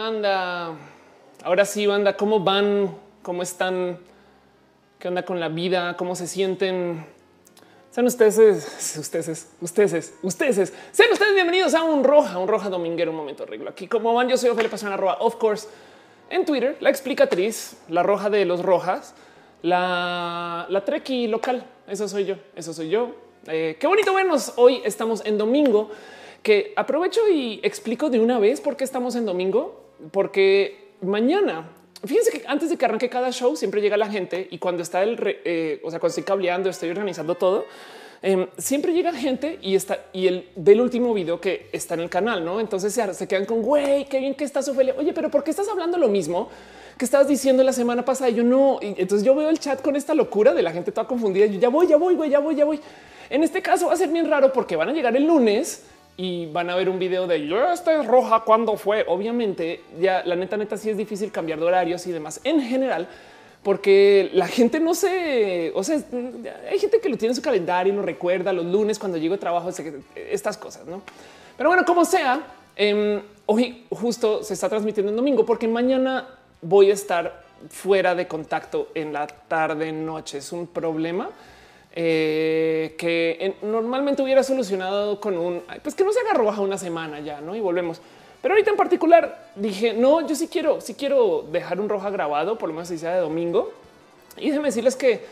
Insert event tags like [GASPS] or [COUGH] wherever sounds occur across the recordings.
banda? Ahora sí, banda, ¿cómo van? ¿Cómo están? ¿Qué onda con la vida? ¿Cómo se sienten? Sean ustedes, ustedes, ustedes, ustedes, sean ustedes bienvenidos a un roja, un roja dominguero, un momento arreglo. Aquí como van, yo soy Ophelia Pastrana, arroba, of course, en Twitter, la explicatriz, la roja de los rojas, la, la treki local. Eso soy yo, eso soy yo. Eh, qué bonito vernos. Hoy estamos en domingo, que aprovecho y explico de una vez por qué estamos en domingo, porque mañana Fíjense que antes de que arranque cada show siempre llega la gente y cuando está el, eh, o sea, cuando estoy cableando, estoy organizando todo, em, siempre llega gente y está y el del último video que está en el canal, no? Entonces se, se quedan con güey, qué bien que estás, Ofelia. Oye, pero ¿por qué estás hablando lo mismo que estabas diciendo la semana pasada? Yo no. Entonces yo veo el chat con esta locura de la gente toda confundida. Yo ya voy, ya voy, güey, ya voy, ya voy. En este caso va a ser bien raro porque van a llegar el lunes y van a ver un video de yo esta es roja cuando fue. Obviamente, ya la neta, neta, sí es difícil cambiar de horarios y demás en general, porque la gente no se, o sea, hay gente que lo tiene en su calendario y lo recuerda los lunes cuando llego de trabajo, estas cosas, no? Pero bueno, como sea, em, hoy justo se está transmitiendo en domingo porque mañana voy a estar fuera de contacto en la tarde noche. Es un problema eh, que normalmente hubiera solucionado con un pues que no se haga roja una semana ya, no? Y volvemos. Pero ahorita en particular dije no, yo sí quiero, sí quiero dejar un roja grabado, por lo menos si sea de domingo. Y déjenme decirles que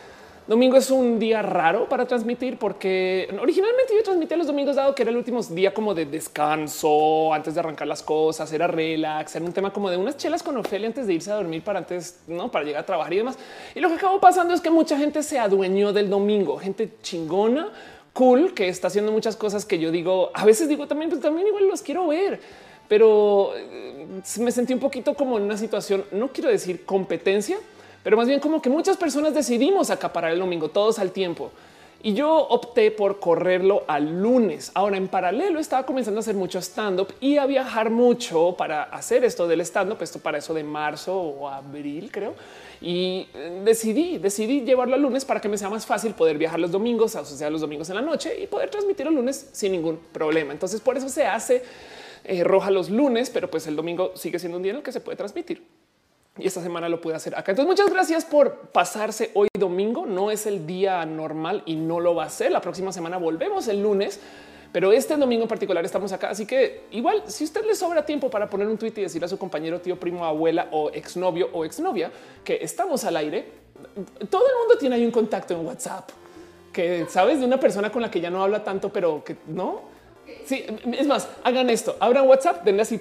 Domingo es un día raro para transmitir porque originalmente yo transmitía los domingos dado que era el último día como de descanso antes de arrancar las cosas, era relax, era un tema como de unas chelas con Ofelia antes de irse a dormir para antes, no para llegar a trabajar y demás. Y lo que acabó pasando es que mucha gente se adueñó del domingo, gente chingona, cool, que está haciendo muchas cosas que yo digo, a veces digo también, pues también igual los quiero ver pero eh, me sentí un poquito como en una situación, no quiero decir competencia, pero más bien como que muchas personas decidimos acaparar el domingo todos al tiempo. Y yo opté por correrlo al lunes. Ahora en paralelo estaba comenzando a hacer mucho stand up y a viajar mucho para hacer esto del stand up, esto para eso de marzo o abril, creo. Y eh, decidí, decidí llevarlo al lunes para que me sea más fácil poder viajar los domingos, sea, los domingos en la noche y poder transmitir el lunes sin ningún problema. Entonces por eso se hace eh, roja los lunes, pero pues el domingo sigue siendo un día en el que se puede transmitir y esta semana lo pude hacer acá. Entonces, muchas gracias por pasarse hoy domingo. No es el día normal y no lo va a ser. La próxima semana volvemos el lunes, pero este domingo en particular estamos acá. Así que igual, si usted le sobra tiempo para poner un tweet y decirle a su compañero, tío, primo, abuela o exnovio o exnovia que estamos al aire, todo el mundo tiene ahí un contacto en WhatsApp que sabes de una persona con la que ya no habla tanto, pero que no. Sí, es más, hagan esto, abran WhatsApp, denle así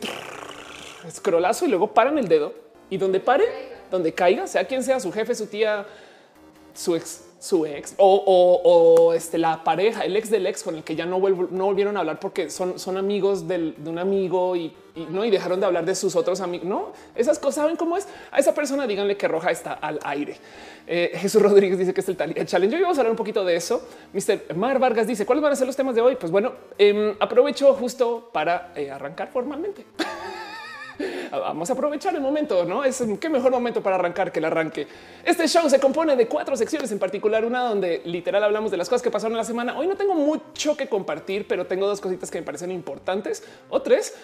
scrollazo y luego paran el dedo y donde pare, donde caiga, sea quien sea su jefe, su tía, su ex, su ex o, este, la pareja, el ex del ex con el que ya no, no volvieron a hablar porque son, son amigos de un amigo y, no y dejaron de hablar de sus otros amigos. No, esas cosas saben cómo es. A esa persona díganle que roja está al aire. Eh, Jesús Rodríguez dice que es el challenge. Hoy vamos a hablar un poquito de eso. Mr. Mar Vargas dice cuáles van a ser los temas de hoy. Pues bueno, em, aprovecho justo para eh, arrancar formalmente. [LAUGHS] [LAUGHS] Vamos a aprovechar el momento, no es qué mejor momento para arrancar que el arranque. Este show se compone de cuatro secciones, en particular una donde literal hablamos de las cosas que pasaron en la semana. Hoy no tengo mucho que compartir, pero tengo dos cositas que me parecen importantes o tres.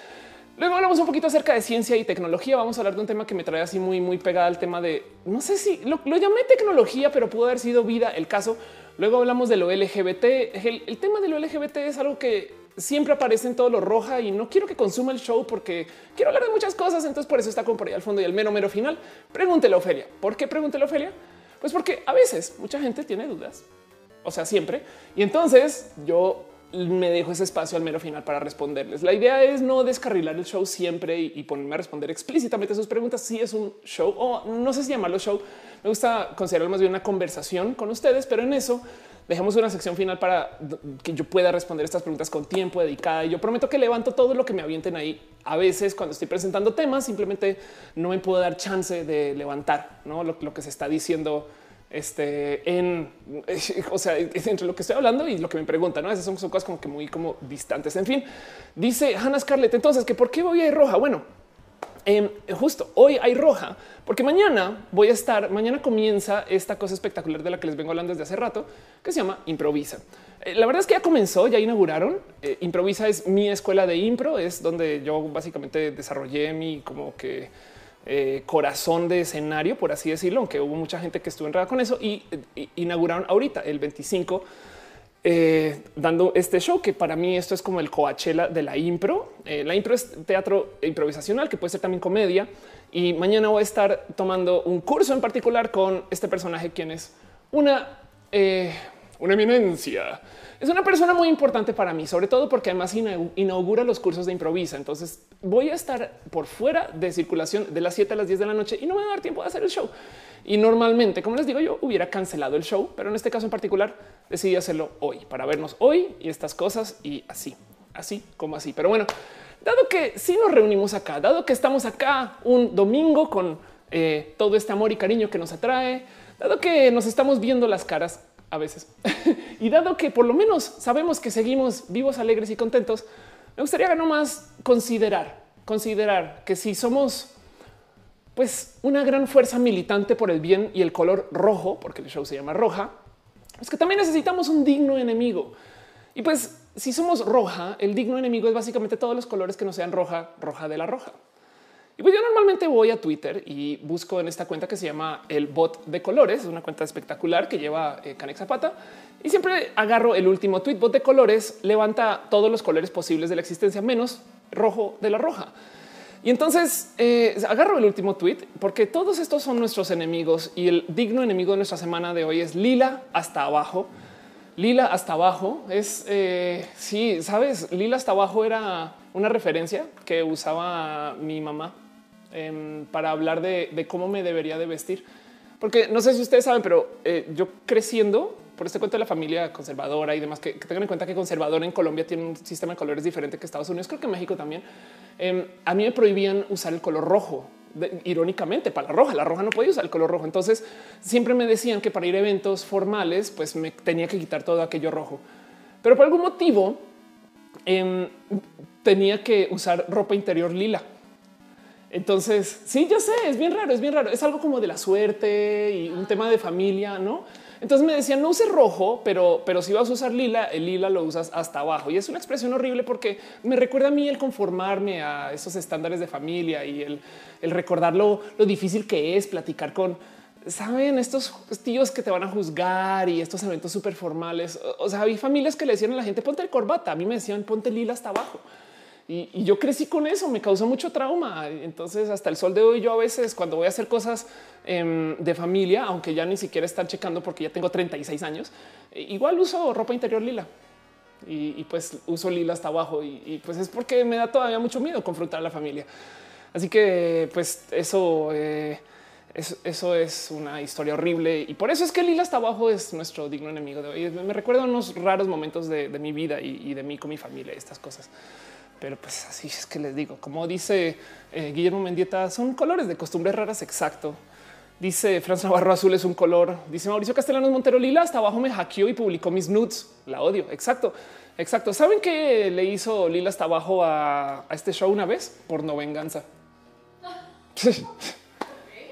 Luego hablamos un poquito acerca de ciencia y tecnología. Vamos a hablar de un tema que me trae así muy, muy pegada al tema de no sé si lo, llamé tecnología, pero pudo haber sido vida. El caso. Luego hablamos de lo LGBT. el tema de lo LGBT es algo que siempre aparecen todos los roja y no quiero que consuma el show porque quiero hablar de muchas cosas. Entonces por eso está con por ahí al fondo y el mero mero final. Pregúntele a Ofelia. ¿Por qué pregúntele a Ofelia? Pues porque a veces mucha gente tiene dudas. O sea, siempre. Y entonces yo me dejo ese espacio al mero final para responderles. La idea es no descarrilar el show siempre y, ponerme a responder explícitamente sus preguntas. Si es un show o no sé si llamarlo show, me gusta considerarlo más bien una conversación con ustedes, pero en eso dejemos una sección final para que yo pueda responder estas preguntas con tiempo dedicada. Y yo prometo que levanto todo lo que me avienten ahí. A veces cuando estoy presentando temas, simplemente no me puedo dar chance de levantar ¿no? lo, que se está diciendo este en, [LAUGHS] o sea, entre lo que estoy hablando y lo que me preguntan, no esas son, cosas como que muy como distantes. En fin, dice Hannah Scarlett. Entonces, que por qué voy a ir roja? Bueno, Em, justo hoy hay roja, porque mañana voy a estar, mañana comienza esta cosa espectacular de la que les vengo hablando desde hace rato, que se llama Improvisa. Eh, la verdad es que ya comenzó, ya inauguraron. Eh, Improvisa es mi escuela de impro, es donde yo básicamente desarrollé mi como que eh, corazón de escenario, por así decirlo, aunque hubo mucha gente que estuvo enredada con eso y inauguraron ahorita el 25 eh, dando este show que para mí esto es como el Coachella de la impro. Eh, la impro es teatro improvisacional que puede ser también comedia y mañana voy a estar tomando un curso en particular con este personaje quien es una eh, una eminencia. Es una persona muy importante para mí, sobre todo porque además inaugura los cursos de improvisa. Entonces voy a estar por fuera de circulación de las 7 a las 10 de la noche y no me va a dar tiempo de hacer el show. Y normalmente, como les digo, yo hubiera cancelado el show, pero en este caso en particular decidí hacerlo hoy para vernos hoy y estas cosas y así, así como así. Pero bueno, dado que si nos reunimos acá, dado que estamos acá un domingo con eh, todo este amor y cariño que nos atrae, dado que nos estamos viendo las caras a veces [LAUGHS] y dado que por lo menos sabemos que seguimos vivos, alegres y contentos, me gustaría nomás considerar, considerar que si somos pues una gran fuerza militante por el bien y el color rojo, porque el show se llama roja, es que también necesitamos un digno enemigo. Y pues si somos roja, el digno enemigo es básicamente todos los colores que no sean roja, roja de la roja. Y pues yo normalmente voy a Twitter y busco en esta cuenta que se llama el bot de colores, es una cuenta espectacular que lleva eh, Canex Zapata y siempre agarro el último tweet bot de colores, levanta todos los colores posibles de la existencia menos rojo de la roja. Y entonces eh, agarro el último tweet porque todos estos son nuestros enemigos y el digno enemigo de nuestra semana de hoy es Lila hasta abajo. Lila hasta abajo es eh, sí, sabes, Lila hasta abajo era una referencia que usaba mi mamá em, para hablar de, cómo me debería de vestir. Porque no sé si ustedes saben, pero eh, yo creciendo por este cuento de la familia conservadora y demás, que, tengan en cuenta que conservador en Colombia tiene un sistema de colores diferente que Estados Unidos, creo que México también. Em, a mí me prohibían usar el color rojo. irónicamente, para la roja, la roja no podía usar el color rojo. Entonces siempre me decían que para ir a eventos formales, pues me tenía que quitar todo aquello rojo. Pero por algún motivo em, tenía que usar ropa interior lila. Entonces, sí, yo sé, es bien raro, es bien raro. Es algo como de la suerte y un tema de familia, ¿no? Entonces me decían no use rojo, pero, pero si vas a usar lila, el lila lo usas hasta abajo. Y es una expresión horrible porque me recuerda a mí el conformarme a esos estándares de familia y el, recordar lo, difícil que es platicar con, saben, estos tíos que te van a juzgar y estos eventos súper formales. O sea, hay familias que le decían a la gente ponte el corbata. A mí me decían ponte lila hasta abajo. Y, yo crecí con eso, me causó mucho trauma. Entonces, hasta el sol de hoy, yo a veces cuando voy a hacer cosas em, de familia, aunque ya ni siquiera están checando porque ya tengo 36 años, igual uso ropa interior lila. Y, pues uso lila hasta abajo y, pues es porque me da todavía mucho miedo confrontar a la familia. Así que pues eso, eh, eso, es una historia horrible y por eso es que lila hasta abajo es nuestro digno enemigo de hoy. Me recuerda unos raros momentos de, mi vida y, de mí con mi familia, estas cosas. Pero pues así es que les digo, como dice eh, Guillermo Mendieta, son colores de costumbres raras. Exacto. Dice Franz Navarro azul es un color. Dice Mauricio Castellanos Montero Lila hasta abajo me hackeó y publicó mis nudes. La odio. Exacto. Exacto. ¿Saben qué le hizo Lila hasta abajo a, este show una vez? Por no venganza. [LAUGHS]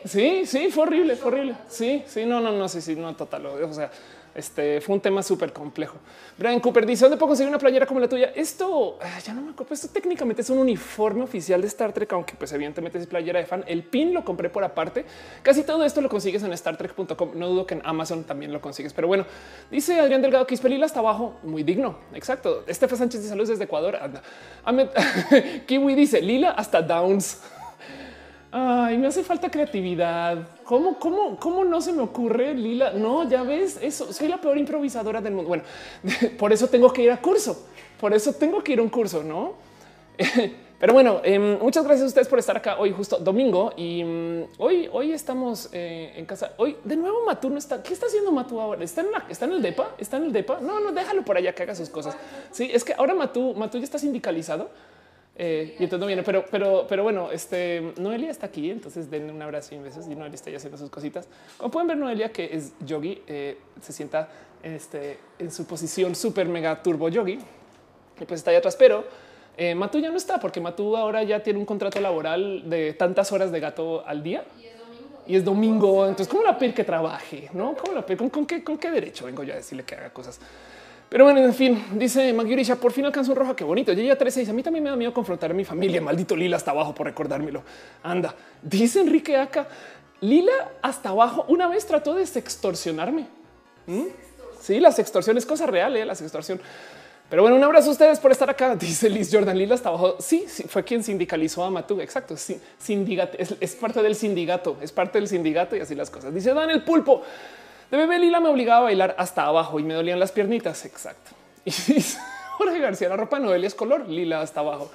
Sí, sí, fue horrible, fue horrible. Sí, sí, no, no, no, sí, sí, no, total. O sea, este fue un tema súper complejo. Brian Cooper dice: ¿Dónde puedo conseguir una playera como la tuya? Esto ah, ya no me acuerdo. Esto técnicamente es un uniforme oficial de Star Trek, aunque pues evidentemente es playera de fan. El pin lo compré por aparte. Casi todo esto lo consigues en StarTrek.com. No dudo que en Amazon también lo consigues, pero bueno, dice Adrián Delgado que Pelila hasta abajo. Muy digno. Exacto. Estefa Sánchez de Salud desde Ecuador. Anda. [LAUGHS] Kiwi dice Lila hasta Downs. [LAUGHS] Ay, me hace falta creatividad. ¿Cómo, cómo, cómo no se me ocurre, Lila? No, ya ves, eso soy la peor improvisadora del mundo. Bueno, [LAUGHS] por eso tengo que ir a curso. Por eso tengo que ir a un curso, no? [LAUGHS] Pero bueno, em, muchas gracias a ustedes por estar acá hoy, justo domingo. Y mm, hoy, hoy estamos eh, en casa. Hoy de nuevo Matú no está. ¿Qué está haciendo Matú ahora? ¿Está en, ¿Está en el DEPA? ¿Está en el DEPA? No, no, déjalo por allá que haga sus cosas. Sí, es que ahora Matú, Matú ya está sindicalizado. Eh, y entonces no viene, pero, pero, pero bueno, este Noelia está aquí, entonces denle un abrazo y un beso. Y Noelia está ya haciendo sus cositas. Como pueden ver, Noelia, que es yogi, eh, se sienta este, en su posición súper mega turbo yogi y pues está ahí atrás. Pero Eh, Matú ya no está porque Matú ahora ya tiene un contrato laboral de tantas horas de gato al día y es domingo. Entonces, ¿cómo la pedir que trabaje? No, ¿Cómo la pedir? ¿Con, qué, ¿Con qué derecho vengo yo a decirle que haga cosas? Pero bueno, en fin, dice Maguirisha, por fin alcanzó un rojo. Qué bonito. Yo ya 13 dice a mí también me da miedo confrontar a mi familia. [LAUGHS] Maldito Lila hasta abajo por recordármelo. Anda, dice Enrique acá. Lila hasta abajo una vez trató de sextorsionarme. ¿Mm? Sí, las extorsiones, cosa real, ¿eh? la sextorsión. Pero bueno, un abrazo a ustedes por estar acá. [LAUGHS] Dice Liz Jordan Lila hasta abajo. Sí, sí, fue quien sindicalizó a Matú. Exacto. Sí, sindicato es, es, parte del sindicato, es parte del sindicato y así las cosas. Dice Dan el pulpo. De bebé Lila me obligaba a bailar hasta abajo y me dolían las piernitas. Exacto. [LAUGHS] Y Jorge García, la ropa de Noelia es color lila hasta abajo.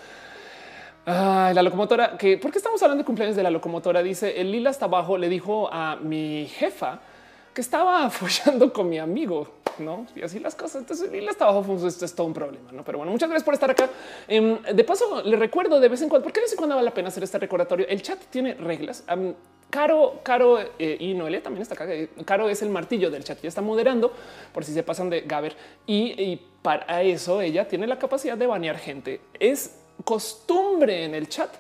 la locomotora que, ¿por qué estamos hablando de cumpleaños de la locomotora? Dice el lila hasta abajo le dijo a mi jefa que estaba [LAUGHS] follando con mi amigo, no? Y así las cosas. Entonces, lila hasta abajo, pues, esto es todo un problema, no? Pero bueno, muchas gracias por estar acá. Em, de paso, le recuerdo de vez en cuando, porque de vez en cuando vale la pena hacer este recordatorio. El chat tiene reglas. Caro, Caro eh, y Noelia también está acá. Caro es el martillo del chat, ya está moderando por si se pasan de Gaber y, para eso ella tiene la capacidad de banear gente. Es costumbre en el chat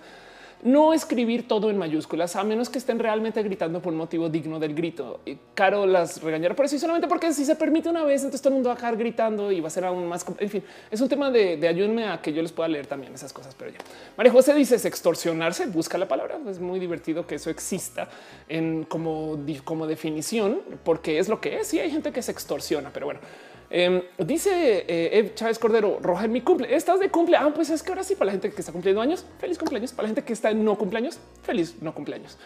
no escribir todo en mayúsculas, a menos que estén realmente gritando por un motivo digno del grito. Caro las regañará por eso y solamente porque si se permite una vez, entonces todo el mundo va a acabar gritando y va a ser aún más. En fin, es un tema de, de a que yo les pueda leer también esas cosas. Pero ya María José dice extorsionarse, busca la palabra. Es muy divertido que eso exista en como, como definición, porque es lo que es. Y hay gente que se extorsiona, pero bueno. Em, dice eh, Chávez Cordero, roja en mi cumple. Estás de cumple. Ah, pues es que ahora sí, para la gente que está cumpliendo años, feliz cumpleaños. Para la gente que está en no cumpleaños, feliz no cumpleaños.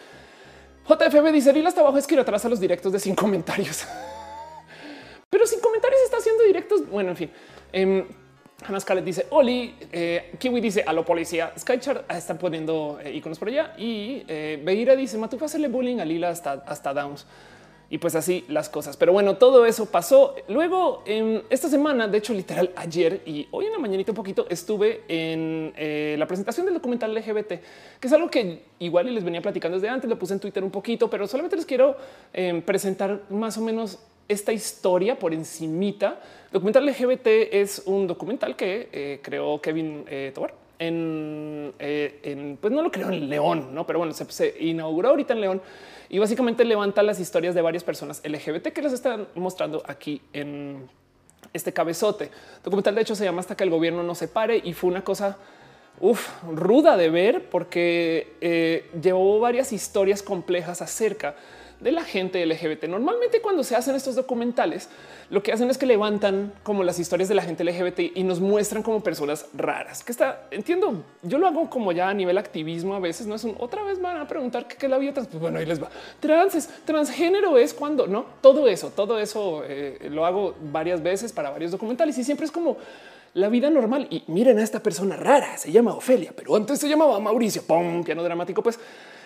JFB dice: Rila hasta abajo es que atrás a los directos de sin comentarios. [LAUGHS] Pero sin comentarios está haciendo directos. Bueno, en fin. Eh, Scarlett dice Oli, eh, Kiwi dice a lo policía, Skychar están poniendo eh, iconos por allá y eh, Beira dice Matu fue hacerle bullying a Lila hasta, hasta Downs y pues así las cosas. Pero bueno, todo eso pasó. Luego, en esta semana, de hecho, literal ayer y hoy en la mañanita un poquito estuve en eh, la presentación del documental LGBT, que es algo que igual les venía platicando desde antes, lo puse en Twitter un poquito, pero solamente les quiero em, presentar más o menos esta historia por encimita. Documental LGBT es un documental que eh, creó Kevin eh, Tobar en, en, pues no lo creo en León, no, pero bueno, se, se inauguró ahorita en León y básicamente levanta las historias de varias personas LGBT que les están mostrando aquí en este cabezote. documental de hecho se llama hasta que el gobierno no se pare y fue una cosa ruda de ver porque eh, llevó varias historias complejas acerca la gente LGBT. Normalmente cuando se hacen estos documentales, lo que hacen es que levantan como las historias de la gente LGBT y nos muestran como personas raras. Que está, entiendo, yo lo hago como ya a nivel activismo a veces, no es un, otra vez van a preguntar qué es la vida trans. Pues bueno, ahí les va. Trans transgénero es cuando, ¿no? Todo eso, todo eso eh, lo hago varias veces para varios documentales y siempre es como la vida normal. Y miren a esta persona rara, se llama Ofelia, pero antes se llamaba Mauricio, pum, piano dramático, pues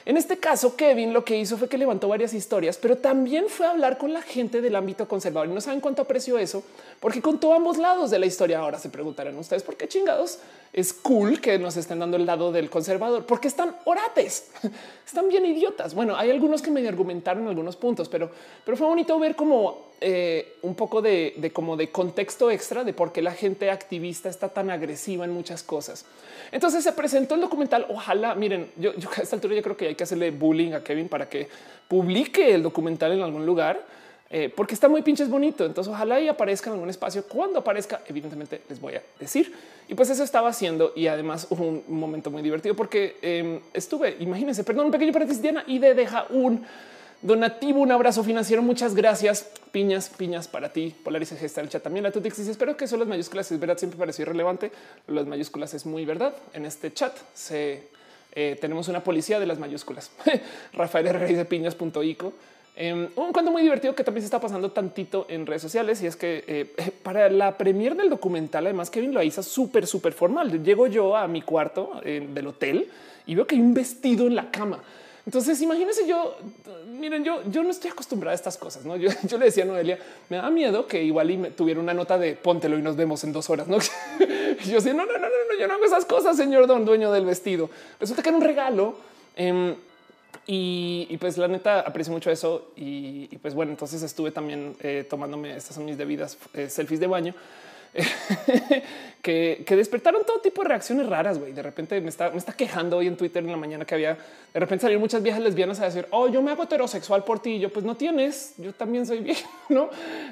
en este caso, Kevin lo que hizo fue que levantó varias historias, pero también fue a hablar con la gente del ámbito conservador. Y no saben cuánto aprecio eso, porque contó ambos lados de la historia. Ahora se preguntarán ustedes por qué chingados es cool que nos estén dando el lado del conservador, porque están orates, [LAUGHS] están bien idiotas. Bueno, hay algunos que me argumentaron algunos puntos, pero, pero fue bonito ver como eh, un poco de, como de contexto extra de por qué la gente activista está tan agresiva en muchas cosas. Entonces se presentó el documental. Ojalá, miren, yo, a esta altura yo creo que hay que hacerle bullying a Kevin para que publique el documental en algún lugar, eh, porque está muy pinches bonito. Entonces ojalá y aparezca en algún espacio. Cuando aparezca, evidentemente les voy a decir. Y pues eso estaba haciendo y además hubo un momento muy divertido porque em, estuve, imagínense, perdón, un pequeño paréntesis, Diana, y de deja un donativo, un abrazo financiero. Muchas gracias. Piñas, piñas para ti. Polarice está en el chat también. La Tutix dice: Espero que son las mayúsculas. Es verdad, siempre pareció irrelevante. Las mayúsculas es muy verdad. En este chat se eh, tenemos una policía de las mayúsculas. [LAUGHS] Rafael Herrera de piñas.ico. Eh, un cuento muy divertido que también se está pasando tantito en redes sociales y es que eh, [LAUGHS] para la premier del documental, además Kevin lo hizo súper, súper formal. Llego yo a mi cuarto eh, del hotel y veo que hay un vestido en la cama. Entonces, imagínense yo, miren, yo, yo no estoy acostumbrada a estas cosas. ¿no? Yo, [LAUGHS] yo le decía a Noelia, me da miedo que igual y me tuviera una nota de póntelo y nos vemos en dos horas. ¿no? [LAUGHS] yo decía, no, no, no, no, yo no hago esas cosas, señor don dueño del vestido. Resulta que era un regalo. Em, y, pues la neta aprecio mucho eso. Y, pues bueno, entonces estuve también eh, tomándome estas son mis debidas eh, selfies de baño. [LAUGHS] que, despertaron todo tipo de reacciones raras. Güey, de repente me está, me está quejando hoy en Twitter en la mañana que había de repente salir muchas viejas lesbianas a decir, oh, yo me hago heterosexual por ti. Y yo, pues no tienes, yo también soy vieja, [LAUGHS] no?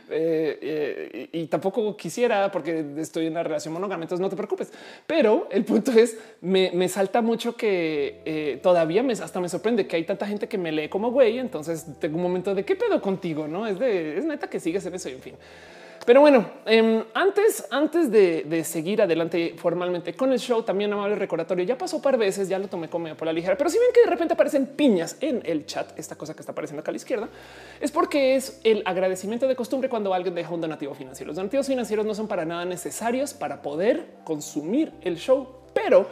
Eh, eh, y tampoco quisiera porque estoy en una relación monógama, entonces no te preocupes. Pero el punto es, me, salta mucho que eh, todavía me, hasta me sorprende que hay tanta gente que me lee como güey. Entonces tengo un momento de qué pedo contigo, no es de es neta que sigues en eso en fin. Pero bueno, em, antes, antes de, seguir adelante formalmente con el show, también amable recordatorio. Ya pasó par veces, ya lo tomé como por la ligera, pero si ven que de repente aparecen piñas en el chat, esta cosa que está apareciendo acá a la izquierda, es porque es el agradecimiento de costumbre cuando alguien deja un donativo financiero. Los donativos financieros no son para nada necesarios para poder consumir el show, pero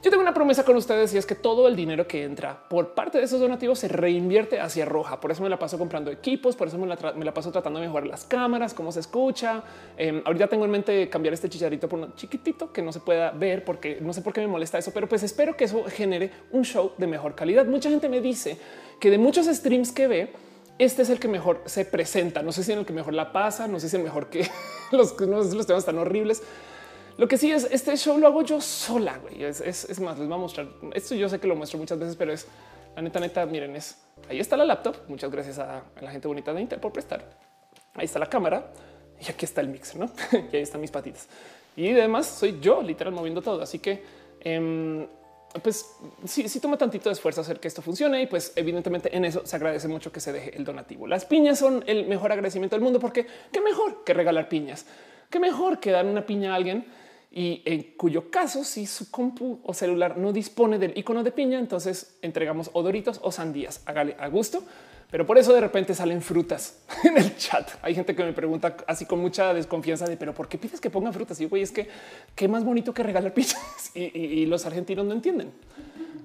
yo tengo una promesa con ustedes y es que todo el dinero que entra por parte de esos donativos se reinvierte hacia Roja. Por eso me la paso comprando equipos, por eso me la, paso tratando de mejorar las cámaras, cómo se escucha. Em, ahorita tengo en mente cambiar este chicharito por un chiquitito que no se pueda ver porque no sé por qué me molesta eso, pero pues espero que eso genere un show de mejor calidad. Mucha gente me dice que de muchos streams que ve, este es el que mejor se presenta. No sé si en el que mejor la pasa, no sé si el mejor que [LAUGHS] los, los temas tan horribles. Lo que sí es este show lo hago yo sola. Güey. Es, más, les voy a mostrar esto. Yo sé que lo muestro muchas veces, pero es la neta, neta. Miren, es ahí está la laptop. Muchas gracias a, la gente bonita de Intel por prestar. Ahí está la cámara y aquí está el mixer, no? [LAUGHS] y ahí están mis patitas. Y además soy yo literal moviendo todo. Así que, em, pues sí, sí toma tantito de esfuerzo hacer que esto funcione y pues evidentemente en eso se agradece mucho que se deje el donativo. Las piñas son el mejor agradecimiento del mundo porque qué mejor que regalar piñas, qué mejor que dar una piña a alguien y en cuyo caso, si su compu o celular no dispone del icono de piña, entonces entregamos odoritos o sandías. Hágale a gusto. Pero por eso de repente salen frutas [LAUGHS] en el chat. Hay gente que me pregunta así con mucha desconfianza de pero por qué pides que ponga frutas? Y yo, güey, es que qué más bonito que regalar piñas [LAUGHS] y los argentinos no entienden.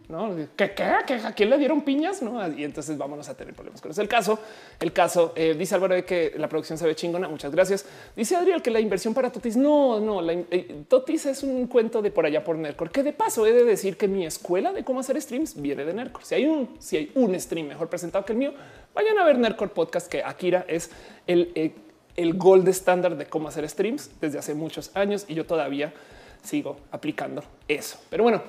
¿No? ¿Qué, ¿A quién le dieron piñas? ¿no? Y entonces vámonos a tener problemas con eso. El caso, el caso, eh, dice Álvaro de que la producción se ve chingona. Muchas gracias. Dice Adriel que la inversión para Totis, no, no, la, eh, Totis es un cuento de por allá por Nercor, que de paso he de decir que mi escuela de cómo hacer streams viene de Nercor. Si hay un, si hay un stream mejor presentado que el mío, vayan a ver Nercor Podcast, que Akira es el, eh, el gold estándar de cómo hacer streams desde hace muchos años y yo todavía sigo aplicando eso. Pero bueno,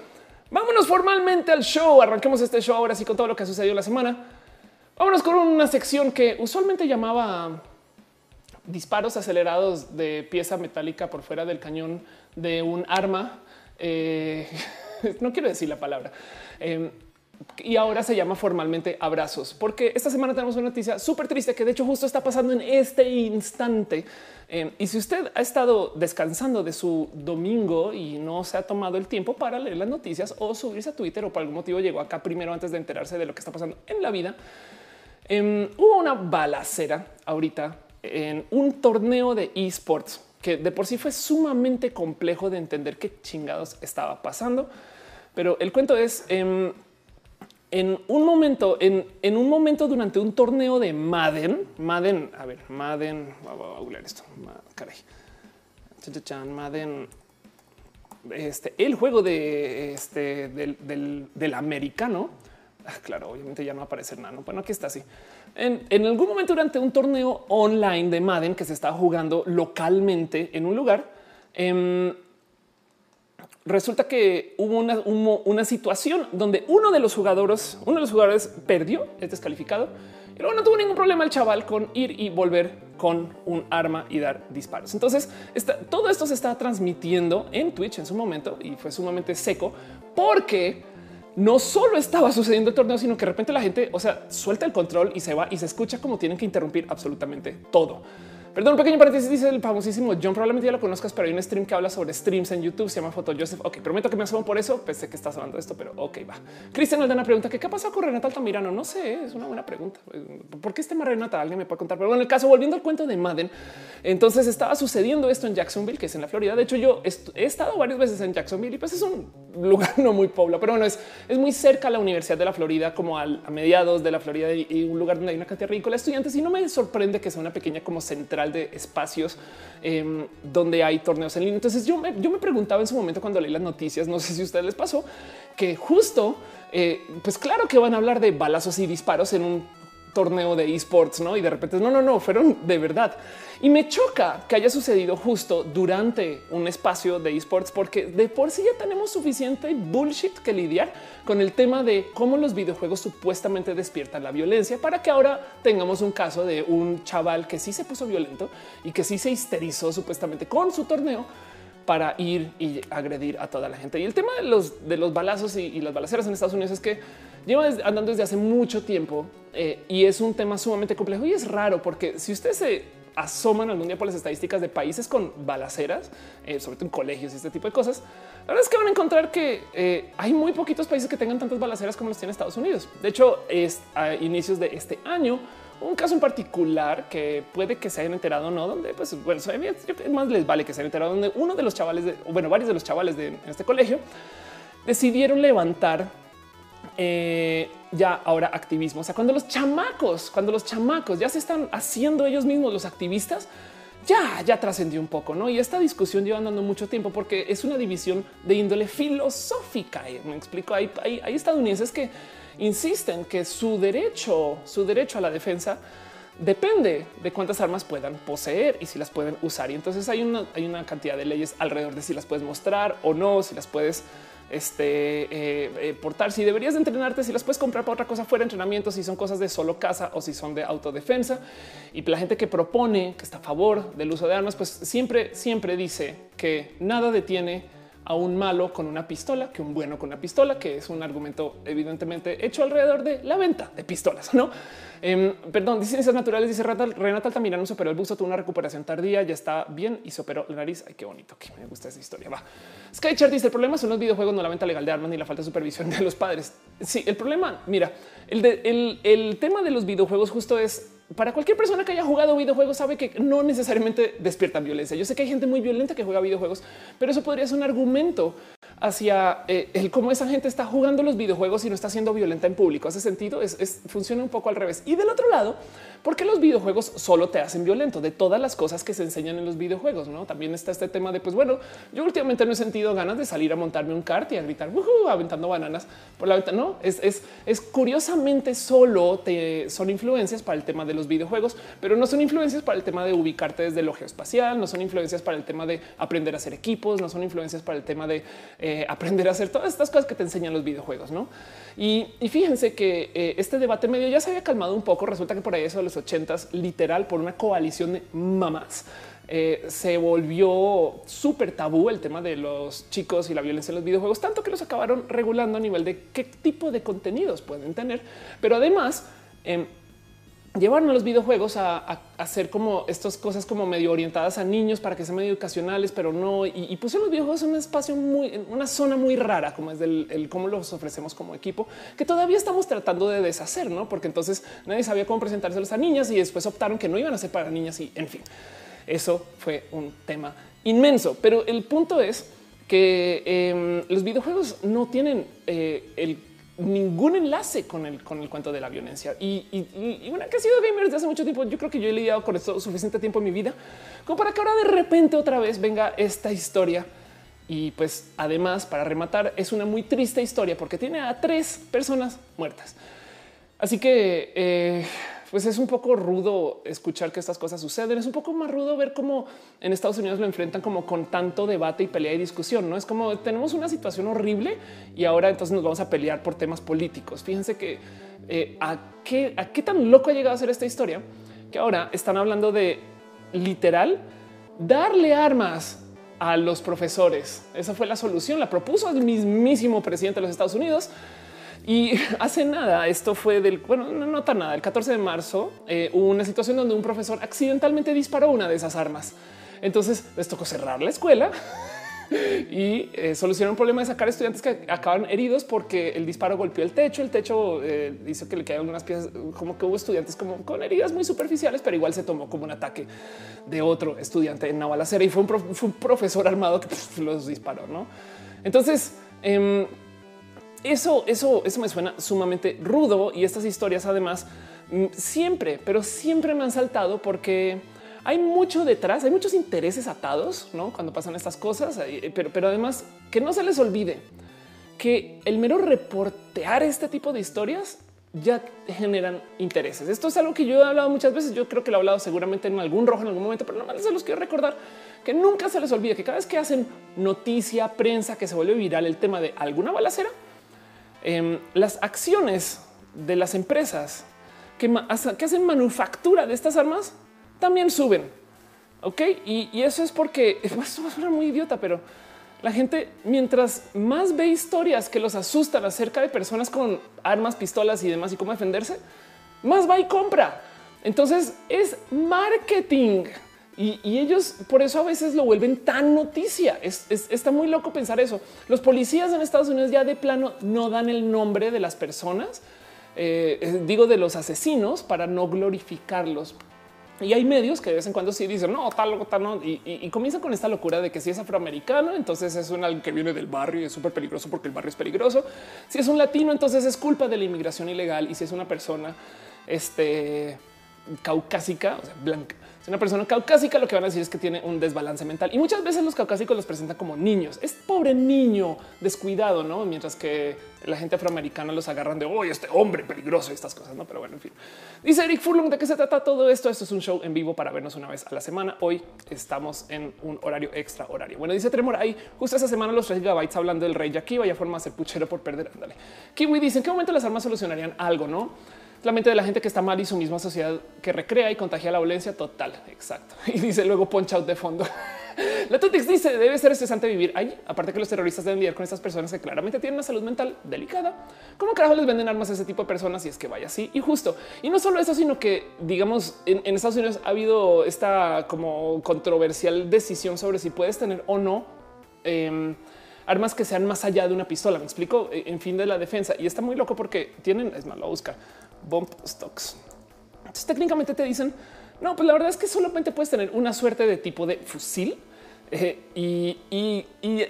Vámonos formalmente al show. Arranquemos este show ahora sí con todo lo que ha sucedido la semana. Vámonos con una sección que usualmente llamaba disparos acelerados de pieza metálica por fuera del cañón de un arma. Eh, [LAUGHS] no quiero decir la palabra. Eh, y ahora se llama formalmente abrazos, porque esta semana tenemos una noticia súper triste que de hecho justo está pasando en este instante. Eh, y si usted ha estado descansando de su domingo y no se ha tomado el tiempo para leer las noticias o subirse a Twitter o por algún motivo llegó acá primero antes de enterarse de lo que está pasando en la vida, em, hubo una balacera ahorita en un torneo de esports que de por sí fue sumamente complejo de entender qué chingados estaba pasando. Pero el cuento es, em, en un momento, en, un momento durante un torneo de Madden, Madden, a ver, Madden, voy a googlear esto, caray, Madden, este, el juego de este del, americano. Ah, claro, obviamente ya no aparece nada. ¿no? Bueno, aquí está así. En, algún momento durante un torneo online de Madden que se estaba jugando localmente en un lugar, em, resulta que hubo una, situación donde uno de los jugadores, uno de los jugadores perdió, es descalificado y luego no tuvo ningún problema el chaval con ir y volver con un arma y dar disparos. Entonces todo esto se está transmitiendo en Twitch en su momento y fue sumamente seco porque no solo estaba sucediendo el torneo, sino que de repente la gente, o sea, suelta el control y se va y se escucha como tienen que interrumpir absolutamente todo. Perdón, un pequeño paréntesis, dice el famosísimo John, probablemente ya lo conozcas, pero hay un stream que habla sobre streams en YouTube, se llama Foto Joseph. Ok, prometo que me asomo por eso, pensé que estás hablando de esto, pero ok, va. Cristian Aldana pregunta, ¿qué, pasó con Renata Altamirano? No sé, es una buena pregunta. ¿Por qué este más Renata? Alguien me puede contar, pero bueno, en el caso, volviendo al cuento de Madden, entonces estaba sucediendo esto en Jacksonville, que es en la Florida. De hecho, yo he estado varias veces en Jacksonville y pues es un lugar [LAUGHS] no muy poblado, pero bueno, es, es muy cerca a la Universidad de la Florida, como a mediados de la Florida y, un lugar donde hay una cantidad ridícula de estudiantes y no me sorprende que sea una pequeña como central de espacio Em, donde hay torneos en línea. Entonces yo me, yo me preguntaba en su momento cuando leí las noticias, no sé si a ustedes les pasó, que justo, eh, pues claro que van a hablar de balazos y disparos en un torneo de esports, no? Y de repente no, no, no, fueron de verdad. Y me choca que haya sucedido justo durante un espacio de esports, porque de por sí ya tenemos suficiente bullshit que lidiar con el tema de cómo los videojuegos supuestamente despiertan la violencia para que ahora tengamos un caso de un chaval que sí se puso violento y que sí se histerizó supuestamente con su torneo para ir y agredir a toda la gente. Y el tema de los, de los balazos y, las balaceras en Estados Unidos es que lleva andando desde hace mucho tiempo eh, y es un tema sumamente complejo y es raro porque si ustedes se asoman algún día por las estadísticas de países con balaceras, eh, sobre todo en colegios y este tipo de cosas, la verdad es que van a encontrar que eh, hay muy poquitos países que tengan tantas balaceras como los tiene Estados Unidos. De hecho, es a inicios de este año un caso en particular que puede que se hayan enterado o no, donde pues bueno, más les vale que se hayan enterado donde uno de los chavales, bueno, varios de los chavales de este colegio decidieron levantar eh, ya ahora activismo. O sea, cuando los chamacos, cuando los chamacos ya se están haciendo ellos mismos los activistas, ya, ya trascendió un poco, ¿no? Y esta discusión lleva andando mucho tiempo porque es una división de índole filosófica. Me explico, hay, hay estadounidenses que insisten que su derecho, su derecho a la defensa depende de cuántas armas puedan poseer y si las pueden usar. Y entonces hay una, hay una cantidad de leyes alrededor de si las puedes mostrar o no, si las puedes este, eh, eh, portar, si deberías de entrenarte, si las puedes comprar para otra cosa fuera de entrenamiento, si son cosas de solo casa o si son de autodefensa. Y la gente que propone, que está a favor del uso de armas, pues siempre, siempre dice que nada detiene a un malo con una pistola que un bueno con una pistola, que es un argumento evidentemente hecho alrededor de la venta de pistolas, ¿no? Eh, perdón, dice ciencias naturales, dice Renata Altamirano superó el buzo, tuvo una recuperación tardía, ya está bien y se operó la nariz. Ay, qué bonito, que me gusta esa historia. Va. Skychart dice el problema son los videojuegos, no la venta legal de armas ni la falta de supervisión de los padres. Sí, el problema, mira, el, el, el tema de los videojuegos justo es para cualquier persona que haya jugado videojuegos sabe que no necesariamente despiertan violencia. Yo sé que hay gente muy violenta que juega videojuegos, pero eso podría ser un argumento hacia eh, el cómo esa gente está jugando los videojuegos y no está siendo violenta en público. Hace sentido, es, funciona un poco al revés. Y del otro lado, porque los videojuegos solo te hacen violento de todas las cosas que se enseñan en los videojuegos. No también está este tema de pues bueno, yo últimamente no he sentido ganas de salir a montarme un kart y a gritar aventando bananas por la ventana. No es, es, es curiosamente solo te son influencias para el tema de los videojuegos, pero no son influencias para el tema de ubicarte desde el geoespacial, no son influencias para el tema de aprender a hacer equipos, no son influencias para el tema de eh, aprender a hacer todas estas cosas que te enseñan los videojuegos. No? Y, fíjense que eh, este debate medio ya se había calmado un poco. Resulta que por ahí eso los ochentas, literal, por una coalición de mamás, eh, se volvió súper tabú el tema de los chicos y la violencia en los videojuegos, tanto que los acabaron regulando a nivel de qué tipo de contenidos pueden tener. Pero además, em, llevaron los videojuegos a, hacer como estas cosas como medio orientadas a niños para que sean medio educacionales, pero no. Y, pusieron los videojuegos en un espacio muy, en una zona muy rara, como es del el, cómo los ofrecemos como equipo, que todavía estamos tratando de deshacer, no? Porque entonces nadie sabía cómo presentárselos a niñas y después optaron que no iban a ser para niñas. Y en fin, eso fue un tema inmenso. Pero el punto es que em, los videojuegos no tienen eh, el ningún enlace con el, con el cuento de la violencia. Y, y, una que ha sido gamer desde hace mucho tiempo, yo creo que yo he lidiado con esto suficiente tiempo en mi vida como para que ahora de repente otra vez venga esta historia. Y pues además, para rematar, es una muy triste historia porque tiene a tres personas muertas. Así que eh, pues es un poco rudo escuchar que estas cosas suceden. Es un poco más rudo ver cómo en Estados Unidos lo enfrentan como con tanto debate y pelea y discusión. No es como tenemos una situación horrible y ahora entonces nos vamos a pelear por temas políticos. Fíjense que eh, a qué, a qué tan loco ha llegado a ser esta historia que ahora están hablando de literal darle armas a los profesores. Esa fue la solución. La propuso el mismísimo presidente de los Estados Unidos y [LAUGHS] hace nada, esto fue del, bueno, no, tan nada, el 14 de marzo eh, hubo una situación donde un profesor accidentalmente disparó una de esas armas. Entonces les tocó cerrar la escuela [LAUGHS] y eh, solucionar un problema de sacar estudiantes que acaban heridos porque el disparo golpeó el techo. El techo eh, hizo que le quedaron unas piezas, como que hubo estudiantes como con heridas muy superficiales, pero igual se tomó como un ataque de otro estudiante en Navalacera y fue un, profesor armado que los disparó. No, entonces, em, eso, eso, eso me suena sumamente rudo y estas historias además mm, siempre, pero siempre me han saltado porque hay mucho detrás, hay muchos intereses atados ¿no? cuando pasan estas cosas, eh, pero, pero además que no se les olvide que el mero reportear este tipo de historias ya generan intereses. Esto es algo que yo he hablado muchas veces. Yo creo que lo he hablado seguramente en algún rojo en algún momento, pero nada más se los quiero recordar que nunca se les olvide que cada vez que hacen noticia, prensa, que se vuelve viral el tema de alguna balacera, em, las acciones de las empresas que, hacen manufactura de estas armas también suben. Ok, y, eso es porque [LAUGHS] esto va a muy idiota, pero la gente, mientras más ve historias que los asustan acerca de personas con armas, pistolas y demás y cómo defenderse, más va y compra. Entonces es marketing. Y, ellos por eso a veces lo vuelven tan noticia. está muy loco pensar eso. Los policías en Estados Unidos ya de plano no dan el nombre de las personas, eh, digo de los asesinos, para no glorificarlos. Y hay medios que de vez en cuando sí dicen no, tal, tal, no. Y, y, comienza con esta locura de que si es afroamericano, entonces es un que viene del barrio y es súper peligroso porque el barrio es peligroso. Si es un latino, entonces es culpa de la inmigración ilegal. Y si es una persona este, caucásica, o sea, blanca, es una persona caucásica, lo que van a decir es que tiene un desbalance mental y muchas veces los caucásicos los presentan como niños. Es pobre niño descuidado, no? Mientras que la gente afroamericana los agarran de hoy, este hombre peligroso y estas cosas, no? Pero bueno, en fin, dice Eric Furlong de qué se trata todo esto. Esto es un show en vivo para vernos una vez a la semana. Hoy estamos en un horario extra horario. Bueno, dice Tremor ahí justo esa semana los 3 gigabytes hablando del rey Jackie vaya forma de ser puchero por perder. Ándale. Kiwi dice en qué momento las armas solucionarían algo, no? La mente de la gente que está mal y su misma sociedad que recrea y contagia la violencia total. Exacto. [LAUGHS] Y dice luego punch out de fondo. [LAUGHS] La Tutix dice debe ser estresante vivir ahí. Aparte que los terroristas deben lidiar con estas personas que claramente tienen una salud mental delicada. ¿Cómo carajo les venden armas a ese tipo de personas? Y es que vaya así y justo. Y no solo eso, sino que digamos en, Estados Unidos ha habido esta como controversial decisión sobre si puedes tener o no em, armas que sean más allá de una pistola. Me explico en fin de la defensa y está muy loco porque tienen, es más, lo busca bump stocks. Entonces técnicamente te dicen, no, pues la verdad es que solamente puedes tener una suerte de tipo de fusil eh, y,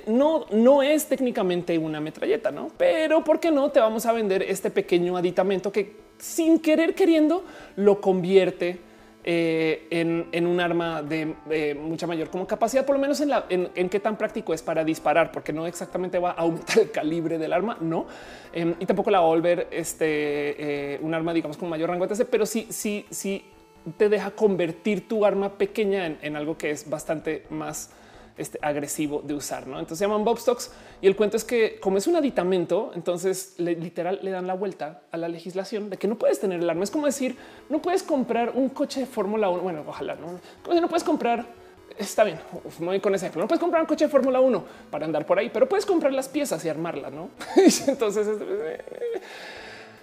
no, no es técnicamente una metralleta, no? Pero por qué no te vamos a vender este pequeño aditamento que sin querer queriendo lo convierte eh, en, un arma de mucha mayor capacidad, por lo menos en, la, en, qué tan práctico es para disparar, porque no exactamente va a aumentar [LAUGHS] el calibre del arma, no, em, y tampoco la va a volver este, eh, un arma, digamos, con mayor rango, etc. Pero sí, sí, sí te deja convertir tu arma pequeña en algo que es bastante más este, agresivo de usar. ¿no? Entonces se llaman Bob Stocks y el cuento es que como es un aditamento, entonces literal le dan la vuelta a la legislación de que no puedes tener el arma. Es como decir, no puedes comprar un coche de Fórmula 1. Bueno, ojalá no, no puedes comprar. Está bien, me voy con ese ejemplo. No puedes comprar un coche de Fórmula 1 para andar por ahí, pero puedes comprar las piezas y armarla, ¿no? [LAUGHS] entonces,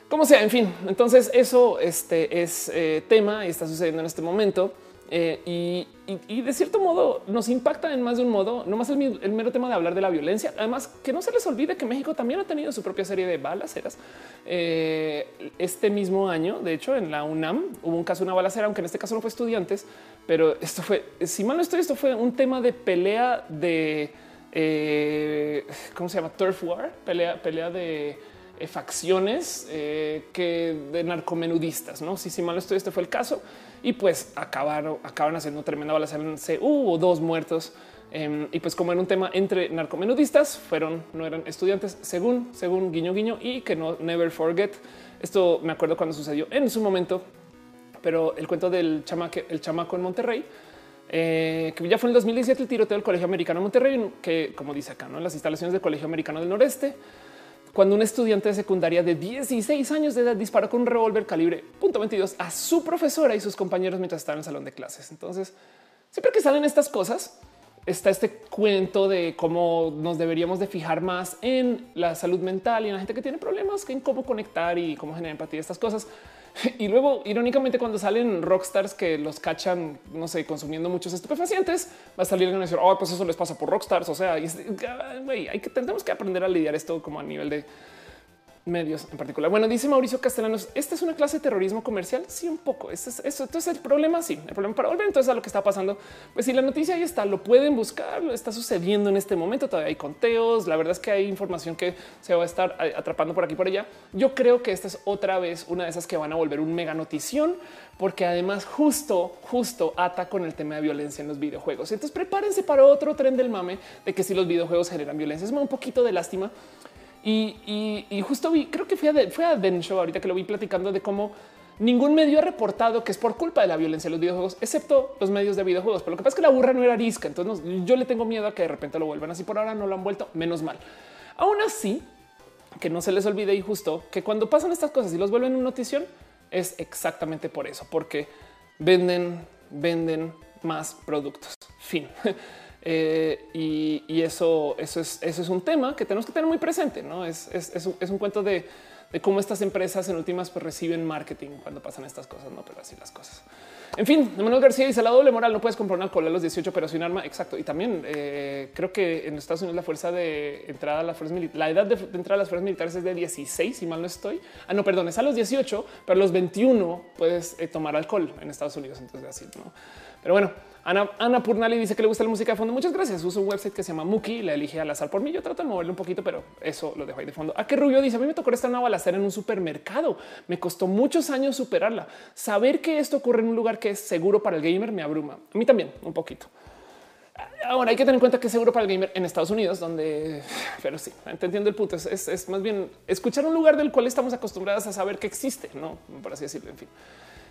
como sea, en fin. Entonces eso este, es eh, tema y está sucediendo en este momento. Eh, y, de cierto modo nos impacta en más de un modo, no más el, mero tema de hablar de la violencia. Además, que no se les olvide que México también ha tenido su propia serie de balaceras. Eh, este mismo año, de hecho, en la UNAM hubo un caso una balacera, aunque en este caso no fue estudiantes, pero esto fue, si mal no estoy, esto fue un tema de pelea de, eh, ¿cómo se llama? Turf War, pelea, pelea de facciones que de narcomenudistas, no? Si, si mal no estoy, este fue el caso y pues acabaron, acaban haciendo tremenda balacera. Hubo dos muertos. Em, y pues como en un tema entre narcomenudistas, fueron, no eran estudiantes, según, según guiño guiño, y que no never forget. Esto me acuerdo cuando sucedió en su momento, pero el cuento del chamaco, el chamaco en Monterrey, eh, que ya fue en el 2017 el tiroteo del Colegio Americano de Monterrey, que como dice acá, ¿no? las instalaciones del Colegio Americano del Noreste, cuando un estudiante de secundaria de 16 años de edad disparó con un revólver calibre .22 a su profesora y sus compañeros mientras estaban en el salón de clases. Entonces, siempre que salen estas cosas, está este cuento de cómo nos deberíamos de fijar más en la salud mental y en la gente que tiene problemas, en cómo conectar y cómo generar empatía, estas cosas. Y luego, irónicamente, cuando salen rockstars que los cachan, no sé, consumiendo muchos estupefacientes, va a salir y decir, oh, pues eso les pasa por rockstars. O sea, hay que tenemos que aprender a lidiar esto como a nivel de medios en particular. Bueno, dice Mauricio Castellanos, ¿esta es una clase de terrorismo comercial? Sí, un poco. Eso, eso. Entonces el problema, sí, el problema para volver entonces a lo que está pasando, pues si la noticia ahí está, lo pueden buscar, lo está sucediendo en este momento, todavía hay conteos, la verdad es que hay información que se va a estar atrapando por aquí por allá. Yo creo que esta es otra vez una de esas que van a volver un mega notición, porque además justo, justo ata con el tema de violencia en los videojuegos. Entonces prepárense para otro tren del mame de que si los videojuegos generan violencia, es un poquito de lástima Y, justo vi, creo que fue a, fue a ahorita que lo vi platicando de cómo ningún medio ha reportado que es por culpa de la violencia de los videojuegos, excepto los medios de videojuegos. Pero lo que pasa es que la burra no era arisca. Entonces yo le tengo miedo a que de repente lo vuelvan así. Por ahora no lo han vuelto, menos mal. Aún así, que no se les olvide y justo que cuando pasan estas cosas y los vuelven una notición, es exactamente por eso, porque venden, venden más productos. Fin. [LAUGHS] Eh, y, eso, eso es, eso es un tema que tenemos que tener muy presente. No es, es, es un cuento de de cómo estas empresas en últimas pues, reciben marketing cuando pasan estas cosas, no, pero así las cosas. En fin, Manuel García dice la doble moral. No puedes comprar un alcohol a los 18, pero sin arma. Exacto. Y también eh, creo que en Estados Unidos la fuerza de entrada a las fuerzas militares, la edad de, entrada a las fuerzas militares es de 16, si mal no estoy. Ah, no, perdón, es a los 18, pero a los 21 puedes eh, tomar alcohol en Estados Unidos. Entonces, así no. Pero bueno, Ana, Purnali dice que le gusta la música de fondo. Muchas gracias. Uso un website que se llama Muki. La elige al azar por mí. Yo trato de moverle un poquito, pero eso lo dejo ahí de fondo. A qué Rubio dice: A mí me tocó esta una balacera en un supermercado. Me costó muchos años superarla. Saber que esto ocurre en un lugar que es seguro para el gamer me abruma. A mí también un poquito. Ahora hay que tener en cuenta que es seguro para el gamer en Estados Unidos, donde, pero sí, entendiendo el punto, es, es, más bien escuchar un lugar del cual estamos acostumbrados a saber que existe, no por así decirlo. En fin.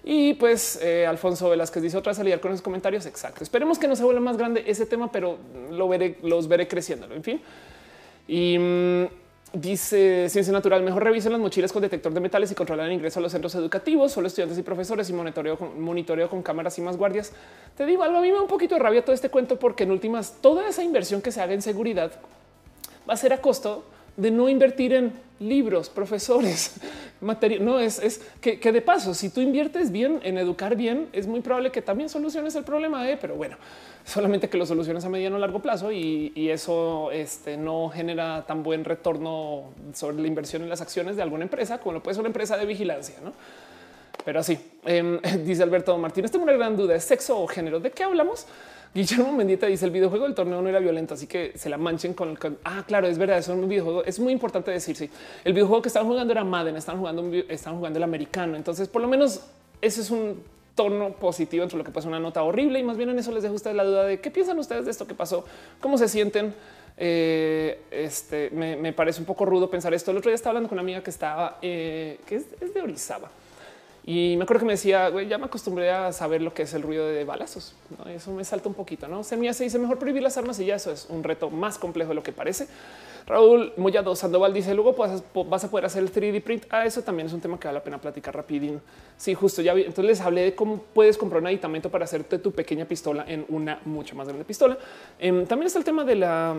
Y pues eh, Alfonso Velázquez dice otra salida con esos comentarios. Exacto. Esperemos que no se vuelva más grande ese tema, pero lo veré, los veré creciendo. En fin. Y mm, dice ciencia natural. Mejor revisen las mochilas con detector de metales y controlar el ingreso a los centros educativos, solo estudiantes y profesores y monitoreo con, monitoreo con cámaras y más guardias. Te digo algo. A mí me da un poquito de rabia todo este cuento, porque en últimas toda esa inversión que se haga en seguridad va a ser a costo de no invertir en libros, profesores, [LAUGHS] material. No es, es que, de paso, si tú inviertes bien en educar bien, es muy probable que también soluciones el problema. ¿eh? Pero bueno, solamente que lo soluciones a mediano o largo plazo y, eso este, no genera tan buen retorno sobre la inversión en las acciones de alguna empresa como lo puede ser una empresa de vigilancia. ¿no? Pero así em, [LAUGHS] dice Alberto Martínez. Tengo una gran duda: ¿es sexo o género? ¿De qué hablamos? Guillermo Mendita dice el videojuego del torneo no era violento, así que se la manchen con, ah, claro, es verdad. Es un videojuego. Es muy importante decir. Sí, el videojuego que estaban jugando era Madden, están jugando, están jugando el americano. Entonces, por lo menos ese es un tono positivo entre lo que pasó una nota horrible y más bien en eso les dejo ustedes la duda de qué piensan ustedes de esto que pasó, cómo se sienten. Eh, este me, parece un poco rudo pensar esto. El otro día estaba hablando con una amiga que estaba, eh, que es, es de Orizaba y me acuerdo que me decía, güey, ya me acostumbré a saber lo que es el ruido de balazos. Eso me salta un poquito. No se me hace dice mejor prohibir las armas y ya eso es un reto más complejo de lo que parece. Raúl Mollado Sandoval dice luego vas a poder hacer el 3D print. Ah, eso también es un tema que vale la pena platicar rapidín. Sí, justo ya vi. Entonces les hablé de cómo puedes comprar un aditamento para hacerte tu pequeña pistola en una mucho más grande pistola. Em, también está el tema de la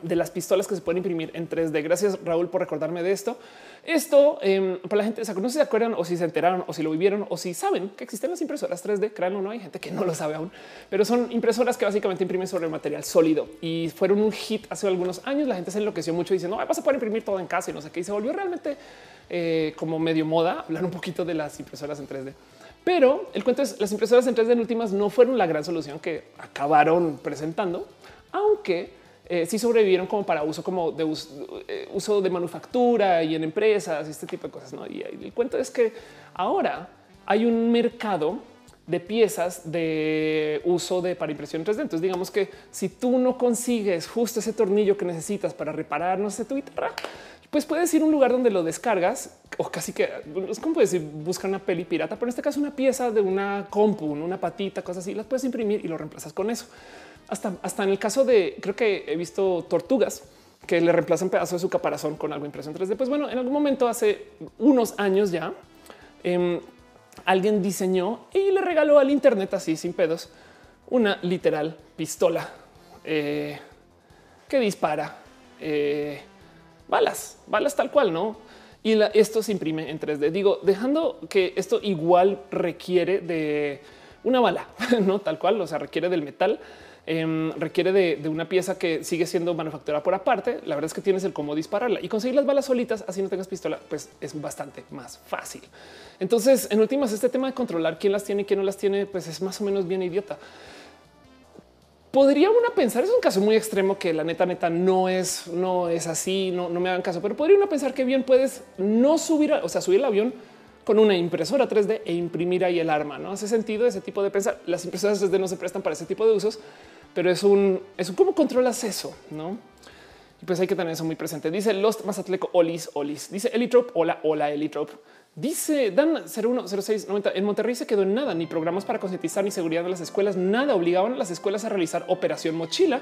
de las pistolas que se pueden imprimir en 3D. Gracias Raúl por recordarme de esto. Esto em, para la gente, o sea, no se acuerdan o si se enteraron o si lo vivieron o si saben que existen las impresoras 3D. Créanlo, no hay gente que no lo sabe aún, pero son impresoras que básicamente imprimen sobre material sólido y fueron un hit hace algunos años. La gente se enloqueció mucho diciendo vas a poder imprimir todo en casa y no sé qué. Y se volvió realmente eh, como medio moda hablar un poquito de las impresoras en 3D. Pero el cuento es las impresoras en 3D en últimas no fueron la gran solución que acabaron presentando, aunque eh, sí sobrevivieron como para uso como de eh, uso, de manufactura y en empresas y este tipo de cosas. ¿no? Y el cuento es que ahora hay un mercado de piezas de uso de para impresión 3D. Entonces digamos que si tú no consigues justo ese tornillo que necesitas para reparar, no sé, tu guitarra, pues puedes ir a un lugar donde lo descargas o casi que es como decir, busca una peli pirata, pero en este caso una pieza de una compu, una patita, cosas así, las puedes imprimir y lo reemplazas con eso hasta, hasta en el caso de creo que he visto tortugas que le reemplazan pedazos de su caparazón con algo impresión 3D. Pues bueno, en algún momento hace unos años ya em, alguien diseñó y le regaló al Internet así sin pedos una literal pistola eh, que dispara eh, balas, balas tal cual, no? Y esto se imprime en 3D. Digo, dejando que esto igual requiere de una bala, [LAUGHS] no tal cual, o sea, requiere del metal Em, requiere de, una pieza que sigue siendo manufacturada por aparte. La verdad es que tienes el cómo dispararla y conseguir las balas solitas, así no tengas pistola, pues es bastante más fácil. Entonces, en últimas, este tema de controlar quién las tiene y quién no las tiene, pues es más o menos bien idiota. Podría uno pensar, es un caso muy extremo que la neta, neta no es, no es así, no, no me hagan caso, pero podría uno pensar que bien puedes no subir, o sea, subir el avión con una impresora 3D e imprimir ahí el arma. No hace sentido ese tipo de pensar. Las impresoras 3D no se prestan para ese tipo de usos, pero es un, es un cómo controlas eso, no? Y pues hay que tener eso muy presente. Dice Lost Mazatleco Olis Olis. Dice Elitrop. Hola, hola Elitrop. Dice Dan 010690 en Monterrey se quedó en nada, ni programas para concientizar ni seguridad de las escuelas, nada obligaban a las escuelas a realizar operación mochila,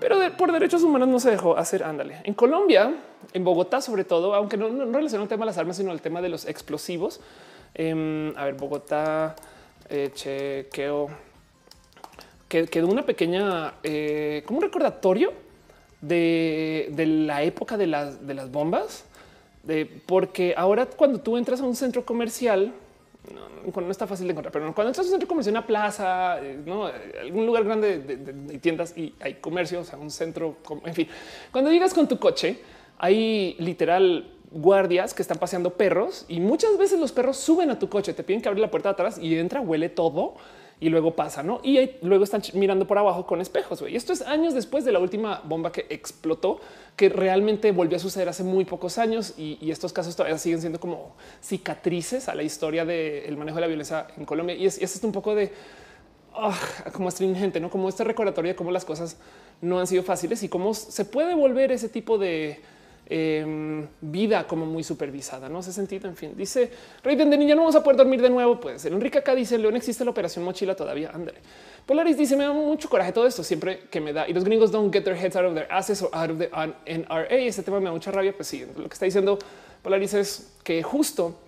pero por derechos humanos no se dejó hacer. Ándale. En Colombia, en Bogotá, sobre todo, aunque no, no relaciona el tema de las armas, sino el tema de los explosivos. Em, a ver, Bogotá, eh, chequeo que quedó una pequeña, eh, como un recordatorio de, de, la época de las, de las bombas porque ahora cuando tú entras a un centro comercial, no, no, está fácil de encontrar, pero cuando entras a un centro comercial, una plaza, eh, ¿no? algún lugar grande de, tiendas y hay comercio, o sea, un centro, en fin, cuando llegas con tu coche, hay literal guardias que están paseando perros y muchas veces los perros suben a tu coche, te piden que abres la puerta de atrás y entra, huele todo y luego pasa, ¿no? Y luego están mirando por abajo con espejos. Y esto es años después de la última bomba que explotó, que realmente volvió a suceder hace muy pocos años y, estos casos todavía siguen siendo como cicatrices a la historia del manejo de la violencia en Colombia. Y es, es un poco de ah, como astringente, ¿no? Como este recordatorio de cómo las cosas no han sido fáciles y cómo se puede volver ese tipo de Em, vida como muy supervisada. No hace sentido. En fin, dice Rey de Niña, no vamos a poder dormir de nuevo. Pues Enrique acá dice León existe la operación mochila todavía. Ándale. Polaris dice me da mucho coraje todo esto siempre que me da y los gringos don't get their heads out of their asses or out of the NRA. Ese tema me da mucha rabia. Pues sí, lo que está diciendo Polaris es que justo,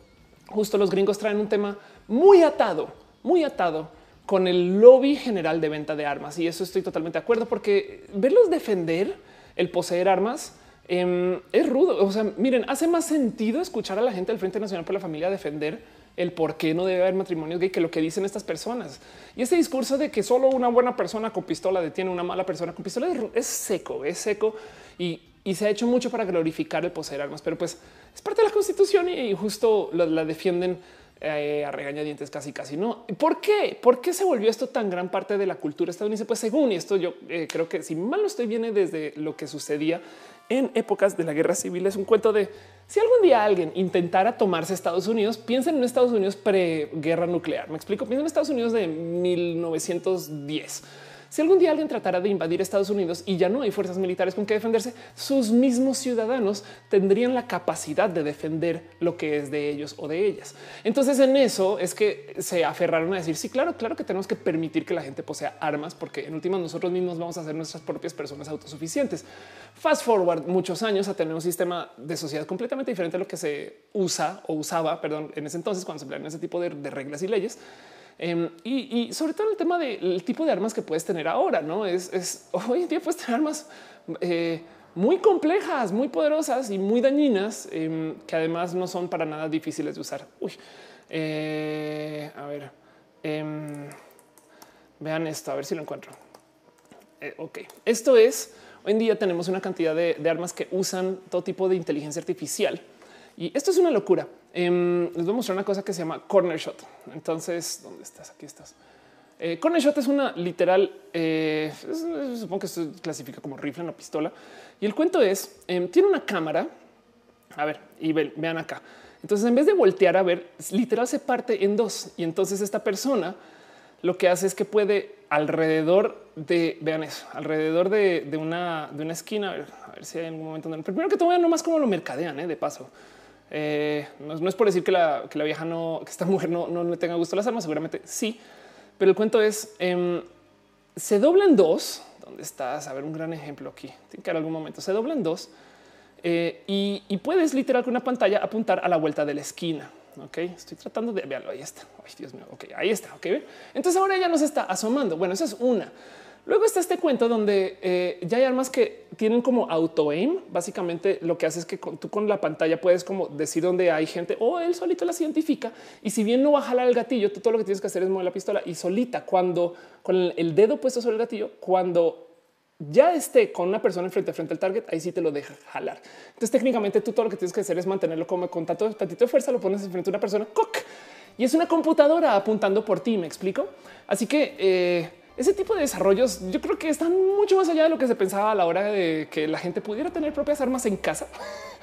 justo los gringos traen un tema muy atado, muy atado con el lobby general de venta de armas. Y eso estoy totalmente de acuerdo porque verlos defender el poseer armas Em, es rudo. O sea, miren, hace más sentido escuchar a la gente del Frente Nacional por la Familia defender el por qué no debe haber matrimonios gay que lo que dicen estas personas. Y ese discurso de que solo una buena persona con pistola detiene una mala persona con pistola es, seco, es seco y, se ha hecho mucho para glorificar el poseer armas, pero pues es parte de la constitución y, justo la, defienden eh, a regañadientes casi casi no. ¿Por qué? ¿Por qué se volvió esto tan gran parte de la cultura estadounidense? Pues según esto yo eh, creo que si mal no estoy viene desde lo que sucedía en épocas de la guerra civil. Es un cuento de si algún día alguien intentara tomarse Estados Unidos, piensen en Estados Unidos pre-guerra nuclear. Me explico, piensen en Estados Unidos de 1910 si algún día alguien tratara de invadir Estados Unidos y ya no hay fuerzas militares con que defenderse, sus mismos ciudadanos tendrían la capacidad de defender lo que es de ellos o de ellas. Entonces en eso es que se aferraron a decir, sí, claro, claro que tenemos que permitir que la gente posea armas porque en últimas nosotros mismos vamos a ser nuestras propias personas autosuficientes. Fast forward muchos años a tener un sistema de sociedad completamente diferente a lo que se usa o usaba, perdón, en ese entonces cuando se emplearon ese tipo de reglas y leyes. Em, y, sobre todo el tema del tipo de armas que puedes tener ahora, no es, [LAUGHS] hoy en día puedes tener armas eh, muy complejas, muy poderosas y muy dañinas em, que además no son para nada difíciles de usar. Uy, eh, a ver, em, vean esto, a ver si lo encuentro. Eh, ok, esto es hoy en día tenemos una cantidad de armas que usan todo tipo de inteligencia artificial y esto es una locura. Em, les voy a mostrar una cosa que se llama corner shot. Entonces, ¿dónde estás? Aquí estás. Eh, corner shot es una literal, eh, supongo que se clasifica como rifle, una pistola. Y el cuento es, em, tiene una cámara. A ver, y vean acá. Entonces, en vez de voltear a ver, literal se parte en dos. Y entonces esta persona lo que hace es que puede alrededor de, vean eso, alrededor de, una, de una esquina, a ver, si hay algún momento donde, primero que todo, vean nomás cómo lo mercadean, ¿eh? de paso. Eh, no, es por decir que la, vieja no, que esta [LAUGHS] mujer no, no le tenga gusto las armas, seguramente sí, pero el cuento es em, se doblan dos. ¿Dónde estás? A ver, un gran ejemplo aquí. Tiene que haber algún momento. Se doblan dos eh, y, puedes literal con una pantalla apuntar a la vuelta de la esquina. Ok, estoy tratando de verlo. Ahí está. Ay, Dios mío. Ok, ahí está. Ok, entonces ahora ya nos está asomando. Bueno, esa es una. Luego está este cuento donde eh, ya hay armas que tienen como auto aim. Básicamente lo que hace es que tú con la pantalla puedes como decir dónde hay gente o él solito las identifica. Y si bien no va a jalar el gatillo, tú todo lo que tienes que hacer es mover la pistola y solita cuando con el dedo puesto sobre el gatillo, cuando ya esté con una persona frente a frente al target, ahí sí te lo deja jalar. Entonces técnicamente tú todo lo que tienes que hacer es mantenerlo como con tanto, tantito de fuerza, lo pones frente a una persona y es una computadora apuntando por ti. Me explico. Así que eh, ese tipo de desarrollos yo creo que están mucho más allá de lo que se pensaba a la hora de que la gente pudiera tener propias armas en casa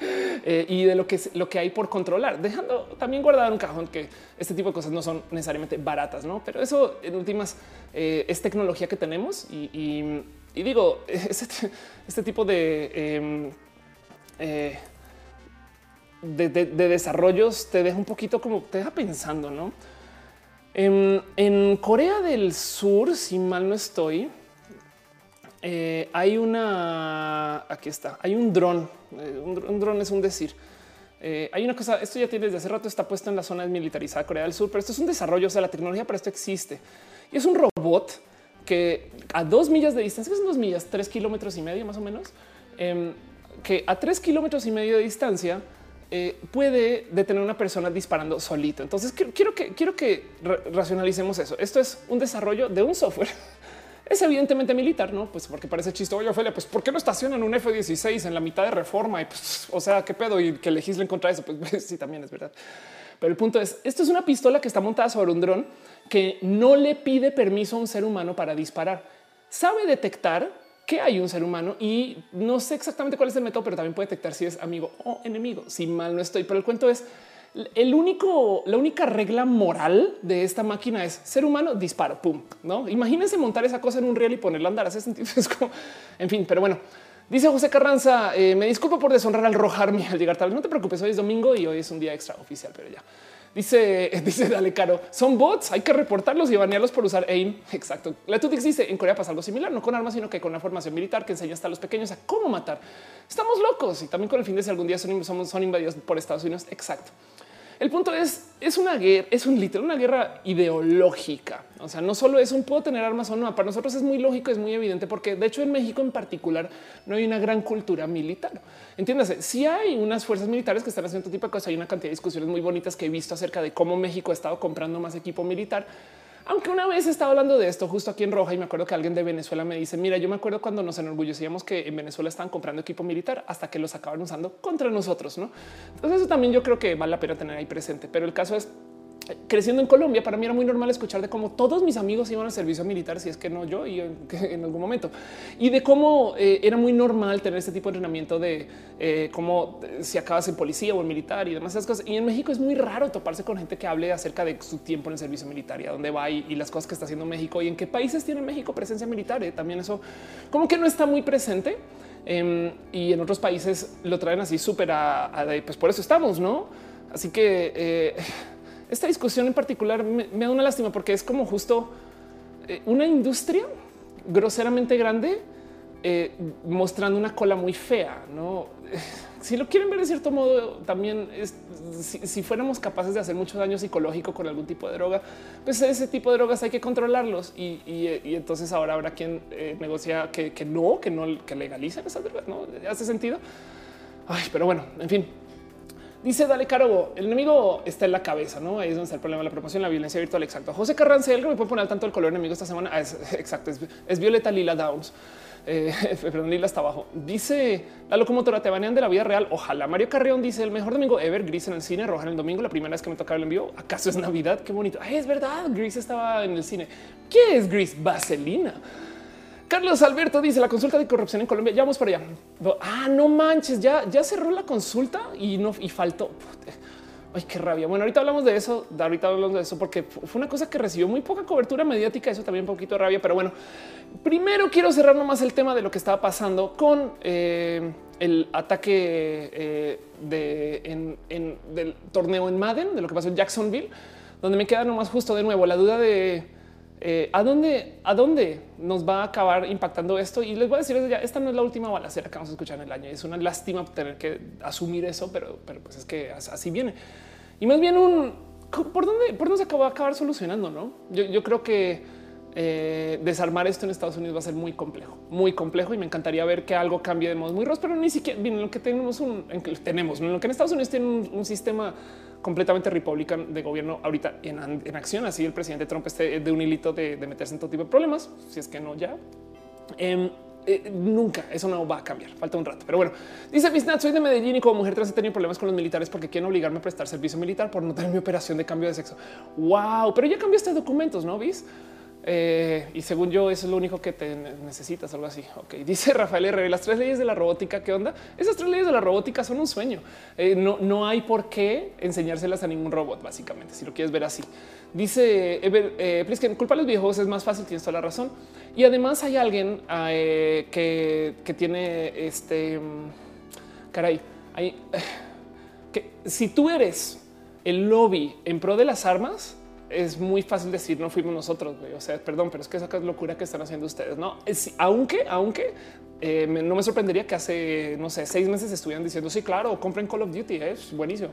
[LAUGHS] eh, y de lo que, lo que hay por controlar, dejando también guardado en un cajón que este tipo de cosas no son necesariamente baratas, ¿no? Pero eso en últimas eh, es tecnología que tenemos y, digo, [LAUGHS] este, este tipo de, em, eh, de, desarrollos te deja un poquito como te deja pensando, ¿no? En, Corea del Sur, si mal no estoy, eh, hay una, aquí está, hay un dron, eh, un, dron es un decir. hay una cosa, esto ya tiene desde hace rato, está puesto en la zona desmilitarizada de Corea del Sur, pero esto es un desarrollo, o sea, la tecnología para esto existe. Y es un robot que a dos millas de distancia, son dos millas, tres kilómetros y medio más o menos, em, que a tres kilómetros y medio de distancia eh, puede detener a una persona disparando solito. Entonces quiero que quiero que racionalicemos eso. Esto es un desarrollo de un software. [LAUGHS] Es evidentemente militar, no? Pues porque parece chiste. Oye, Ophelia, pues ¿por qué no estacionan un F-16 en la mitad de reforma? Y pues, o sea, qué pedo y que legislen contra eso. [LAUGHS] Pues sí, también es verdad. Pero el punto es, esto es una pistola que está montada sobre un dron que no le pide permiso a un ser humano para disparar. Sabe detectar que hay un ser humano y no sé exactamente cuál es el método, pero también puede detectar si es amigo o enemigo. Si mal no estoy, pero el cuento es el único, la única regla moral de esta máquina es ser humano, disparo, pum. No imagínense montar esa cosa en un riel y ponerla a andar. Hace sentido. [LAUGHS] Es como, en fin, pero bueno, dice José Carranza. Eh, me disculpo por deshonrar al rojarme al llegar tarde. No te preocupes, hoy es domingo y hoy es un día extra oficial, pero ya. Dice, [LAUGHS] dice Dale Caro, son bots, hay que reportarlos y banearlos por usar AIM. Exacto. La Tutix dice en Corea pasa algo similar, no con armas, sino que con una formación militar que enseña hasta a los pequeños a cómo matar. Estamos locos y también con el fin de si algún día son, son invadidos por Estados Unidos. Exacto. El punto es, es una guerra, es un literal, una guerra ideológica. O sea, no solo es un puedo tener armas o no. Para nosotros es muy lógico, es muy evidente, porque de hecho en México en particular no hay una gran cultura militar. Entiéndase, si hay unas fuerzas militares que están haciendo este tipo de cosas, hay una cantidad de discusiones muy bonitas que he visto acerca de cómo México ha estado comprando más equipo militar aunque una vez estaba hablando de esto justo aquí en Roja y me acuerdo que alguien de Venezuela me dice, mira, yo me acuerdo cuando nos enorgullecíamos que en Venezuela estaban comprando equipo militar hasta que los acaban usando contra nosotros, ¿no? Entonces eso también yo creo que vale la pena tener ahí presente, pero el caso es creciendo en Colombia, para mí era muy normal escuchar de cómo todos mis amigos iban al servicio militar, si es que no yo y [LAUGHS] en algún momento, y de cómo eh, era muy normal tener este tipo de entrenamiento de eh, cómo eh, si acabas en policía o en militar y demás esas cosas. Y en México es muy raro toparse con gente que hable acerca de su tiempo en el servicio militar y a dónde va y, las cosas que está haciendo México y en qué países tiene México presencia militar. También eso como que no está muy presente. Em, y en otros países lo traen así súper a, pues por eso estamos, no? Así que esta discusión en particular me, da una lástima porque es como justo eh, una industria groseramente grande eh, mostrando una cola muy fea. No, [LAUGHS] si lo quieren ver de cierto modo, también es, si, fuéramos capaces de hacer mucho daño psicológico con algún tipo de droga, pues ese tipo de drogas hay que controlarlos. Y, entonces ahora habrá quien eh, negocia que, no, que no, que legalicen esas drogas. No hace sentido. Ay, pero bueno, en fin, Dice Dale Caro, el enemigo está en la cabeza, no? Ahí es donde está el problema la promoción, la violencia virtual. Exacto. José Carrancel, me puede poner tanto el color enemigo esta semana. Ah, es, [LAUGHS] exacto, es, Violeta Lila Downs. Eh, [LAUGHS] perdón, Lila está abajo. Dice la locomotora te banean de la vida real. Ojalá. Mario Carreón dice el mejor domingo ever. Gris en el cine, roja en el domingo. La primera vez que me tocaba el envío. ¿Acaso es Navidad? Qué bonito. es verdad. Gris estaba en el cine. ¿Qué es Gris? Vaselina. Carlos Alberto dice la consulta de corrupción en Colombia. Ya vamos para allá. Ah, no manches, ya, ya cerró la consulta y no y faltó. Ay, qué rabia. Bueno, ahorita hablamos de eso. Ahorita hablamos de eso porque fue una cosa que recibió muy poca cobertura mediática. Eso también un poquito de rabia, pero bueno, primero quiero cerrar nomás el tema de lo que estaba pasando con eh, el ataque eh, del torneo en Madden, de lo que pasó en Jacksonville, donde me queda nomás justo de nuevo la duda de eh, ¿a, dónde, ¿A dónde nos va a acabar impactando esto? Y les voy a decir, ya, esta no es la última balacera que vamos a escuchar en el año. Es una lástima tener que asumir eso, pero, pero pues es que así viene. Y más bien un, ¿por dónde, por dónde se acaba acabar solucionando? ¿no? Yo, creo que eh, desarmar esto en Estados Unidos va a ser muy complejo, muy complejo y me encantaría ver que algo cambie de modo muy ros, pero ni siquiera bien, lo que tenemos un en que tenemos, en lo que en Estados Unidos tiene un, sistema completamente republicano de gobierno ahorita en, acción. Así el presidente Trump esté de un hilito de, meterse en todo tipo de problemas, si es que no ya. Em, eh, nunca eso no va a cambiar. Falta un rato, pero bueno, dice Bisnat, soy de Medellín y como mujer trans he tenido problemas con los militares porque quieren obligarme a prestar servicio militar por no tener mi operación de cambio de sexo. Wow, pero ya cambiaste documentos, no vis? Eh, y según yo, es lo único que te necesitas, algo así. Ok, dice [LAUGHS] Rafael R. Las tres leyes de la robótica. ¿Qué onda? Esas tres leyes de la robótica son un sueño. Eh, no, no hay por qué enseñárselas a ningún robot, básicamente, si lo quieres ver así. Dice Ever, eh, que culpa a los viejos es más fácil, tienes toda la razón. Y además hay alguien eh, que, que, tiene este mm, caray, hay, [SIGHS] si tú eres el lobby en pro de las armas, es muy fácil decir no fuimos nosotros. O sea, perdón, pero es que esa es locura que están haciendo ustedes. No, es, aunque, aunque eh, no me sorprendería que hace no sé, seis meses estuvieran diciendo sí, claro, compren Call of Duty. Es buenísimo.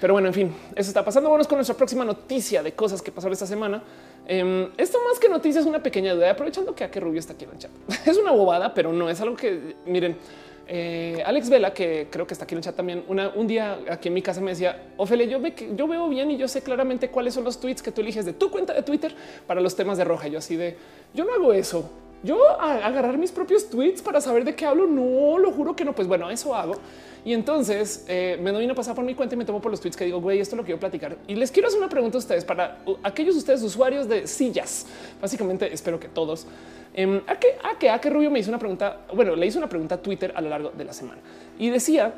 pero bueno, en fin, eso está pasando. Vamos con nuestra próxima noticia de cosas que pasaron esta semana. Em, esto más que noticias es una pequeña duda, aprovechando que a que Rubio está aquí en el chat. [LAUGHS] Es una bobada, pero no es algo que miren. Eh, Alex Vela, que creo que está aquí en el chat también, un día aquí en mi casa me decía, Ophelia, yo, yo veo bien y yo sé claramente cuáles son los tweets que tú eliges de tu cuenta de Twitter para los temas de roja. Yo así de, yo no hago eso. Yo agarrar mis propios tweets para saber de qué hablo, no, lo juro que no. Pues bueno, eso hago. Y entonces eh, me doy una pasada por mi cuenta y me tomo por los tweets que digo, güey, esto lo quiero platicar. Y les quiero hacer una pregunta a ustedes para aquellos ustedes usuarios de sillas. Básicamente espero que todos. Em, a que a que a que Rubio me hizo una pregunta. Bueno, le hice una pregunta a Twitter a lo largo de la semana y decía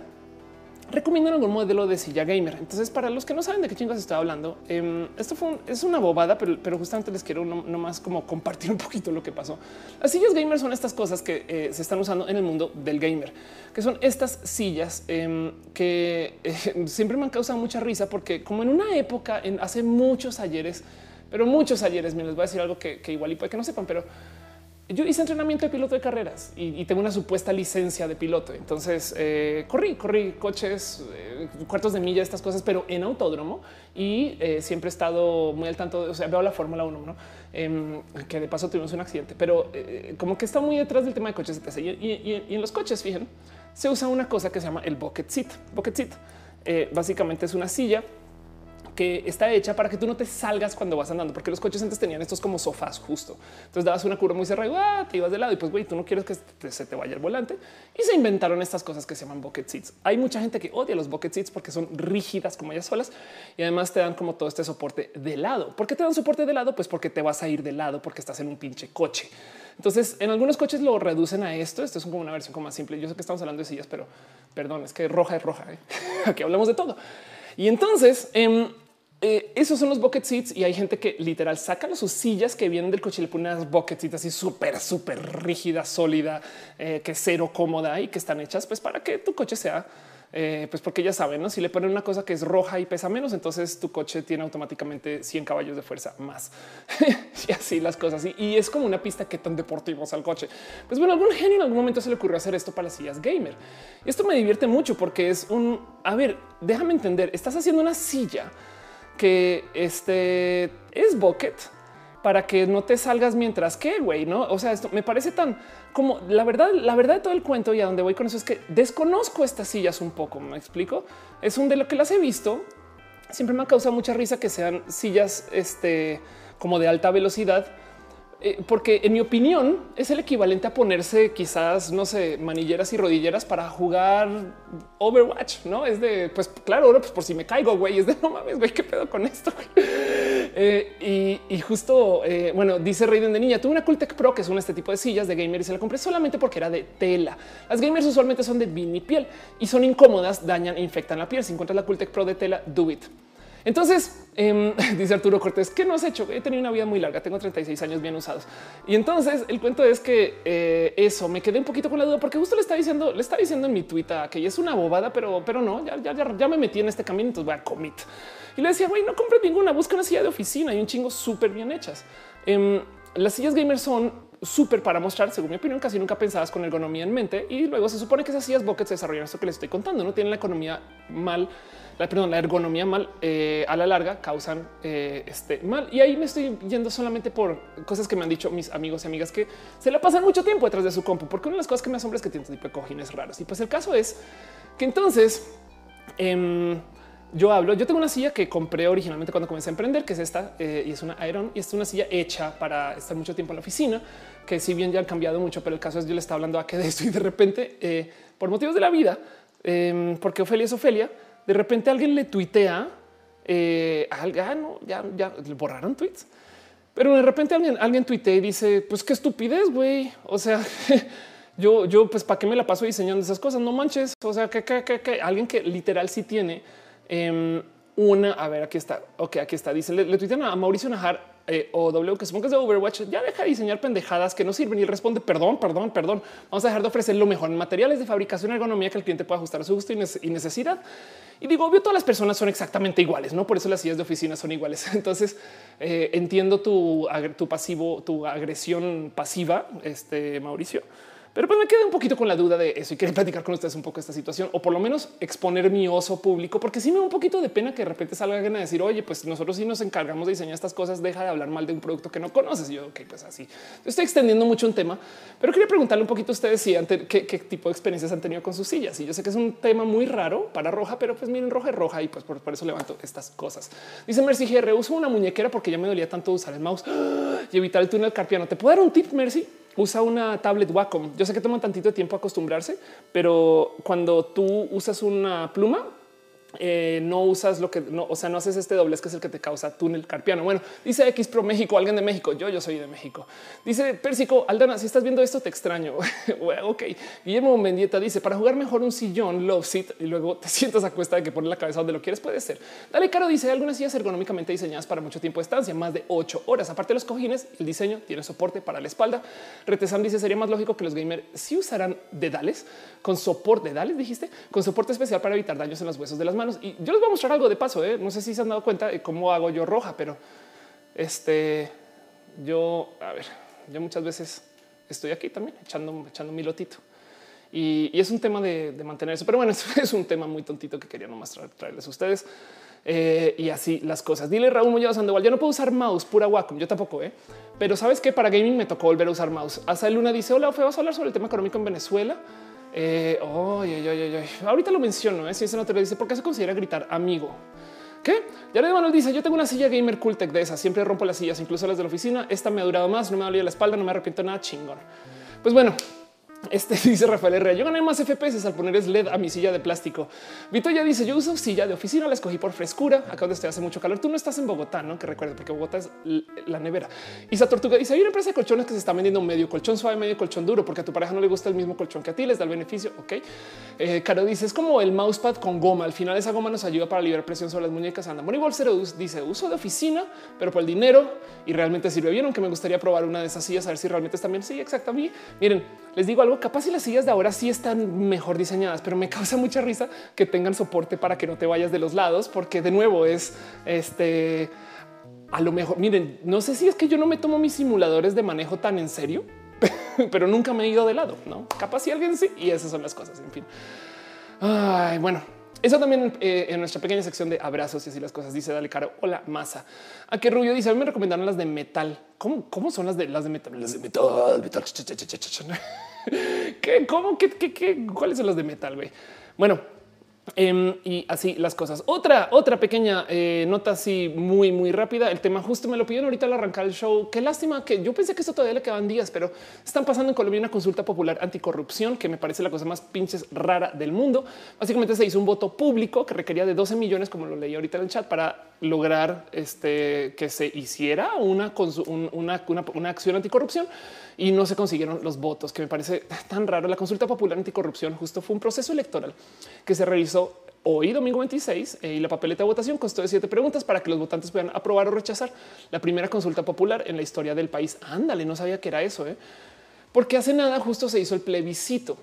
recomiendan algún modelo de silla gamer. Entonces, para los que no saben de qué chingas estaba hablando, em, esto fue es una bobada, pero, justamente les quiero no, más como compartir un poquito lo que pasó. Las sillas gamer son estas cosas que eh, se están usando en el mundo del gamer, que son estas sillas em, que eh, siempre me han causado mucha risa porque como en una época, en hace muchos ayeres, pero muchos ayeres, me les voy a decir algo que, que igual y puede que no sepan, pero yo hice entrenamiento de piloto de carreras y, tengo una supuesta licencia de piloto. Entonces eh, corrí, corrí coches, eh, cuartos de milla, estas cosas, pero en autódromo y eh, siempre he estado muy al tanto. O sea, veo la Fórmula 1, ¿no? Em, que de paso tuvimos un accidente, pero como que está muy detrás del tema de coches Y, y, y, en los coches, fíjense, se usa una cosa que se llama el bucket seat. Bucket seat básicamente es una silla que está hecha para que tú no te salgas cuando vas andando, porque los coches antes tenían estos como sofás justo. Entonces dabas una curva muy cerrada, ah, te ibas de lado y pues güey, tú no quieres que se te vaya el volante y se inventaron estas cosas que se llaman bucket seats. Hay mucha gente que odia los bucket seats porque son rígidas como ellas solas y además te dan como todo este soporte de lado. ¿Por qué te dan soporte de lado? Pues porque te vas a ir de lado porque estás en un pinche coche. Entonces, en algunos coches lo reducen a esto. Esto es como una versión como más simple. Yo sé que estamos hablando de sillas, pero perdón, es que roja es roja. ¿eh? [LAUGHS] Aquí hablamos de todo. Y entonces, eh, eh, esos son los bucket seats y hay gente que literal saca sus sillas que vienen del coche y le pone unas bucket seats así súper, súper rígida, sólida, eh, que cero cómoda y que están hechas pues para que tu coche sea eh, pues porque ya saben, ¿no? si le ponen una cosa que es roja y pesa menos, entonces tu coche tiene automáticamente 100 caballos de fuerza más [LAUGHS] y así las cosas. Y, y, es como una pista que tan deportivos al coche. Pues bueno, algún genio en algún momento se le ocurrió hacer esto para las sillas gamer. Y esto me divierte mucho porque es un a ver, déjame entender. Estás haciendo una silla que este es bucket para que no te salgas mientras que güey, no? O sea, esto me parece tan como la verdad, la verdad de todo el cuento y a donde voy con eso es que desconozco estas sillas un poco. Me explico. Es un de lo que las he visto. Siempre me ha causado mucha risa que sean sillas este, como de alta velocidad eh, porque en mi opinión es el equivalente a ponerse quizás, no sé, manilleras y rodilleras para jugar Overwatch, ¿no? Es de, pues claro, pues por si me caigo, güey, es de no mames, güey, qué pedo con esto. [LAUGHS] Eh, y, justo, eh, bueno, dice Raiden de niña, tuve una Cooltech Pro, que es un este tipo de sillas de gamer y se la compré solamente porque era de tela. Las gamers usualmente son de y piel y son incómodas, dañan, infectan la piel. Si encuentras la Cooltech Pro de tela, do it. Entonces em, [LAUGHS] dice Arturo Cortés que no has hecho. He tenido una vida muy larga. Tengo 36 años bien usados. Y entonces el cuento es que eh, eso me quedé un poquito con la duda porque justo le está diciendo, le está diciendo en mi tweet que es una bobada, pero, pero no, ya, ya, ya, me metí en este camino. Entonces voy a commit y le decía, güey, no compres ninguna, busca una silla de oficina y un chingo súper bien hechas. Em, las sillas gamer son súper para mostrar, según mi opinión, casi nunca pensadas con ergonomía en mente. Y luego se supone que esas sillas bucket se desarrollan esto que les estoy contando, no tienen la economía mal la, perdón, la ergonomía mal eh, a la larga causan eh, este mal. Y ahí me estoy yendo solamente por cosas que me han dicho mis amigos y amigas que se la pasan mucho tiempo detrás de su compu, porque una de las cosas que me asombra es que tiene este tipo de cojines raros. Y pues el caso es que entonces em, yo hablo, yo tengo una silla que compré originalmente cuando comencé a emprender, que es esta eh, y es una Iron y es una silla hecha para estar mucho tiempo en la oficina, que si bien ya han cambiado mucho, pero el caso es yo le estaba hablando a que de esto y de repente por motivos de la vida, em, porque Ofelia es Ofelia, de repente alguien le tuitea eh, ah, ya, ya, borraron tweets. Pero de repente alguien, alguien tuitea y dice, pues qué estupidez, güey. O sea, [LAUGHS] yo, yo, pues para qué me la paso diseñando esas cosas. No manches. O sea, que, que, que, alguien que literal sí tiene em, una. A ver, aquí está. Ok, aquí está. Dice, le, le tuitean a Mauricio Najar eh, o W que supongo que es de Overwatch, ya deja de diseñar pendejadas que no sirven y responde perdón, perdón, perdón. Vamos a dejar de ofrecer lo mejor en materiales de fabricación y ergonomía que el cliente pueda ajustar a su gusto y, necesidad. Y digo, obvio, todas las personas son exactamente iguales, no por eso las sillas de oficina son iguales. [LAUGHS] Entonces eh, entiendo tu, tu pasivo, tu agresión pasiva, este Mauricio. Pero pues me quedé un poquito con la duda de eso y quería platicar con ustedes un poco esta situación o por lo menos exponer mi oso público, porque sí me da un poquito de pena que de repente salga alguien a decir, oye, pues nosotros sí nos encargamos de diseñar estas cosas, deja de hablar mal de un producto que no conoces. Y yo, ok, pues así. Estoy extendiendo mucho un tema, pero quería preguntarle un poquito a ustedes si qué, qué, tipo de experiencias han tenido con sus sillas. Y yo sé que es un tema muy raro para roja, pero pues miren, roja es roja y pues por, eso levanto estas cosas. Dice Mercy GR, uso una muñequera porque ya me dolía tanto usar el mouse [GASPS] y evitar el túnel carpiano. ¿Te puedo dar un tip, Mercy? Usa una tablet Wacom. Yo sé que toma tantito de tiempo acostumbrarse, pero cuando tú usas una pluma, eh, no usas lo que no, o sea, no haces este doblez que es el que te causa túnel carpiano. Bueno, dice X Pro México, alguien de México. Yo, yo soy de México. Dice Pérsico Aldana, si estás viendo esto, te extraño. [LAUGHS] ok. Guillermo Mendieta dice para jugar mejor un sillón, love seat y luego te [LAUGHS] sientas a cuesta de que pones la cabeza donde lo quieres. Puede ser. Dale Caro dice algunas sillas ergonómicamente diseñadas para mucho tiempo de estancia, más de ocho horas. Aparte de los cojines, el diseño tiene soporte para la espalda. Retesam dice sería más lógico que los gamers sí usarán dedales con soporte, dedales, dijiste, con soporte especial para evitar daños en los huesos de las manos y yo les voy a mostrar algo de paso. ¿eh? No sé si se han dado cuenta de cómo hago yo roja, pero este yo, a ver, yo muchas veces estoy aquí también echando, echando mi lotito. Y, es un tema de, mantener eso. Pero bueno, [LAUGHS] es un tema muy tontito que quería nomás traerles a ustedes. Eh, y así las cosas. Dile Raúl Muñoz Sandoval, yo no puedo usar mouse pura Wacom, yo tampoco, ¿eh? pero sabes que para gaming me tocó volver a usar mouse. Hasta Luna dice, hola, Ofe, vas a hablar sobre el tema económico en Venezuela. Eh, Ahorita lo menciono. ¿eh? Si eso no te lo dice, ¿por qué se considera gritar amigo? ¿Qué? de Manuel dice: Yo tengo una silla gamer Cooltech de esas. Siempre rompo las sillas, incluso las de la oficina. Esta me ha durado más, no me ha dolido la espalda, no me arrepiento nada. Chingón. Pues bueno, este [LAUGHS] dice Rafael Herrera. Yo gané más FPS al poner LED a mi silla de plástico. Vito ya dice: Yo uso silla de oficina, la escogí por frescura. Acá donde estoy hace mucho calor. Tú no estás en Bogotá, no? Que recuerde, porque Bogotá es la nevera. Isa Tortuga dice: Hay una empresa de colchones que se está vendiendo medio colchón suave, medio colchón duro, porque a tu pareja no le gusta el mismo colchón que a ti, les da el beneficio. Ok. Eh, Caro dice: Es como el mousepad con goma. Al final, esa goma nos ayuda para liberar presión sobre las muñecas. Anda, Money Cero dice: Uso de oficina, pero por el dinero y realmente sirve bien. Aunque me gustaría probar una de esas sillas, a ver si realmente está bien. Sí, exactamente. Miren, les digo algo capaz y las sillas de ahora sí están mejor diseñadas, pero me causa mucha risa que tengan soporte para que no te vayas de los lados, porque de nuevo es este a lo mejor. Miren, no sé si es que yo no me tomo mis simuladores de manejo tan en serio, pero nunca me he ido de lado. No capaz si alguien sí, y esas son las cosas. En fin, bueno, eso también eh, en nuestra pequeña sección de abrazos y así las cosas. Dice Dale Caro. Hola, masa. A qué Rubio dice: A mí me recomendaron las de metal. ¿Cómo, cómo son las de las de metal? Las de metal, metal. ¿Qué? ¿Cómo? ¿Qué, qué, qué? ¿Cuáles son las de metal? Güey? Bueno, Em, y así las cosas. Otra, otra pequeña eh, nota así muy, muy rápida. El tema justo me lo pidieron ahorita al arrancar el show. Qué lástima que yo pensé que esto todavía le quedaban días, pero están pasando en Colombia una consulta popular anticorrupción que me parece la cosa más pinches rara del mundo. Básicamente se hizo un voto público que requería de 12 millones, como lo leí ahorita en el chat, para lograr este, que se hiciera una, una, una, una acción anticorrupción y no se consiguieron los votos, que me parece tan raro. La consulta popular anticorrupción justo fue un proceso electoral que se realizó hoy, domingo 26, eh, y la papeleta de votación constó de siete preguntas para que los votantes puedan aprobar o rechazar la primera consulta popular en la historia del país. Ándale, no sabía que era eso, ¿eh? porque hace nada justo se hizo el plebiscito.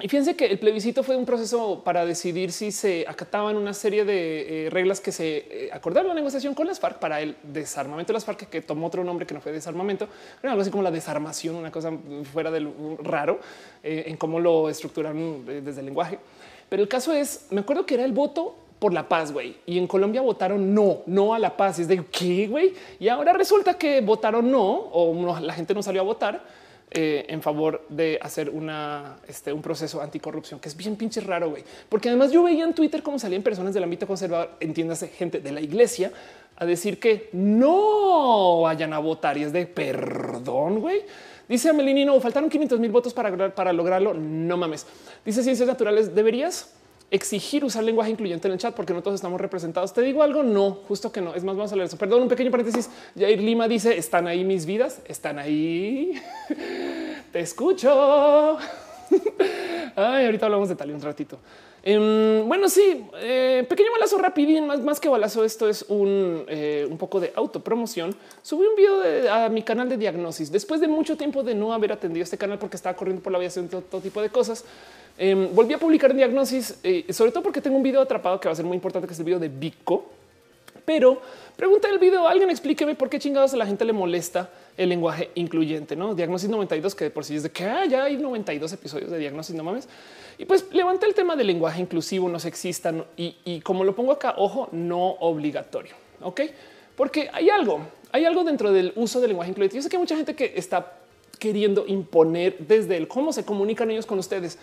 Y fíjense que el plebiscito fue un proceso para decidir si se acataban una serie de eh, reglas que se acordaron la negociación con las FARC para el desarmamento de las FARC, que tomó otro nombre que no fue desarmamento, pero algo así como la desarmación, una cosa fuera del raro en cómo lo estructuran desde el lenguaje. Pero el caso es, me acuerdo que era el voto por la paz, güey. Y en Colombia votaron no, no a la paz. Es de qué, güey. Y ahora resulta que votaron no o la gente no salió a votar eh, en favor de hacer una, este, un proceso anticorrupción, que es bien pinche raro, güey. Porque además yo veía en Twitter cómo salían personas del ámbito conservador, entiéndase, gente de la iglesia, a decir que no vayan a votar y es de perdón, güey. Dice Amelini, no, faltaron 500 mil votos para, para lograrlo. No mames. Dice Ciencias Naturales, ¿deberías? exigir usar lenguaje incluyente en el chat porque no todos estamos representados. Te digo algo, no, justo que no. Es más, vamos a leer eso. Perdón, un pequeño paréntesis. Jair Lima dice, están ahí mis vidas, están ahí. [LAUGHS] Te escucho. [LAUGHS] Ay, ahorita hablamos de tal un ratito. Em, bueno, sí, eh, pequeño balazo rapidín, más, más que balazo, esto es un, eh, un poco de autopromoción. Subí un video a mi canal de diagnosis después de mucho tiempo de no haber atendido este canal porque estaba corriendo por la haciendo todo, tipo de cosas. Em, volví a publicar diagnosis, eh, sobre todo porque tengo un video atrapado que va a ser muy importante, que es el video de Vico. Pero pregunta el video, alguien explíqueme por qué chingados a la gente le molesta el lenguaje incluyente, no diagnosis 92, que de por sí es de que ah, ya hay 92 episodios de diagnosis, no mames. Y pues levanta el tema del lenguaje inclusivo, no sexista y, y como lo pongo acá, ojo, no obligatorio. Ok, porque hay algo, hay algo dentro del uso del lenguaje incluyente. Yo sé que hay mucha gente que está queriendo imponer desde el cómo se comunican ellos con ustedes,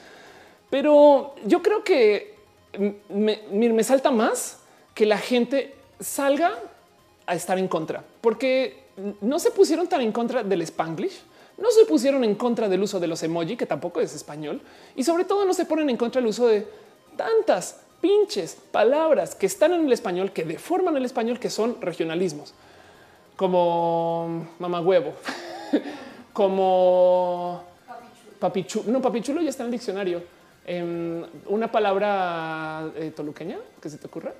pero yo creo que me salta más que la gente salga a estar en contra, porque no se pusieron tan en contra del spanglish no se pusieron en contra del uso de los emoji, que tampoco es español, y sobre todo no se ponen en contra del uso de tantas pinches palabras que están en el español, que deforman el español, que son regionalismos, como mamá huevo, [LAUGHS] como papichulo. No, papichulo ya está en el diccionario. Em, una palabra eh, toluqueña que se te ocurra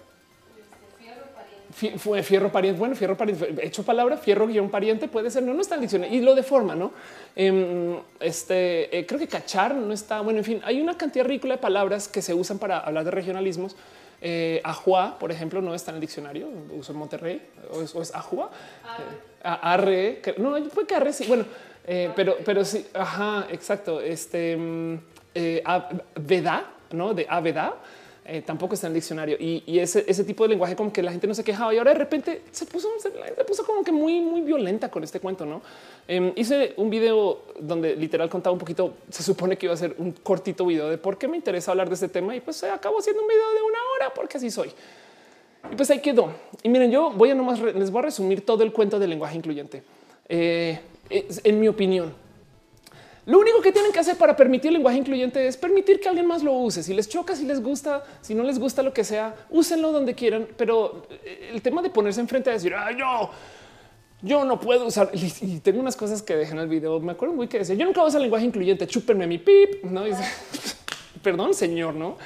fierro pariente. Bueno, fierro pariente, hecho palabra, fierro guion pariente puede ser, no, no está en diccionario y lo deforma, no? Em, este eh, creo que cachar no está. Bueno, en fin, hay una cantidad ridícula de palabras que se usan para hablar de regionalismos. Eh, ajua, por ejemplo, no está en el diccionario, uso en Monterrey o es, o es ajua, eh, arre, no fue que arre, sí, bueno, pero, pero sí, ajá, exacto. Este mm, veda, no de aveda eh, tampoco está en el diccionario y, ese, tipo de lenguaje como que la gente no se quejaba y ahora de repente se puso, como que muy, muy violenta con este cuento. No em, hice un video donde literal contaba un poquito. Se supone que iba a ser un cortito video de por qué me interesa hablar de este tema y pues se acabó haciendo un video de una hora porque así soy. Y pues ahí quedó. Y miren, yo voy a nomás les voy a resumir todo el cuento del lenguaje incluyente. Eh, en mi opinión, lo único que tienen que hacer para permitir el lenguaje incluyente es permitir que alguien más lo use. Si les choca, si les gusta, si no les gusta lo que sea, úsenlo donde quieran. Pero eh, el tema de ponerse enfrente a decir, ay, no, yo no puedo usar. Y tengo unas cosas que dejé en el video. Me acuerdo muy que decía, yo nunca voy a usar lenguaje incluyente, chúpenme mi pip. No [LAUGHS] perdón, señor, no?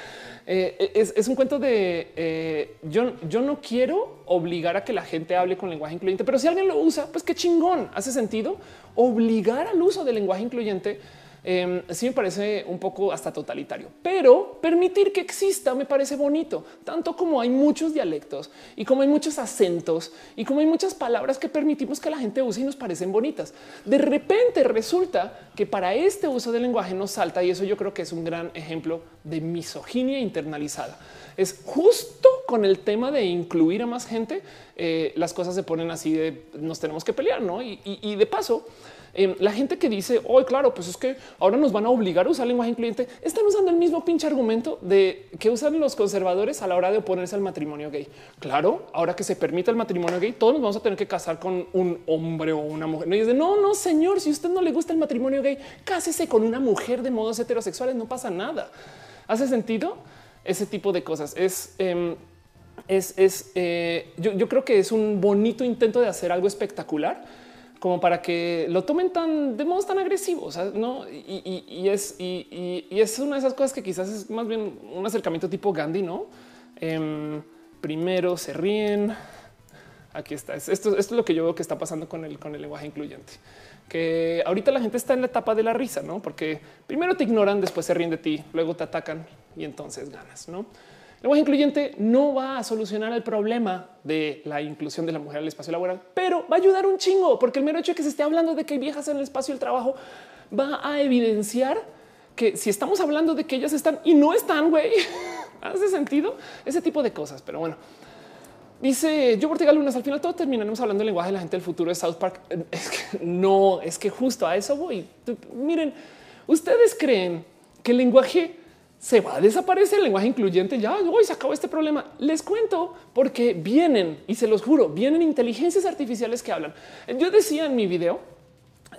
Eh, es, un cuento de eh, yo, yo no quiero obligar a que la gente hable con lenguaje incluyente, pero si alguien lo usa, pues qué chingón. Hace sentido obligar al uso del lenguaje incluyente eh, sí me parece un poco hasta totalitario, pero permitir que exista me parece bonito, tanto como hay muchos dialectos y como hay muchos acentos y como hay muchas palabras que permitimos que la gente use y nos parecen bonitas. De repente resulta que para este uso del lenguaje nos salta y eso yo creo que es un gran ejemplo de misoginia internalizada. Es justo con el tema de incluir a más gente, eh, las cosas se ponen así de nos tenemos que pelear, ¿no? y de paso, Em, la gente que dice hoy, claro, pues es que ahora nos van a obligar a usar lenguaje incluyente, están usando el mismo pinche argumento de que usan los conservadores a la hora de oponerse al matrimonio gay. Claro, ahora que se permite el matrimonio gay, todos nos vamos a tener que casar con un hombre o una mujer. No, y no, no, señor, si usted no le gusta el matrimonio gay, cásese con una mujer de modos heterosexuales, no pasa nada. ¿Hace sentido? Ese tipo de cosas es. Em, es, es eh, yo creo que es un bonito intento de hacer algo espectacular, como para que lo tomen tan de modos tan agresivos, no? Y, es y, es una de esas cosas que quizás es más bien un acercamiento tipo Gandhi, no? Em, primero se ríen. Aquí está. Esto, esto, es lo que yo veo que está pasando con el, con el lenguaje incluyente, que ahorita la gente está en la etapa de la risa, no? Porque primero te ignoran, después se ríen de ti, luego te atacan y entonces ganas, no? El lenguaje incluyente no va a solucionar el problema de la inclusión de la mujer al espacio laboral, pero va a ayudar un chingo, porque el mero hecho de que se esté hablando de que hay viejas en el espacio del trabajo va a evidenciar que si estamos hablando de que ellas están y no están, güey, [LAUGHS] hace sentido ese tipo de cosas. Pero bueno, dice yo Ortega Lunas. Al final todo terminaremos hablando del lenguaje de la gente del futuro de South Park. [LAUGHS] Es que no, es que justo a eso voy. Miren, ustedes creen que el lenguaje se va a desaparecer el lenguaje incluyente. Ya hoy se acabó este problema. Les cuento porque vienen y se los juro, vienen inteligencias artificiales que hablan. Yo decía en mi video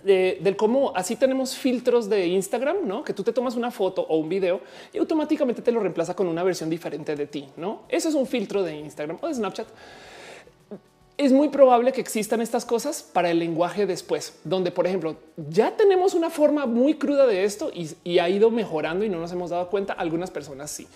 del cómo así tenemos filtros de Instagram, no que tú te tomas una foto o un video y automáticamente te lo reemplaza con una versión diferente de ti. No, eso es un filtro de Instagram o de Snapchat. Es muy probable que existan estas cosas para el lenguaje después, donde, por ejemplo, ya tenemos una forma muy cruda de esto y, ha ido mejorando y no nos hemos dado cuenta. Algunas personas sí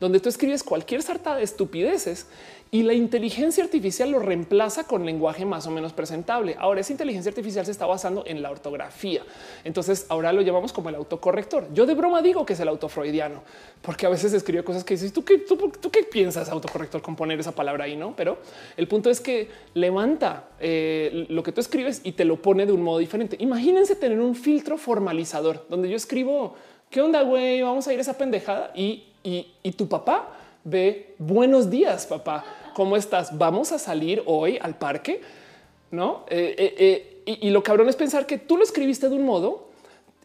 donde tú escribes cualquier sarta de estupideces y la inteligencia artificial lo reemplaza con lenguaje más o menos presentable. Ahora esa inteligencia artificial se está basando en la ortografía. Entonces ahora lo llamamos como el autocorrector. Yo de broma digo que es el autofreudiano, porque a veces escribo cosas que dices tú qué, tú, qué piensas autocorrector con poner esa palabra ahí, no? Pero el punto es que levanta eh, lo que tú escribes y te lo pone de un modo diferente. Imagínense tener un filtro formalizador donde yo escribo qué onda, güey, vamos a ir a esa pendejada y y, tu papá ve buenos días, papá. ¿Cómo estás? Vamos a salir hoy al parque, no? Eh, eh, eh, y, lo cabrón es pensar que tú lo escribiste de un modo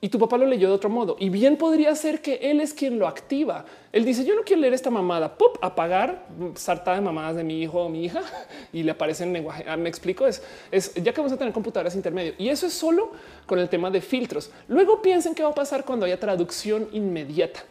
y tu papá lo leyó de otro modo. Y bien podría ser que él es quien lo activa. Él dice: Yo no quiero leer esta mamada, pop, apagar, sarta de mamadas de mi hijo o mi hija [LAUGHS] y le aparece en lenguaje. Ah, me explico. Es, es ya que vamos a tener computadoras intermedio y eso es solo con el tema de filtros. Luego piensen qué va a pasar cuando haya traducción inmediata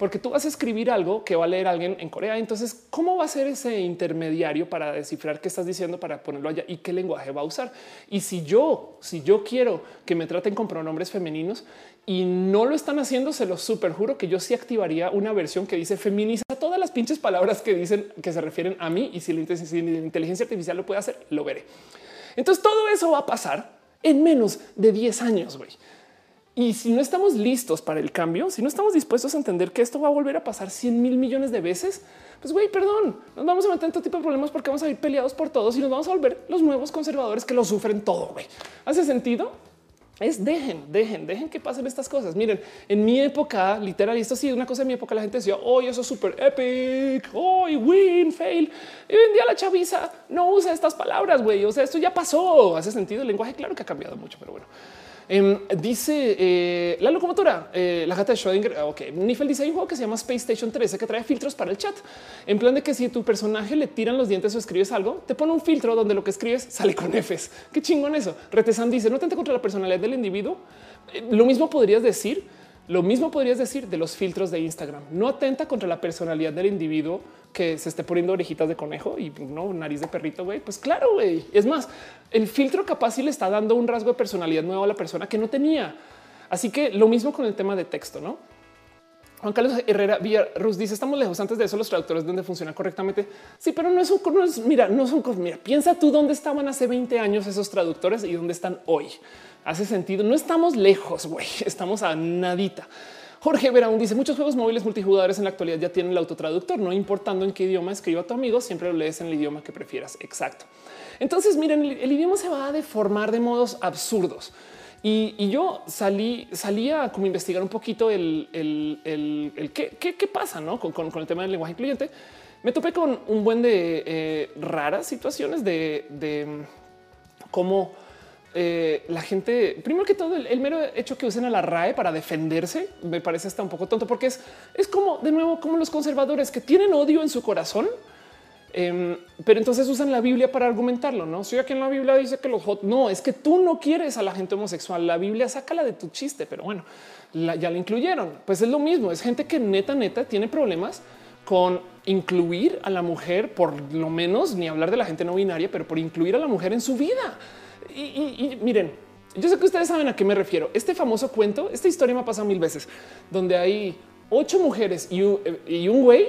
porque tú vas a escribir algo que va a leer alguien en Corea. Entonces, ¿cómo va a ser ese intermediario para descifrar qué estás diciendo para ponerlo allá y qué lenguaje va a usar? Y si yo, si yo quiero que me traten con pronombres femeninos y no lo están haciendo, se lo super juro que yo sí activaría una versión que dice feminiza todas las pinches palabras que dicen que se refieren a mí y si la inteligencia artificial lo puede hacer, lo veré. Entonces todo eso va a pasar en menos de 10 años. güey. Y si no estamos listos para el cambio, si no estamos dispuestos a entender que esto va a volver a pasar 100 mil millones de veces, pues güey, perdón, nos vamos a meter en todo tipo de problemas porque vamos a ir peleados por todos y nos vamos a volver los nuevos conservadores que lo sufren todo. Güey. ¿Hace sentido? Es dejen, dejen, dejen que pasen estas cosas. Miren, en mi época, literal, esto sí, una cosa en mi época, la gente decía, hoy eso es súper epic, hoy win, fail. Y hoy en día la chaviza no usa estas palabras, güey. O sea, esto ya pasó. Hace sentido. El lenguaje, claro que ha cambiado mucho, pero bueno. Em, dice eh, la locomotora, eh, la gata de Schrödinger. Ah, ok, Nifel dice hay un juego que se llama Space Station 13 que trae filtros para el chat. En plan de que si tu personaje le tiran los dientes o escribes algo, te pone un filtro donde lo que escribes sale con Fs. Qué chingón eso. Retesan dice no tente contra la personalidad del individuo. Eh, lo mismo podrías decir lo mismo podrías decir de los filtros de Instagram. No atenta contra la personalidad del individuo que se esté poniendo orejitas de conejo y no nariz de perrito. Güey, pues claro, güey. Es más, el filtro capaz sí le está dando un rasgo de personalidad nuevo a la persona que no tenía. Así que lo mismo con el tema de texto, no? Juan Carlos Herrera Villarruz dice estamos lejos antes de eso los traductores donde funciona correctamente. Sí, pero no es un no es, mira, no son mira, piensa tú dónde estaban hace 20 años esos traductores y dónde están hoy hace sentido. No estamos lejos, güey, estamos a nadita. Jorge Verón dice muchos juegos móviles multijugadores en la actualidad ya tienen el autotraductor, no importando en qué idioma escriba tu amigo, siempre lo lees en el idioma que prefieras. Exacto. Entonces, miren, el, idioma se va a deformar de modos absurdos. Y, yo salí, salía como investigar un poquito el, qué, pasa ¿no? con, el tema del lenguaje incluyente. Me topé con un buen de eh, raras situaciones de, de cómo eh, la gente, primero que todo, el, mero hecho que usen a la RAE para defenderse me parece hasta un poco tonto, porque es, es como de nuevo, como los conservadores que tienen odio en su corazón, em, pero entonces usan la Biblia para argumentarlo. No soy aquí en la Biblia dice que los no es que tú no quieres a la gente homosexual. La Biblia sácala de tu chiste, pero bueno, ya la incluyeron. Pues es lo mismo. Es gente que neta, neta tiene problemas con incluir a la mujer, por lo menos ni hablar de la gente no binaria, pero por incluir a la mujer en su vida. Y, miren, yo sé que ustedes saben a qué me refiero. Este famoso cuento, esta historia me ha pasado mil veces, donde hay ocho mujeres y un, güey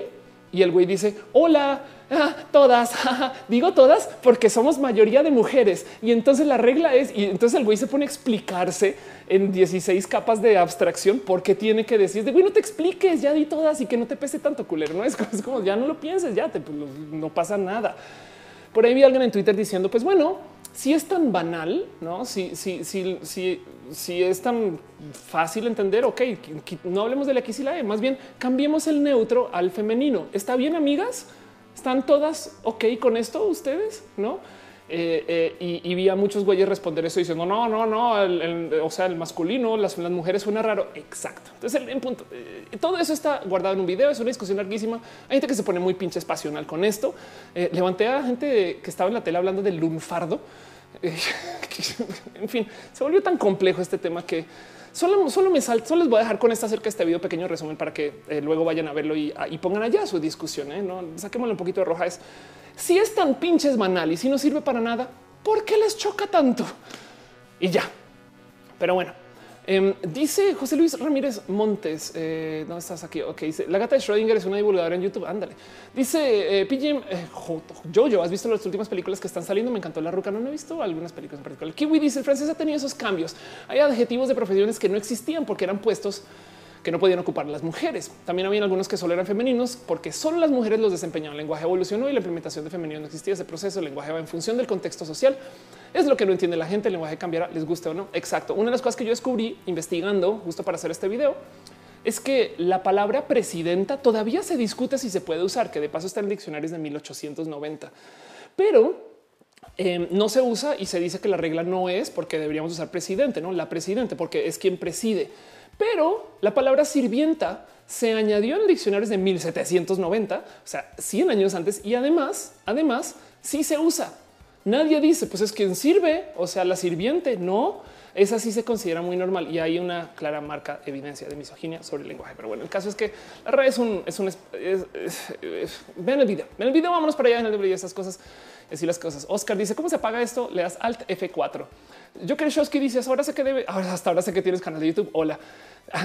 y el güey dice, hola, [LAUGHS] ah, todas, [LAUGHS] digo todas porque somos mayoría de mujeres. Y entonces la regla es, y entonces el güey se pone a explicarse en 16 capas de abstracción porque tiene que decir, de güey, no te expliques, ya di todas y que no te pese tanto culero. No [LAUGHS] es como, ya no lo pienses, ya te, pues, no pasa nada. Por ahí vi a alguien en Twitter diciendo, pues bueno, si es tan banal, no? Si, si, si, si, si es tan fácil entender, ok, no hablemos de la X y la E, más bien cambiemos el neutro al femenino. ¿Está bien, amigas? ¿Están todas ok con esto ustedes? No? Eh, eh, y, vi a muchos güeyes responder eso diciendo no, no, no, o sea, el masculino, las, las, mujeres suena raro. Exacto. Entonces, en punto, eh, todo eso está guardado en un video. Es una discusión larguísima. Hay gente que se pone muy pinches pasional con esto. levanté a gente que estaba en la tele hablando del lunfardo [LAUGHS] en fin, se volvió tan complejo este tema que solo, solo me salto, solo les voy a dejar con esta acerca este video pequeño resumen para que luego vayan a verlo y, y, pongan allá su discusión. No saquémosle un poquito de roja. Si es tan pinches banal y si no sirve para nada, ¿por qué les choca tanto? Y ya. Pero bueno, Em, dice José Luis Ramírez Montes, eh, ¿dónde estás aquí? Ok, dice la gata de Schrödinger es una divulgadora en YouTube. Ándale. Dice eh, eh, Jojo, ¿has visto las últimas películas que están saliendo? Me encantó la ruca. No, no he visto algunas películas en particular. Kiwi dice el francés ha tenido esos cambios. Hay adjetivos de profesiones que no existían porque eran puestos que no podían ocupar las mujeres. También había algunos que solo eran femeninos porque solo las mujeres los desempeñaban. El lenguaje evolucionó y la implementación de femenino no existía. Ese proceso, el lenguaje va en función del contexto social. Es lo que no entiende la gente. El lenguaje cambiará, les guste o no. Exacto. Una de las cosas que yo descubrí investigando justo para hacer este video es que la palabra presidenta todavía se discute si se puede usar, que de paso está en diccionarios de 1890, pero em, no se usa y se dice que la regla no es porque deberíamos usar presidente, no la presidente, porque es quien preside. Pero la palabra sirvienta se añadió en diccionarios de 1790, o sea, 100 años antes, y además, además, sí se usa. Nadie dice, pues es quien sirve, o sea, la sirviente, no. Esa sí se considera muy normal y hay una clara marca evidencia de misoginia sobre el lenguaje. Pero bueno, el caso es que la red es un, es un, ven el video, ven el video, vámonos para allá en el video y esas cosas, decir las cosas. Oscar dice, ¿cómo se apaga esto? Le das Alt F4. Yo que Shosky dice ahora sé que debe, hasta ahora sé que tienes canal de YouTube. Hola.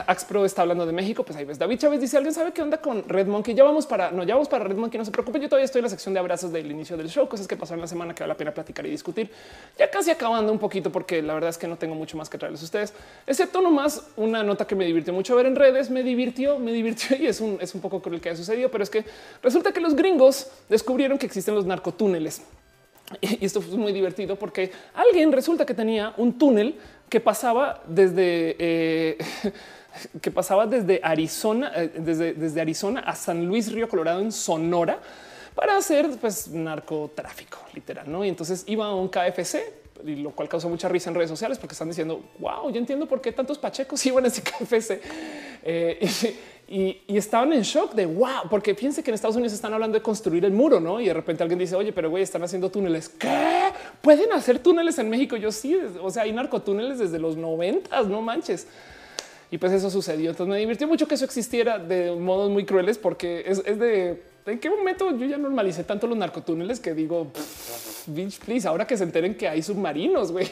Axpro está hablando de México, pues ahí ves. David Chávez dice alguien sabe qué onda con Red Monkey. Ya vamos para no, ya vamos para Red Monkey. No se preocupen. Yo todavía estoy en la sección de abrazos del inicio del show, cosas que pasaron la semana que vale la pena platicar y discutir. Ya casi acabando un poquito, porque la verdad es que no tengo mucho más que traerles a ustedes, excepto nomás una nota que me divirtió mucho ver en redes. Me divirtió, me divirtió [LAUGHS] y es un, es un poco cruel que haya sucedido, pero es que resulta que los gringos descubrieron que existen los narcotúneles. Y esto fue muy divertido porque alguien resulta que tenía un túnel que pasaba desde eh, [LAUGHS] que pasaba desde Arizona, eh, desde, desde Arizona a San Luis Río Colorado en Sonora para hacer pues narcotráfico literal, ¿no? Y entonces iba a un KFC, y lo cual causó mucha risa en redes sociales porque están diciendo, wow, yo entiendo por qué tantos pachecos [LAUGHS] iban a ese KFC. Eh, [LAUGHS] y, estaban en shock de wow, porque fíjense que en Estados Unidos están hablando de construir el muro, no? Y de repente alguien dice, oye, pero güey, están haciendo túneles. ¿Qué pueden hacer túneles en México? Yo sí, o sea, hay narcotúneles desde los noventas, no manches. Y pues eso sucedió. Entonces me divirtió mucho que eso existiera de modos muy crueles, porque es, de en qué momento yo ya normalicé tanto los narcotúneles que digo, bitch, please, ahora que se enteren que hay submarinos, güey.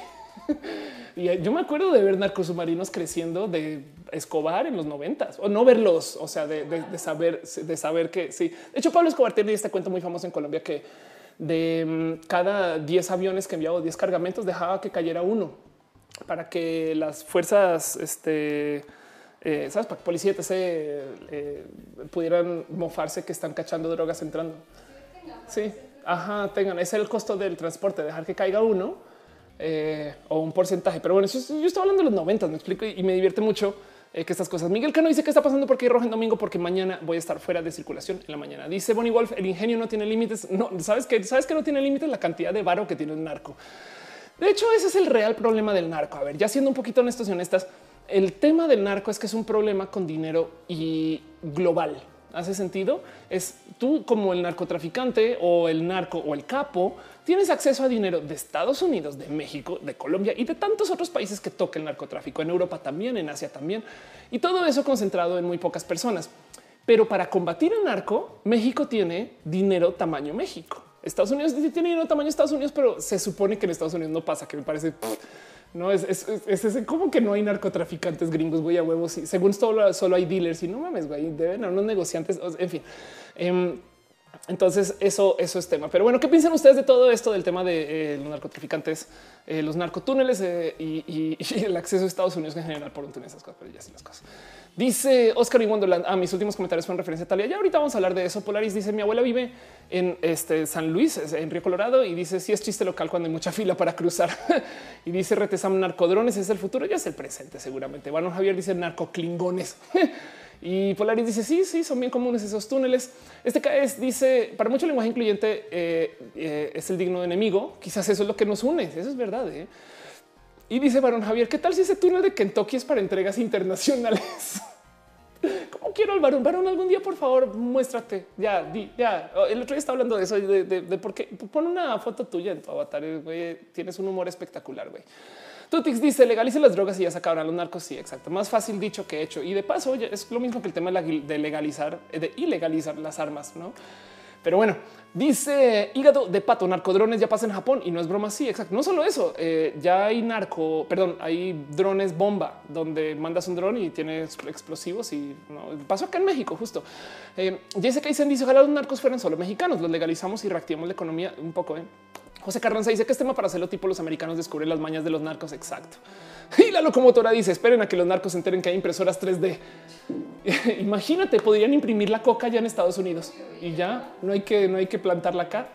[LAUGHS] Y yo me acuerdo de ver narcosubmarinos creciendo de Escobar en los noventas o no verlos, o sea, de, saber, de saber que sí. De hecho, Pablo Escobar tiene este cuento muy famoso en Colombia que de mm, cada 10 aviones que enviaba 10 cargamentos dejaba que cayera uno para que las fuerzas, este, eh, sabes, para que policía eh, pudieran mofarse que están cachando drogas entrando. Sí, ajá, tengan. Ese es el costo del transporte, dejar que caiga uno eh, o un porcentaje. Pero bueno, yo estoy hablando de los 90, me explico y, me divierte mucho que estas cosas. Miguel Cano dice que está pasando porque rojo en domingo, porque mañana voy a estar fuera de circulación en la mañana. Dice Bonnie Wolf, el ingenio no tiene límites. No sabes que sabes que no tiene límites la cantidad de varo que tiene el narco. De hecho, ese es el real problema del narco. A ver, ya siendo un poquito honestos y honestas, el tema del narco es que es un problema con dinero y global. ¿Hace sentido? Es tú como el narcotraficante o el narco o el capo, tienes acceso a dinero de Estados Unidos, de México, de Colombia y de tantos otros países que toca el narcotráfico, en Europa también, en Asia también, y todo eso concentrado en muy pocas personas. Pero para combatir el narco, México tiene dinero tamaño México. Estados Unidos tiene dinero tamaño Estados Unidos, pero se supone que en Estados Unidos no pasa, que me parece... No es, es, como que no hay narcotraficantes gringos, güey, a huevos. Y según solo, solo hay dealers y no mames, güey, deben haber unos negociantes. En fin, em, entonces eso, eso es tema. Pero bueno, ¿qué piensan ustedes de todo esto del tema de eh, los narcotraficantes, eh, los narcotúneles eh, [LAUGHS] y, el acceso a Estados Unidos en general por un túnel, esas cosas, pero ya sí las cosas. Dice Oscar y Wonderland. Ah, mis últimos comentarios fueron referencia a Talia. Ya ahorita vamos a hablar de eso. Polaris dice: Mi abuela vive en este San Luis, en Río Colorado, y dice: Si es chiste local cuando hay mucha fila para cruzar. [LAUGHS] y dice: Retesam narcodrones es el futuro, ya es el presente, seguramente. Bueno, Javier dice narcoclingones. [LAUGHS] y Polaris dice: Sí, sí, son bien comunes esos túneles. Este es, dice: Para mucho lenguaje incluyente eh, eh, es el digno enemigo. Quizás eso es lo que nos une. Eso es verdad. ¿eh? Y dice Barón Javier, ¿qué tal si ese túnel de Kentucky es para entregas internacionales? [LAUGHS] ¿Cómo quiero al varón. Varón, algún día, por favor, muéstrate. Ya, ya. El otro día estaba hablando de eso, de, de, por qué. Pon una foto tuya en tu avatar. Güey. Tienes un humor espectacular, güey. Tutix dice legalice las drogas y ya sacaron a los narcos. Sí, exacto. Más fácil dicho que hecho. Y de paso, es lo mismo que el tema de legalizar, de ilegalizar las armas, no? Pero bueno, dice hígado de pato, narcodrones ya pasa en Japón y no es broma. Sí, exacto. No solo eso, eh, ya hay narco, perdón, hay drones bomba donde mandas un dron y tienes explosivos y no, pasó acá en México justo. Eh, Jessica dicen dice ojalá los narcos fueran solo mexicanos, los legalizamos y reactivamos la economía un poco. ¿eh? José Carranza dice que es tema para hacerlo tipo los americanos descubren las mañas de los narcos. Exacto. [LAUGHS] Y la locomotora dice esperen a que los narcos se enteren que hay impresoras 3D. [LAUGHS] Imagínate, podrían imprimir la coca ya en Estados Unidos y ya no hay que, no hay que plantarla acá.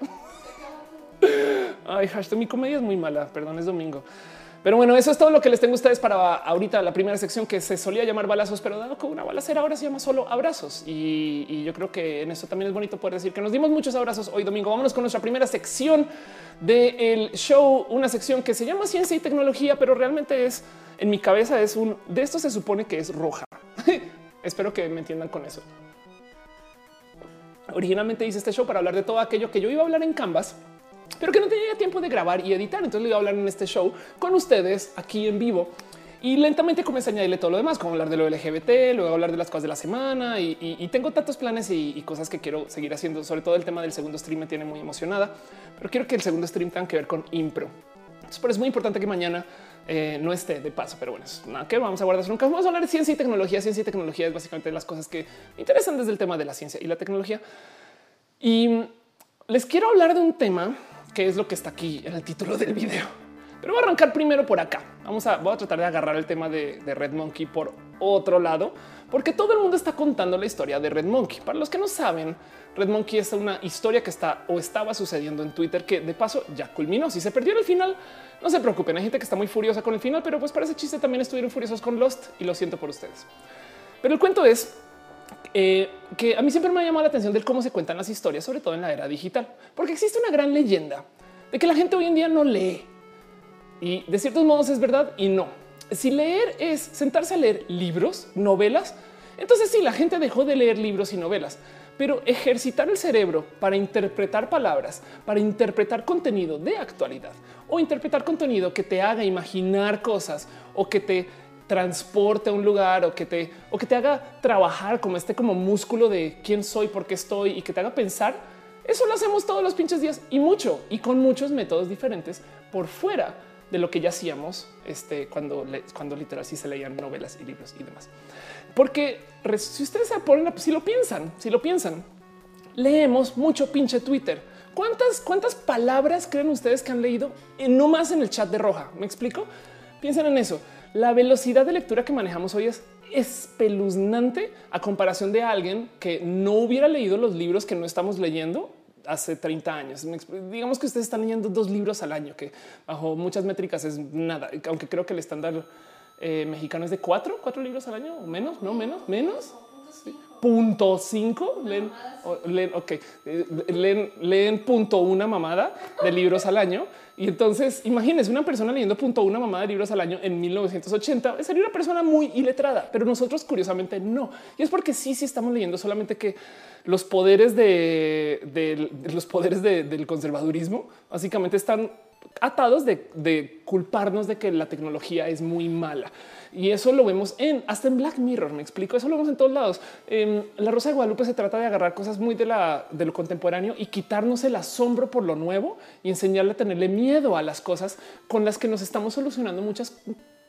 [LAUGHS] Ay, hashtag mi comedia es muy mala. Perdón, es domingo. Pero bueno, eso es todo lo que les tengo a ustedes para ahorita la primera sección que se solía llamar balazos, pero dado que una balacera ahora se llama solo abrazos. Y, yo creo que en eso también es bonito poder decir que nos dimos muchos abrazos hoy domingo. Vámonos con nuestra primera sección del show, una sección que se llama ciencia y tecnología, pero realmente es en mi cabeza es un de esto se supone que es roja. [LAUGHS] Espero que me entiendan con eso. Originalmente hice este show para hablar de todo aquello que yo iba a hablar en Canvas pero que no tenía tiempo de grabar y editar. Entonces le iba a hablar en este show con ustedes aquí en vivo. Y lentamente comencé a añadirle todo lo demás, como hablar de lo LGBT, luego hablar de las cosas de la semana y, tengo tantos planes y, cosas que quiero seguir haciendo. Sobre todo el tema del segundo stream me tiene muy emocionada, pero quiero que el segundo stream tenga que ver con impro. Entonces, es muy importante que mañana eh, no esté de paso, pero bueno, es nada que vamos a guardar nunca. Vamos a hablar de ciencia y tecnología. Ciencia y tecnología es básicamente las cosas que me interesan desde el tema de la ciencia y la tecnología. Y les quiero hablar de un tema que es lo que está aquí en el título del video. Pero voy a arrancar primero por acá. Vamos a, voy a tratar de agarrar el tema de, Red Monkey por otro lado, porque todo el mundo está contando la historia de Red Monkey. Para los que no saben, Red Monkey es una historia que está o estaba sucediendo en Twitter que de paso ya culminó. Si se perdió el final, no se preocupen. Hay gente que está muy furiosa con el final, pero pues para ese chiste también estuvieron furiosos con Lost y lo siento por ustedes. Pero el cuento es eh, que a mí siempre me ha llamado la atención de cómo se cuentan las historias, sobre todo en la era digital, porque existe una gran leyenda de que la gente hoy en día no lee. Y de ciertos modos es verdad y no. Si leer es sentarse a leer libros, novelas, entonces sí, la gente dejó de leer libros y novelas, pero ejercitar el cerebro para interpretar palabras, para interpretar contenido de actualidad o interpretar contenido que te haga imaginar cosas o que te transporte a un lugar o que te o que te haga trabajar como este como músculo de quién soy, por qué estoy y que te haga pensar. Eso lo hacemos todos los pinches días y mucho y con muchos métodos diferentes por fuera de lo que ya hacíamos este, cuando, cuando literal sí se leían novelas y libros y demás. Porque si ustedes se ponen, si lo piensan, si lo piensan, leemos mucho pinche Twitter. ¿Cuántas, cuántas palabras creen ustedes que han leído? No más en el chat de Roja. ¿Me explico? Piensen en eso. La velocidad de lectura que manejamos hoy es espeluznante a comparación de alguien que no hubiera leído los libros que no estamos leyendo hace 30 años. Digamos que ustedes están leyendo dos libros al año, que bajo muchas métricas es nada, aunque creo que el estándar eh, mexicano es de cuatro, cuatro libros al año o menos, no menos, menos. Punto cinco leen, eh, leen, leen punto una mamada de libros al año y entonces imagínense una persona leyendo punto una mamada de libros al año en 1980 sería una persona muy iletrada, pero nosotros curiosamente no. Y es porque sí, sí estamos leyendo solamente que los poderes de, los poderes del conservadurismo básicamente están atados de, culparnos de que la tecnología es muy mala. Y eso lo vemos en hasta en Black Mirror. Me explico. Eso lo vemos en todos lados. En la Rosa de Guadalupe se trata de agarrar cosas muy de, la, de lo contemporáneo y quitarnos el asombro por lo nuevo y enseñarle a tenerle miedo a las cosas con las que nos estamos solucionando muchas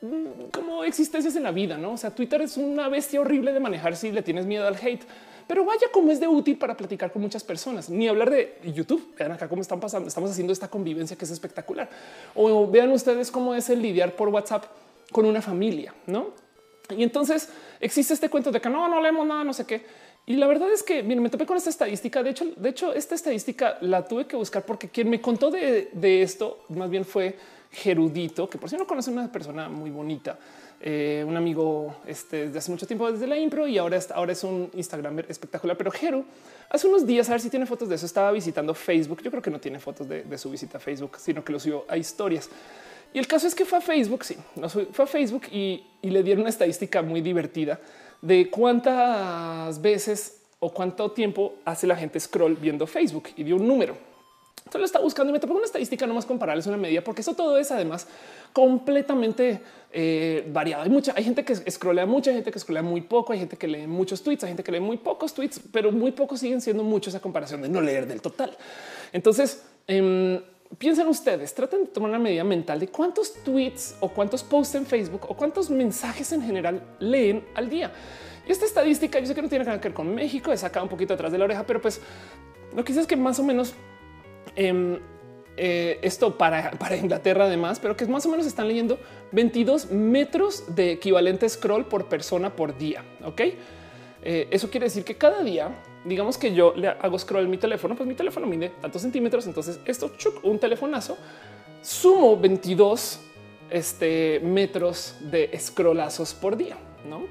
mm, como existencias en la vida. No, o sea, Twitter es una bestia horrible de manejar si le tienes miedo al hate pero vaya como es de útil para platicar con muchas personas, ni hablar de YouTube. Vean acá cómo están pasando. Estamos haciendo esta convivencia que es espectacular. O vean ustedes cómo es el lidiar por WhatsApp con una familia, no? Y entonces existe este cuento de que no, no leemos nada, no sé qué. Y la verdad es que me topé con esta estadística. De hecho, de hecho, esta estadística la tuve que buscar porque quien me contó de, de esto más bien fue Gerudito, que por si no conoce una persona muy bonita eh, un amigo este, de hace mucho tiempo desde la impro y ahora, ahora es un Instagram espectacular. Pero Jero hace unos días, a ver si tiene fotos de eso, estaba visitando Facebook. Yo creo que no tiene fotos de, su visita a Facebook, sino que lo subió a historias. Y el caso es que fue a Facebook, sí, fue a Facebook y, le dieron una estadística muy divertida de cuántas veces o cuánto tiempo hace la gente scroll viendo Facebook y dio un número. Entonces lo está buscando y me tocó una estadística no más comparable, es una medida, porque eso todo es además completamente eh, variado. Hay mucha, hay gente que scrollea mucha, hay gente que scrollea muy poco, hay gente que lee muchos tweets, hay gente que lee muy pocos tweets, pero muy pocos siguen siendo muchos a comparación de no leer del total. Entonces, eh, piensen ustedes, traten de tomar una medida mental de cuántos tweets o cuántos posts en Facebook o cuántos mensajes en general leen al día. Y esta estadística yo sé que no tiene nada que ver con México, es acá un poquito atrás de la oreja, pero pues lo que dice es que más o menos em, eh, esto para, para Inglaterra además, pero que más o menos están leyendo 22 metros de equivalente scroll por persona por día. Ok, eh, eso quiere decir que cada día digamos que yo le hago scroll mi teléfono, pues mi teléfono mide tantos centímetros. Entonces esto, un telefonazo, sumo 22 este, metros de scrollazos por día. ¿no?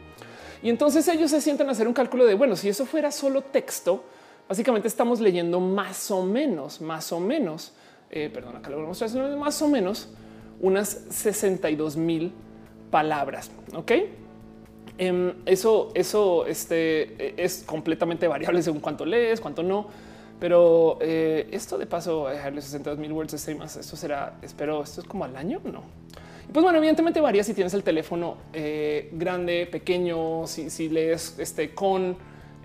Y entonces ellos se sienten a hacer un cálculo de, bueno, si eso fuera solo texto, básicamente estamos leyendo más o menos, más o menos, eh, perdón, acá lo voy a mostrar, más o menos unas 62 mil palabras. Ok. Em, eso, eso este, es completamente variable según cuánto lees, cuánto no. Pero eh, esto de paso, dejarle 62 mil words más, esto será, espero, esto es como al año, no. Pues bueno, evidentemente varía si tienes el teléfono eh, grande, pequeño, si, lees este con,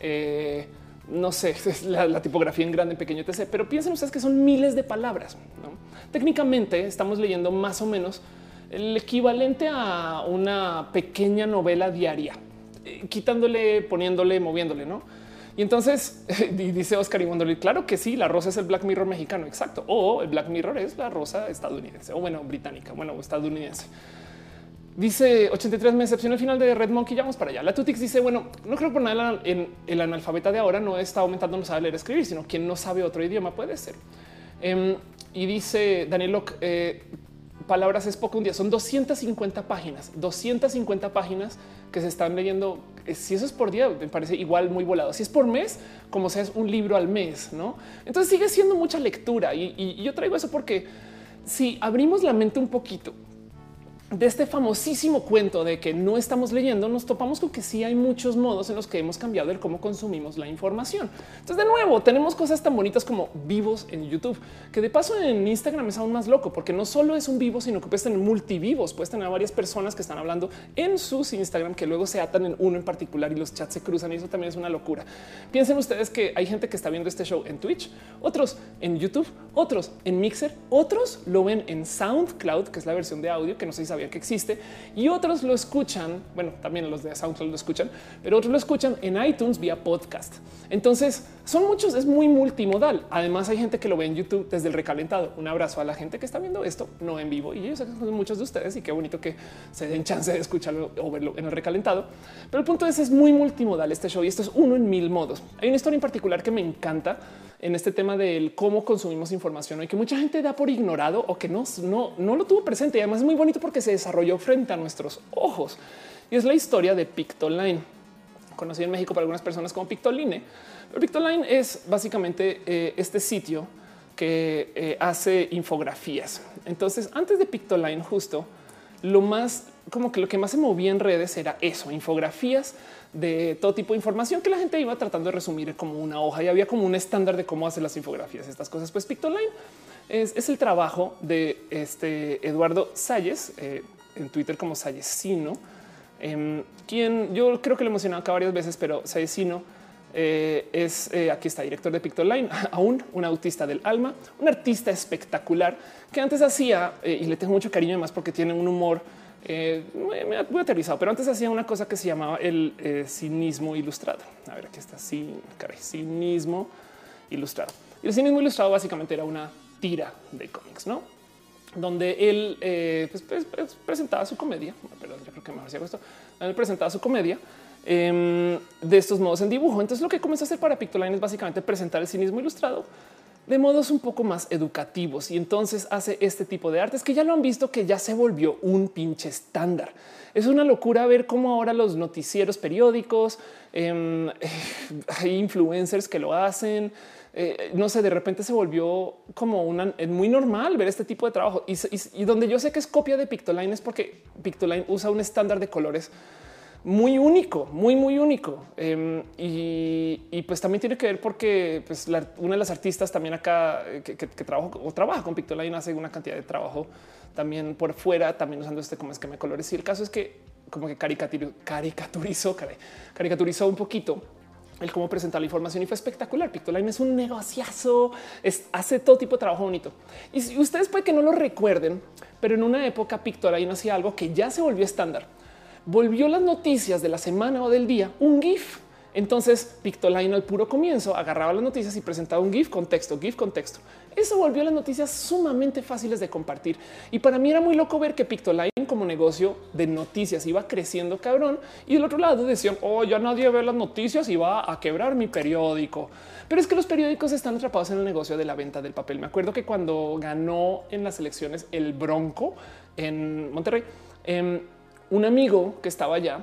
eh, no sé, [LAUGHS] la, tipografía en grande, pequeño, etc. Pero piensen ustedes que son miles de palabras. Técnicamente estamos leyendo más o menos el equivalente a una pequeña novela diaria, eh, quitándole, poniéndole, moviéndole, ¿no? Y entonces [LAUGHS] dice Oscar y claro que sí, la rosa es el Black Mirror mexicano, exacto. O el Black Mirror es la rosa estadounidense, o bueno, británica, bueno, estadounidense. Dice 83 me decepcionó el final de Red Monkey. Ya vamos para allá. La Tutix dice: Bueno, no creo por nada en el analfabeta de ahora no está aumentando, no sabe leer, escribir, sino quien no sabe otro idioma puede ser. Em, y dice Daniel Locke: eh, palabras es poco un día, son 250 páginas, 250 páginas que se están leyendo. Eh, si eso es por día, me parece igual muy volado. Si es por mes, como sea, es un libro al mes, no? Entonces sigue siendo mucha lectura y, y yo traigo eso porque si abrimos la mente un poquito de este famosísimo cuento de que no estamos leyendo, nos topamos con que sí hay muchos modos en los que hemos cambiado el cómo consumimos la información. Entonces, de nuevo, tenemos cosas tan bonitas como vivos en YouTube, que de paso en Instagram es aún más loco, porque no solo es un vivo, sino que puedes tener multivivos, puedes tener varias personas que están hablando en sus Instagram que luego se atan en uno en particular y los chats se cruzan y eso también es una locura. Piensen ustedes que hay gente que está viendo este show en Twitch, otros en YouTube, otros en Mixer, otros lo ven en SoundCloud, que es la versión de audio que no sé si sabía que existe y otros lo escuchan. Bueno, también los de SoundCloud lo escuchan, pero otros lo escuchan en iTunes vía podcast. Entonces son muchos, es muy multimodal. Además, hay gente que lo ve en YouTube desde el recalentado. Un abrazo a la gente que está viendo esto no en vivo y yo sé que son muchos de ustedes y qué bonito que se den chance de escucharlo o verlo en el recalentado. Pero el punto es, es muy multimodal este show y esto es uno en mil modos. Hay una historia en particular que me encanta en este tema del cómo consumimos información y que mucha gente da por ignorado o que no, no, no lo tuvo presente. Y además es muy bonito porque se desarrolló frente a nuestros ojos. Y es la historia de Pictoline, conocido en México por algunas personas como Pictoline. Pero Pictoline es básicamente eh, este sitio que eh, hace infografías. Entonces, antes de Pictoline, justo lo más como que lo que más se movía en redes era eso, infografías de todo tipo de información que la gente iba tratando de resumir como una hoja y había como un estándar de cómo hacer las infografías, estas cosas. Pues Pictoline es, el trabajo de este Eduardo Salles eh, en Twitter como Sallesino, em, quien yo creo que lo mencionado acá varias veces, pero Sallesino eh, es eh, aquí está director de Pictoline, [LAUGHS] aún un autista del alma, un artista espectacular que antes hacía y le tengo mucho cariño además porque tiene un humor eh, me, muy aterrizado, pero antes hacía una cosa que se llamaba el eh, cinismo ilustrado. A ver, aquí está sin cinismo ilustrado. El cinismo ilustrado básicamente era una tira de cómics, no? Donde él eh, pues, pues, pues, presentaba su comedia. Perdón, yo creo que mejor si esto. Él presentaba su comedia em, de estos modos en dibujo. Entonces, lo que comenzó a hacer para Pictoline es básicamente presentar el cinismo ilustrado de modos un poco más educativos y entonces hace este tipo de artes que ya lo han visto que ya se volvió un pinche estándar. Es una locura ver cómo ahora los noticieros periódicos, em, [LAUGHS] hay influencers que lo hacen. Eh, no sé, de repente se volvió como una muy normal ver este tipo de trabajo y, y donde yo sé que es copia de Pictoline es porque Pictoline usa un estándar de colores muy único, muy, muy único. Em, y, pues también tiene que ver porque pues, una de las artistas también acá eh, que, que, trabaja o trabaja con Pictoline hace una cantidad de trabajo también por fuera, también usando este como esquema de colores. Y el caso es que como que caricaturizó, caricaturizó un poquito el cómo presentar la información y fue espectacular. Pictoline es un negociazo, es, hace todo tipo de trabajo bonito. Y ustedes puede que no lo recuerden, pero en una época Pictoline hacía algo que ya se volvió estándar volvió las noticias de la semana o del día un GIF. Entonces Pictoline al puro comienzo agarraba las noticias y presentaba un GIF con texto, GIF con texto. Eso volvió las noticias sumamente fáciles de compartir. Y para mí era muy loco ver que Pictoline como negocio de noticias iba creciendo cabrón. Y del otro lado decían, oh, ya nadie ve las noticias y va a quebrar mi periódico. Pero es que los periódicos están atrapados en el negocio de la venta del papel. Me acuerdo que cuando ganó en las elecciones el Bronco en Monterrey, em, un amigo que estaba allá,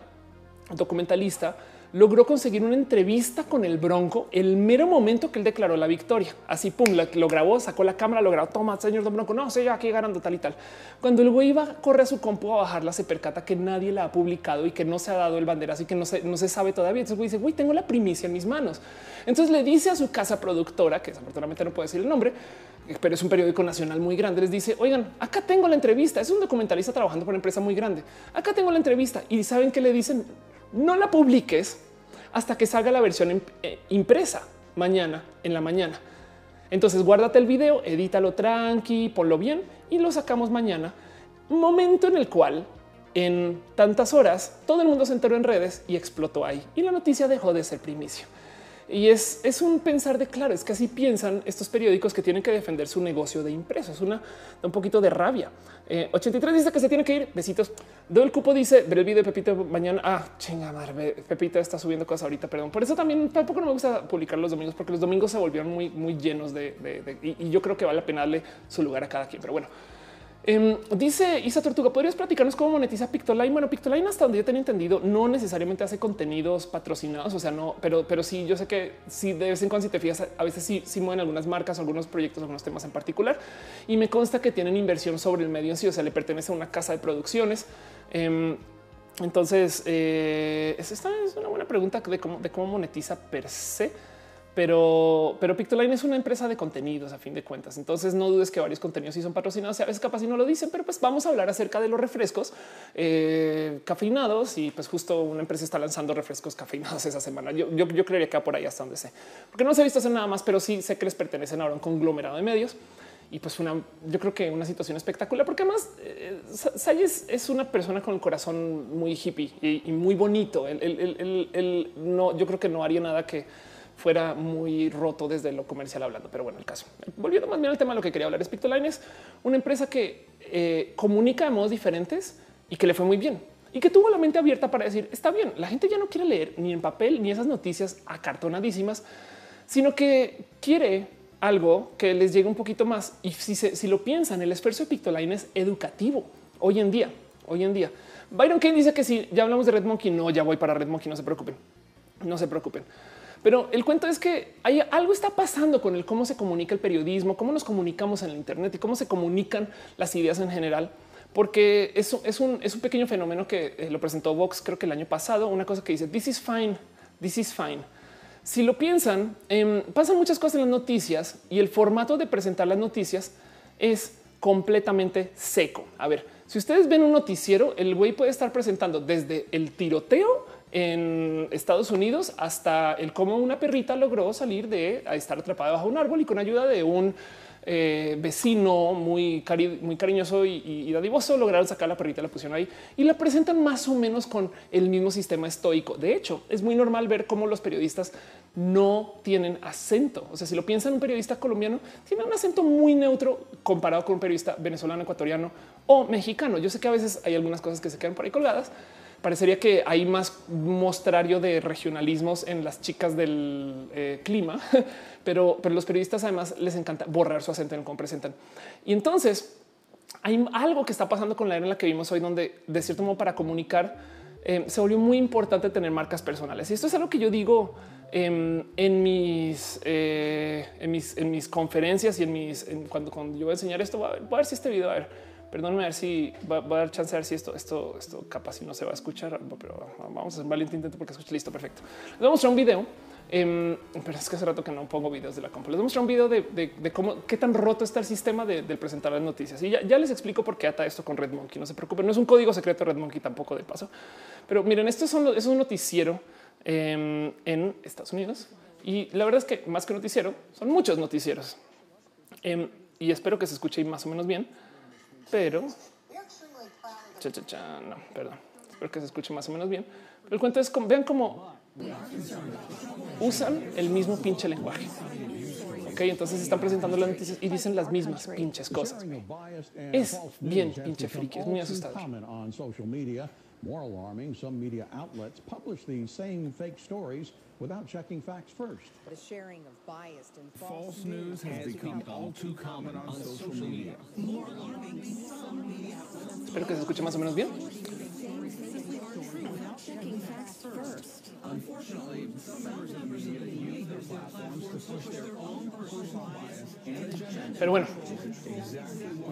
documentalista, logró conseguir una entrevista con el Bronco el mero momento que él declaró la victoria. Así, pum, lo, grabó, sacó la cámara, lo grabó, toma, señor Don Bronco, no sé, ya aquí ganando tal y tal. Cuando el güey iba a correr a su compu a bajarla, se percata que nadie la ha publicado y que no se ha dado el banderazo y que no se, no se sabe todavía. Entonces güey dice, tengo la primicia en mis manos. Entonces le dice a su casa productora, que desafortunadamente no puede decir el nombre, pero es un periódico nacional muy grande, les dice, oigan, acá tengo la entrevista, es un documentalista trabajando por una empresa muy grande, acá tengo la entrevista y saben que le dicen, no la publiques hasta que salga la versión eh, impresa mañana en la mañana. Entonces guárdate el video, edítalo tranqui, ponlo bien y lo sacamos mañana. Momento en el cual en tantas horas todo el mundo se enteró en redes y explotó ahí y la noticia dejó de ser primicia. Y es, es un pensar de claro, es que así piensan estos periódicos que tienen que defender su negocio de impreso. Es una un poquito de rabia. 83 eh, dice que se tiene que ir. Besitos. Do el cupo dice ver el video de Pepita mañana. Ah, chinga madre. Pepita está subiendo cosas ahorita. Perdón. Por eso también tampoco no me gusta publicar los domingos, porque los domingos se volvieron muy, muy llenos de, y, y yo creo que vale la pena darle su lugar a cada quien. Pero bueno, Em, dice Isa Tortuga, ¿podrías platicarnos cómo monetiza Pictoline? Bueno, Pictoline hasta donde yo tenía entendido no necesariamente hace contenidos patrocinados, o sea, no, pero, pero sí, yo sé que sí de vez en cuando si te fijas, a veces sí, sí mueven algunas marcas, algunos proyectos, algunos temas en particular y me consta que tienen inversión sobre el medio en sí, o sea, le pertenece a una casa de producciones. Em, entonces, eh, esta es una buena pregunta de cómo, de cómo monetiza per se pero, pero Pictoline es una empresa de contenidos a fin de cuentas. Entonces no dudes que varios contenidos sí son patrocinados. A veces capaz si no lo dicen, pero pues vamos a hablar acerca de los refrescos eh, cafeinados y pues justo una empresa está lanzando refrescos cafeinados esa semana. Yo, yo, creería que por ahí hasta donde sé, porque no se ha visto hacer nada más, pero sí sé que les pertenecen ahora a un conglomerado de medios y pues una, yo creo que una situación espectacular, porque además eh, Sayes es una persona con el corazón muy hippie y, muy bonito. Yo creo que no haría nada que fuera muy roto desde lo comercial hablando. Pero bueno, el caso. Volviendo más bien al tema lo que quería hablar, es Pictoline es una empresa que eh, comunica de modos diferentes y que le fue muy bien y que tuvo la mente abierta para decir está bien. La gente ya no quiere leer ni en papel ni esas noticias acartonadísimas, sino que quiere algo que les llegue un poquito más. Y si, si lo piensan, el esfuerzo de Pictoline es educativo hoy en día. Hoy en día, Byron Kane dice que si ya hablamos de Red Monkey, no, ya voy para Red Monkey. No se preocupen, no se preocupen. Pero el cuento es que hay algo está pasando con el cómo se comunica el periodismo, cómo nos comunicamos en el Internet y cómo se comunican las ideas en general. Porque eso es un, pequeño fenómeno que eh, lo presentó Vox, creo que el año pasado, una cosa que dice this is fine, this is fine. Si lo piensan, eh, pasan muchas cosas en las noticias y el formato de presentar las noticias es completamente seco. A ver, si ustedes ven un noticiero, el güey puede estar presentando desde el tiroteo en Estados Unidos hasta el cómo una perrita logró salir de estar atrapada bajo un árbol y con ayuda de un eh, vecino muy, muy cariñoso y, dadivoso lograron sacar la perrita, la pusieron ahí y la presentan más o menos con el mismo sistema estoico. De hecho, es muy normal ver cómo los periodistas no tienen acento. O sea, si lo piensan, un periodista colombiano tiene un acento muy neutro comparado con un periodista venezolano, ecuatoriano o mexicano. Yo sé que a veces hay algunas cosas que se quedan por ahí colgadas, parecería que hay más mostrario de regionalismos en las chicas del eh, clima, [LAUGHS] pero, pero los periodistas además les encanta borrar su acento en cómo presentan. Y entonces hay algo que está pasando con la era en la que vimos hoy, donde de cierto modo para comunicar eh, se volvió muy importante tener marcas personales. Y esto es algo que yo digo em, en, mis, eh, en, mis, en mis conferencias y en mis cuando, cuando yo voy a enseñar esto, voy a ver, si este video a ver Perdóname a ver si va, a dar chance a ver si esto, esto, esto capaz si no se va a escuchar, pero vamos a hacer un valiente intento porque escuche listo. Perfecto. Les voy a mostrar un video. Em, pero es que hace rato que no pongo videos de la compu. Les voy a mostrar un video de, cómo qué tan roto está el sistema de, presentar las noticias. Y ya, les explico por qué ata esto con Red Monkey. No se preocupen, no es un código secreto Red Monkey tampoco de paso. Pero miren, esto es un, es un noticiero em, en Estados Unidos. Y la verdad es que más que noticiero, son muchos noticieros. Em, y espero que se escuche más o menos bien pero no, perdón. Espero que se escuche más o menos bien. Pero el cuento es vean cómo usan el mismo pinche lenguaje. Ok, entonces están presentando las noticias y dicen las mismas pinches cosas. Es bien pinche friki, es muy asustador. More alarming, some media outlets publish these same fake stories without checking facts first. The sharing of biased and false, false news has become all too common on social media. More alarming, some media outlets Espero que se escuche más o menos bien. Pero bueno,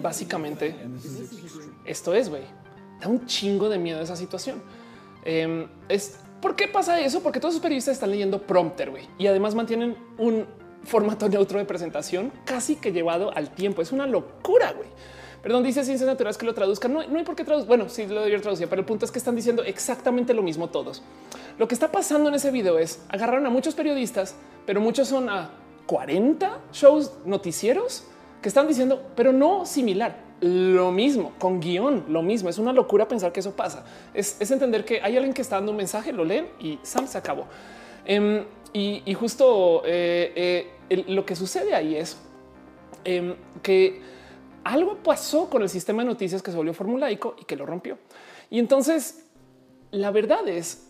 básicamente esto es, güey da un chingo de miedo esa situación. Em, es por qué pasa eso? Porque todos los periodistas están leyendo prompter güey, y además mantienen un formato [LAUGHS] neutro de presentación casi que llevado al tiempo. Es una locura, güey. Perdón, dice ciencias naturales que lo traduzcan. No, no hay por qué traducir. Bueno, sí lo debería traducir, pero el punto es que están diciendo exactamente lo mismo todos. Lo que está pasando en ese video es agarraron a muchos periodistas, pero muchos son a 40 shows noticieros que están diciendo, pero no similar lo mismo con guion, lo mismo. Es una locura pensar que eso pasa. Es, entender que hay alguien que está dando un mensaje, lo leen y Sam se acabó. Em, y, justo eh, eh, lo que sucede ahí es em, que algo pasó con el sistema de noticias que se volvió formulaico y que lo rompió. Y entonces la verdad es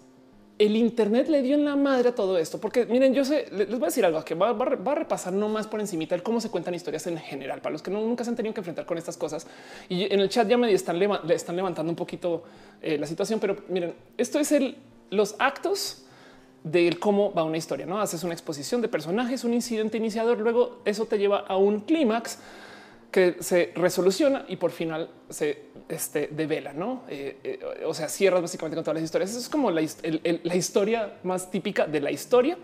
el Internet le dio en la madre a todo esto, porque miren, yo sé, les voy a decir algo que va, a repasar no más por encima el cómo se cuentan historias en general para los que nunca se han tenido que enfrentar con estas cosas. Y en el chat ya me están, le están levantando un poquito eh, la situación, pero miren, esto es el, los actos del cómo va una historia. No haces una exposición de personajes, un incidente iniciador, luego eso te lleva a un clímax que se resoluciona y por final se este, devela, ¿no? Eh, eh, o sea, cierras básicamente con todas las historias. Eso es como la, historia más típica de la historia,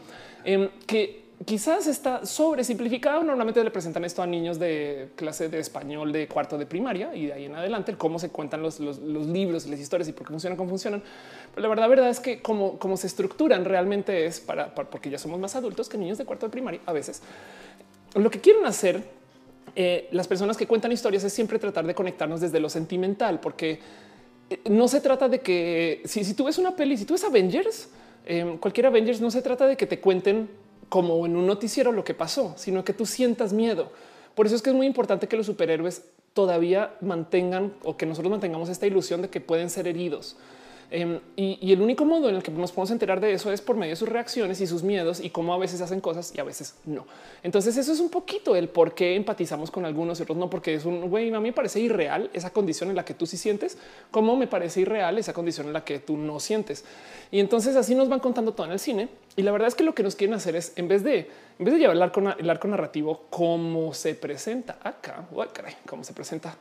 em, que quizás está sobresimplificada. Normalmente le presentan esto a niños de clase de español de cuarto de primaria y de ahí en adelante, cómo se cuentan los, libros y las historias y por qué funcionan, cómo funcionan. Pero la verdad, verdad es que como, se estructuran realmente es para, porque ya somos más adultos que niños de cuarto de primaria a veces. Lo que quieren hacer eh, las personas que cuentan historias es siempre tratar de conectarnos desde lo sentimental, porque eh, no se trata de que si, tú ves una peli, si tú ves Avengers, eh, cualquier Avengers, no se trata de que te cuenten como en un noticiero lo que pasó, sino que tú sientas miedo. Por eso es que es muy importante que los superhéroes todavía mantengan o que nosotros mantengamos esta ilusión de que pueden ser heridos. Em, y, el único modo en el que nos podemos enterar de eso es por medio de sus reacciones y sus miedos y cómo a veces hacen cosas y a veces no. Entonces eso es un poquito el por qué empatizamos con algunos y otros no, porque es un güey, a mí me parece irreal esa condición en la que tú sí sientes, como me parece irreal esa condición en la que tú no sientes. Y entonces así nos van contando todo en el cine. Y la verdad es que lo que nos quieren hacer es en vez de en vez de llevar el arco, narrativo como se presenta acá, cómo se presenta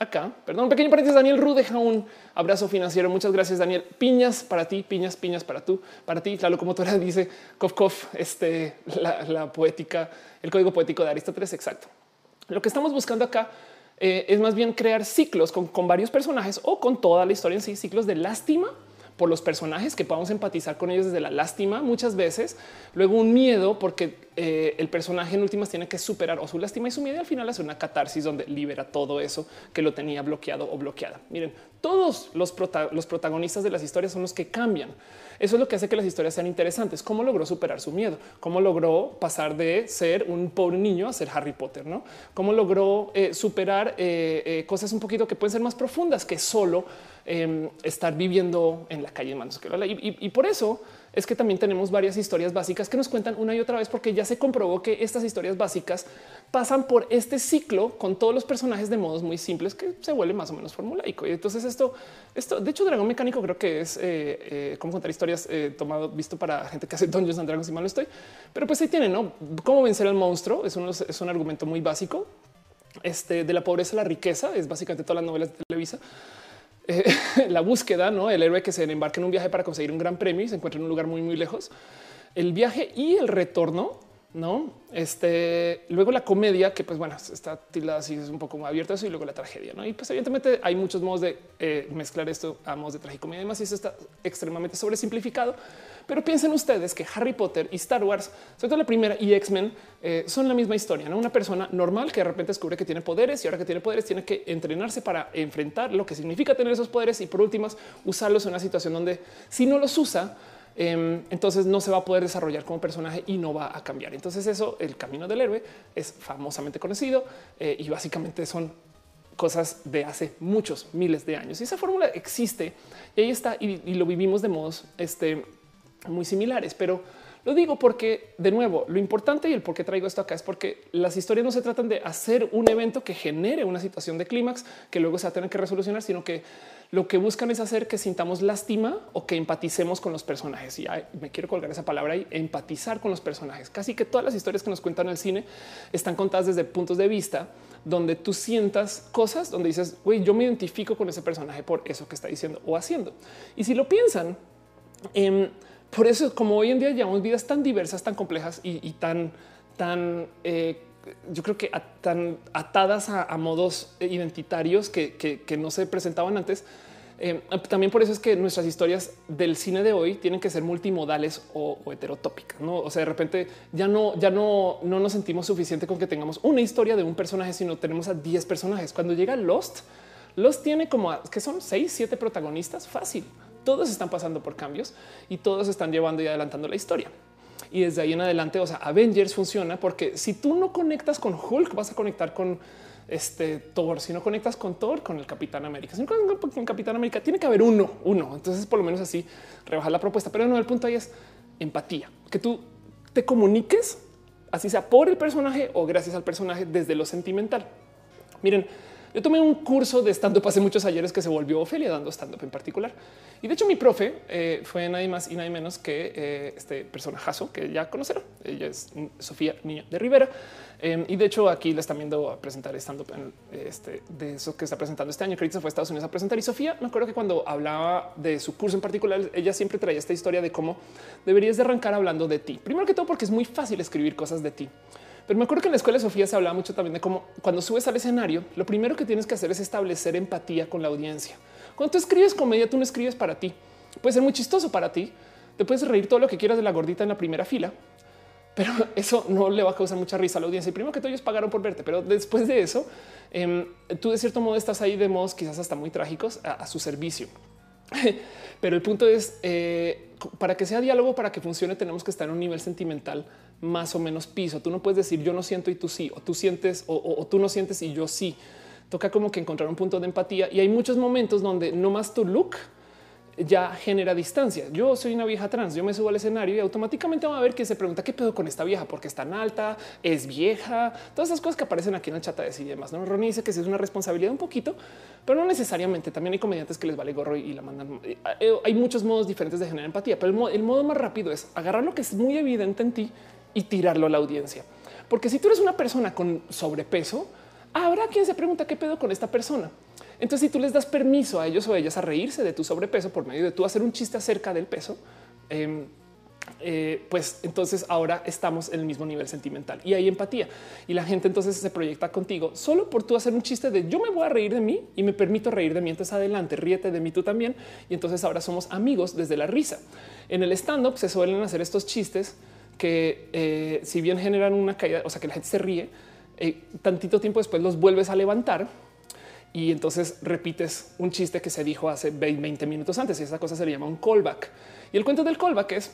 acá. Perdón, un pequeño paréntesis. Daniel Ru deja un abrazo financiero. Muchas gracias, Daniel. Piñas para ti, piñas, piñas para tú, para ti. La locomotora [LAUGHS] dice Kofkov, este, la, poética, el código poético de Aristóteles. Exacto. Lo que estamos buscando acá eh, es más bien crear ciclos con, con varios personajes o con toda la historia en sí, ciclos de lástima por los personajes que podamos empatizar con ellos desde la lástima muchas veces, luego un miedo porque eh, el personaje en últimas tiene que superar o su lástima y su miedo al final hace una catarsis donde libera todo eso que lo tenía bloqueado o bloqueada. Miren, todos los, los protagonistas de las historias son los que cambian. Eso es lo que hace que las historias sean interesantes. Cómo logró superar su miedo, cómo logró pasar de ser un pobre niño a ser Harry Potter, no? Cómo logró eh, superar eh, cosas un poquito que pueden ser más profundas que solo Em, estar viviendo en la calle en manos. Y, y, por eso es que también tenemos varias historias básicas que nos cuentan una y otra vez, porque ya se comprobó que estas historias básicas pasan por este ciclo con todos los personajes de modos muy simples que se vuelve más o menos formulaico. Y entonces esto, esto, de hecho, Dragón Mecánico creo que es eh, eh, cómo contar historias eh, tomado visto para gente que hace Dungeons and Dragons, si mal no estoy. Pero pues ahí tienen, ¿no? Cómo vencer al monstruo es un, es un argumento muy básico este, de la pobreza a la riqueza, es básicamente todas las novelas de Televisa. Eh, [LAUGHS] la búsqueda, no el héroe que se embarca en un viaje para conseguir un gran premio y se encuentra en un lugar muy, muy lejos. El viaje y el retorno, no? Este luego la comedia, que pues bueno, está tildada así, es un poco abierta eso y luego la tragedia. ¿no? Y pues evidentemente hay muchos modos de eh, mezclar esto a modos de tragicomedia. Además, y eso está extremadamente sobresimplificado. Pero piensen ustedes que Harry Potter y Star Wars, sobre todo la primera y X-Men, eh, son la misma historia. ¿no? Una persona normal que de repente descubre que tiene poderes y ahora que tiene poderes tiene que entrenarse para enfrentar lo que significa tener esos poderes y por últimas usarlos en una situación donde si no los usa, em, entonces no se va a poder desarrollar como personaje y no va a cambiar. Entonces eso, el camino del héroe es famosamente conocido eh, y básicamente son cosas de hace muchos miles de años. Y esa fórmula existe y ahí está y, y lo vivimos de modos este, muy similares, pero lo digo porque, de nuevo, lo importante y el por qué traigo esto acá es porque las historias no se tratan de hacer un evento que genere una situación de clímax que luego se va a tener que resolucionar, sino que lo que buscan es hacer que sintamos lástima o que empaticemos con los personajes. Y me quiero colgar esa palabra y empatizar con los personajes. Casi que todas las historias que nos cuentan en el cine están contadas desde puntos de vista donde tú sientas cosas donde dices, güey, yo me identifico con ese personaje por eso que está diciendo o haciendo. Y si lo piensan, eh, por eso, como hoy en día llevamos vidas tan diversas, tan complejas y, tan, tan, eh, yo creo que tan atadas a, modos identitarios que, no se presentaban antes. Eh, también por eso es que nuestras historias del cine de hoy tienen que ser multimodales o, heterotópicas. ¿no? O sea, de repente ya no, ya no, no nos sentimos suficiente con que tengamos una historia de un personaje, sino tenemos a 10 personajes. Cuando llega Lost, Lost tiene como que son 6, 7 protagonistas fácil todos están pasando por cambios y todos están llevando y adelantando la historia. Y desde ahí en adelante, o sea, Avengers funciona porque si tú no conectas con Hulk, vas a conectar con este Thor. Si no conectas con Thor, con el Capitán América, si no conectas con Capitán América, tiene que haber uno, uno. Entonces, por lo menos así rebajar la propuesta. Pero no, el punto ahí es empatía, que tú te comuniques, así sea por el personaje o gracias al personaje desde lo sentimental. Miren, yo tomé un curso de stand up hace muchos ayeres que se volvió Ofelia dando stand up en particular. Y de hecho, mi profe eh, fue nadie más y nadie menos que eh, este personajazo que ya conocerán. Ella es Sofía Niña de Rivera. Em, y de hecho, aquí le están viendo a presentar stand up en este de eso que está presentando este año. Que se fue a Estados Unidos a presentar. Y Sofía, me acuerdo que cuando hablaba de su curso en particular, ella siempre traía esta historia de cómo deberías de arrancar hablando de ti. Primero que todo, porque es muy fácil escribir cosas de ti. Pero me acuerdo que en la escuela de Sofía se hablaba mucho también de cómo cuando subes al escenario, lo primero que tienes que hacer es establecer empatía con la audiencia. Cuando tú escribes comedia, tú no escribes para ti. Puede ser muy chistoso para ti. Te puedes reír todo lo que quieras de la gordita en la primera fila, pero [LAUGHS] eso no le va a causar mucha risa a la audiencia. Y primero que todo, ellos pagaron por verte, pero después de eso, em, tú de cierto modo estás ahí de modos quizás hasta muy trágicos a, su servicio. [LAUGHS] pero el punto es eh, para que sea diálogo, para que funcione, tenemos que estar en un nivel sentimental más o menos piso. Tú no puedes decir yo no siento y tú sí, o tú sientes o, tú no sientes y yo sí. Toca como que encontrar un punto de empatía y hay muchos momentos donde no más tu look ya genera distancia. Yo soy una vieja trans, yo me subo al escenario y automáticamente va a ver que se pregunta qué pedo con esta vieja, porque es tan alta, es vieja, todas esas cosas que aparecen aquí en el chat de y demás. ¿no? Ronnie dice que sí es una responsabilidad un poquito, pero no necesariamente. También hay comediantes que les vale gorro y, la mandan. Eh, eh, hay muchos modos diferentes de generar empatía, pero el modo más rápido es agarrar lo que es muy evidente en ti y tirarlo a la audiencia. Porque si tú eres una persona con sobrepeso, habrá quien se pregunta qué pedo con esta persona. Entonces, si tú les das permiso a ellos o ellas a reírse de tu sobrepeso por medio de tú hacer un chiste acerca del peso, em, eh, pues entonces ahora estamos en el mismo nivel sentimental y hay empatía y la gente entonces se proyecta contigo solo por tú hacer un chiste de yo me voy a reír de mí y me permito reír de mí. Entonces adelante, ríete de mí tú también. Y entonces ahora somos amigos desde la risa. En el stand up se suelen hacer estos chistes que eh, si bien generan una caída, o sea que la gente se ríe, eh, tantito tiempo después los vuelves a levantar y entonces repites un chiste que se dijo hace 20 minutos antes y esa cosa se le llama un callback. Y el cuento del callback es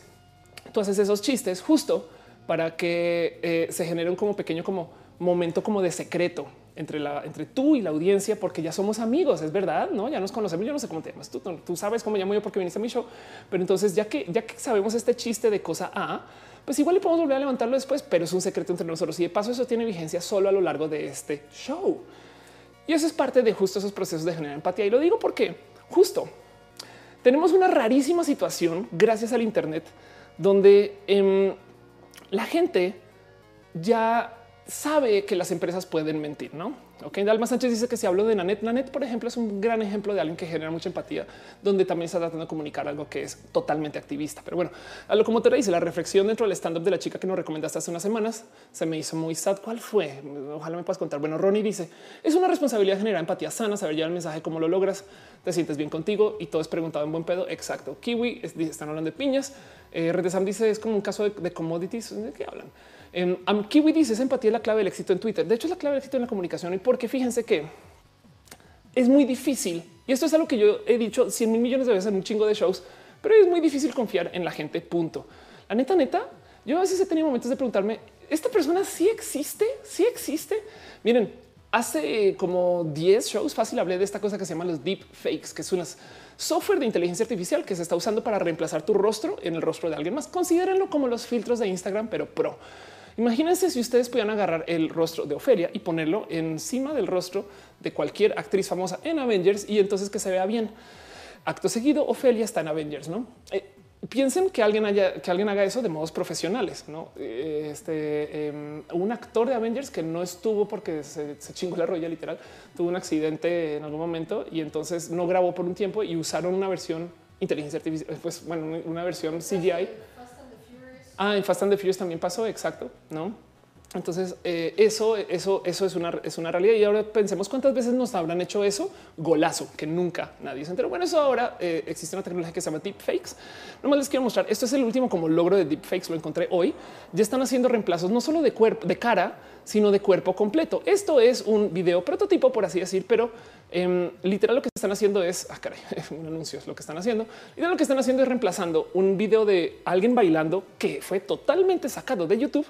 tú haces esos chistes justo para que eh, se genere un como pequeño como momento como de secreto entre la entre tú y la audiencia, porque ya somos amigos, es verdad, no? Ya nos conocemos. Yo no sé cómo te llamas. Tú, tú sabes cómo llamo yo porque viniste a mi show, pero entonces ya que ya que sabemos este chiste de cosa A, pues igual le podemos volver a levantarlo después, pero es un secreto entre nosotros y de paso eso tiene vigencia solo a lo largo de este show. Y eso es parte de justo esos procesos de generar empatía. Y lo digo porque justo tenemos una rarísima situación gracias al Internet donde em, la gente ya sabe que las empresas pueden mentir, ¿no? Ok, Dalma Sánchez dice que si hablo de Nanet, Nanet, por ejemplo, es un gran ejemplo de alguien que genera mucha empatía, donde también está tratando de comunicar algo que es totalmente activista. Pero bueno, a lo como te dice, la reflexión dentro del stand up de la chica que nos recomendaste hace unas semanas se me hizo muy sad. ¿Cuál fue? Ojalá me puedas contar. Bueno, Ronnie dice es una responsabilidad generar empatía sana, saber llevar el mensaje, cómo lo logras, te sientes bien contigo y todo es preguntado en buen pedo. Exacto. Kiwi están hablando de piñas. Eh, Sam dice es como un caso de, de commodities. ¿De qué hablan? Um, Kiwi dice es empatía la clave del éxito en Twitter. De hecho, es la clave del éxito en la comunicación y porque fíjense que es muy difícil. Y esto es algo que yo he dicho 100 mil millones de veces en un chingo de shows, pero es muy difícil confiar en la gente. Punto. La neta, neta, yo a veces he tenido momentos de preguntarme, ¿esta persona sí existe? ¿Sí existe? Miren, hace como 10 shows fácil hablé de esta cosa que se llama los deep fakes, que es un software de inteligencia artificial que se está usando para reemplazar tu rostro en el rostro de alguien más. Considérenlo como los filtros de Instagram, pero pro. Imagínense si ustedes pudieran agarrar el rostro de Ofelia y ponerlo encima del rostro de cualquier actriz famosa en Avengers y entonces que se vea bien. Acto seguido, Ofelia está en Avengers, ¿no? Eh, piensen que alguien haya que alguien haga eso de modos profesionales. No eh, este em, un actor de Avengers que no estuvo porque se, chingó la rodilla literal, tuvo un accidente en algún momento y entonces no grabó por un tiempo y usaron una versión inteligencia artificial, pues bueno, una versión CGI Ah, en Fast and the Furious también pasó, exacto, ¿no? Entonces, eh, eso, eso, eso es una, es una realidad. Y ahora pensemos cuántas veces nos habrán hecho eso golazo, que nunca nadie se enteró. Bueno, eso ahora eh, existe una tecnología que se llama deepfakes. Nomás les quiero mostrar. Esto es el último como logro de deepfakes. Lo encontré hoy. Ya están haciendo reemplazos no solo de cuerpo, de cara, sino de cuerpo completo. Esto es un video prototipo, por así decir, pero em, literal lo que están haciendo es, ah, caray, [LAUGHS] un anuncio es lo que están haciendo. Y lo que están haciendo es reemplazando un video de alguien bailando que fue totalmente sacado de YouTube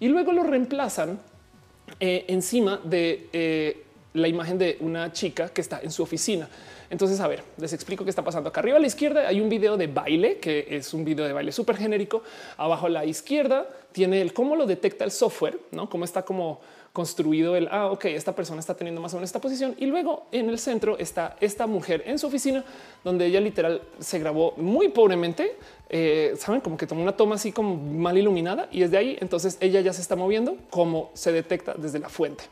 y luego lo reemplazan eh, encima de eh, la imagen de una chica que está en su oficina. Entonces, a ver, les explico qué está pasando. Acá arriba a la izquierda hay un video de baile, que es un video de baile súper genérico. Abajo a la izquierda tiene el cómo lo detecta el software, no cómo está como construido el ah, ok, esta persona está teniendo más o menos esta posición. Y luego en el centro está esta mujer en su oficina, donde ella literal se grabó muy pobremente. Eh, saben, como que tomó una toma así como mal iluminada y desde ahí entonces ella ya se está moviendo como se detecta desde la fuente.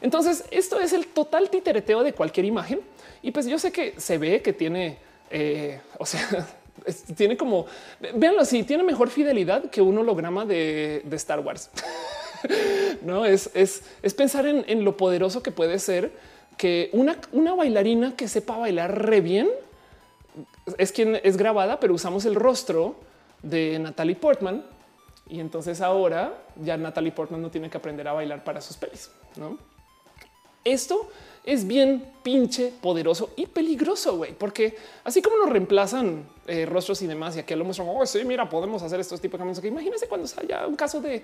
Entonces, esto es el total titereteo de cualquier imagen. Y pues yo sé que se ve que tiene, eh, o sea, [LAUGHS] tiene como, véanlo así, tiene mejor fidelidad que un holograma de, Star Wars. [LAUGHS] [LAUGHS] no es, es, pensar en, lo poderoso que puede ser que una, una bailarina que sepa bailar re bien es quien es grabada, pero usamos el rostro de Natalie Portman. Y entonces ahora ya Natalie Portman no tiene que aprender a bailar para sus pelis. No? Esto es bien pinche poderoso y peligroso, güey, porque así como nos reemplazan eh, rostros y demás, y aquí lo muestran, oh, sí, mira, podemos hacer estos tipos de caminos. Que imagínense cuando haya un caso de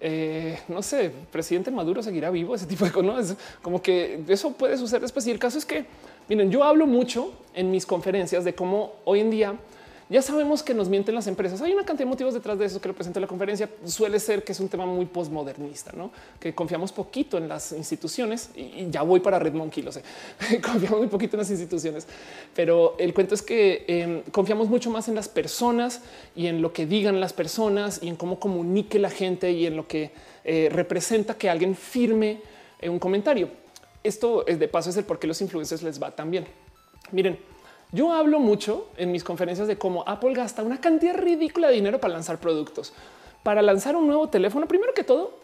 eh, no sé, presidente Maduro seguirá vivo, ese tipo de cosas. Como que eso puede suceder después. Y el caso es que, miren, yo hablo mucho en mis conferencias de cómo hoy en día ya sabemos que nos mienten las empresas. Hay una cantidad de motivos detrás de eso que lo presenta la conferencia. Suele ser que es un tema muy postmodernista, ¿no? que confiamos poquito en las instituciones y, ya voy para Red Monkey, lo sé. [LAUGHS] confiamos muy poquito en las instituciones, pero el cuento es que em, confiamos mucho más en las personas y en lo que digan las personas y en cómo comunique la gente y en lo que eh, representa que alguien firme eh, un comentario. Esto es de paso es el por qué los influencers les va tan bien. Miren, yo hablo mucho en mis conferencias de cómo Apple gasta una cantidad ridícula de dinero para lanzar productos. Para lanzar un nuevo teléfono, primero que todo,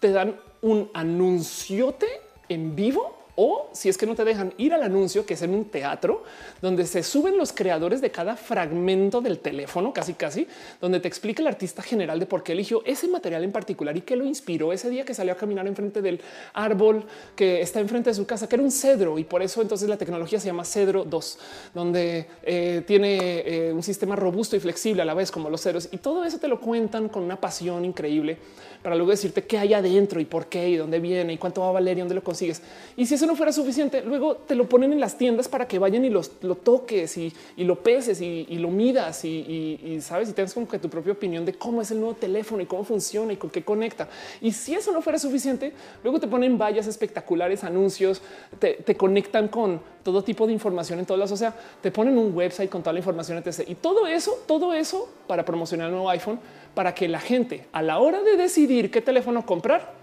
te dan un anunciote en vivo o si es que no te dejan ir al anuncio, que es en un teatro donde se suben los creadores de cada fragmento del teléfono, casi casi, donde te explica el artista general de por qué eligió ese material en particular y qué lo inspiró ese día que salió a caminar enfrente del árbol que está enfrente de su casa, que era un cedro y por eso entonces la tecnología se llama Cedro 2, donde eh, tiene eh, un sistema robusto y flexible a la vez como los cedros y todo eso te lo cuentan con una pasión increíble para luego decirte qué hay adentro y por qué y dónde viene y cuánto va a valer y dónde lo consigues. Y si eso no fuera suficiente, luego te lo ponen en las tiendas para que vayan y los, lo toques y, lo peses y, lo midas y, sabes y tengas como que tu propia opinión de cómo es el nuevo teléfono y cómo funciona y con qué conecta. Y si eso no fuera suficiente, luego te ponen vallas espectaculares, anuncios, te, te conectan con todo tipo de información en todas las, o sea, te ponen un website con toda la información, etc. Y todo eso, todo eso para promocionar el nuevo iPhone, para que la gente a la hora de decidir qué teléfono comprar,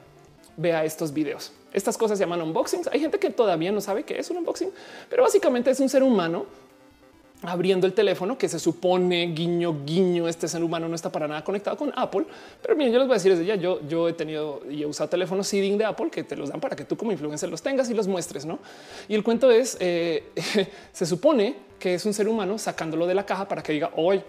vea estos videos. Estas cosas se llaman unboxings. Hay gente que todavía no sabe qué es un unboxing, pero básicamente es un ser humano abriendo el teléfono que se supone guiño guiño este ser humano no está para nada conectado con Apple pero bien yo les voy a decir desde ya yo yo he tenido y he usado teléfonos seeding de Apple que te los dan para que tú como influencer los tengas y los muestres no y el cuento es eh, [LAUGHS] se supone que es un ser humano sacándolo de la caja para que diga hoy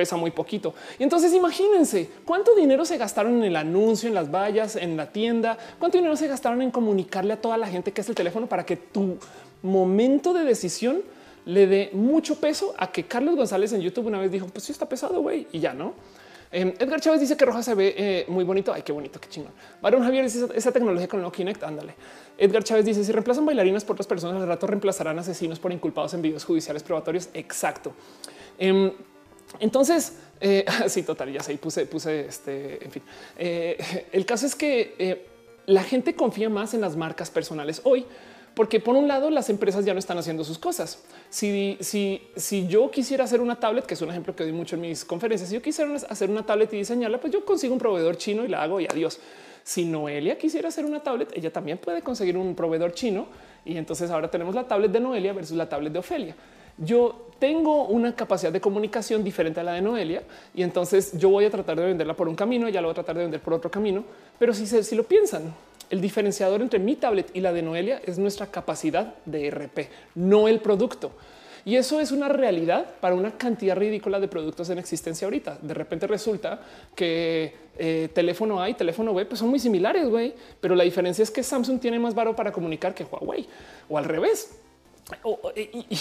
pesa muy poquito. Y entonces imagínense cuánto dinero se gastaron en el anuncio, en las vallas, en la tienda, cuánto dinero se gastaron en comunicarle a toda la gente que es el teléfono para que tu momento de decisión le dé mucho peso a que Carlos González en YouTube una vez dijo, pues sí está pesado, güey, y ya no. Em, Edgar Chávez dice que Roja se ve eh, muy bonito. Ay, qué bonito, qué chingón. Varón Javier dice esa, tecnología con el Kinect. Ándale. Edgar Chávez dice si reemplazan bailarinas por otras personas, al rato reemplazarán asesinos por inculpados en videos judiciales probatorios. Exacto. Em, entonces, eh, [LAUGHS] sí, total, ya sé, puse, puse este, en fin. Eh, el caso es que la gente confía más en las marcas personales hoy porque por un lado las empresas ya no están haciendo sus cosas. Si, si, si yo quisiera hacer una tablet, que es un ejemplo que doy mucho en mis conferencias, si yo quisiera hacer una tablet y diseñarla, pues yo consigo un proveedor chino y la hago y adiós. Si Noelia quisiera hacer una tablet, ella también puede conseguir un proveedor chino y entonces ahora tenemos la tablet de Noelia versus la tablet de Ofelia. Yo tengo una capacidad de comunicación diferente a la de Noelia y entonces yo voy a tratar de venderla por un camino, ella lo va a tratar de vender por otro camino. Pero si, si lo piensan, el diferenciador entre mi tablet y la de Noelia es nuestra capacidad de RP, no el producto. Y eso es una realidad para una cantidad ridícula de productos en existencia ahorita. De repente resulta que eh, teléfono A y teléfono B pues son muy similares, güey. Pero la diferencia es que Samsung tiene más varo para comunicar que Huawei o al revés.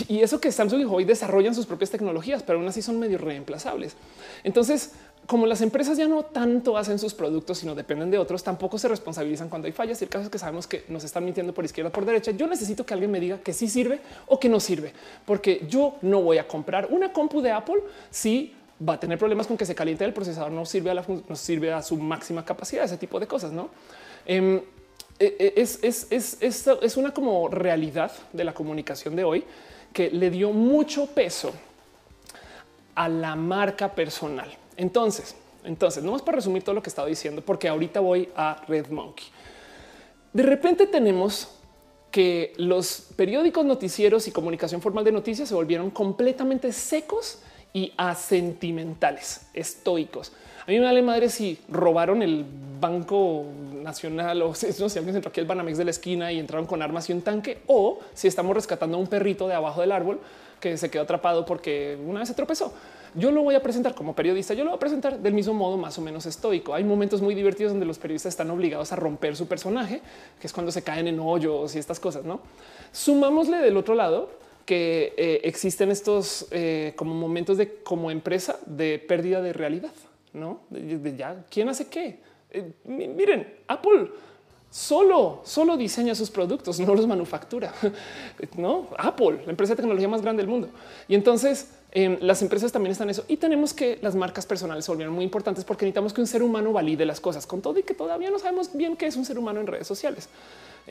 Y, eso que Samsung y Huawei desarrollan sus propias tecnologías, pero aún así son medio reemplazables. Entonces, como las empresas ya no tanto hacen sus productos, sino dependen de otros, tampoco se responsabilizan cuando hay fallas. Y el caso es que sabemos que nos están mintiendo por izquierda, por derecha. Yo necesito que alguien me diga que sí sirve o que no sirve, porque yo no voy a comprar una compu de Apple si va a tener problemas con que se caliente el procesador, no sirve a la no sirve a su máxima capacidad, ese tipo de cosas, no? Em, es, es, es, es una como realidad de la comunicación de hoy que le dio mucho peso a la marca personal. Entonces, entonces, no más para resumir todo lo que estaba diciendo, porque ahorita voy a Red Monkey. De repente tenemos que los periódicos noticieros y comunicación formal de noticias se volvieron completamente secos y asentimentales, estoicos. A mí me vale madre si robaron el Banco Nacional o [LAUGHS] si, no, si alguien entró aquí el Banamex de la esquina y entraron con armas y un tanque, o si estamos rescatando a un perrito de abajo del árbol que se quedó atrapado porque una vez se tropezó. Yo lo voy a presentar como periodista, yo lo voy a presentar del mismo modo más o menos estoico. Hay momentos muy divertidos donde los periodistas están obligados a romper su personaje, que es cuando se caen en hoyos y estas cosas, ¿no? Sumámosle del otro lado que eh, existen estos eh, como momentos de como empresa de pérdida de realidad, ¿no? Ya, ¿quién hace qué? Eh, miren, Apple solo, solo diseña sus productos, no los manufactura. [LAUGHS] No, Apple, la empresa de tecnología más grande del mundo. Y entonces em, las empresas también están en eso y tenemos que las marcas personales se volvieron muy importantes porque necesitamos que un ser humano valide las cosas con todo y que todavía no sabemos bien qué es un ser humano en redes sociales.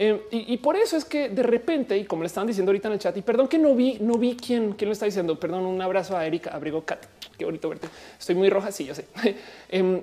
Em, y, por eso es que de repente, y como le estaban diciendo ahorita en el chat, y perdón que no vi, no vi quién, quién lo está diciendo. Perdón, un abrazo a Erika Abrigo Cat. Qué bonito verte. Estoy muy roja. Sí, yo sé. [LAUGHS] Em,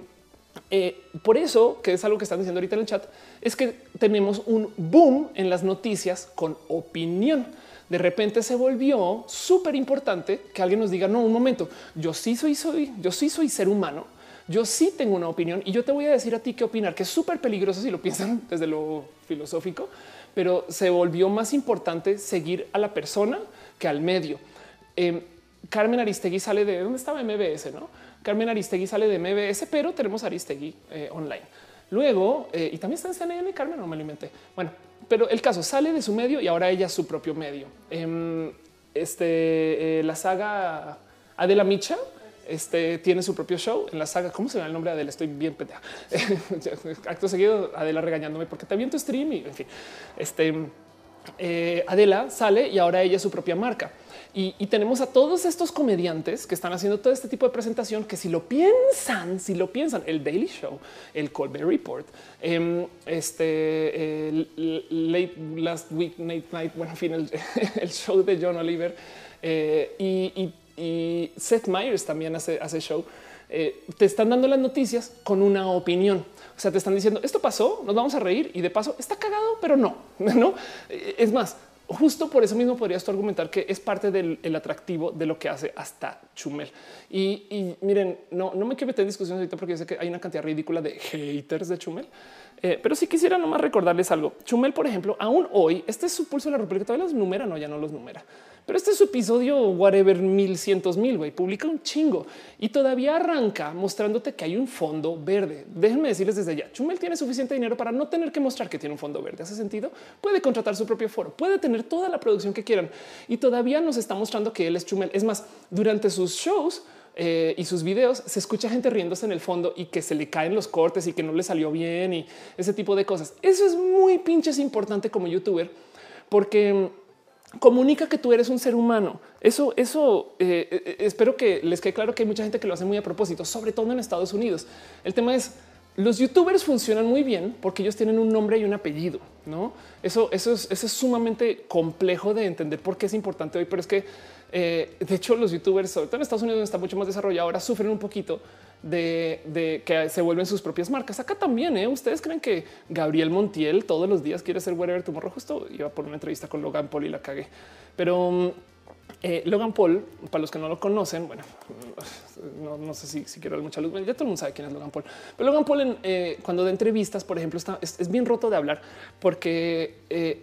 eh, por eso, que es algo que están diciendo ahorita en el chat, es que tenemos un boom en las noticias con opinión. De repente se volvió súper importante que alguien nos diga, no, un momento, yo sí soy, soy, yo sí soy ser humano, yo sí tengo una opinión y yo te voy a decir a ti qué opinar, que es súper peligroso si lo [LAUGHS] piensan desde lo filosófico, pero se volvió más importante seguir a la persona que al medio. Em, Carmen Aristegui sale de dónde estaba MBS, no? Carmen Aristegui sale de MBS, pero tenemos Aristegui eh, online. Luego, eh, y también está en CNN, Carmen, no me lo Bueno, pero el caso sale de su medio y ahora ella es su propio medio. Em, este, eh, la saga Adela Micha este, tiene su propio show en la saga. ¿Cómo se llama el nombre de Adela? Estoy bien pendeja. [LAUGHS] Acto seguido, Adela regañándome porque también tu stream y en fin. Este, Adela sale y ahora ella es su propia marca. Y, tenemos a todos estos comediantes que están haciendo todo este tipo de presentación que si lo piensan, si lo piensan, el Daily Show, el Colbert Report, em, este el late last week, night night, bueno, en fin, [LAUGHS] el, show de John Oliver eh, y, y, Seth Meyers también hace, show. Eh, te están dando las noticias con una opinión. O sea, te están diciendo esto pasó, nos vamos a reír y de paso está cagado, pero no, [LAUGHS] no. Eh, es más, justo por eso mismo podrías tú argumentar que es parte del atractivo de lo que hace hasta Chumel. Y, miren, no, no me quiero meter en discusión ahorita porque yo sé que hay una cantidad ridícula de haters de Chumel, eh, pero sí quisiera nomás recordarles algo. Chumel, por ejemplo, aún hoy, este es su pulso de la República, todavía los numera, no, ya no los numera. Pero este es su episodio whatever mil cientos mil, güey, publica un chingo y todavía arranca mostrándote que hay un fondo verde. Déjenme decirles desde ya, Chumel tiene suficiente dinero para no tener que mostrar que tiene un fondo verde. ¿Hace sentido? Puede contratar su propio foro, puede tener toda la producción que quieran y todavía nos está mostrando que él es Chumel. Es más, durante sus shows, eh, y sus videos se escucha gente riéndose en el fondo y que se le caen los cortes y que no le salió bien y ese tipo de cosas. Eso es muy pinches importante como youtuber porque comunica que tú eres un ser humano. Eso, eso eh, eh, espero que les quede claro que hay mucha gente que lo hace muy a propósito, sobre todo en Estados Unidos. El tema es los youtubers funcionan muy bien porque ellos tienen un nombre y un apellido. No, eso, eso es, eso es sumamente complejo de entender por qué es importante hoy, pero es que eh, de hecho los youtubers, sobre todo en Estados Unidos, donde está mucho más desarrollado, ahora sufren un poquito de, que se vuelven sus propias marcas. Acá también, ¿eh? ¿Ustedes creen que Gabriel Montiel todos los días quiere ser whatever tomorrow? Justo iba por una entrevista con Logan Paul y la cagué. Pero mm, eh, Logan Paul, para los que no lo conocen, bueno, no, sé si, quiero dar mucha luz, ya todo el mundo sabe quién es Logan Paul. Pero Logan Paul, eh, cuando da entrevistas, por ejemplo, está, es, bien roto de hablar porque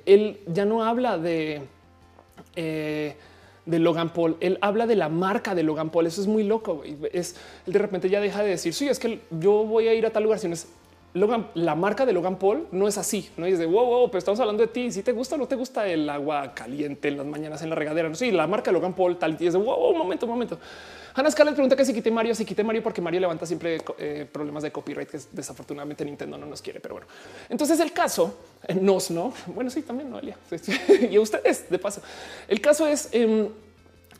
él ya no habla de de Logan Paul. Él habla de la marca de Logan Paul. Eso es muy loco. Es de repente ya deja de decir, sí, es que yo voy a ir a tal lugar. Si no es Logan, la marca de Logan Paul no es así. No es de wow, wow, pero estamos hablando de ti. Si te gusta o no te gusta el agua caliente en las mañanas en la regadera. No sé, sí, la marca de Logan Paul tal y es de wow, un momento, un momento. Hannah Scarlett pregunta que si quité Mario, si quité Mario porque Mario levanta siempre eh, problemas de copyright que desafortunadamente Nintendo no nos quiere. Pero bueno, entonces el caso eh, nos no. Bueno, sí, también Noelia [LAUGHS] y ustedes de paso. El caso es em,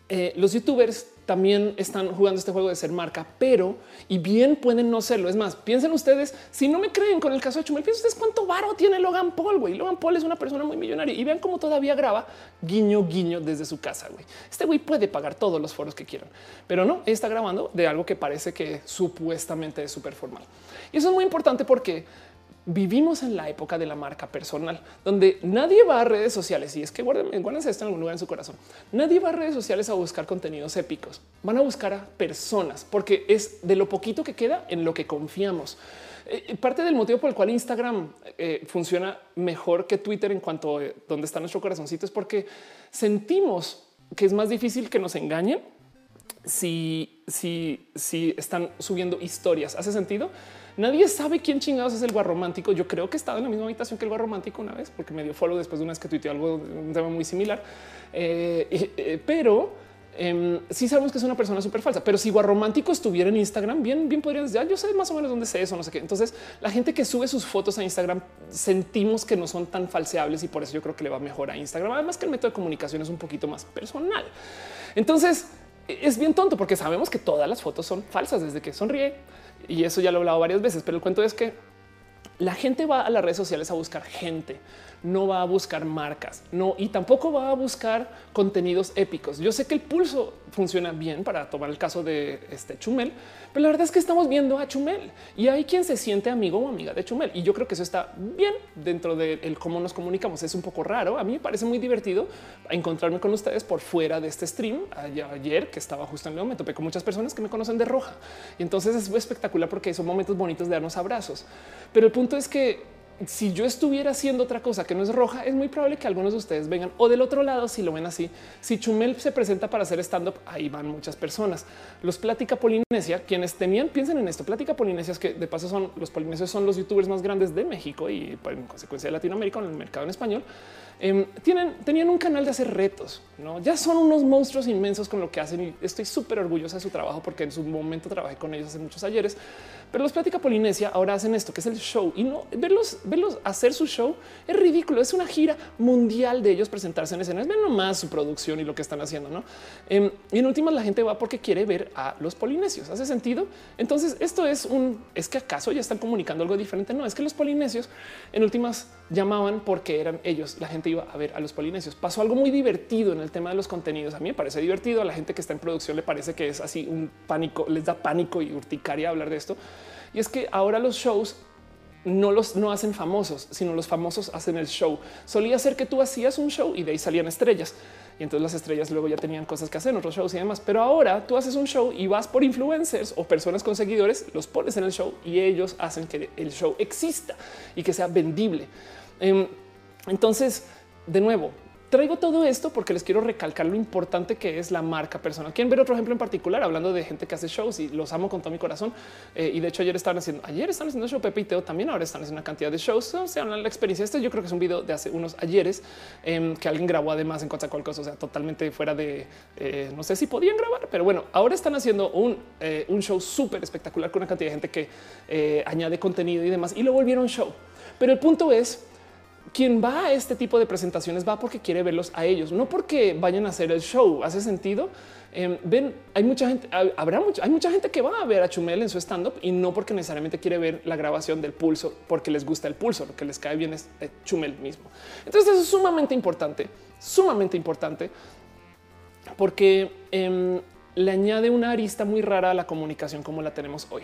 eh, los youtubers también están jugando este juego de ser marca, pero y bien pueden no serlo. Es más, piensen ustedes, si no me creen con el caso de Chumel, piensen ustedes cuánto varo tiene Logan Paul, güey. Logan Paul es una persona muy millonaria y vean cómo todavía graba guiño, guiño desde su casa, güey. Este güey puede pagar todos los foros que quieran, pero no, está grabando de algo que parece que supuestamente es súper formal. Y eso es muy importante porque vivimos en la época de la marca personal, donde nadie va a redes sociales. Y es que guarden, esto en algún lugar en su corazón. Nadie va a redes sociales a buscar contenidos épicos. Van a buscar a personas porque es de lo poquito que queda en lo que confiamos. Eh, eh, parte del motivo por el cual Instagram eh, funciona mejor que Twitter en cuanto a dónde está nuestro corazoncito es porque sentimos que es más difícil que nos engañen si, si, si están subiendo historias. ¿Hace sentido? Nadie sabe quién chingados es el guarromántico. Yo creo que estaba en la misma habitación que el guarromántico una vez, porque me dio follow después de una vez que tuiteó algo, un tema muy similar. Eh, eh, pero em, sí sabemos que es una persona súper falsa. Pero si guarromántico estuviera en Instagram, bien, bien podrían decir, yo sé más o menos dónde sé eso, no sé qué. Entonces, la gente que sube sus fotos a Instagram sentimos que no son tan falseables y por eso yo creo que le va mejor a Instagram. Además que el método de comunicación es un poquito más personal. Entonces, es bien tonto porque sabemos que todas las fotos son falsas desde que sonríe y eso ya lo he hablado varias veces, pero el cuento es que la gente va a las redes sociales a buscar gente, no va a buscar marcas, no, y tampoco va a buscar contenidos épicos. Yo sé que el pulso funciona bien para tomar el caso de este Chumel, pero la verdad es que estamos viendo a Chumel y hay quien se siente amigo o amiga de Chumel. Y yo creo que eso está bien dentro de cómo nos comunicamos. Es un poco raro. A mí me parece muy divertido encontrarme con ustedes por fuera de este stream. Ayer que estaba justo en León, me topé con muchas personas que me conocen de roja y entonces es espectacular porque son momentos bonitos de darnos abrazos. Pero el punto es que si yo estuviera haciendo otra cosa que no es roja, es muy probable que algunos de ustedes vengan o del otro lado. Si lo ven así, si Chumel se presenta para hacer stand up, ahí van muchas personas. Los Plática Polinesia, quienes tenían, piensen en esto. Plática Polinesia, que de paso son los polinesios, son los youtubers más grandes de México y en consecuencia de Latinoamérica en el mercado en español. Em, tienen, tenían un canal de hacer retos, no ya son unos monstruos inmensos con lo que hacen y estoy súper orgullosa de su trabajo porque en su momento trabajé con ellos hace muchos ayeres. Pero los Plática Polinesia ahora hacen esto que es el show y no verlos, verlos hacer su show es ridículo. Es una gira mundial de ellos presentarse en escenas. Ven nomás su producción y lo que están haciendo. No em, y en últimas, la gente va porque quiere ver a los polinesios. Hace sentido. Entonces, esto es un es que acaso ya están comunicando algo diferente. No es que los polinesios en últimas llamaban porque eran ellos. La gente arriba a ver a los polinesios. Pasó algo muy divertido en el tema de los contenidos. A mí me parece divertido. A la gente que está en producción le parece que es así un pánico, les da pánico y urticaria hablar de esto. Y es que ahora los shows no los no hacen famosos, sino los famosos hacen el show. Solía ser que tú hacías un show y de ahí salían estrellas. Y entonces las estrellas luego ya tenían cosas que hacer otros shows y demás. Pero ahora tú haces un show y vas por influencers o personas con seguidores, los pones en el show y ellos hacen que el show exista y que sea vendible. Em, entonces, de nuevo, Traigo todo esto porque les quiero recalcar lo importante que es la marca personal. Quieren ver otro ejemplo en particular, hablando de gente que hace shows y los amo con todo mi corazón. Eh, y de hecho, ayer estaban haciendo, ayer están haciendo show Pepe y Teo también. Ahora están haciendo una cantidad de shows. O sea, la experiencia. Este yo creo que es un video de hace unos ayeres em, que alguien grabó además en Coatzacoalcos, o sea, totalmente fuera de eh, no sé si podían grabar, pero bueno, ahora están haciendo un, eh, un show súper espectacular con una cantidad de gente que añade contenido y demás y lo volvieron show. Pero el punto es quien va a este tipo de presentaciones va porque quiere verlos a ellos, no porque vayan a hacer el show. Hace sentido. Em, ven, hay mucha gente, habrá mucha, hay mucha gente que va a ver a Chumel en su stand up y no porque necesariamente quiere ver la grabación del pulso, porque les gusta el pulso, lo que les cae bien es eh, Chumel mismo. Entonces, eso es sumamente importante, sumamente importante, porque em, le añade una arista muy rara a la comunicación como la tenemos hoy.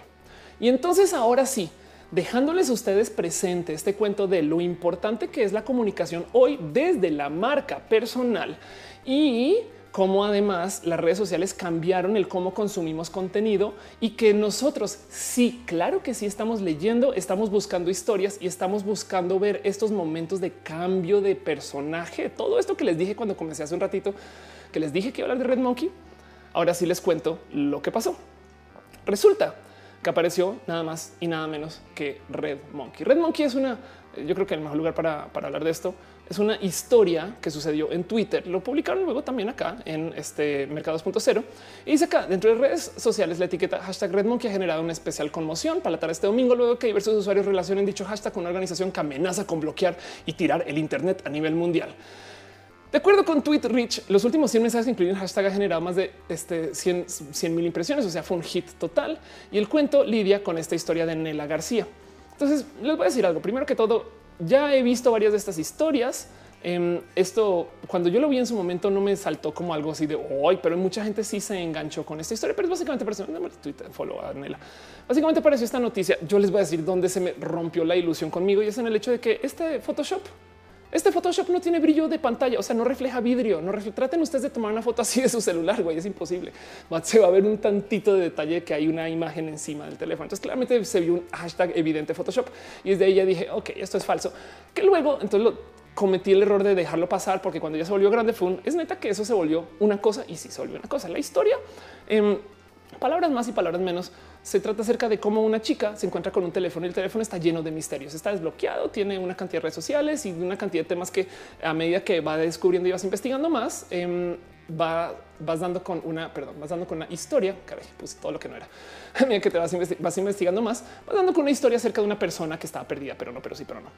Y entonces, ahora sí, dejándoles a ustedes presente este cuento de lo importante que es la comunicación hoy desde la marca personal y cómo además las redes sociales cambiaron el cómo consumimos contenido y que nosotros sí, claro que sí estamos leyendo, estamos buscando historias y estamos buscando ver estos momentos de cambio de personaje. Todo esto que les dije cuando comencé hace un ratito, que les dije que iba a hablar de Red Monkey. Ahora sí les cuento lo que pasó. Resulta que apareció nada más y nada menos que Red Monkey. Red Monkey es una, yo creo que el mejor lugar para, hablar de esto es una historia que sucedió en Twitter. Lo publicaron luego también acá en este Mercados y dice acá dentro de redes sociales la etiqueta hashtag Red Monkey ha generado una especial conmoción para la este domingo luego que diversos usuarios relacionen dicho hashtag con una organización que amenaza con bloquear y tirar el Internet a nivel mundial. De acuerdo con Tweet Rich, los últimos 100 mensajes incluyen hashtag ha generado más de este 100 mil impresiones, o sea, fue un hit total. Y el cuento lidia con esta historia de Nela García. Entonces, les voy a decir algo. Primero que todo, ya he visto varias de estas historias. Em, esto, cuando yo lo vi en su momento, no me saltó como algo así de hoy, pero mucha gente sí se enganchó con esta historia. Pero es básicamente Twitter, follow a Nela. Básicamente apareció esta noticia. Yo les voy a decir dónde se me rompió la ilusión conmigo y es en el hecho de que este Photoshop este Photoshop no tiene brillo de pantalla, o sea, no refleja vidrio, no traten ustedes de tomar una foto así de su celular, güey, es imposible. Se va a ver un tantito de detalle que hay una imagen encima del teléfono. Entonces, claramente se vio un hashtag evidente Photoshop y desde ya dije, ok, esto es falso. Que luego, entonces lo cometí el error de dejarlo pasar porque cuando ya se volvió grande fue un, es neta que eso se volvió una cosa y sí se volvió una cosa. La historia, en palabras más y palabras menos, se trata acerca de cómo una chica se encuentra con un teléfono y el teléfono está lleno de misterios, está desbloqueado, tiene una cantidad de redes sociales y una cantidad de temas que a medida que va descubriendo y vas investigando más, em, va, vas dando con una, perdón, vas dando con una historia, caray, pues todo lo que no era. [LAUGHS] A medida que te vas, vas investigando más, vas dando con una historia acerca de una persona que estaba perdida, pero no, pero sí, pero no.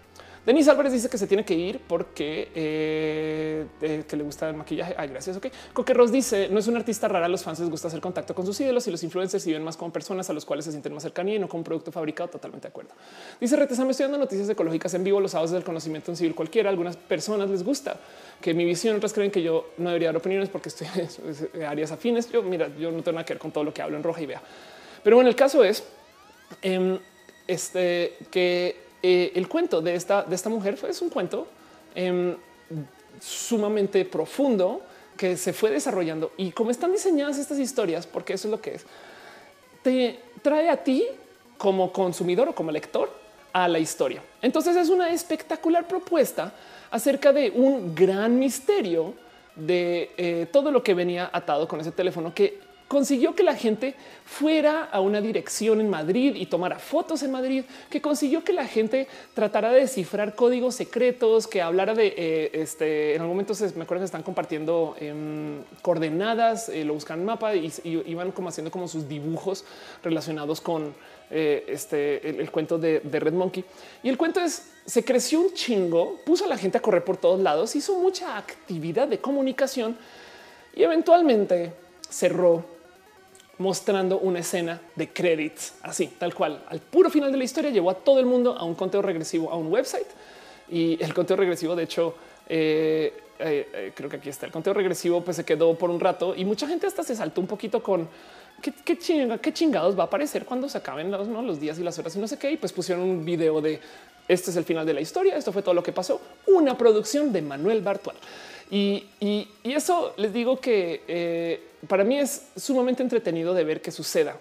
Denise Álvarez dice que se tiene que ir porque eh, eh, que le gusta el maquillaje. Ay, gracias. Ok. Coque Ross dice no es un artista rara. Los fans les gusta hacer contacto con sus ídolos y los influencers y ven más como personas a los cuales se sienten más cercanía y no como un producto fabricado. Totalmente de acuerdo. Dice Retesame estoy dando noticias ecológicas en vivo los sábados del conocimiento en civil cualquiera. Algunas personas les gusta que mi visión, otras creen que yo no debería dar opiniones porque estoy [LAUGHS] en áreas afines. Yo, mira, yo no tengo nada que ver con todo lo que hablo en roja y vea. Pero bueno, el caso es em, este que eh, el cuento de esta, de esta mujer fue, es un cuento em, sumamente profundo que se fue desarrollando y como están diseñadas estas historias, porque eso es lo que es, te trae a ti como consumidor o como lector a la historia. Entonces es una espectacular propuesta acerca de un gran misterio de eh, todo lo que venía atado con ese teléfono que consiguió que la gente fuera a una dirección en Madrid y tomara fotos en Madrid, que consiguió que la gente tratara de descifrar códigos secretos, que hablara de eh, este. En algún momento se, me acuerdo que están compartiendo em, coordenadas, eh, lo buscan mapa y, iban como haciendo como sus dibujos relacionados con eh, este el, cuento de, de Red Monkey. Y el cuento es se creció un chingo, puso a la gente a correr por todos lados, hizo mucha actividad de comunicación y eventualmente cerró mostrando una escena de credits así, tal cual. Al puro final de la historia llevó a todo el mundo a un conteo regresivo a un website y el conteo regresivo, de hecho, Eh, eh, creo que aquí está el conteo regresivo, pues se quedó por un rato y mucha gente hasta se saltó un poquito con qué, qué, qué chingados va a aparecer cuando se acaben los, días y las horas y no sé qué. Y pues pusieron un video de este es el final de la historia. Esto fue todo lo que pasó. Una producción de Manuel Bartual. Y, eso les digo que eh, para mí es sumamente entretenido de ver que suceda,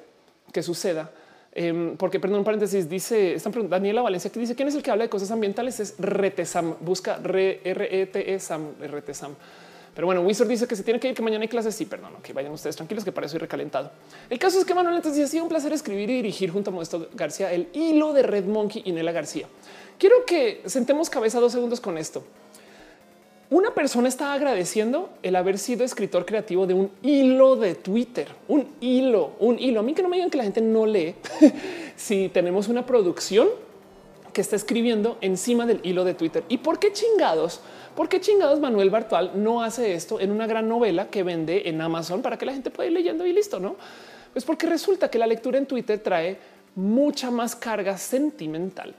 que suceda. Eh, porque, perdón, un paréntesis, dice Daniela Valencia que dice quién es el que habla de cosas ambientales es Retesam, busca R E T E Retesam. Pero bueno, Wizard dice que se tiene que ir, que mañana hay clases. Sí, perdón, que vayan ustedes tranquilos, que para eso recalentado. El caso es que Manuel entonces decía, un placer escribir y dirigir junto a Modesto García el hilo de Red Monkey y Nela García. Quiero que sentemos cabeza dos segundos con esto. Una persona está agradeciendo el haber sido escritor creativo de un hilo de Twitter, un hilo, un hilo. A mí que no me digan que la gente no lee. [LAUGHS] si tenemos una producción está escribiendo encima del hilo de Twitter. ¿Y por qué chingados? ¿Por qué chingados Manuel Bartual no hace esto en una gran novela que vende en Amazon para que la gente pueda ir leyendo y listo? No, pues porque resulta que la lectura en Twitter trae mucha más carga sentimental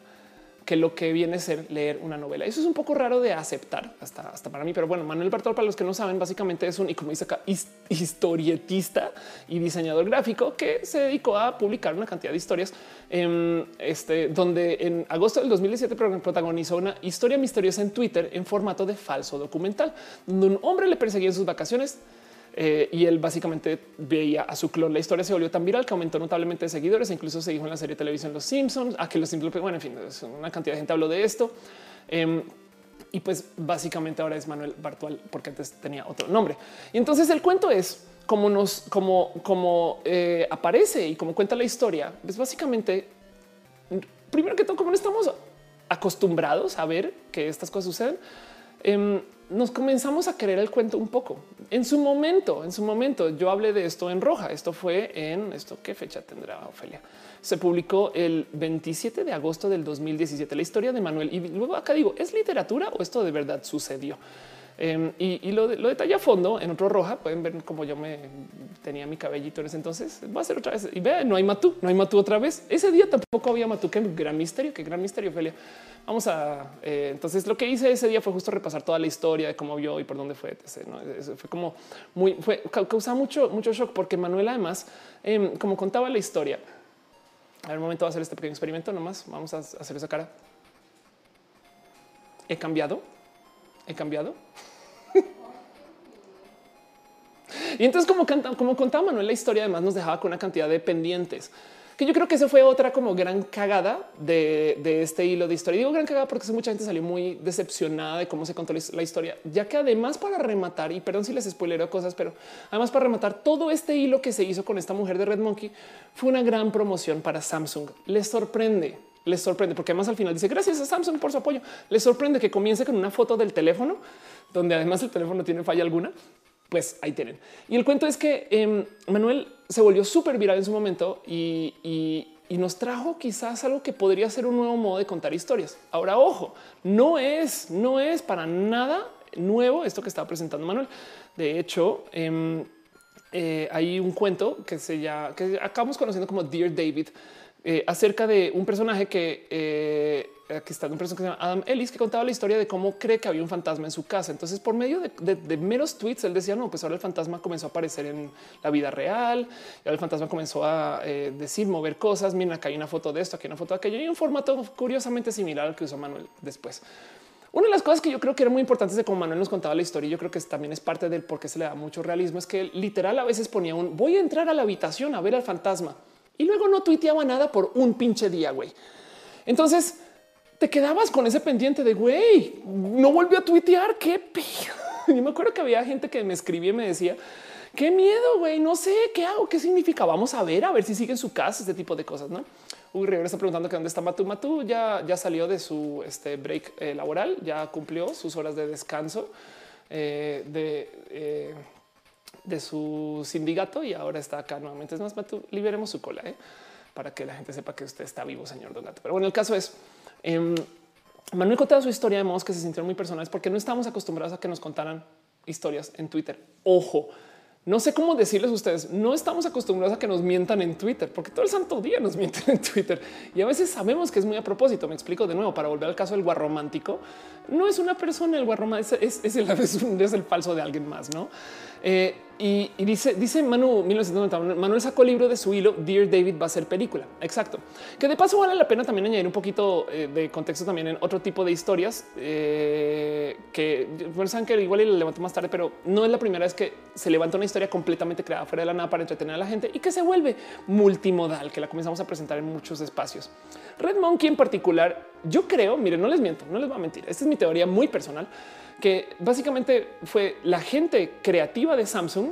que lo que viene a ser leer una novela. Eso es un poco raro de aceptar hasta, hasta para mí, pero bueno, Manuel Bartol, para los que no saben, básicamente es un, como dice acá, historietista y diseñador gráfico que se dedicó a publicar una cantidad de historias, eh, este, donde en agosto del 2017 protagonizó una historia misteriosa en Twitter en formato de falso documental, donde un hombre le perseguía en sus vacaciones eh, y él básicamente veía a su clon. La historia se volvió tan viral que aumentó notablemente de seguidores. Incluso se dijo en la serie de televisión Los Simpsons a que los Simpsons, bueno, en fin, una cantidad de gente habló de esto. Eh, y pues básicamente ahora es Manuel Bartual porque antes tenía otro nombre. Y entonces el cuento es como nos, como, como eh, aparece y como cuenta la historia. Es básicamente, primero que todo, como no estamos acostumbrados a ver que estas cosas suceden. Nos comenzamos a querer el cuento un poco en su momento. En su momento yo hablé de esto en roja. Esto fue en esto. ¿Qué fecha tendrá Ofelia? Se publicó el 27 de agosto del 2017 la historia de Manuel. Y luego acá digo, ¿es literatura o esto de verdad sucedió? Eh, y, y, lo, lo detalla a fondo en otro roja. Pueden ver cómo yo me tenía mi cabellito en ese entonces. Va a ser otra vez y vean, no hay matú, no hay matú otra vez. Ese día tampoco había matú. Qué gran misterio, qué gran misterio, Ophelia. Vamos a eh, entonces lo que hice ese día fue justo repasar toda la historia de cómo vio y por dónde fue. ¿no? Fue como muy, fue mucho, mucho shock porque Manuel, además, eh, como contaba la historia, a ver, un momento va a hacer este pequeño experimento nomás. Vamos a hacer esa cara. He cambiado, he cambiado. Y entonces, como, canta, como contaba Manuel, la historia además nos dejaba con una cantidad de pendientes que yo creo que eso fue otra como gran cagada de, de este hilo de historia. Digo gran cagada porque mucha gente salió muy decepcionada de cómo se contó la historia, ya que además para rematar, y perdón si les spoilero cosas, pero además para rematar todo este hilo que se hizo con esta mujer de Red Monkey fue una gran promoción para Samsung. Les sorprende, les sorprende, porque además al final dice gracias a Samsung por su apoyo. Les sorprende que comience con una foto del teléfono, donde además el teléfono tiene falla alguna pues ahí tienen. Y el cuento es que eh, Manuel se volvió súper viral en su momento y, y, nos trajo quizás algo que podría ser un nuevo modo de contar historias. Ahora, ojo, no es, no es para nada nuevo esto que estaba presentando Manuel. De hecho, eh, eh, hay un cuento que se llama, que acabamos conociendo como Dear David, eh, acerca de un personaje que eh, aquí está un personaje que se llama Adam Ellis, que contaba la historia de cómo cree que había un fantasma en su casa. Entonces, por medio de, meros tweets, él decía, no, pues ahora el fantasma comenzó a aparecer en la vida real, y ahora el fantasma comenzó a eh, decir, mover cosas, miren, acá hay una foto de esto, aquí hay una foto de aquello, y un formato curiosamente similar al que usó Manuel después. Una de las cosas que yo creo que era muy importante de cómo Manuel nos contaba la historia, y yo creo que también es parte del por qué se le da mucho realismo, es que literal a veces ponía un voy a entrar a la habitación a ver al fantasma y luego no tuiteaba nada por un pinche día, güey. Entonces te quedabas con ese pendiente de güey, no volvió a tuitear. Qué [LAUGHS] Y me acuerdo que había gente que me escribía y me decía qué miedo, güey. No sé qué hago, qué significa. Vamos a ver, a ver si sigue en su casa, este tipo de cosas. No, Uy, Rivera está preguntando que dónde está Matú. Matú ya, ya salió de su este break eh, laboral, ya cumplió sus horas de descanso. Eh, de eh, de su sindicato y ahora está acá nuevamente. Es más, liberemos su cola para que la gente sepa que usted está vivo, señor Don Gato. Pero bueno, el caso es eh, Manuel contaba su historia de modos que se sintieron muy personales porque no estamos acostumbrados a que nos contaran historias en Twitter. Ojo, No sé cómo decirles a ustedes, no estamos acostumbrados a que nos mientan en Twitter, porque todo el santo día nos [LAUGHS] mienten en Twitter y a veces sabemos que es muy a propósito. Me explico de nuevo para volver al caso del guarromántico. No es una persona, el guarromántico es, es, el, [LAUGHS] es el falso de alguien más, no? Eh, y, dice, dice Manu 1990, Manuel sacó el libro de su hilo, Dear David va a ser película. Exacto. Que de paso vale la pena también añadir un poquito eh, de contexto también en otro tipo de historias eh, que bueno, saben que igual le levanto más tarde, pero no es la primera vez que se levanta una historia completamente creada fuera de la nada para entretener a la gente y que se vuelve multimodal, que la comenzamos a presentar en muchos espacios. Red Monkey en particular, yo creo, miren, no les miento, no les voy a mentir. Esta es mi teoría muy personal que básicamente fue la gente creativa de Samsung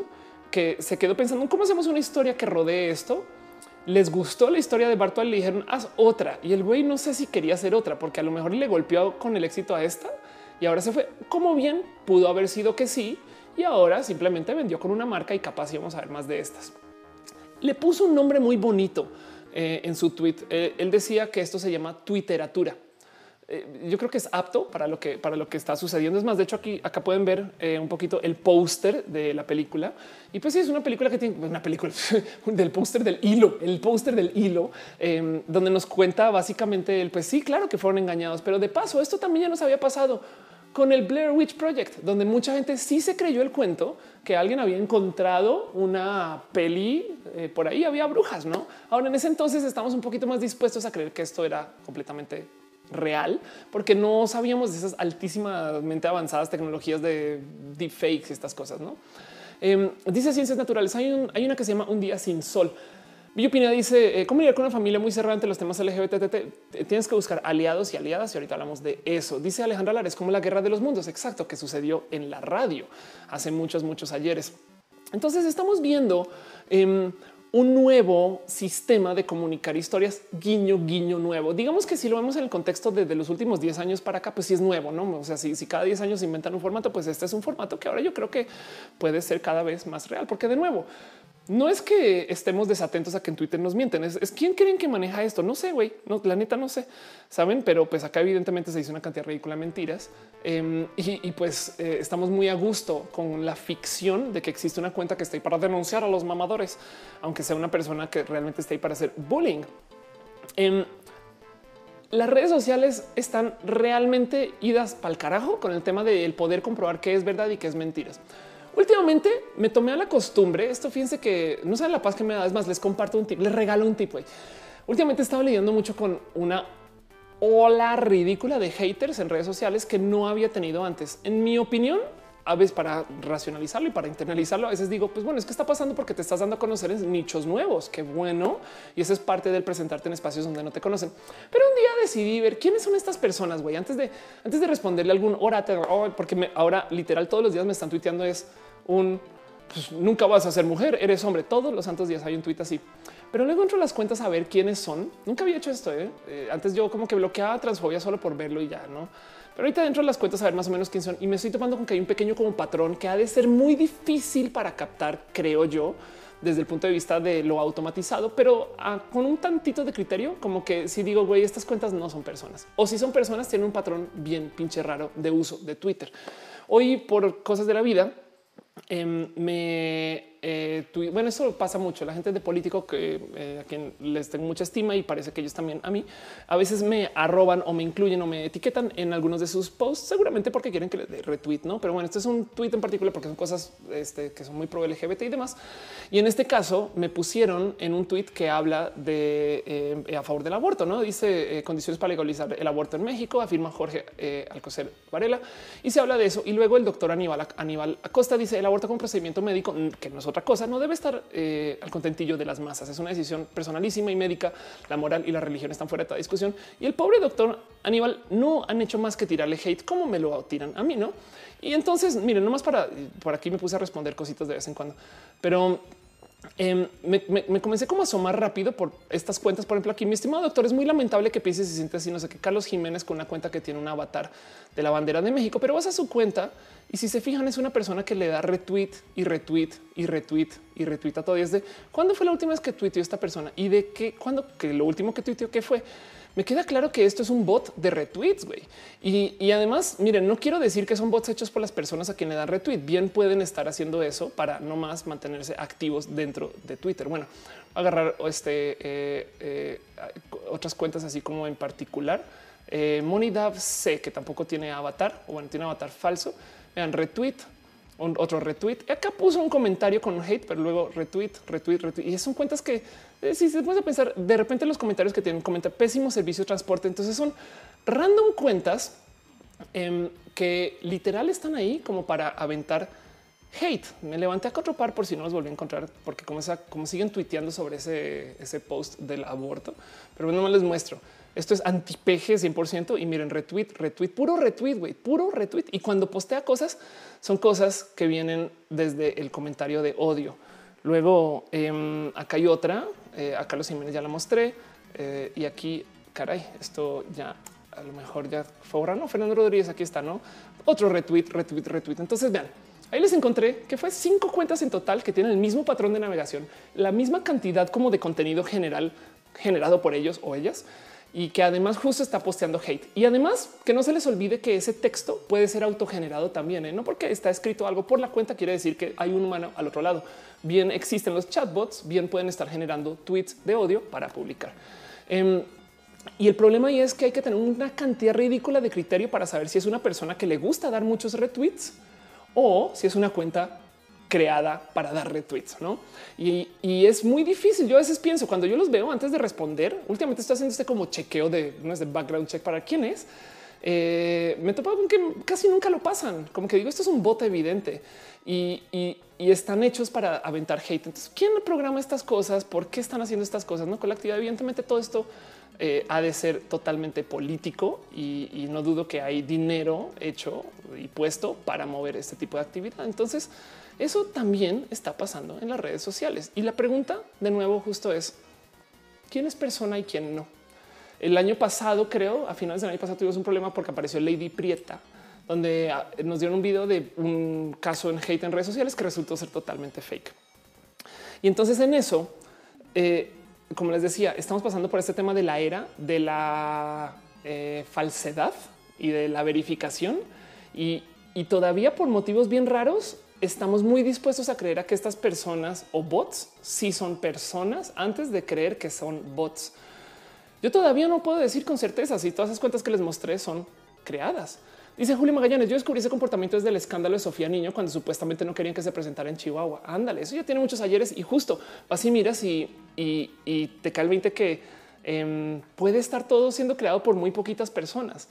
que se quedó pensando cómo hacemos una historia que rodee esto. Les gustó la historia de Bartual y le dijeron haz otra. Y el güey no sé si quería hacer otra porque a lo mejor le golpeó con el éxito a esta y ahora se fue. Como bien pudo haber sido que sí, y ahora simplemente vendió con una marca y capaz íbamos a ver más de estas. Le puso un nombre muy bonito eh, en su tweet. Eh, él decía que esto se llama Twitteratura. Eh, yo creo que es apto para lo que para lo que está sucediendo. Es más, de hecho, aquí acá pueden ver eh, un poquito el póster de la película. Y pues sí, es una película que tiene una película [LAUGHS] del póster del hilo, el póster del hilo, em, donde nos cuenta básicamente el pues sí, claro que fueron engañados, pero de paso, esto también ya nos había pasado con el Blair Witch Project, donde mucha gente sí se creyó el cuento que alguien había encontrado una peli eh, por ahí, había brujas, no? Ahora en ese entonces estamos un poquito más dispuestos a creer que esto era completamente real, porque no sabíamos de esas altísimamente avanzadas tecnologías de deepfakes y estas cosas. No em, dice ciencias naturales. Hay, una que se llama Un día sin sol. Villa dice eh, cómo lidiar con una familia muy cerrada ante los temas LGBT. Tienes que buscar aliados y aliadas. Y ahorita hablamos de eso. Dice Alejandra Lares como la guerra de los mundos. Exacto, que sucedió en la radio hace muchos, muchos ayeres. Entonces estamos viendo em, un nuevo sistema de comunicar historias, guiño, guiño nuevo. Digamos que si lo vemos en el contexto de, los últimos 10 años para acá, pues sí es nuevo, ¿no? O sea, si, si cada 10 años inventan un formato, pues este es un formato que ahora yo creo que puede ser cada vez más real, porque de nuevo, no es que estemos desatentos a que en Twitter nos mienten. Es, quién creen que maneja esto. No sé, güey. No, la neta no sé. Saben, pero pues acá evidentemente se hizo una cantidad ridícula de mentiras em, y, pues eh, estamos muy a gusto con la ficción de que existe una cuenta que está ahí para denunciar a los mamadores, aunque sea una persona que realmente está ahí para hacer bullying. Em, las redes sociales están realmente idas para el carajo con el tema del poder comprobar qué es verdad y qué es mentiras. Últimamente me tomé a la costumbre. Esto fíjense que no saben la paz que me da. Es más, les comparto un tip, les regalo un tip. Últimamente estaba lidiando mucho con una ola ridícula de haters en redes sociales que no había tenido antes. En mi opinión, a veces para racionalizarlo y para internalizarlo, a veces digo, pues bueno, es que está pasando porque te estás dando a conocer en nichos nuevos. Qué bueno. Y eso es parte del presentarte en espacios donde no te conocen. Pero un día decidí ver quiénes son estas personas, güey, antes de, antes de responderle algún orátor, oh, porque ahora literal todos los días me están tuiteando es un pues, nunca vas a ser mujer, eres hombre. Todos los santos días hay un tuit así. Pero luego entro las cuentas a ver quiénes son. Nunca había hecho esto. ¿eh? Eh, antes yo como que bloqueaba transfobia solo por verlo y ya no. Pero ahorita dentro de las cuentas a ver más o menos quién son y me estoy topando con que hay un pequeño como patrón que ha de ser muy difícil para captar, creo yo, desde el punto de vista de lo automatizado, pero ah, con un tantito de criterio, como que si digo, güey, estas cuentas no son personas o si son personas, tienen un patrón bien pinche raro de uso de Twitter. Hoy por cosas de la vida, Em, me eh, bueno, eso pasa mucho. La gente de político que eh, a quien les tengo mucha estima y parece que ellos también a mí a veces me arroban o me incluyen o me etiquetan en algunos de sus posts, seguramente porque quieren que les dé retweet, no? Pero bueno, este es un tweet en particular porque son cosas este, que son muy pro LGBT y demás. Y en este caso me pusieron en un tweet que habla de eh, a favor del aborto, no dice condiciones para legalizar el aborto en México, afirma Jorge Alcocer Varela y se habla de eso. Y luego el doctor Aníbal, Aníbal Acosta dice el aborto con procedimiento médico, que no es otra cosa, no debe estar eh, al contentillo de las masas. Es una decisión personalísima y médica. La moral y la religión están fuera de toda discusión. Y el pobre doctor Aníbal no han hecho más que tirarle hate como me lo tiran a mí, no? Y entonces, miren, nomás para por aquí me puse a responder cositas de vez en cuando, pero em, me, comencé como a asomar rápido por estas cuentas. Por ejemplo, aquí mi estimado doctor es muy lamentable que piense y se siente así. No sé qué Carlos Jiménez con una cuenta que tiene un avatar de la bandera de México, pero vas a su cuenta Y si se fijan, es una persona que le da retweet y retweet y retweet y retweet a todo. Y es de cuándo fue la última vez que tuiteó esta persona y de qué, cuándo, que lo último que tuiteó, qué fue. Me queda claro que esto es un bot de retweets, güey. Y, además, miren, no quiero decir que son bots hechos por las personas a quien le dan retweet. Bien pueden estar haciendo eso para no más mantenerse activos dentro de Twitter. Bueno, agarrar este eh, eh, otras cuentas así como en particular. Eh, Monidav C, que tampoco tiene avatar o bueno, tiene avatar falso Vean, retweet, otro retweet. Acá puso un comentario con hate, pero luego retweet, retweet, retweet. Y son cuentas que eh, si se puede pensar de repente los comentarios que tienen comenta pésimo servicio de transporte. Entonces son random cuentas em, que literal están ahí como para aventar hate. Me levanté a cuatro par por si no los volví a encontrar, porque como, como siguen tuiteando sobre ese, ese post del aborto, pero no me les muestro. Esto es antipeje 100% y miren retweet, retweet, puro retweet, güey, puro retweet. Y cuando postea cosas, son cosas que vienen desde el comentario de odio. Luego em, acá hay otra, eh, a Carlos Jiménez ya la mostré eh, y aquí, caray, esto ya a lo mejor ya fue no Fernando Rodríguez, aquí está, no otro retweet, retweet, retweet. Entonces vean, ahí les encontré que fue cinco cuentas en total que tienen el mismo patrón de navegación, la misma cantidad como de contenido general generado por ellos o ellas y que además justo está posteando hate. Y además que no se les olvide que ese texto puede ser autogenerado también, ¿eh? no porque está escrito algo por la cuenta quiere decir que hay un humano al otro lado. Bien existen los chatbots, bien pueden estar generando tweets de odio para publicar. Em, y el problema ahí es que hay que tener una cantidad ridícula de criterio para saber si es una persona que le gusta dar muchos retweets o si es una cuenta creada para dar retweets, ¿no? Y, es muy difícil. Yo a veces pienso, cuando yo los veo antes de responder, últimamente estoy haciendo este como chequeo de, no es background check para quién es, eh, me topo con que casi nunca lo pasan. Como que digo, esto es un bot evidente y, están hechos para aventar hate. Entonces, ¿quién programa estas cosas? ¿Por qué están haciendo estas cosas? No con la actividad. Evidentemente, todo esto eh, ha de ser totalmente político y, no dudo que hay dinero hecho y puesto para mover este tipo de actividad. Entonces, eso también está pasando en las redes sociales. Y la pregunta de nuevo justo es, ¿quién es persona y quién no? El año pasado, creo, a finales del año pasado tuvimos un problema porque apareció Lady Prieta, donde ah, nos dieron un video de un caso en hate en redes sociales que resultó ser totalmente fake. Y entonces en eso, eh, como les decía, estamos pasando por este tema de la era de la eh, falsedad y de la verificación. Y, y todavía por motivos bien raros estamos muy dispuestos a creer a que estas personas o bots sí son personas antes de creer que son bots. Yo todavía no puedo decir con certeza si todas esas cuentas que les mostré son creadas. Dice Julio Magallanes, yo descubrí ese comportamiento desde el escándalo de Sofía Niño cuando supuestamente no querían que se presentara en Chihuahua. Ándale, eso ya tiene muchos ayeres y justo vas y miras y, te cae el 20 que em, puede estar todo siendo creado por muy poquitas personas.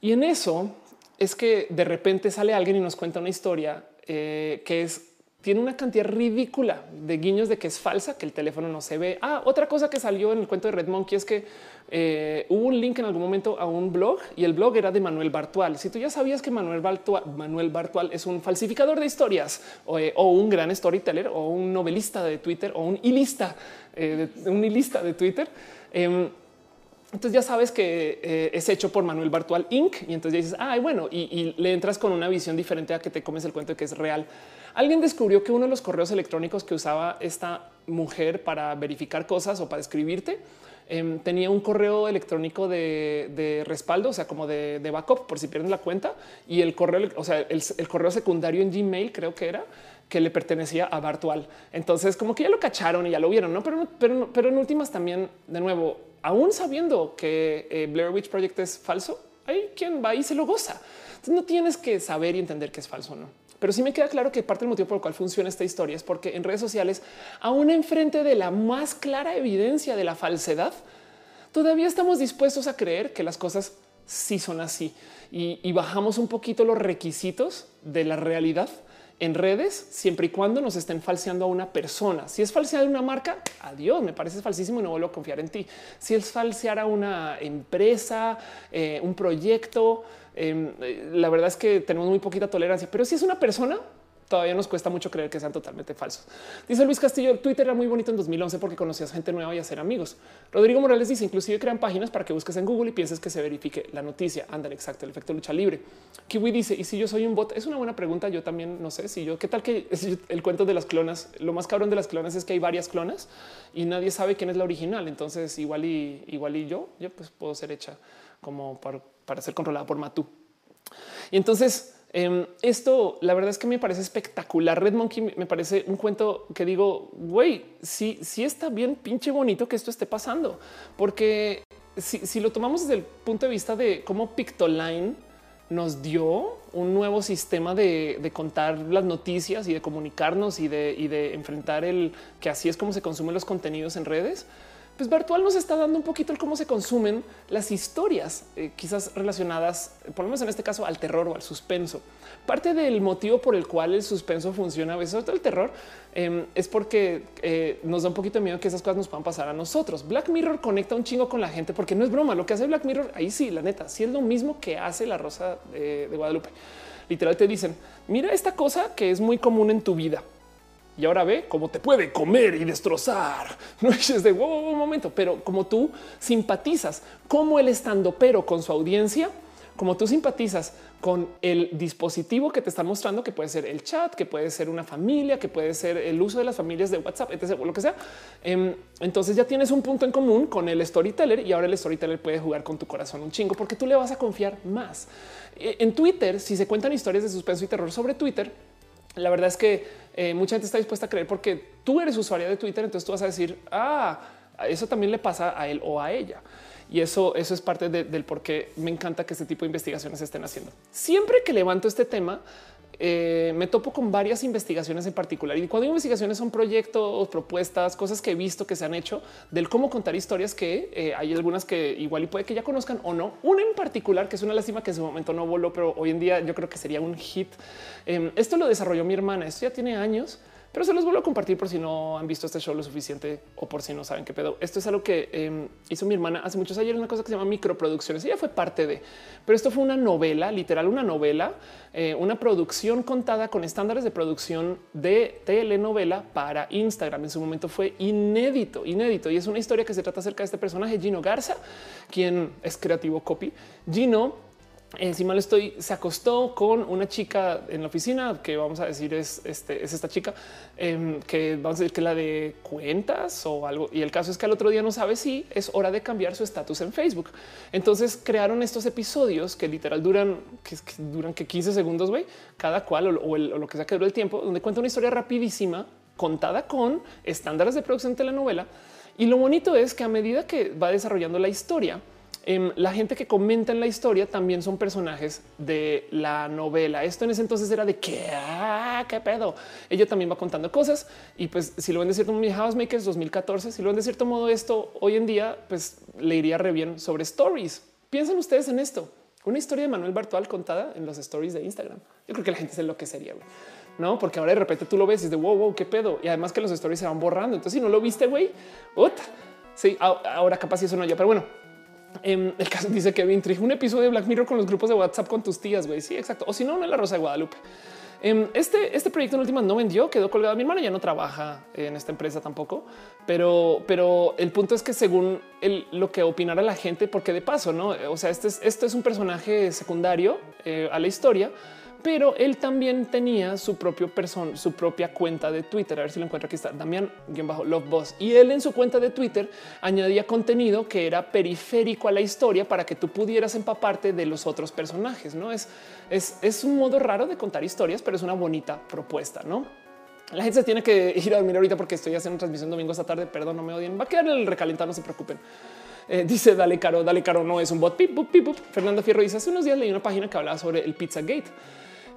Y en eso es que de repente sale alguien y nos cuenta una historia eh, que es tiene una cantidad ridícula de guiños de que es falsa, que el teléfono no se ve. Ah, otra cosa que salió en el cuento de Red Monkey es que eh, hubo un link en algún momento a un blog y el blog era de Manuel Bartual. Si tú ya sabías que Manuel Bartual, Manuel Bartual es un falsificador de historias o, eh, un gran storyteller o un novelista de Twitter o un ilista, un ilista de Twitter. Entonces ya sabes que eh, es hecho por Manuel Bartual Inc. Y entonces dices, ay, bueno, y, le entras con una visión diferente a que te comes el cuento de que es real. Alguien descubrió que uno de los correos electrónicos que usaba esta mujer para verificar cosas o para escribirte em, tenía un correo electrónico de, respaldo, o sea, como de, backup por si pierden la cuenta y el correo, o sea, el, el correo secundario en Gmail creo que era que le pertenecía a Bartual. Entonces, como que ya lo cacharon y ya lo vieron, no? Pero, pero, pero en últimas también, de nuevo, aún sabiendo que eh, Blair Witch Project es falso, hay quien va y se lo goza. No tienes que saber y entender que es falso o no. Pero sí me queda claro que parte del motivo por el cual funciona esta historia es porque en redes sociales, aún enfrente de la más clara evidencia de la falsedad, todavía estamos dispuestos a creer que las cosas sí son así y bajamos un poquito los requisitos de la realidad en redes siempre y cuando nos estén falseando a una persona. Si es falsear una marca, adiós, me parece falsísimo y no vuelvo a confiar en ti. Si es falsear a una empresa, eh, un proyecto, em, eh, la verdad es que tenemos muy poquita tolerancia, pero si es una persona, todavía nos cuesta mucho creer que sean totalmente falsos. Dice Luis Castillo, Twitter era muy bonito en 2011 porque conocías gente nueva y hacer amigos. Rodrigo Morales dice, inclusive crean páginas para que busques en Google y pienses que se verifique la noticia. Andan exacto, el efecto lucha libre. Kiwi dice, y si yo soy un bot, es una buena pregunta. Yo también no sé si yo, qué tal que [LAUGHS] el cuento de las clonas, lo más cabrón de las clonas es que hay varias clonas y nadie sabe quién es la original. Entonces igual y igual y yo, yo pues puedo ser hecha como para, para ser controlada por Matú. Y entonces Em, esto, la verdad es que me parece espectacular. Red Monkey me parece un cuento que digo, güey, sí, sí está bien pinche bonito que esto esté pasando, porque si, lo tomamos desde el punto de vista de cómo Pictoline nos dio un nuevo sistema de, contar las noticias y de comunicarnos y de, y de enfrentar el que así es como se consumen los contenidos en redes pues virtual nos está dando un poquito el cómo se consumen las historias, eh, quizás relacionadas, por lo menos en este caso, al terror o al suspenso. Parte del motivo por el cual el suspenso funciona a veces, el terror, em, es porque eh, nos da un poquito de miedo que esas cosas nos puedan pasar a nosotros. Black Mirror conecta un chingo con la gente porque no es broma. Lo que hace Black Mirror, ahí sí, la neta, sí es lo mismo que hace la Rosa de Guadalupe. Literal te dicen, mira esta cosa que es muy común en tu vida y ahora ve cómo te puede comer y destrozar. [LAUGHS] No es de wow, un momento, pero como tú simpatizas como el estando pero con su audiencia, como tú simpatizas con el dispositivo que te están mostrando, que puede ser el chat, que puede ser una familia, que puede ser el uso de las familias de WhatsApp, etc. lo que sea. Em, entonces ya tienes un punto en común con el storyteller y ahora el storyteller puede jugar con tu corazón un chingo porque tú le vas a confiar más. E, en Twitter, si se cuentan historias de suspenso y terror sobre Twitter, la verdad es que eh, mucha gente está dispuesta a creer porque tú eres usuaria de Twitter, entonces tú vas a decir, ah, eso también le pasa a él o a ella. Y eso, eso es parte del por qué me encanta que este tipo de investigaciones estén haciendo. Siempre que levanto este tema, eh, me topo con varias investigaciones en particular. Y cuando investigaciones son proyectos, propuestas, cosas que he visto que se han hecho del cómo contar historias que eh, hay algunas que igual y puede que ya conozcan o no. Una en particular que es una lástima que en su momento no voló, pero hoy en día yo creo que sería un hit. Em, esto lo desarrolló mi hermana. Esto ya tiene años pero se los vuelvo a compartir por si no han visto este show lo suficiente o por si no saben qué pedo. Esto es algo que em, hizo mi hermana hace muchos años, una cosa que se llama microproducciones. Ella fue parte de, pero esto fue una novela, literal, una novela, eh, una producción contada con estándares de producción de telenovela para Instagram. En su momento fue inédito, inédito. Y es una historia que se trata acerca de este personaje, Gino Garza, quien es creativo copy. Gino encima lo estoy, se acostó con una chica en la oficina que vamos a decir es, este, es esta chica em, que vamos a decir que la de cuentas o algo. Y el caso es que al otro día no sabe si es hora de cambiar su estatus en Facebook. Entonces crearon estos episodios que literal duran, que, duran que 15 segundos, güey, cada cual o, lo que sea que dure el tiempo, donde cuenta una historia rapidísima contada con estándares de producción de telenovela. Y lo bonito es que a medida que va desarrollando la historia, Em, la gente que comenta en la historia también son personajes de la novela. Esto en ese entonces era de qué, ah, qué pedo. Ella también va contando cosas y pues si lo ven de cierto modo, Housemakers 2014, si lo ven de cierto modo esto hoy en día, pues le iría re bien sobre stories. Piensen ustedes en esto. Una historia de Manuel Bartual contada en los stories de Instagram. Yo creo que la gente se lo que sería, no? Porque ahora de repente tú lo ves y es de wow, wow, qué pedo. Y además que los stories se van borrando. Entonces, si no lo viste, güey, sí, ahora capaz eso no yo, pero bueno, em, el caso dice que Vintri, un episodio de Black Mirror con los grupos de WhatsApp con tus tías. Güey, sí, exacto. O si no, es la Rosa de Guadalupe. Em, este, este proyecto en últimas no vendió, quedó colgado. Mi hermana ya no trabaja en esta empresa tampoco, pero, pero el punto es que según lo que opinara la gente, porque de paso, no? O sea, este es, este es un personaje secundario eh, a la historia pero él también tenía su propio persona, su propia cuenta de Twitter. A ver si lo encuentro aquí está Damián bajo Love Boss y él en su cuenta de Twitter añadía contenido que era periférico a la historia para que tú pudieras empaparte de los otros personajes. No es, es, es un modo raro de contar historias, pero es una bonita propuesta, no? La gente se tiene que ir a dormir ahorita porque estoy haciendo transmisión domingo esta tarde. Perdón, no me odien. Va a quedar el recalentado, no se preocupen. Eh, dice Dale Caro, Dale Caro no es un bot. Fernando Fierro dice hace unos días leí una página que hablaba sobre el Pizza Gate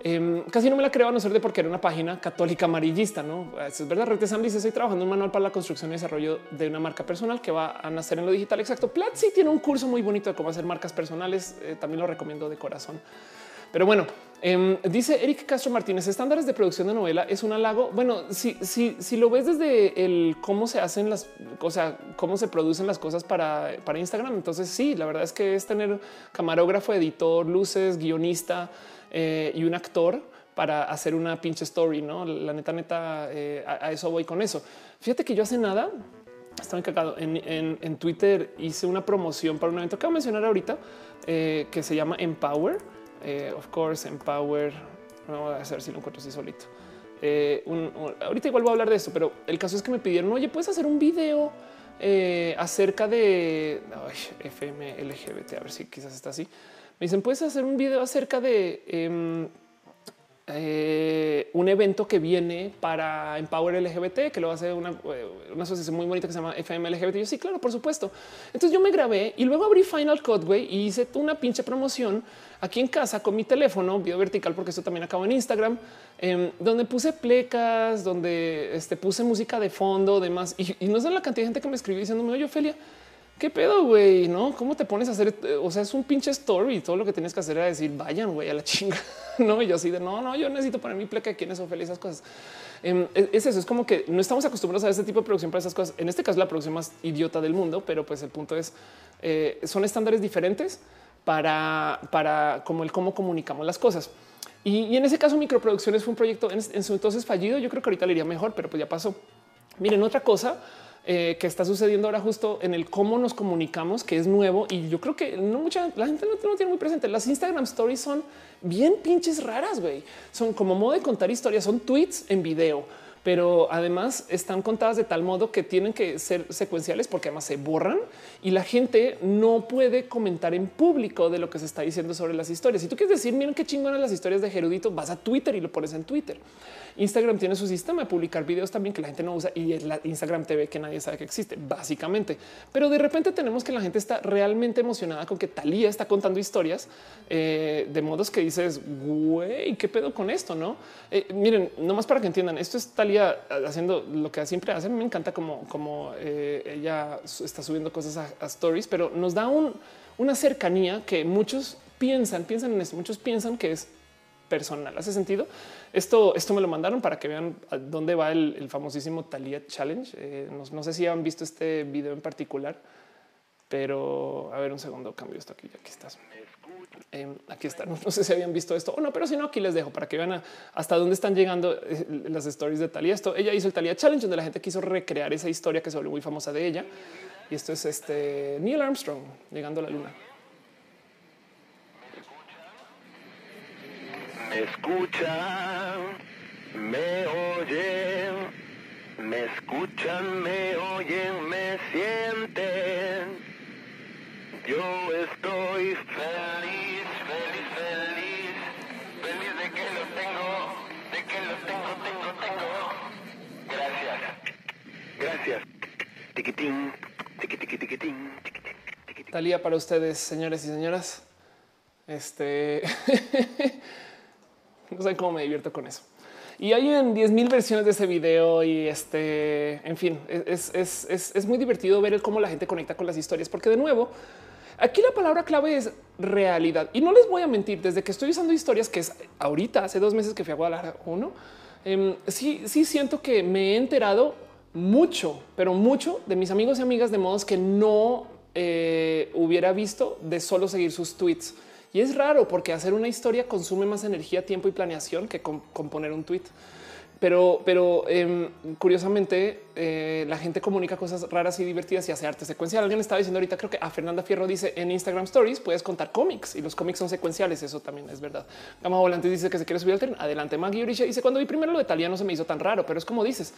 Em, casi no me la creo a no ser de porque era una página católica amarillista. No es verdad. Rete Sam dice: Estoy trabajando un manual para la construcción y desarrollo de una marca personal que va a nacer en lo digital. Exacto. Platzi tiene un curso muy bonito de cómo hacer marcas personales. Eh, también lo recomiendo de corazón. Pero bueno, em, dice Eric Castro Martínez, estándares de producción de novela es un halago. Bueno, si, si, si lo ves desde el cómo se hacen las cosas, cómo se producen las cosas para, para Instagram, entonces sí, la verdad es que es tener camarógrafo, editor, luces, guionista, eh, y un actor para hacer una pinche story. No, la neta, neta, eh, a, eso voy con eso. Fíjate que yo hace nada estaba encagado en, Twitter. Hice una promoción para un evento que voy a mencionar ahorita eh, que se llama Empower. Of course, Empower. No voy a hacer si lo encuentro así solito. ahorita igual voy a hablar de eso, pero el caso es que me pidieron, oye, puedes hacer un video acerca de FM LGBT. A ver si quizás está así. Me dicen, puedes hacer un video acerca de em, eh, un evento que viene para Empower LGBT, que lo hace una, eh, una asociación muy bonita que se llama FM LGBT. yo sí, claro, por supuesto. Entonces yo me grabé y luego abrí Final Cut y hice una pinche promoción aquí en casa con mi teléfono, video vertical, porque esto también acabo en Instagram, em, donde puse plecas, donde este, puse música de fondo, demás. Y, y no sé la cantidad de gente que me escribió diciéndome, oye, Ophelia, ¿Qué pedo, güey? ¿No? ¿Cómo te pones a hacer? O sea, es un pinche story. Todo lo que tienes que hacer era decir, vayan, güey, a la chinga. [LAUGHS] No, y yo así de, no, no, yo necesito poner mi pleca. ¿Quiénes son felices esas cosas? Em, es eso, es como que no estamos acostumbrados a este tipo de producción para esas cosas. En este caso, la producción más idiota del mundo, pero pues el punto es, eh, son estándares diferentes para, para como el cómo comunicamos las cosas. Y, en ese caso, microproducciones fue un proyecto en, en su entonces fallido. Yo creo que ahorita le iría mejor, pero pues ya pasó. Miren, otra cosa eh, que está sucediendo ahora justo en el cómo nos comunicamos, que es nuevo y yo creo que no mucha la gente no, no tiene muy presente. Las Instagram stories son bien pinches raras, güey. Son como modo de contar historias, son tweets en video pero además están contadas de tal modo que tienen que ser secuenciales porque además se borran y la gente no puede comentar en público de lo que se está diciendo sobre las historias. Si tú quieres decir, miren qué chingonas las historias de Gerudito, vas a Twitter y lo pones en Twitter. Instagram tiene su sistema de publicar videos también que la gente no usa y es la Instagram TV que nadie sabe que existe, básicamente. Pero de repente tenemos que la gente está realmente emocionada con que Talía está contando historias eh, de modos que dices, güey, qué pedo con esto, no? Eh, miren, nomás para que entiendan, esto es Haciendo lo que siempre hace. Me encanta como, como eh, ella está subiendo cosas a, stories, pero nos da una cercanía que muchos piensan, piensan en eso. Muchos piensan que es personal. Hace sentido. Esto, esto me lo mandaron para que vean dónde va el, famosísimo Talia Challenge. Eh, no, sé si han visto este video en particular, pero a ver un segundo, cambio esto aquí. Aquí estás. Em, aquí está. [LAUGHS] No, sé si habían visto esto o no, pero si no, aquí les dejo para que vean hasta dónde están llegando eh, las stories de Talia. Esto ella hizo el Talia Challenge, donde la gente quiso recrear esa historia que se volvió muy famosa de ella. Y esto es este Neil Armstrong llegando a la luna. Me escuchan, me oyen, me escuchan, me oyen, me sienten. Yo estoy feliz, feliz, feliz de que lo tengo, de que lo tengo, tengo, tengo. Gracias, gracias. Tiquitín, tiquitín, tiquitín, tiquitín. Talía para ustedes, señores y señoras. Este [LAUGHS] No sé cómo me divierto con eso. Y hay en 10 mil versiones de ese video y este, en fin, es, es, es, es, muy divertido ver cómo la gente conecta con las historias, porque de nuevo, aquí la palabra clave es realidad. Y no les voy a mentir, desde que estoy usando historias, que es ahorita, hace dos meses que fui a Guadalajara uno, eh, sí, sí siento que me he enterado mucho, pero mucho de mis amigos y amigas de modos que no eh, hubiera visto de solo seguir sus tweets. Y es raro porque hacer una historia consume más energía, tiempo y planeación que componer un tweet. Pero, pero em, curiosamente eh, la gente comunica cosas raras y divertidas y hace arte secuencial. Alguien estaba diciendo ahorita, creo que a Fernanda Fierro dice en Instagram Stories puedes contar cómics y los cómics son secuenciales. Eso también es verdad. Gama Volante dice que se quiere subir al tren. Adelante, Maggie Orisha dice cuando vi primero lo de Talia no se me hizo tan raro, pero es como dices,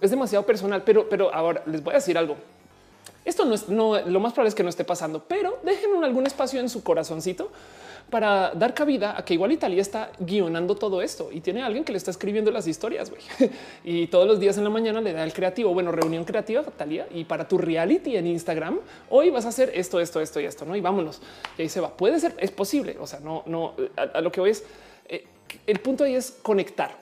es demasiado personal. Pero, pero ahora les voy a decir algo. Esto no es no, lo más probable es que no esté pasando, pero dejen algún espacio en su corazoncito para dar cabida a que igual Italia está guionando todo esto y tiene alguien que le está escribiendo las historias [LAUGHS] y todos los días en la mañana le da el creativo. Bueno, reunión creativa, Talia, y para tu reality en Instagram, hoy vas a hacer esto, esto, esto y esto, no? Y vámonos. Y ahí se va. Puede ser, es posible. O sea, no, no, a, lo que voy es eh, el punto ahí es conectar.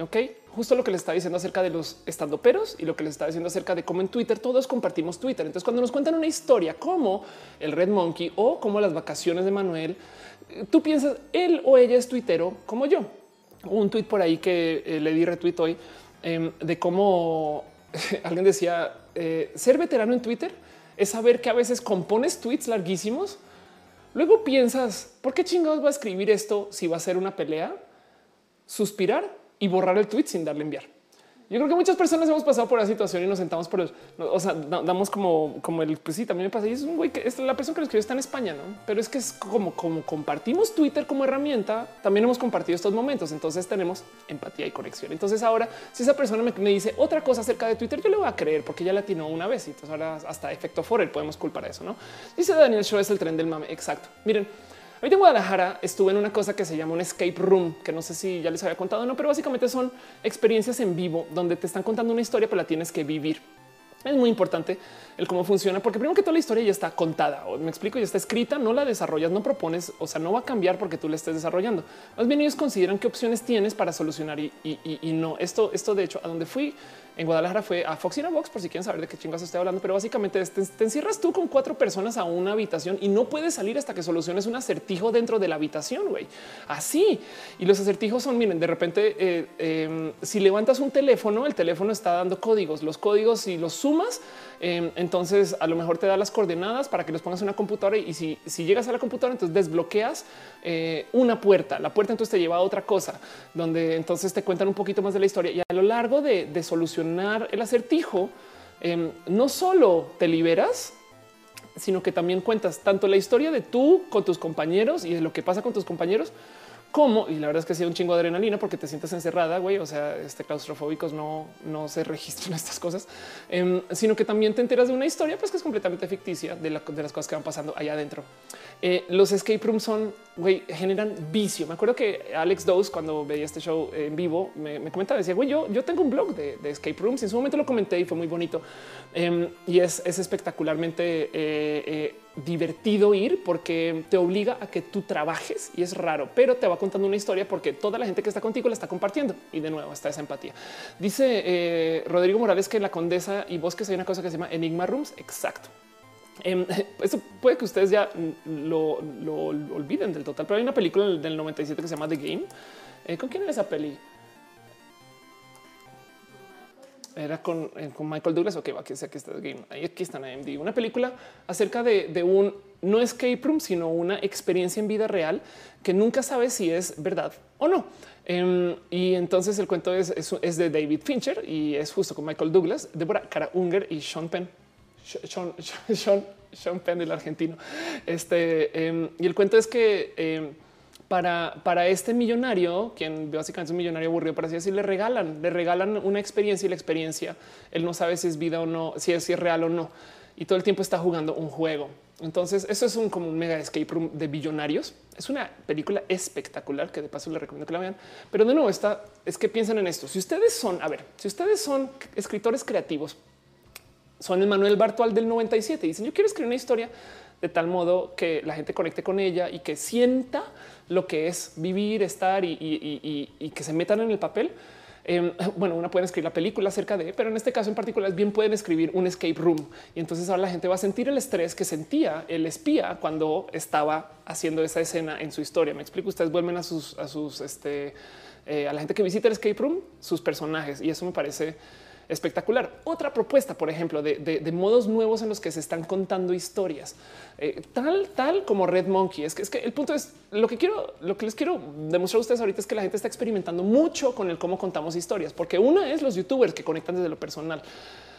Ok, justo lo que le está diciendo acerca de los estandoperos y lo que les está diciendo acerca de cómo en Twitter todos compartimos Twitter. Entonces, cuando nos cuentan una historia como el Red Monkey o como las vacaciones de Manuel, tú piensas él o ella es tuitero como yo. Un tweet por ahí que eh, le di retweet hoy em, de cómo [LAUGHS] alguien decía eh, ser veterano en Twitter es saber que a veces compones tweets larguísimos. Luego piensas por qué chingados va a escribir esto si va a ser una pelea suspirar y borrar el tweet sin darle enviar. Yo creo que muchas personas hemos pasado por la situación y nos sentamos por el, o sea, damos como, como el, pues sí, también me pasa. Y es un güey que es la persona que lo escribió está en España, no? Pero es que es como, como compartimos Twitter como herramienta, también hemos compartido estos momentos. Entonces tenemos empatía y conexión. Entonces ahora, si esa persona me, me dice otra cosa acerca de Twitter, yo le voy a creer porque ya la tiene una vez. Y entonces ahora hasta efecto Forer podemos culpar a eso, no? Dice Daniel Show es el tren del mame. Exacto. Miren, Hoy en Guadalajara estuve en una cosa que se llama un escape room, que no sé si ya les había contado o no, pero básicamente son experiencias en vivo donde te están contando una historia, pero la tienes que vivir. Es muy importante el cómo funciona, porque primero que toda la historia ya está contada o me explico, ya está escrita, no la desarrollas, no propones, o sea, no va a cambiar porque tú la estés desarrollando. Más bien ellos consideran qué opciones tienes para solucionar y, y no. Esto, esto de hecho, a donde fui en Guadalajara fue a Foxina Box, por si quieren saber de qué chingas estoy hablando, pero básicamente te, encierras tú con cuatro personas a una habitación y no puedes salir hasta que soluciones un acertijo dentro de la habitación, güey. Así. Y los acertijos son, miren, de repente, eh, em, si levantas un teléfono, el teléfono está dando códigos. Los códigos, si los sumas, em, entonces a lo mejor te da las coordenadas para que los pongas en una computadora y si, si llegas a la computadora, entonces desbloqueas eh, una puerta. La puerta entonces te lleva a otra cosa, donde entonces te cuentan un poquito más de la historia y a lo largo de, de solucionar el acertijo, em, no solo te liberas, sino que también cuentas tanto la historia de tú con tus compañeros y de lo que pasa con tus compañeros, como, y la verdad es que ha un chingo de adrenalina porque te sientes encerrada, güey, o sea, este claustrofóbicos no, no se [LAUGHS] registran estas cosas, em, sino que también te enteras de una historia pues que es completamente ficticia de, de las cosas que van pasando allá adentro. Eh, los escape rooms son, güey, generan vicio. Me acuerdo que Alex Dose, cuando veía este show en vivo, me, comentaba, decía, güey, yo, yo tengo un blog de, escape rooms. Y en su momento lo comenté y fue muy bonito. Em, y es, es espectacularmente eh, eh, divertido ir porque te obliga a que tú trabajes y es raro, pero te va contando una historia porque toda la gente que está contigo la está compartiendo. Y de nuevo está esa empatía. Dice Rodrigo Morales que en la Condesa y Bosques hay una cosa que se llama Enigma Rooms. Exacto. Em, [LAUGHS] eso puede que ustedes ya lo, olviden del total, pero hay una película del 97 que se llama The Game. Eh, ¿Con quién era esa peli? Era con, eh, Michael Douglas. Ok, aquí está The Game. Ahí aquí está en AMD. Una película acerca de, un no escape room, sino una experiencia en vida real que nunca sabes si es verdad o no. Em, y entonces el cuento es, es, de David Fincher y es justo con Michael Douglas, Deborah Cara Unger y Sean Penn. Sean, [LAUGHS] Sean, Sean Penn, el argentino. Este, em, y el cuento es que em, para, para este millonario, quien básicamente es un millonario aburrido, para así le regalan, le regalan una experiencia y la experiencia, él no sabe si es vida o no, si es, si es real o no. Y todo el tiempo está jugando un juego. Entonces, eso es un como un mega escape room de billonarios. Es una película espectacular que de paso les recomiendo que la vean. Pero de nuevo, está es que piensen en esto. Si ustedes son, a ver, si ustedes son escritores creativos, son el Manuel Bartual del 97. Dicen yo quiero escribir una historia de tal modo que la gente conecte con ella y que sienta lo que es vivir, estar y, que se metan en el papel. Em, [LAUGHS] bueno, una puede escribir la película acerca de, pero en este caso en particular bien pueden escribir un escape room y entonces ahora la gente va a sentir el estrés que sentía el espía cuando estaba haciendo esa escena en su historia. Me explico. Ustedes vuelven a sus, a sus, este, eh, a la gente que visita el escape room, sus personajes y eso me parece espectacular. Otra propuesta, por ejemplo, de, modos nuevos en los que se están contando historias, eh, tal, tal como Red Monkey. Es que, es que el punto es lo que quiero, lo que les quiero demostrar a ustedes ahorita es que la gente está experimentando mucho con el cómo contamos historias, porque una es los youtubers que conectan desde lo personal.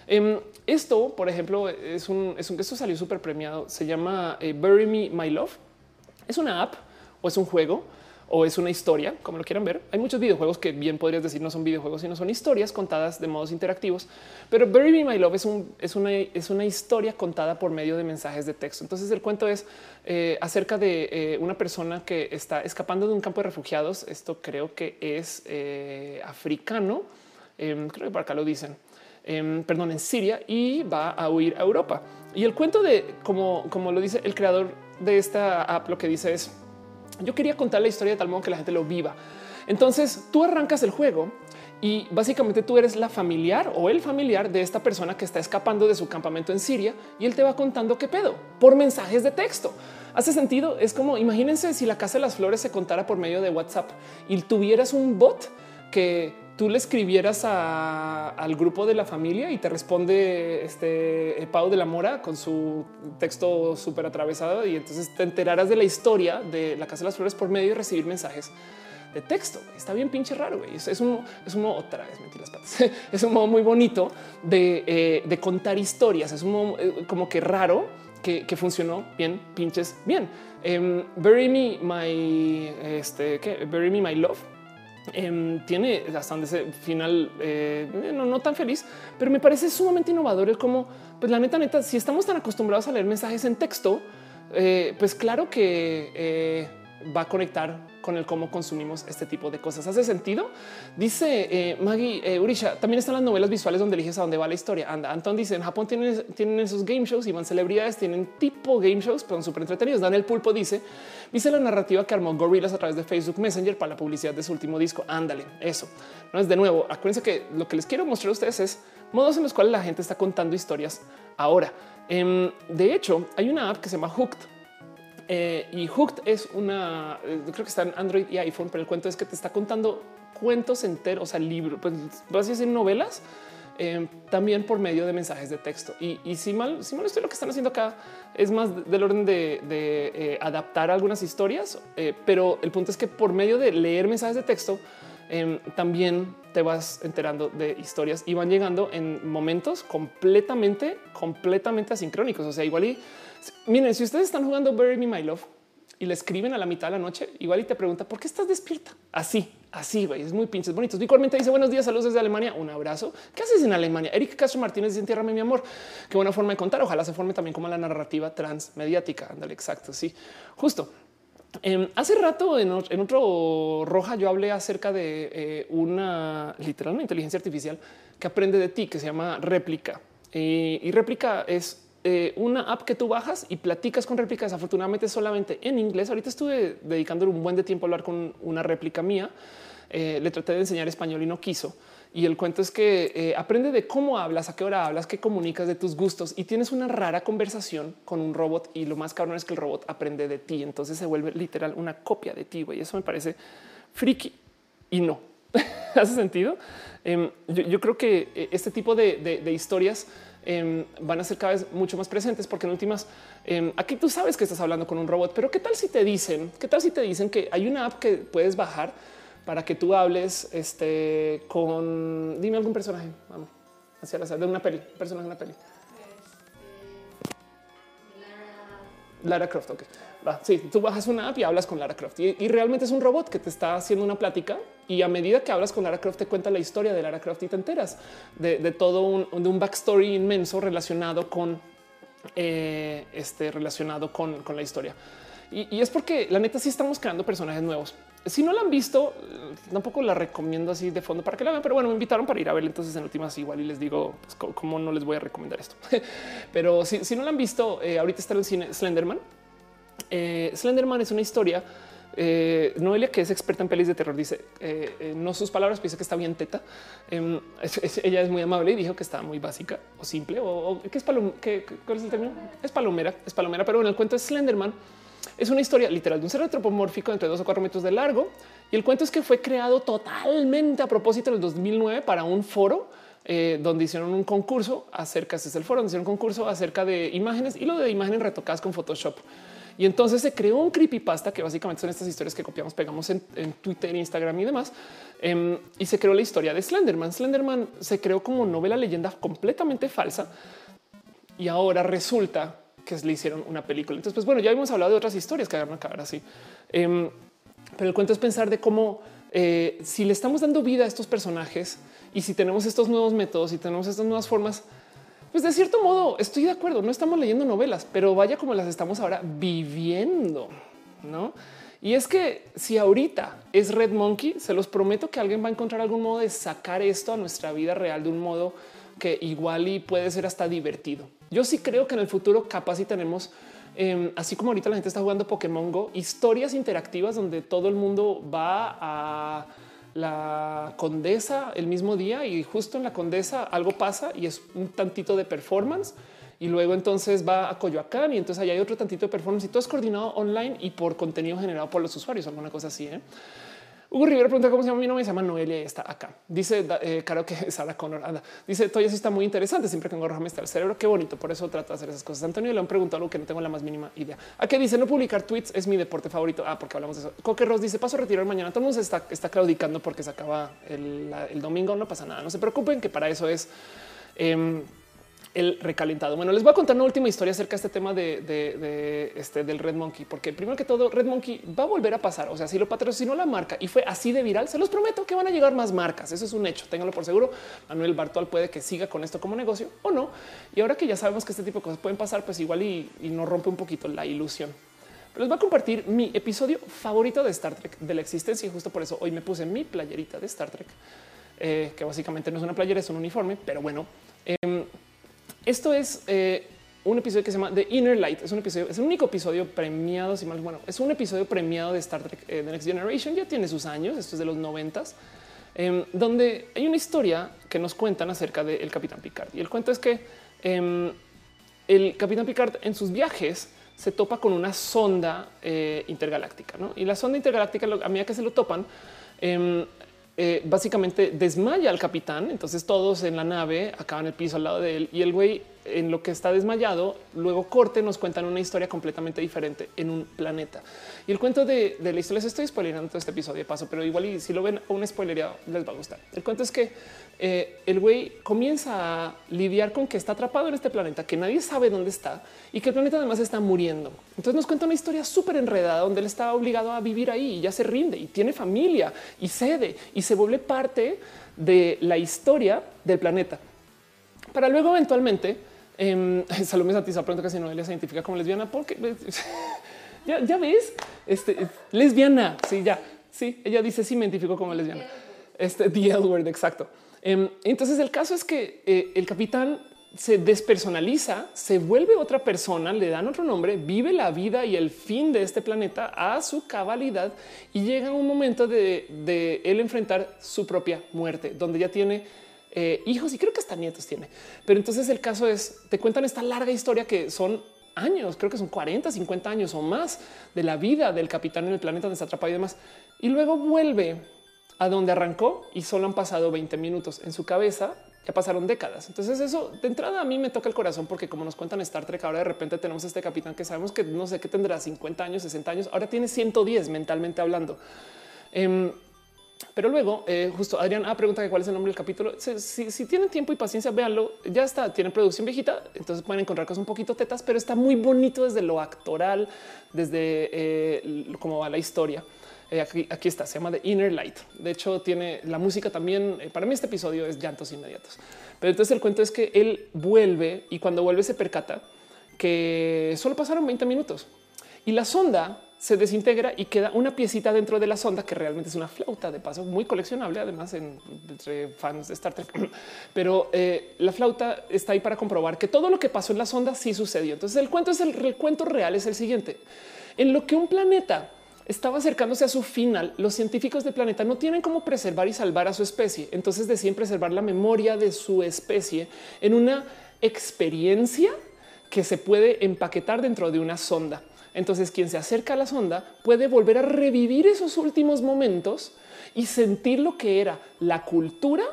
Em, esto, por ejemplo, es un, es un esto salió súper premiado. Se llama eh, Bury Me My Love. Es una app o es un juego o es una historia, como lo quieran ver. Hay muchos videojuegos que bien podrías decir no son videojuegos, sino son historias contadas de modos interactivos. Pero Bury Me My Love es, un, es, una, historia contada por medio de mensajes de texto. Entonces el cuento es eh, acerca de eh, una persona que está escapando de un campo de refugiados. Esto creo que es eh, africano. Em, creo que por acá lo dicen. Em, perdón, en Siria y va a huir a Europa. Y el cuento de, como lo dice el creador de esta app, lo que dice es yo quería contar la historia de tal modo que la gente lo viva. Entonces tú arrancas el juego y básicamente tú eres la familiar o el familiar de esta persona que está escapando de su campamento en Siria y él te va contando qué pedo por mensajes de texto. Hace sentido. Es como imagínense si la casa de las flores se contara por medio de WhatsApp y tuvieras un bot que tú le escribieras al grupo de la familia y te responde este eh, Pau de la Mora con su texto súper atravesado y entonces te enterarás de la historia de la Casa de las Flores por medio de recibir mensajes de texto. Está bien pinche raro. Es, es, un, es otra vez metí las patas. [LAUGHS] es un modo muy bonito de, eh, de contar historias. Es un modo eh, como que raro que, que funcionó bien, pinches bien. Um, bury me my este bury me my love. Um, tiene hasta donde ese final eh, no, tan feliz, pero me parece sumamente innovador el cómo, pues la neta, neta, si estamos tan acostumbrados a leer mensajes en texto, eh, pues claro que eh, va a conectar con el cómo consumimos este tipo de cosas. ¿Hace sentido? Dice eh, Maggie eh, Urisha. También están las novelas visuales donde eliges a dónde va la historia. Anda, Anton dice en Japón tienen, esos game shows y van celebridades, tienen tipo game shows, pero son súper entretenidos. Daniel Pulpo dice dice la narrativa que armó Gorillaz a través de Facebook Messenger para la publicidad de su último disco. Ándale, eso no es de nuevo. Acuérdense que lo que les quiero mostrar a ustedes es modos en los cuales la gente está contando historias ahora. Em, de hecho, hay una app que se llama Hooked eh, y Hooked es una, eh, creo que está en Android y iPhone, pero el cuento es que te está contando cuentos enteros, o sea, libros, pues vas a decir novelas, eh, también por medio de mensajes de texto. Y, y, si mal, si mal estoy, lo que están haciendo acá es más del orden de, adaptar algunas historias, pero el punto es que por medio de leer mensajes de texto, eh, también te vas enterando de historias y van llegando en momentos completamente, completamente asincrónicos. O sea, igual y miren, si ustedes están jugando Bury Me My Love y le escriben a la mitad de la noche, igual y te pregunta por qué estás despierta. Así, así, güey, es muy pinches bonitos. Igualmente dice buenos días, saludos desde Alemania. Un abrazo. ¿Qué haces en Alemania? Eric Castro Martínez dice entiérrame mi amor. Qué buena forma de contar. Ojalá se forme también como la narrativa transmediática. Ándale, exacto. Sí, justo. Eh, hace rato en, en, otro roja yo hablé acerca de eh, una literal una inteligencia artificial que aprende de ti, que se llama réplica. Eh, y réplica es eh, una app que tú bajas y platicas con réplicas. Afortunadamente solamente en inglés. Ahorita estuve dedicando un buen de tiempo a hablar con una réplica mía. Eh, le traté de enseñar español y no quiso. Y el cuento es que eh, aprende de cómo hablas, a qué hora hablas, qué comunicas de tus gustos y tienes una rara conversación con un robot. Y lo más cabrón es que el robot aprende de ti. Entonces se vuelve literal una copia de ti. Y eso me parece friki y no [LAUGHS] hace sentido. Eh, yo, creo que eh, este tipo de historias eh, van a ser cada vez mucho más presentes porque en últimas eh, aquí tú sabes que estás hablando con un robot, pero qué tal si te dicen, qué tal si te dicen que hay una app que puedes bajar para que tú hables este, con, dime algún personaje, vamos, hacia la de una peli, personaje de una peli. Lara Croft. Ok, va. Sí, tú bajas una app y hablas con Lara Croft y, realmente es un robot que te está haciendo una plática. Y a medida que hablas con Lara Croft, te cuenta la historia de Lara Croft y te enteras de, todo un, de un backstory inmenso relacionado con eh, este, relacionado con, con la historia. Y, es porque la neta sí estamos creando personajes nuevos. Si no la han visto, tampoco la recomiendo así de fondo para que la vean, pero bueno, me invitaron para ir a ver. Entonces en últimas igual y les digo pues, cómo no les voy a recomendar esto. [LAUGHS] pero si, si, no la han visto, eh, ahorita está en el cine Slenderman. Eh, Slenderman es una historia. Eh, Noelia, que es experta en pelis de terror, dice eh, no sus palabras, piensa que está bien teta. Em, es, es, ella es muy amable y dijo que está muy básica o simple o, o que es palom, que, ¿cuál es el término? Es palomera, es palomera, pero en el cuento de Slenderman es una historia literal de un ser antropomórfico entre dos o cuatro metros de largo. Y el cuento es que fue creado totalmente a propósito en el 2009 para un foro donde hicieron un concurso acerca, este es el foro donde hicieron un concurso acerca de imágenes y lo de imágenes retocadas con Photoshop. Y entonces se creó un creepypasta que básicamente son estas historias que copiamos, pegamos en, Twitter, Instagram y demás. Eh, y se creó la historia de Slenderman. Slenderman se creó como novela leyenda completamente falsa. Y ahora resulta que le hicieron una película. Entonces, pues bueno, ya hemos hablado de otras historias que van a acabar así. Eh, pero el cuento es pensar de cómo eh, si le estamos dando vida a estos personajes y si tenemos estos nuevos métodos y tenemos estas nuevas formas, pues de cierto modo estoy de acuerdo. No estamos leyendo novelas, pero vaya como las estamos ahora viviendo, no? Y es que si ahorita es Red Monkey, se los prometo que alguien va a encontrar algún modo de sacar esto a nuestra vida real de un modo que igual y puede ser hasta divertido. Yo sí creo que en el futuro capaz y tenemos, eh, así como ahorita la gente está jugando Pokémon Go, historias interactivas donde todo el mundo va a la condesa el mismo día y justo en la condesa algo pasa y es un tantito de performance y luego entonces va a Coyoacán y entonces allá hay otro tantito de performance y todo es coordinado online y por contenido generado por los usuarios, alguna cosa así. ¿eh? Hugo Rivera pregunta cómo se llama mi nombre. Se llama Noelia y está acá. Dice eh, claro que Sara Connor anda. Dice todo eso está muy interesante. Siempre que engorra me está el cerebro. Qué bonito. Por eso trato de hacer esas cosas. Antonio le han preguntado algo que no tengo la más mínima idea. ¿A qué dice no publicar tweets? Es mi deporte favorito. Ah, porque hablamos de eso. Coque Ross dice paso a retirar mañana. Todo el mundo está, está claudicando porque se acaba el, el, domingo. No pasa nada. No se preocupen que para eso es. Eh, el recalentado. Bueno, les voy a contar una última historia acerca de este tema de, este del Red Monkey, porque primero que todo, Red Monkey va a volver a pasar. O sea, si lo patrocinó la marca y fue así de viral, se los prometo que van a llegar más marcas. Eso es un hecho. Ténganlo por seguro. Manuel Bartual puede que siga con esto como negocio o no. Y ahora que ya sabemos que este tipo de cosas pueden pasar, pues igual y, nos rompe un poquito la ilusión. Pero les voy a compartir mi episodio favorito de Star Trek de la existencia y justo por eso hoy me puse mi playerita de Star Trek, eh, que básicamente no es una playera, es un uniforme, pero bueno. Em, esto es eh, un episodio que se llama The Inner Light. Es un episodio, es el único episodio premiado, si mal bueno, es un episodio premiado de Star Trek eh, The Next Generation. Ya tiene sus años. Esto es de los noventas, em, donde hay una historia que nos cuentan acerca del Capitán Picard. Y el cuento es que em, el Capitán Picard en sus viajes se topa con una sonda eh, intergaláctica. Y la sonda intergaláctica, a medida que se lo topan, em, eh, básicamente desmaya al capitán. Entonces todos en la nave acaban el piso al lado de él y el güey en lo que está desmayado, luego corte, nos cuentan una historia completamente diferente en un planeta. Y el cuento de, la historia, les estoy spoilerando todo este episodio de paso, pero igual si lo ven un spoiler les va a gustar. El cuento es que eh, el güey comienza a lidiar con que está atrapado en este planeta, que nadie sabe dónde está y que el planeta además está muriendo. Entonces nos cuenta una historia súper enredada donde él está obligado a vivir ahí y ya se rinde y tiene familia y cede y se vuelve parte de la historia del planeta para luego eventualmente Eh, [LAUGHS] Salomé Santiza pronto que si no se identifica como lesbiana porque [LAUGHS] ya, ya, ves, este lesbiana. Sí, ya. Sí, ella dice sí me identifico como lesbiana. Este the L word, exacto. Em, entonces el caso es que eh, el capitán se despersonaliza, se vuelve otra persona, le dan otro nombre, vive la vida y el fin de este planeta a su cabalidad y llega un momento de, él enfrentar su propia muerte, donde ya tiene eh, hijos y creo que hasta nietos tiene. Pero entonces el caso es, te cuentan esta larga historia que son años, creo que son 40, 50 años o más de la vida del capitán en el planeta donde está atrapado y demás. Y luego vuelve a donde arrancó y solo han pasado 20 minutos en su cabeza. Ya pasaron décadas. Entonces eso de entrada a mí me toca el corazón porque como nos cuentan Star Trek, ahora de repente tenemos este capitán que sabemos que no sé qué tendrá 50 años, 60 años. Ahora tiene 110 mentalmente hablando. Em, pero luego, eh, justo Adrián ah, pregunta que cuál es el nombre del capítulo. Si, tienen tiempo y paciencia, véanlo. Ya está, tiene producción viejita, entonces pueden encontrar cosas un poquito tetas, pero está muy bonito desde lo actoral, desde eh, cómo va la historia. Eh, aquí, está, se llama The Inner Light. De hecho, tiene la música también. para mí, este episodio es llantos inmediatos. Pero entonces el cuento es que él vuelve y cuando vuelve se percata que solo pasaron 20 minutos y la sonda se desintegra y queda una piecita dentro de la sonda que realmente es una flauta de paso muy coleccionable, además en, entre fans de Star Trek. [CLEARS THROAT] Pero eh, la flauta está ahí para comprobar que todo lo que pasó en la sonda sí sucedió. Entonces el cuento es el, cuento real es el siguiente: en lo que un planeta estaba acercándose a su final, los científicos del planeta no tienen cómo preservar y salvar a su especie. Entonces deciden preservar la memoria de su especie en una experiencia que se puede empaquetar dentro de una sonda. Entonces quien se acerca a la sonda puede volver a revivir esos últimos momentos y sentir lo que era la cultura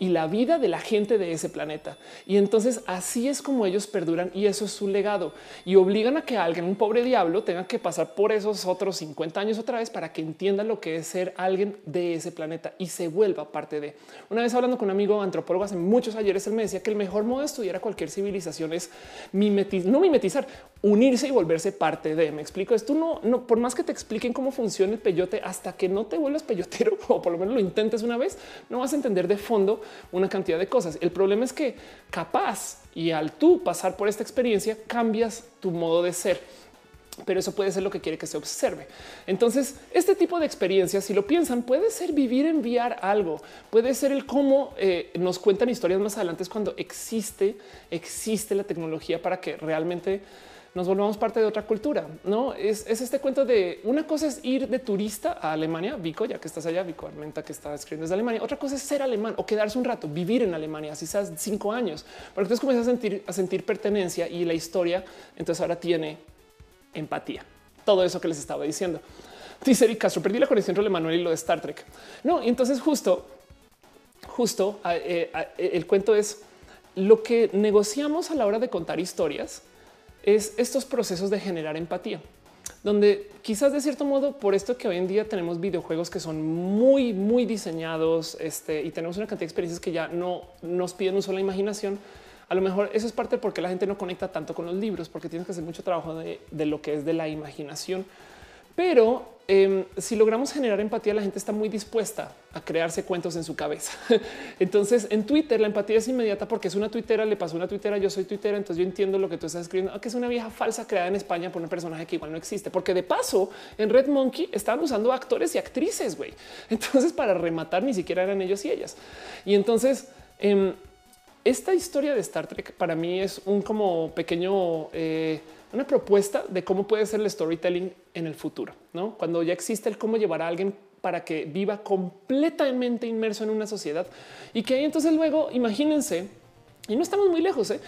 y la vida de la gente de ese planeta. Y entonces así es como ellos perduran y eso es su legado y obligan a que alguien, un pobre diablo, tenga que pasar por esos otros 50 años otra vez para que entienda lo que es ser alguien de ese planeta y se vuelva parte de. Una vez hablando con un amigo antropólogo hace muchos ayeres, él me decía que el mejor modo de estudiar a cualquier civilización es mimetizar, no mimetizar, unirse y volverse parte de. Me explico esto. No, no, por más que te expliquen cómo funciona el peyote, hasta que no te vuelvas peyotero [LAUGHS] o por lo menos lo intentes una vez, no vas a entender de fondo una cantidad de cosas. El problema es que capaz y al tú pasar por esta experiencia cambias tu modo de ser pero eso puede ser lo que quiere que se observe. Entonces, este tipo de experiencias, si lo piensan, puede ser vivir enviar algo, puede ser el cómo eh, nos cuentan historias más adelante, es cuando existe, existe la tecnología para que realmente nos volvamos parte de otra cultura. No es, este cuento de una cosa es ir de turista a Alemania, Vico, ya que estás allá, Vico Armenta, que está escribiendo desde Alemania. Otra cosa es ser alemán o quedarse un rato, vivir en Alemania, así seas cinco años, porque entonces comienzas a sentir, a sentir pertenencia y la historia. Entonces ahora tiene empatía. Todo eso que les estaba diciendo. Dice Eric Castro, perdí la conexión entre Emanuel y lo de Star Trek. No, y entonces justo, justo eh, el cuento es lo que negociamos a la hora de contar historias es estos procesos de generar empatía, donde quizás de cierto modo, por esto que hoy en día tenemos videojuegos que son muy, muy diseñados este, y tenemos una cantidad de experiencias que ya no nos piden una sola imaginación. A lo mejor eso es parte porque la gente no conecta tanto con los libros, porque tienes que hacer mucho trabajo de, de lo que es de la imaginación. Pero Em, si logramos generar empatía, la gente está muy dispuesta a crearse cuentos en su cabeza. [LAUGHS] entonces, en Twitter la empatía es inmediata porque es una tuitera, le pasó una tuitera, yo soy tuitera, entonces yo entiendo lo que tú estás escribiendo, ah, que es una vieja falsa creada en España por un personaje que igual no existe, porque de paso en Red Monkey estaban usando actores y actrices, güey. [LAUGHS] Entonces, para rematar, ni siquiera eran ellos y ellas. Y entonces, em, esta historia de Star Trek para mí es un como pequeño... Eh, una propuesta de cómo puede ser el storytelling en el futuro, ¿no? Cuando ya existe el cómo llevar a alguien para que viva completamente inmerso en una sociedad y que entonces luego imagínense y no estamos muy lejos, ¿eh?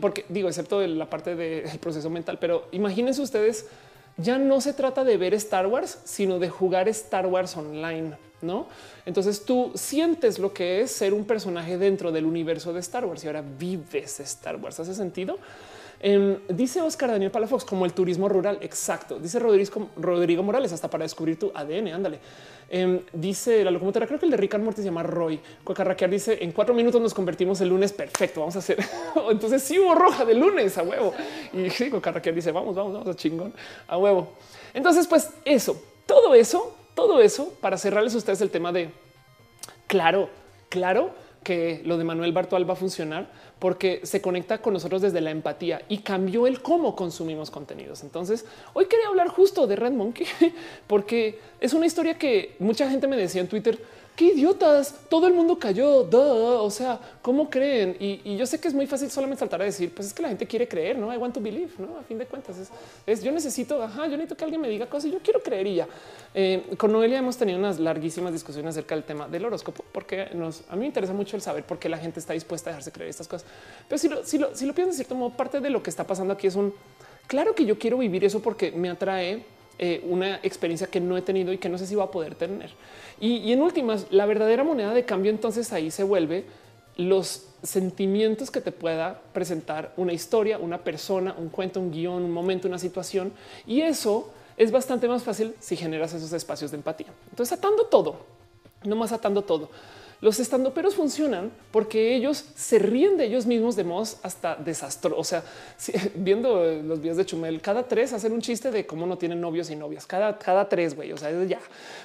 porque digo, excepto la parte del proceso mental, pero imagínense ustedes, ya no se trata de ver Star Wars, sino de jugar Star Wars online, ¿no? Entonces tú sientes lo que es ser un personaje dentro del universo de Star Wars y ahora vives Star Wars. ¿Hace sentido? Em, dice Oscar Daniel Palafox como el turismo rural. Exacto. Dice Rodrigo, Rodrigo Morales hasta para descubrir tu ADN. Ándale. Em, dice la locomotora. Creo que el de Rick and Morty se llama Roy. Cocarraquear dice en cuatro minutos nos convertimos el lunes. Perfecto. Vamos a hacer. [LAUGHS] Entonces sí hubo roja de lunes a huevo. Y sí, Cocarraquear dice vamos, vamos, vamos a chingón a huevo. Entonces, pues eso, todo eso, todo eso para cerrarles a ustedes el tema de claro, claro que lo de Manuel Bartual va a funcionar porque se conecta con nosotros desde la empatía y cambió el cómo consumimos contenidos. Entonces, hoy quería hablar justo de Red Monkey [LAUGHS] porque es una historia que mucha gente me decía en Twitter, qué idiotas, todo el mundo cayó, o sea, ¿cómo creen? Y, yo sé que es muy fácil solamente saltar a decir, pues es que la gente quiere creer, ¿no? I want to believe, ¿no? A fin de cuentas, es, yo necesito, ajá, yo necesito que alguien me diga cosas y yo quiero creer y ya. Eh, con Noelia hemos tenido unas larguísimas discusiones acerca del tema del horóscopo, porque a mí me interesa mucho el saber por qué la gente está dispuesta a dejarse creer estas cosas. Pero si lo, si si lo piensas de cierto modo, parte de lo que está pasando aquí es un, claro que yo quiero vivir eso porque me atrae eh, una experiencia que no he tenido y que no sé si va a poder tener. Y, en últimas, la verdadera moneda de cambio entonces ahí se vuelve los sentimientos que te pueda presentar una historia, una persona, un cuento, un guion, un momento, una situación. Y eso es bastante más fácil si generas esos espacios de empatía. Entonces, atando todo, no más atando todo. Los estandoperos funcionan porque ellos se ríen de ellos mismos de modos hasta desastrosos. O sea, [LAUGHS] viendo los videos de Chumel, cada tres hacen un chiste de cómo no tienen novios y novias. Cada, cada tres, güey. O sea, ya,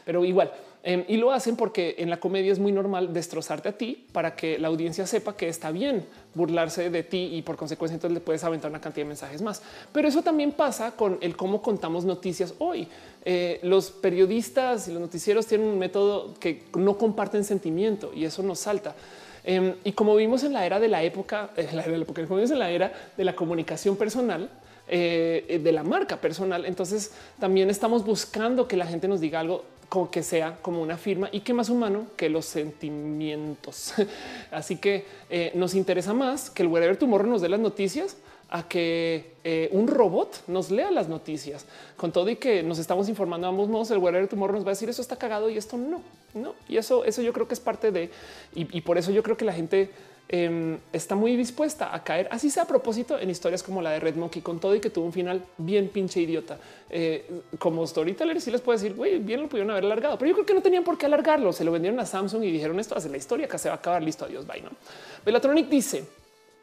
pero igual Em, y lo hacen porque en la comedia es muy normal destrozarte a ti para que la audiencia sepa que está bien burlarse de ti y por consecuencia entonces le puedes aventar una cantidad de mensajes más. Pero eso también pasa con el cómo contamos noticias hoy. Eh, los periodistas y los noticieros tienen un método que no comparten sentimiento y eso nos salta. Em, y como vimos en la era de la época, vimos en la era de la comunicación personal, eh, de la marca personal. Entonces también estamos buscando que la gente nos diga algo que sea como una firma y que más humano que los sentimientos. [LAUGHS] Así que eh, nos interesa más que el Wherever Tomorrow nos dé las noticias a que eh, un robot nos lea las noticias con todo y que nos estamos informando a ambos modos. El Wherever Tomorrow nos va a decir eso está cagado y esto no, no. Y eso, eso yo creo que es parte de y por eso yo creo que la gente Em, está muy dispuesta a caer, así sea a propósito, en historias como la de Red Monkey, con todo y que tuvo un final bien pinche idiota. Eh, como storyteller, sí les puedo decir, güey, bien lo pudieron haber alargado, pero yo creo que no tenían por qué alargarlo. Se lo vendieron a Samsung y dijeron esto hace la historia que se va a acabar. Listo, adiós, bye. No, Belatronic dice.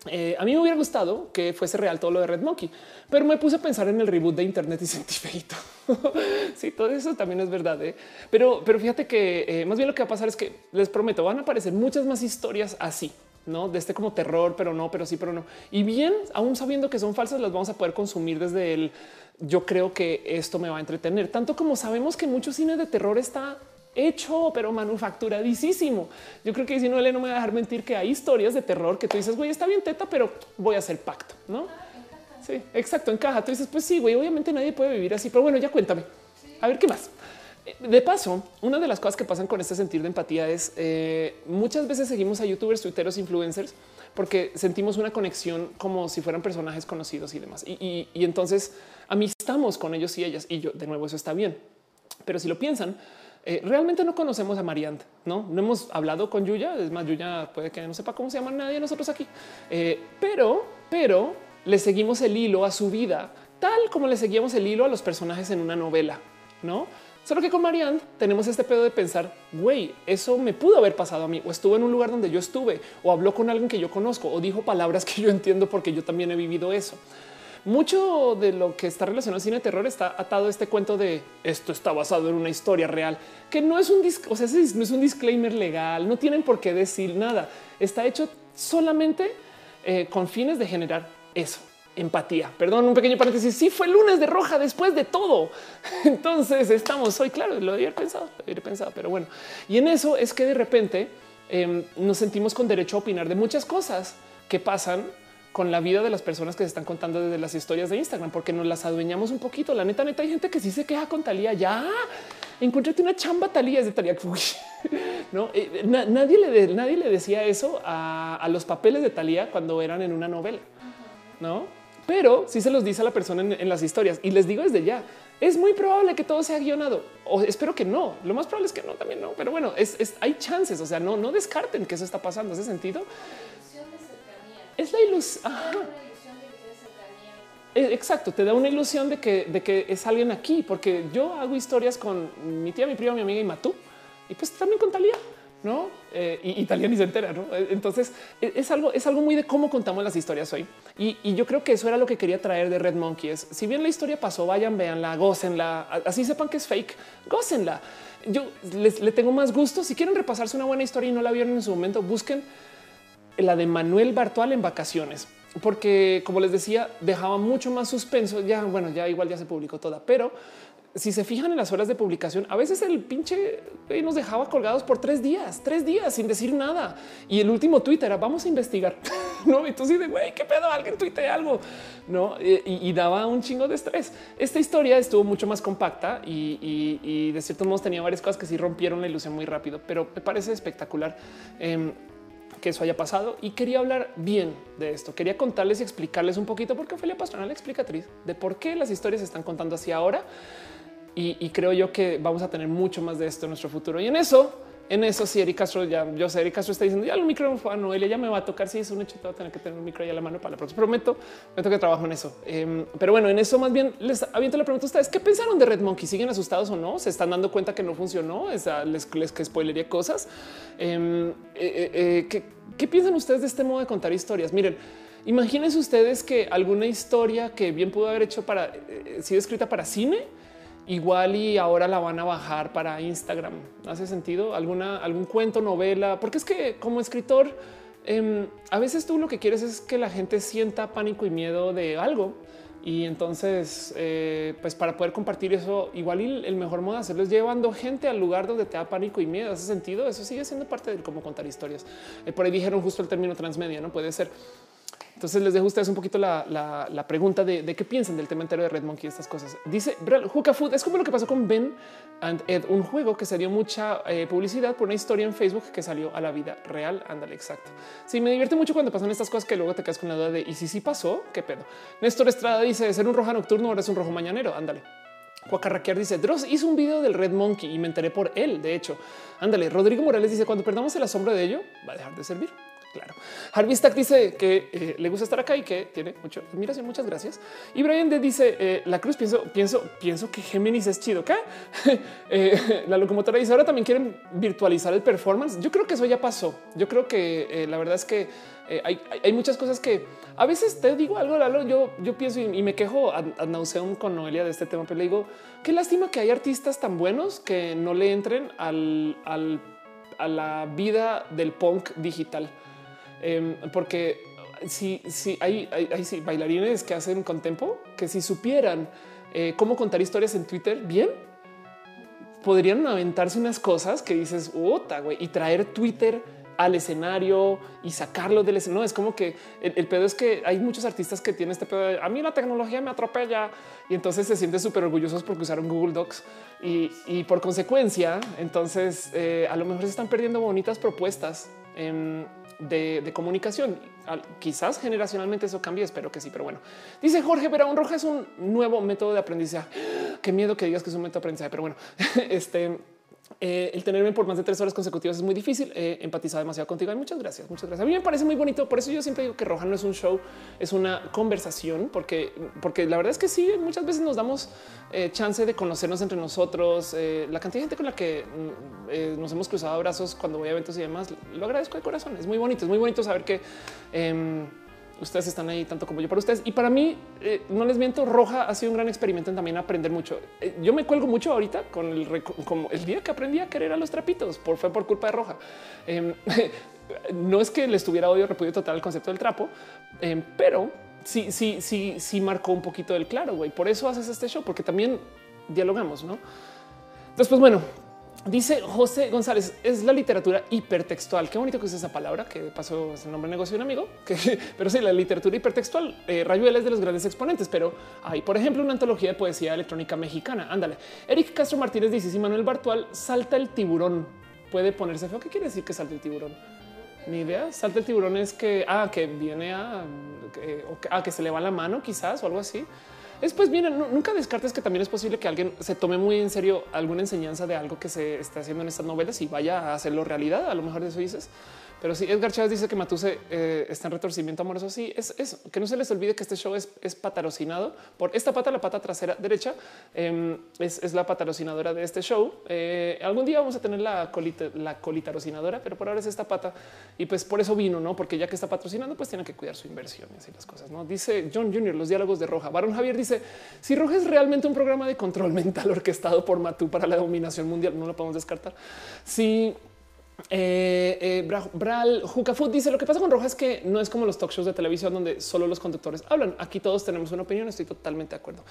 Eh, a mí me hubiera gustado que fuese real todo lo de Red Monkey, pero me puse a pensar en el reboot de Internet y sentí feito. [LAUGHS] sí, todo eso también es verdad. ¿eh? Pero, pero fíjate que más bien lo que va a pasar es que les prometo, van a aparecer muchas más historias así no de este como terror, pero no, pero sí, pero no. Y bien, aún sabiendo que son falsas, las vamos a poder consumir desde el yo creo que esto me va a entretener, tanto como sabemos que mucho cine de terror está hecho, pero manufacturadísimo. Yo creo que si no, le no me va a dejar mentir que hay historias de terror que tú dices, güey, está bien teta, pero voy a hacer pacto, no? Sí, exacto, encaja. Tú dices, pues sí, güey, obviamente nadie puede vivir así, pero bueno, ya cuéntame. A ver qué más. De paso, una de las cosas que pasan con este sentir de empatía es eh, muchas veces seguimos a youtubers, twitteros, influencers porque sentimos una conexión como si fueran personajes conocidos y demás. Y, entonces amistamos con ellos y ellas. Y yo, de nuevo, eso está bien. Pero si lo piensan, eh, realmente no conocemos a Mariant, no, no hemos hablado con Yuya. Es más, Yuya puede que no sepa cómo se llama nadie de nosotros aquí, eh, pero, pero le seguimos el hilo a su vida, tal como le seguimos el hilo a los personajes en una novela, no? Solo que con Marianne tenemos este pedo de pensar, güey, eso me pudo haber pasado a mí, o estuvo en un lugar donde yo estuve, o habló con alguien que yo conozco, o dijo palabras que yo entiendo porque yo también he vivido eso. Mucho de lo que está relacionado al cine terror está atado a este cuento de esto está basado en una historia real, que no es un o sea, no es un disclaimer legal, no tienen por qué decir nada. Está hecho solamente eh, con fines de generar eso empatía. Perdón, un pequeño paréntesis. Sí, fue lunes de roja después de todo. [LAUGHS] Entonces estamos hoy, claro, lo había pensado, lo había pensado, pero bueno. Y en eso es que de repente em, nos sentimos con derecho a opinar de muchas cosas que pasan con la vida de las personas que se están contando desde las historias de Instagram, porque nos las adueñamos un poquito. La neta, neta, hay gente que sí se queja con Talía. Ya encontrate una chamba Talía es de Talía. [LAUGHS] no, eh, nadie, le nadie le decía eso a, a los papeles de Talía cuando eran en una novela. No, pero si se los dice a la persona en, las historias y les digo desde ya, es muy probable que todo sea guionado o espero que no. Lo más probable es que no, también no, pero bueno, es, hay chances. O sea, no, no descarten que eso está pasando. Ese sentido es la ilusión. Eh, exacto, te da una ilusión de que, de que es alguien aquí, porque yo hago historias con mi tía, mi prima, mi amiga y Matú, y pues también con Talía no? Eh, y Italia ni se entera, ¿no? Eh, entonces e, es algo, es algo muy de cómo contamos las historias hoy. Y, yo creo que eso era lo que quería traer de Red Monkey. Si bien la historia pasó, vayan, véanla, gócenla, así sepan que es fake, gócenla. Yo les, le tengo más gusto. Si quieren repasarse una buena historia y no la vieron en su momento, busquen la de Manuel Bartual en vacaciones, porque como les decía, dejaba mucho más suspenso. Ya, bueno, ya igual ya se publicó toda, pero si se fijan en las horas de publicación, a veces el pinche nos dejaba colgados por tres días, tres días sin decir nada. Y el último Twitter era vamos a investigar. [LAUGHS] no, y tú sí de güey, qué pedo, alguien tuite algo, no? Y, daba un chingo de estrés. Esta historia estuvo mucho más compacta y, de ciertos modos tenía varias cosas que sí rompieron la ilusión muy rápido, pero me parece espectacular. Em, que eso haya pasado y quería hablar bien de esto. Quería contarles y explicarles un poquito porque Ophelia Pastrana, la explicatriz de por qué las historias se están contando así ahora y, creo yo que vamos a tener mucho más de esto en nuestro futuro. Y en eso, en eso, si Eric Castro ya, yo sé, Eric Castro está diciendo ya el micrófono fue a Noelia, ya me va a tocar. Si es un hecho, voy a tener que tener un micro a la mano para la próxima. Prometo, prometo que trabajo en eso. Em, pero bueno, en eso más bien les aviento la pregunta a ustedes: ¿qué pensaron de Red Monkey? ¿Siguen asustados o no? ¿Se están dando cuenta que no funcionó? ¿Les, les que spoilería cosas? Em, eh, eh, eh, ¿qué, ¿Qué piensan ustedes de este modo de contar historias? Miren, imagínense ustedes que alguna historia que bien pudo haber hecho para sido escrita para cine igual y ahora la van a bajar para Instagram. ¿Hace sentido? ¿Alguna, algún cuento, novela? Porque es que como escritor, em, a veces tú lo que quieres es que la gente sienta pánico y miedo de algo. Y entonces, eh, pues para poder compartir eso, igual y el mejor modo de hacerlo es llevando gente al lugar donde te da pánico y miedo. Hace sentido. Eso sigue siendo parte de cómo contar historias. Eh, por ahí dijeron justo el término transmedia, no puede ser. Entonces les dejo a ustedes un poquito la, pregunta de, qué piensan del tema entero de Red Monkey y estas cosas. Dice Juca Food es como lo que pasó con Ben and Ed, un juego que se dio mucha eh, publicidad por una historia en Facebook que salió a la vida real. Ándale, exacto. Sí, me divierte mucho cuando pasan estas cosas que luego te quedas con la duda de y si sí pasó, qué pedo. Néstor Estrada dice ser un roja nocturno ahora es un rojo mañanero. Ándale. Juacarraquear dice Dross hizo un video del Red Monkey y me enteré por él. De hecho, ándale. Rodrigo Morales dice cuando perdamos el asombro de ello va a dejar de servir. Claro. Harvey Stack dice que eh, le gusta estar acá y que tiene mucho admiración. Muchas gracias. Y Brian de dice eh, la cruz. Pienso, pienso, pienso que Géminis es chido. ¿Qué? [LAUGHS] Eh, la locomotora dice ahora también quieren virtualizar el performance. Yo creo que eso ya pasó. Yo creo que la verdad es que hay, muchas cosas que a veces te digo algo. Yo, yo pienso y, me quejo a, nauseum con Noelia de este tema, pero le digo qué lástima que hay artistas tan buenos que no le entren al, al a la vida del punk digital. Em, porque si, si hay, hay, bailarines que hacen con tempo que si supieran eh, cómo contar historias en Twitter bien, podrían aventarse unas cosas que dices, puta, güey, y traer Twitter al escenario y sacarlo del escenario. No es como que el, pedo es que hay muchos artistas que tienen este pedo. a mí la tecnología me atropella y entonces se sienten súper orgullosos porque usaron Google Docs y, por consecuencia, entonces eh, a lo mejor se están perdiendo bonitas propuestas. De, comunicación. Quizás generacionalmente eso cambie, espero que sí, pero bueno. Dice Jorge, pero un roja es un nuevo método de aprendizaje. [GASPS] qué miedo que digas que es un método de aprendizaje, pero bueno, [LAUGHS] este eh, el tenerme por más de tres horas consecutivas es muy difícil. Eh, empatizar demasiado contigo. Y muchas gracias, muchas gracias. A mí me parece muy bonito. Por eso yo siempre digo que Roja no es un show, es una conversación, porque, porque la verdad es que sí, muchas veces nos damos eh, chance de conocernos entre nosotros. Eh, la cantidad de gente con la que mm, nos hemos cruzado abrazos cuando voy a eventos y demás, lo agradezco de corazón. Es muy bonito, es muy bonito saber que em, ustedes están ahí tanto como yo para ustedes. Y para mí, eh, no les miento, Roja ha sido un gran experimento en también aprender mucho. Eh, yo me cuelgo mucho ahorita con el, como el día que aprendí a querer a los trapitos, por fue por culpa de Roja. Em, [LAUGHS] no es que le estuviera odio repudio total al concepto del trapo, em, pero sí, sí, sí, sí marcó un poquito del claro, güey. Por eso haces este show, porque también dialogamos, ¿no? Después, bueno, Dice José González, es la literatura hipertextual. Qué bonito que es esa palabra, que pasó es el nombre de negocio de un amigo, [LAUGHS] pero sí, la literatura hipertextual. Eh, Rayuela es de los grandes exponentes, pero hay, por ejemplo, una antología de poesía electrónica mexicana. Ándale. Eric Castro Martínez dice, si Manuel Bartual salta el tiburón, puede ponerse feo. ¿Qué quiere decir que salta el tiburón? Ni idea. Salta el tiburón es que, ah, que viene a, que, a que se le va la mano quizás o algo así. Después, miren, nunca descartes que también es posible que alguien se tome muy en serio alguna enseñanza de algo que se está haciendo en estas novelas y vaya a hacerlo realidad. A lo mejor eso dices. Pero sí, Edgar Chávez dice que Matuse eh, está en retorcimiento amoroso. Sí, es eso. Que no se les olvide que este show es, es patrocinado por esta pata, la pata trasera derecha. Em, es, la patrocinadora de este show. Eh, algún día vamos a tener la colita, la colitarocinadora, pero por ahora es esta pata. Y pues por eso vino, no? Porque ya que está patrocinando, pues tiene que cuidar su inversión y así las cosas. No dice John Jr. Los diálogos de Roja. Baron Javier dice: Si Roja es realmente un programa de control mental orquestado por Matú para la dominación mundial, no lo podemos descartar. Si eh, eh, Bral Jucafood dice lo que pasa con Roja es que no es como los talk shows de televisión donde solo los conductores hablan. Aquí todos tenemos una opinión. Estoy totalmente de acuerdo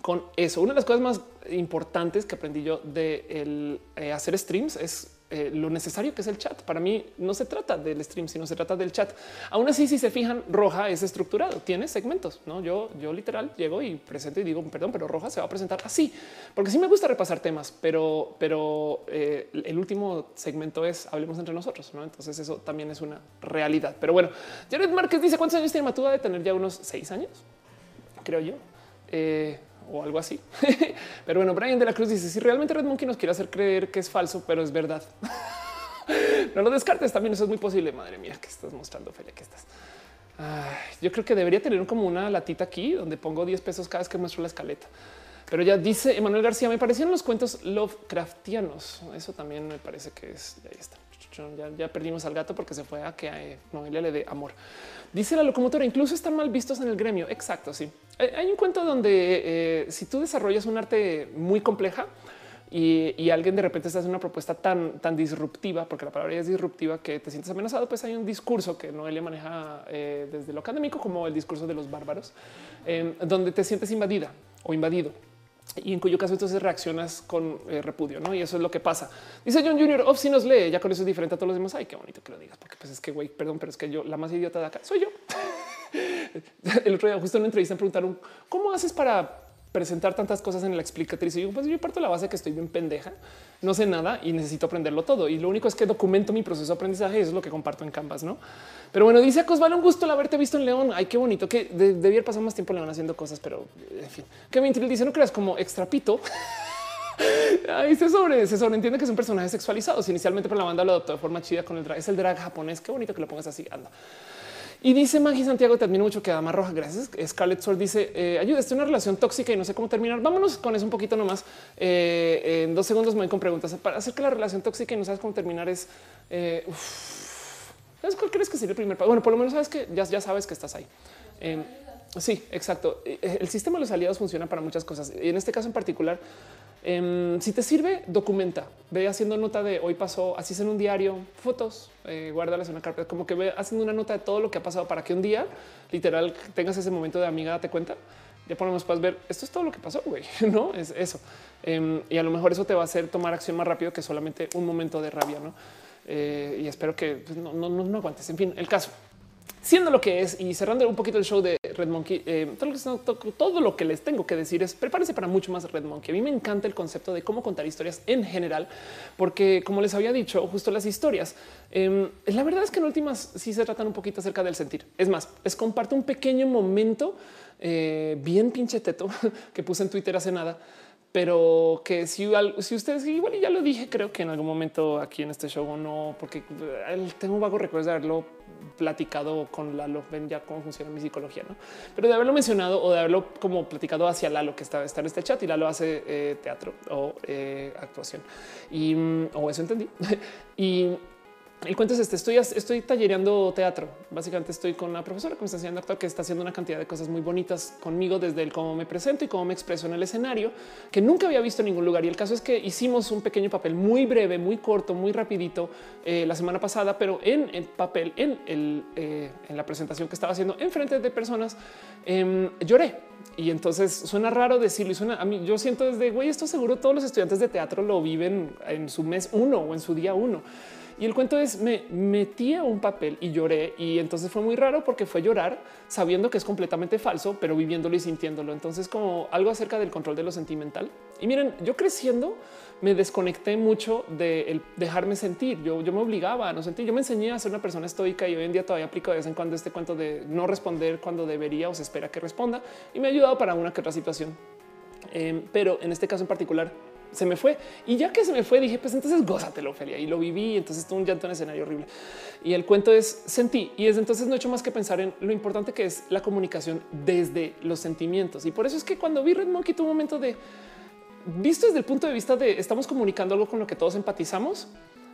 con eso. Una de las cosas más importantes que aprendí yo de eh, hacer streams es eh, lo necesario que es el chat. Para mí no se trata del stream, sino se trata del chat. Aún así, si se fijan, Roja es estructurado, tiene segmentos. No, yo, yo literal llego y presento y digo, perdón, pero Roja se va a presentar así, porque sí me gusta repasar temas, pero, pero eh, el último segmento es hablemos entre nosotros. ¿no? Entonces, eso también es una realidad. Pero bueno, Jared Márquez dice cuántos años tiene Matuda de tener ya unos seis años, creo yo. Eh, o algo así. [LAUGHS] pero bueno, Brian de la Cruz dice si realmente Red Monkey nos quiere hacer creer que es falso, pero es verdad. [LAUGHS] no lo descartes. También eso es muy posible. Madre mía, que estás mostrando, Feria, que estás. yo creo que debería tener como una latita aquí donde pongo 10 pesos cada vez que muestro la escaleta. Pero ya dice Emanuel García, me parecieron los cuentos Lovecraftianos. Eso también me parece que es. Ahí está. Ya, perdimos al gato porque se fue a que eh, Noelia le dé amor. Dice la locomotora, incluso están mal vistos en el gremio. Exacto, sí. Hay un cuento donde eh, si tú desarrollas un arte muy compleja y, alguien de repente está haciendo una propuesta tan, tan disruptiva, porque la palabra es disruptiva, que te sientes amenazado, pues hay un discurso que Noelia maneja eh, desde lo académico como el discurso de los bárbaros, donde te sientes invadida o invadido y en cuyo caso entonces reaccionas con eh, repudio, ¿no? Y eso es lo que pasa. Dice John Jr., Off si nos lee, ya con eso es diferente a todos los demás. Ay, qué bonito que lo digas, porque pues es que, güey, perdón, pero es que yo, la más idiota de acá, soy yo. [LAUGHS] El otro día justo en una entrevista me preguntaron, ¿cómo haces para presentar tantas cosas en la explicatriz. Y yo, pues yo parto de la base que estoy bien pendeja, no sé nada y necesito aprenderlo todo. Y lo único es que documento mi proceso de aprendizaje y eso es lo que comparto en Canvas, ¿no? Pero bueno, dice Cosvale, un gusto el haberte visto en León. Ay, qué bonito, que de, debía pasar más tiempo en León haciendo cosas, pero en fin. Que me dice, no creas como extrapito. [LAUGHS] Ahí se sobre, se sobreentiende que es un personaje sexualizado. Inicialmente, pero la banda lo adoptó de forma chida con el drag. Es el drag japonés. Qué bonito que lo pongas así. Anda. Y dice Maggie Santiago, te admiro mucho que Dama Roja. Gracias. Scarlett Sword dice eh, ayuda, estoy en una relación tóxica y no sé cómo terminar. Vámonos con eso un poquito nomás. Eh, en dos segundos me voy con preguntas para hacer que la relación tóxica y no sabes cómo terminar es. Eh, ¿Cuál crees que sería el primer paso? Bueno, por lo menos sabes que ya, ya sabes que estás ahí. Eh, sí, exacto. El sistema de los aliados funciona para muchas cosas y en este caso en particular Em, si te sirve, documenta, ve haciendo nota de hoy pasó, así es en un diario, fotos, eh, guárdalas en una carpeta, como que ve haciendo una nota de todo lo que ha pasado para que un día literal tengas ese momento de amiga, date cuenta. Ya ponemos puedes ver esto es todo lo que pasó, güey, [LAUGHS] no es eso. Em, y a lo mejor eso te va a hacer tomar acción más rápido que solamente un momento de rabia, no? Eh, y espero que pues, no, no, no aguantes. En fin, el caso siendo lo que es y cerrando un poquito el show de Red Monkey, eh, todo, lo que les tengo que decir es prepárense para mucho más Red Monkey. A mí me encanta el concepto de cómo contar historias en general, porque como les había dicho, justo las historias, em, la verdad es que en últimas sí se tratan un poquito acerca del sentir. Es más, es comparto un pequeño momento eh, bien pinche teto [LAUGHS] que puse en Twitter hace nada pero que si, si ustedes igual ya lo dije, creo que en algún momento aquí en este show o no, porque eh, tengo un vago recuerdo de haberlo platicado con Lalo, ven ya cómo funciona mi psicología, ¿no? Pero de haberlo mencionado o de haberlo como platicado hacia Lalo, que está, está en este chat y Lalo hace eh, teatro o eh, actuación y mm, o eso entendí. [LAUGHS] y el cuento es este, estoy, estoy tallereando teatro. Básicamente estoy con una profesora que me está enseñando que está haciendo una cantidad de cosas muy bonitas conmigo desde el cómo me presento y cómo me expreso en el escenario que nunca había visto en ningún lugar. Y el caso es que hicimos un pequeño papel muy breve, muy corto, muy rapidito eh, la semana pasada, pero en el papel, en, el, eh, en la presentación que estaba haciendo en frente de personas, em, lloré. Y entonces suena raro decirlo y suena a mí. Yo siento desde güey, esto seguro todos los estudiantes de teatro lo viven en su mes uno o en su día uno. Y el cuento es me metí a un papel y lloré y entonces fue muy raro porque fue llorar sabiendo que es completamente falso, pero viviéndolo y sintiéndolo. Entonces como algo acerca del control de lo sentimental. Y miren, yo creciendo me desconecté mucho de dejarme sentir. Yo, yo me obligaba a no sentir. Yo me enseñé a ser una persona estoica y hoy en día todavía aplico de vez en cuando este cuento de no responder cuando debería o se espera que responda y me ha ayudado para una que otra situación. Em, pero en este caso en particular se me fue. Y ya que se me fue, dije, pues entonces gózatelo, Feria. Y lo viví. Entonces tuve un llanto en escenario horrible. Y el cuento es sentí. Y desde entonces no he hecho más que pensar en lo importante que es la comunicación desde los sentimientos. Y por eso es que cuando vi Red Monkey tuvo un momento de visto desde el punto de vista de estamos comunicando algo con lo que todos empatizamos.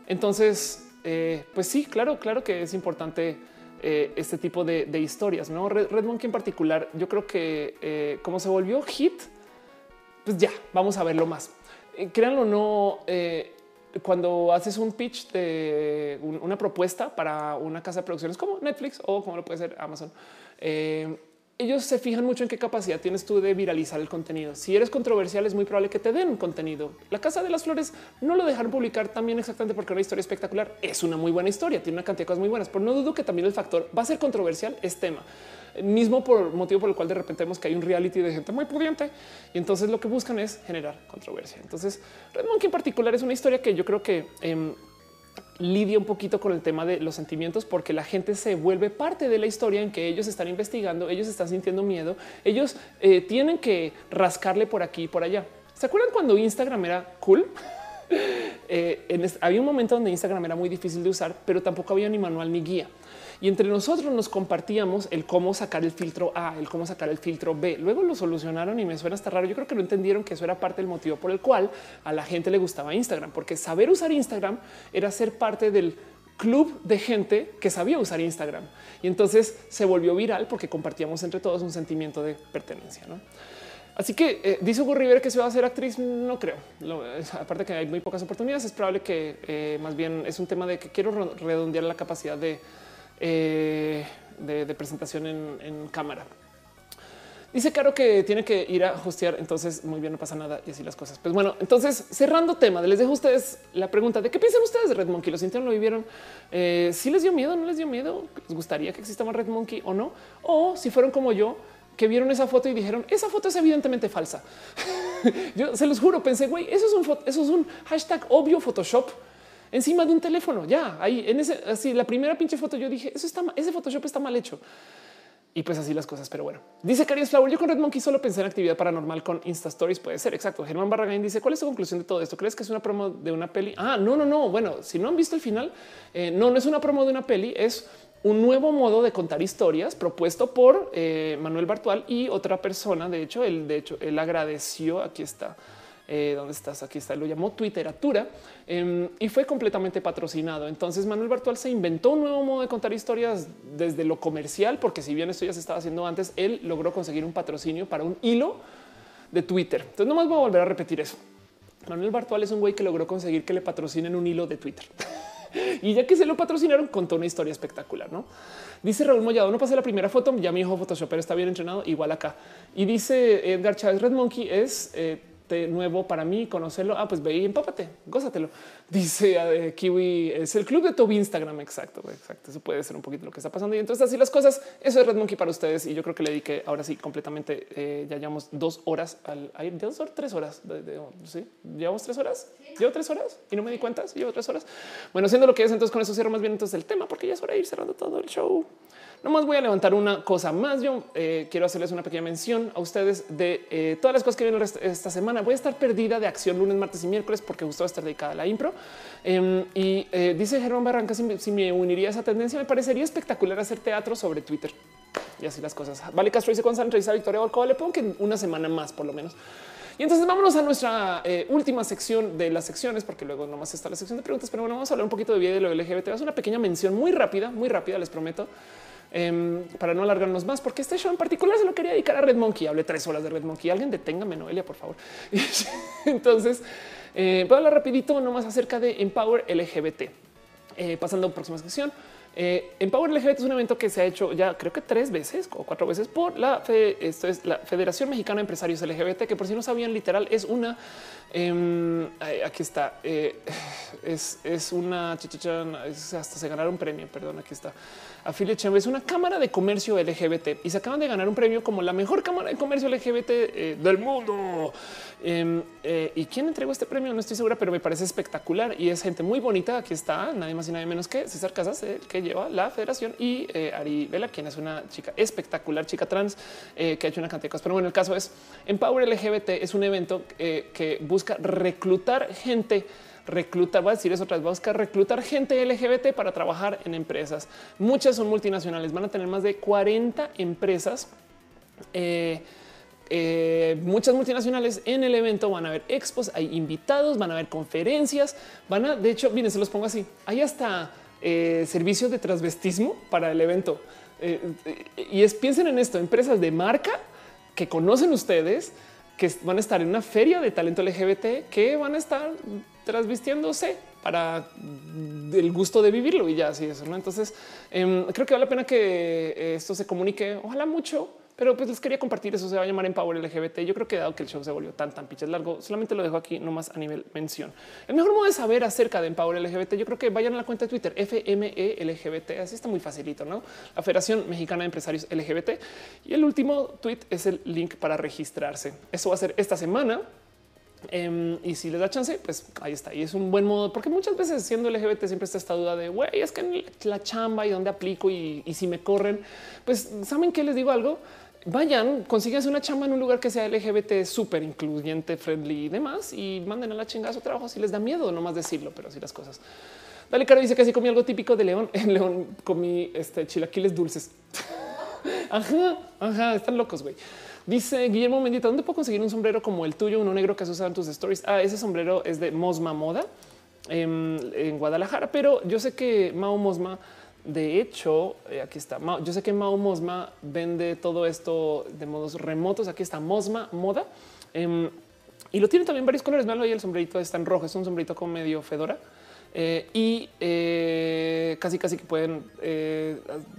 Entonces, eh, pues sí, claro, claro que es importante eh, este tipo de, historias. No Red, Monkey en particular, yo creo que eh, como se volvió hit, pues ya vamos a verlo más. Eh, créanlo o no, eh, cuando haces un pitch de una propuesta para una casa de producciones como Netflix o como lo puede ser Amazon, eh, ellos se fijan mucho en qué capacidad tienes tú de viralizar el contenido. Si eres controversial, es muy probable que te den contenido. La Casa de las Flores no lo dejaron publicar también exactamente porque una historia espectacular es una muy buena historia, tiene una cantidad de cosas muy buenas, pero no dudo que también el factor va a ser controversial es tema mismo por motivo por el cual de repente vemos que hay un reality de gente muy pudiente y entonces lo que buscan es generar controversia. Entonces Red Monkey en particular es una historia que yo creo que em, lidia un poquito con el tema de los sentimientos porque la gente se vuelve parte de la historia en que ellos están investigando, ellos están sintiendo miedo, ellos eh, tienen que rascarle por aquí y por allá. ¿Se acuerdan cuando Instagram era cool? [LAUGHS] Eh, había un momento donde Instagram era muy difícil de usar, pero tampoco había ni manual ni guía y entre nosotros nos compartíamos el cómo sacar el filtro A, el cómo sacar el filtro B. Luego lo solucionaron y me suena hasta raro. Yo creo que no entendieron que eso era parte del motivo por el cual a la gente le gustaba Instagram, porque saber usar Instagram era ser parte del club de gente que sabía usar Instagram. Y entonces se volvió viral porque compartíamos entre todos un sentimiento de pertenencia. Así que eh, dice Hugo Rivera que se va a hacer actriz. No creo. aparte que hay muy pocas oportunidades, es probable que eh, más bien es un tema de que quiero redondear la capacidad de eh, de, presentación en, cámara. Dice Caro que tiene que ir a hostear, entonces muy bien, no pasa nada y así las cosas. Pues bueno, entonces cerrando tema, les dejo a ustedes la pregunta de qué piensan ustedes de Red Monkey. ¿Lo sintieron, lo vivieron? Eh, si les dio miedo, no les dio miedo? ¿Les gustaría que exista más Red Monkey o no? O si fueron como yo, que vieron esa foto y dijeron esa foto es evidentemente falsa. [LAUGHS] yo se los juro, pensé, güey, eso es un, eso es un hashtag obvio Photoshop encima de un teléfono. Ya ahí en ese, así la primera pinche foto, yo dije eso está, ese Photoshop está mal hecho. Y pues así las cosas. Pero bueno, dice Caries Flower. Yo con Red Monkey solo pensé en actividad paranormal con Insta Stories. Puede ser exacto. Germán Barragán dice: ¿Cuál es tu conclusión de todo esto? ¿Crees que es una promo de una peli? Ah, no, no, no. Bueno, si no han visto el final, eh, no, no es una promo de una peli, es un nuevo modo de contar historias propuesto por eh, Manuel Bartual y otra persona. De hecho, él, de hecho, él agradeció. Aquí está eh, ¿Dónde estás? Aquí está. Lo llamó Twitteratura em, y fue completamente patrocinado. Entonces Manuel Bartual se inventó un nuevo modo de contar historias desde lo comercial, porque si bien esto ya se estaba haciendo antes, él logró conseguir un patrocinio para un hilo de Twitter. Entonces no más voy a volver a repetir eso. Manuel Bartual es un güey que logró conseguir que le patrocinen un hilo de Twitter. [LAUGHS] y ya que se lo patrocinaron, contó una historia espectacular. No dice Raúl Mollado, no pasé la primera foto. Ya mi hijo Photoshopper está bien entrenado, igual acá. Y dice Edgar Chávez Red Monkey es eh, nuevo para mí conocerlo. Ah, pues ve y empápate, gózatelo. Dice eh, Kiwi, es el club de tu Instagram. Exacto, exacto. Eso puede ser un poquito lo que está pasando. Y entonces así las cosas. Eso es Red Monkey para ustedes. Y yo creo que le dediqué ahora sí completamente. Eh, ya llevamos dos horas al aire, dos horas, tres horas. sí, llevamos tres horas. Llevo tres horas y no me di cuenta. Llevo tres horas. Bueno, siendo lo que es, entonces con eso cierro más bien entonces el tema, porque ya es hora de ir cerrando todo el show. Nomás voy a levantar una cosa más. Yo eh, quiero hacerles una pequeña mención a ustedes de eh, todas las cosas que vienen esta semana. Voy a estar perdida de acción lunes, martes y miércoles porque justo va a estar dedicada a la impro. Em, y eh, dice Gerón Barranca, si, me uniría a esa tendencia, me parecería espectacular hacer teatro sobre Twitter. Y así las cosas. Vale, Castro dice con Sandra Victoria Volcova. Le pongo que una semana más, por lo menos. Y entonces vámonos a nuestra última sección de las secciones, porque luego nomás está la sección de preguntas, pero bueno, vamos a hablar un poquito de vida de lo LGBT. Es una pequeña mención muy rápida, muy rápida, les prometo. Em, para no alargarnos más, porque este show en particular se lo quería dedicar a Red Monkey. Hablé tres horas de Red Monkey. Alguien deténgame, Noelia, por favor. [LAUGHS] Entonces, eh, voy a hablar rapidito nomás acerca de Empower LGBT. Eh, pasando a próxima sección. Eh, Empower LGBT es un evento que se ha hecho ya creo que tres veces o cuatro veces por la, esto es la Federación Mexicana de Empresarios LGBT, que por si no sabían, literal es una Em, aquí está. Eh, [SIGHS] es, es, una hasta se ganaron un premio. Perdón, aquí está. Affiliate Chamber es una cámara de comercio LGBT y se acaban de ganar un premio como la mejor cámara de comercio LGBT eh, del mundo. Em, eh, y quién entregó este premio no estoy segura, pero me parece espectacular y es gente muy bonita. Aquí está nadie más y nadie menos que César Casas, que lleva la federación y Ari Vela, quien es una chica espectacular, chica trans que ha hecho una cantidad de cosas. Pero bueno, el caso es Empower LGBT es un evento que busca reclutar gente reclutar, voy a decir eso otra vez, busca reclutar gente LGBT para trabajar en empresas. Muchas son multinacionales, van a tener más de 40 empresas. Eh, eh, muchas multinacionales en el evento van a haber expos, hay invitados, van a haber conferencias, van a, de hecho, miren, se los pongo así, hay hasta eh, servicios de transvestismo para el evento. y es, piensen en esto, empresas de marca que conocen ustedes, que van a estar en una feria de talento LGBT que van a estar transvistiéndose para el gusto de vivirlo y ya así eso. ¿no? Entonces em, creo que vale la pena que esto se comunique. Ojalá mucho pero pues les quería compartir eso. Se va a llamar Empower LGBT. Yo creo que dado que el show se volvió tan, tan piches largo, solamente lo dejo aquí nomás a nivel mención. El mejor modo de saber acerca de Empower LGBT, yo creo que vayan a la cuenta de Twitter FME LGBT. Así está muy facilito, no? La Federación Mexicana de Empresarios LGBT. Y el último tweet es el link para registrarse. Eso va a ser esta semana. Em, y si les da chance, pues ahí está. Y es un buen modo, porque muchas veces siendo LGBT siempre está esta duda de güey, es que la chamba y dónde aplico y, y si me corren, pues saben que les digo algo vayan, consíguense una chamba en un lugar que sea LGBT súper incluyente, friendly y demás y manden a la chingada su trabajo si les da miedo, no más decirlo, pero sí las cosas. Dale, Caro dice que así comí algo típico de León. [LAUGHS] En León comí este chilaquiles dulces. [LAUGHS] ajá, ajá, están locos, güey. Dice Guillermo Mendita, ¿dónde puedo conseguir un sombrero como el tuyo, uno negro que has usado en tus stories? Ah, ese sombrero es de Mosma Moda en, em, en Guadalajara, pero yo sé que Mao Mosma de hecho, eh, aquí está. Yo sé que Mao Mosma vende todo esto de modos remotos. Aquí está Mosma Moda. Em, y lo tiene también varios colores. Malo ahí el sombrerito está en rojo. Es un sombrerito con medio fedora. Eh, y eh, casi casi que pueden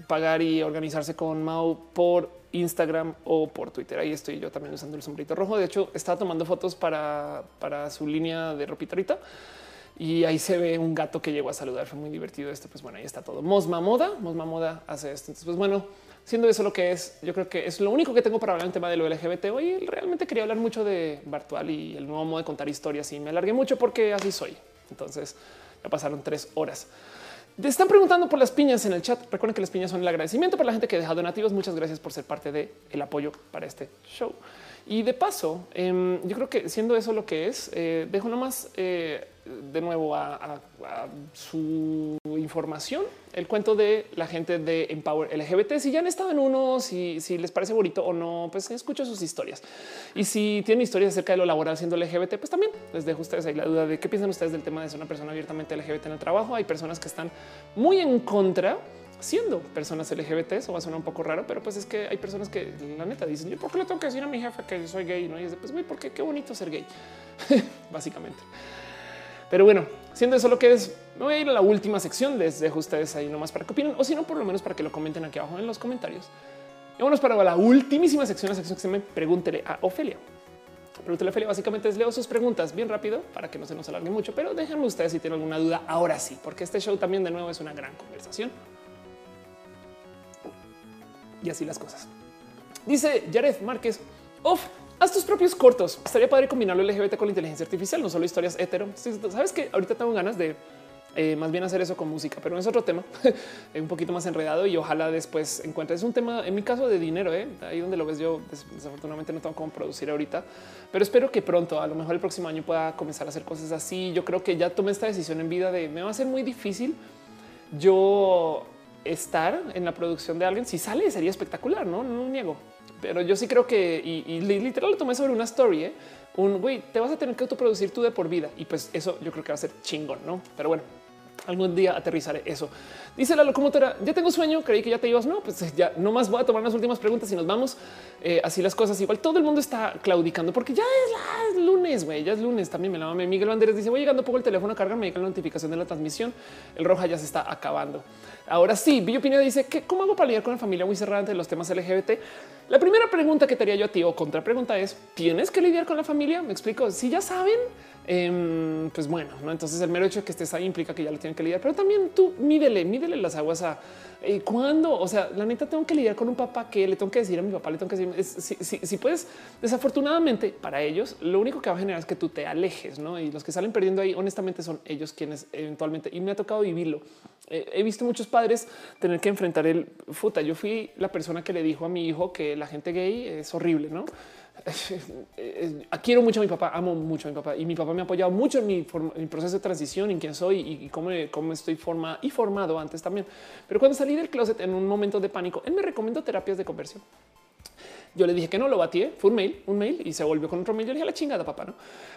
pagar y organizarse con Mao por Instagram o por Twitter. Ahí estoy yo también usando el sombrerito rojo. De hecho, estaba tomando fotos para, para su línea de ropita y ahí se ve un gato que llegó a saludar. Fue muy divertido esto. Pues bueno, ahí está todo. Mosma Moda, Mosma Moda hace esto. Entonces, pues bueno, siendo eso lo que es, yo creo que es lo único que tengo para hablar en tema de lo LGBT. Hoy realmente quería hablar mucho de Bartual y el nuevo modo de contar historias y me alargué mucho porque así soy. Entonces ya pasaron tres horas. Te están preguntando por las piñas en el chat. Recuerden que las piñas son el agradecimiento para la gente que deja donativos. Muchas gracias por ser parte del el apoyo para este show. Y de paso, em, yo creo que siendo eso lo que es, eh, dejo nomás eh, de nuevo a, su información el cuento de la gente de Empower LGBT. Si ya han estado en uno, si, si les parece bonito o no, pues escucho sus historias. Y si tienen historias acerca de lo laboral siendo LGBT, pues también les dejo ustedes ahí la duda de qué piensan ustedes del tema de ser una persona abiertamente LGBT en el trabajo. Hay personas que están muy en contra siendo personas LGBT. Eso va a sonar un poco raro, pero pues es que hay personas que la neta dicen, ¿yo por qué le tengo que decir a mi jefe que soy gay? ¿no? Y es de, pues, güey, porque qué bonito ser gay, [LAUGHS] básicamente. Pero bueno, siendo eso lo que es, me voy a ir a la última sección. Les dejo ustedes ahí nomás para que opinen o si no, por lo menos para que lo comenten aquí abajo en los comentarios. Y vámonos para la últimísima sección, la sección que se me pregúntele a Ofelia. Pregúntele a Ofelia básicamente es leo sus preguntas bien rápido para que no se nos alargue mucho, pero déjenme ustedes si tienen alguna duda ahora sí, porque este show también de nuevo es una gran conversación. Y así las cosas. Dice Jared Márquez, Of, Haz tus propios cortos. Estaría padre combinarlo LGBT con la inteligencia artificial, no solo historias hetero. Sabes que ahorita tengo ganas de Eh, más bien hacer eso con música, pero es otro tema [LAUGHS] un poquito más enredado y ojalá después encuentres un tema en mi caso de dinero. ¿eh? Ahí donde lo ves, yo desafortunadamente no tengo cómo producir ahorita, pero espero que pronto, a lo mejor el próximo año, pueda comenzar a hacer cosas así. Yo creo que ya tomé esta decisión en vida de me va a ser muy difícil yo estar en la producción de alguien. Si sale, sería espectacular, no, no niego, pero yo sí creo que y, literal lo tomé sobre una story. ¿eh? Un güey, te vas a tener que autoproducir tú de por vida y pues eso yo creo que va a ser chingón, no? Pero bueno, algún día aterrizaré eso. Dice la locomotora, ya tengo sueño, creí que ya te ibas. No, pues ya no más voy a tomar las últimas preguntas y nos vamos. Eh, así las cosas. Igual todo el mundo está claudicando porque ya es, lunes, güey, ya es lunes. También me la. Miguel Banderas dice, voy llegando poco el teléfono a cargar, me llega la notificación de la transmisión. El roja ya se está acabando. Ahora sí, Billo Pineda dice que cómo hago para lidiar con la familia muy cerrada de los temas LGBT. La primera pregunta que te haría yo a ti o contra pregunta es, ¿tienes que lidiar con la familia? Me explico, si ya saben, Em, pues bueno, ¿no? entonces el mero hecho de que estés ahí implica que ya lo tienen que lidiar, pero también tú mídele, mídele las aguas a eh, cuándo, o sea, la neta tengo que lidiar con un papá que le tengo que decir a mi papá, le tengo que decir, si, puedes, desafortunadamente para ellos, lo único que va a generar es que tú te alejes, ¿no? Y los que salen perdiendo ahí, honestamente, son ellos quienes eventualmente, y me ha tocado vivirlo. Eh, he visto muchos padres tener que enfrentar el futa. Yo fui la persona que le dijo a mi hijo que la gente gay es horrible, ¿no? [LAUGHS] quiero mucho a mi papá, amo mucho a mi papá y mi papá me ha apoyado mucho en mi, proceso de transición, en quién soy y, cómo, estoy forma y formado antes también. Pero cuando salí del closet en un momento de pánico, él me recomendó terapias de conversión. Yo le dije que no lo batí, fue un mail, un mail y se volvió con otro mail. Yo le dije a la chingada, papá, no?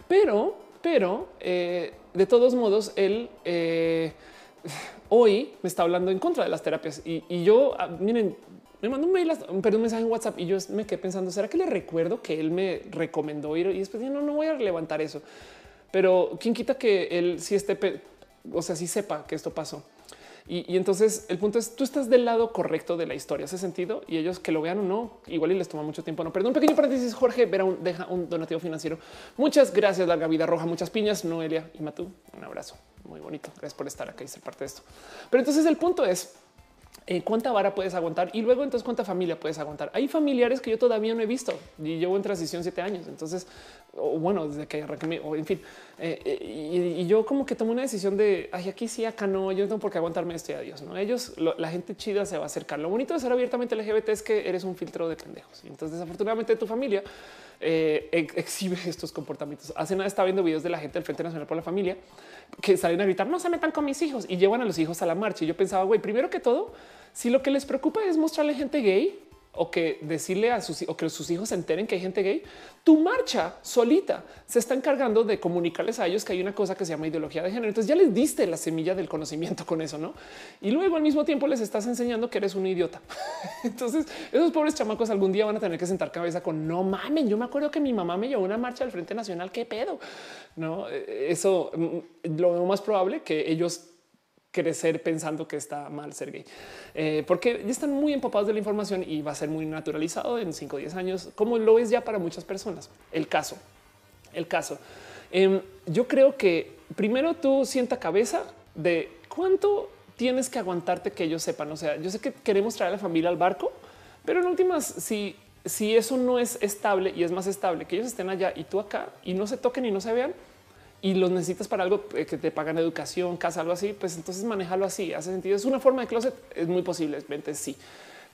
Pero, pero eh, de todos modos, él eh, [LAUGHS] hoy me está hablando en contra de las terapias y, y yo, ah, miren, me mandó un mail, un mensaje en WhatsApp y yo me quedé pensando, ¿será que le recuerdo que él me recomendó ir? Y después no, no voy a levantar eso. Pero quién quita que él sí esté, o sea, sí sepa que esto pasó. Y, entonces el punto es, tú estás del lado correcto de la historia, hace sentido y ellos que lo vean o no, igual y les toma mucho tiempo. No, perdón, un pequeño paréntesis. Jorge Vera deja un donativo financiero. Muchas gracias, larga vida roja, muchas piñas, Noelia y Matú. Un abrazo muy bonito. Gracias por estar acá y ser parte de esto. Pero entonces el punto es, eh, cuánta vara puedes aguantar y luego entonces cuánta familia puedes aguantar. Hay familiares que yo todavía no he visto y llevo en transición siete años. Entonces, bueno, desde que arranqué, o en fin, eh, eh, y, yo como que tomo una decisión de aquí sí, acá no, yo no tengo por qué aguantarme esto y adiós. No, ellos, la gente chida se va a acercar. Lo bonito de ser abiertamente LGBT es que eres un filtro de pendejos. Entonces, desafortunadamente, tu familia exhibe [LAUGHS] estos comportamientos. Hace nada estaba viendo videos de la gente del Frente Nacional por la Familia que salen a gritar no se metan con mis hijos y llevan a los hijos a la marcha. Y yo pensaba, güey, primero que todo, si lo que les preocupa es mostrarle gente gay o que decirle a sus o que sus hijos se enteren que hay gente gay, tu marcha solita se está encargando de comunicarles a ellos que hay una cosa que se llama ideología de género. Entonces ya les diste la semilla del conocimiento con eso, no? Y luego al mismo tiempo les estás enseñando que eres un idiota. [LAUGHS] Entonces esos pobres chamacos algún día van a tener que sentar cabeza con no mamen. Yo me acuerdo que mi mamá me llevó una marcha del Frente Nacional. Qué pedo, no? Eso mm, lo más probable que ellos crecer pensando que está mal ser gay, eh, porque ya están muy empapados de la información y va a ser muy naturalizado en 5 o 10 años, como lo es ya para muchas personas. El caso, el caso. Em, yo creo que primero tú sienta cabeza de cuánto tienes que aguantarte que ellos sepan. O sea, yo sé que queremos traer a la familia al barco, pero en últimas, si, si eso no es estable y es más estable que ellos estén allá y tú acá y no se toquen y no se vean, y los necesitas para algo eh, que te pagan educación, casa, algo así, pues entonces manejarlo así hace sentido. Es una forma de closet, es muy posiblemente sí,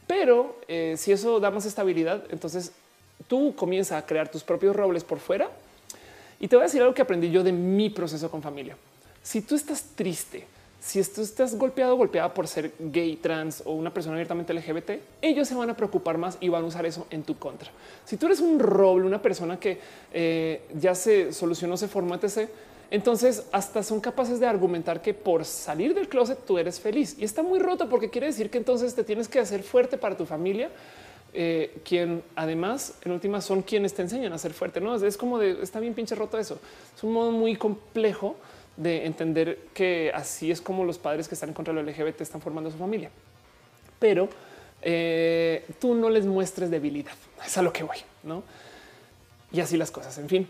pero eh, si eso da más estabilidad, entonces tú comienzas a crear tus propios robles por fuera. Y te voy a decir algo que aprendí yo de mi proceso con familia. Si tú estás triste, si tú estás golpeado o golpeada por ser gay, trans o una persona abiertamente LGBT, ellos se van a preocupar más y van a usar eso en tu contra. Si tú eres un roble, una persona que eh, ya se solucionó, se formó, etc., entonces hasta son capaces de argumentar que por salir del closet tú eres feliz y está muy roto porque quiere decir que entonces te tienes que hacer fuerte para tu familia. Eh, quien además en última son quienes te enseñan a ser fuerte. No es como de está bien pinche roto eso. Es un modo muy complejo de entender que así es como los padres que están en contra del LGBT están formando su familia. Pero eh, tú no les muestres debilidad. Es a lo que voy, ¿no? Y así las cosas. En fin,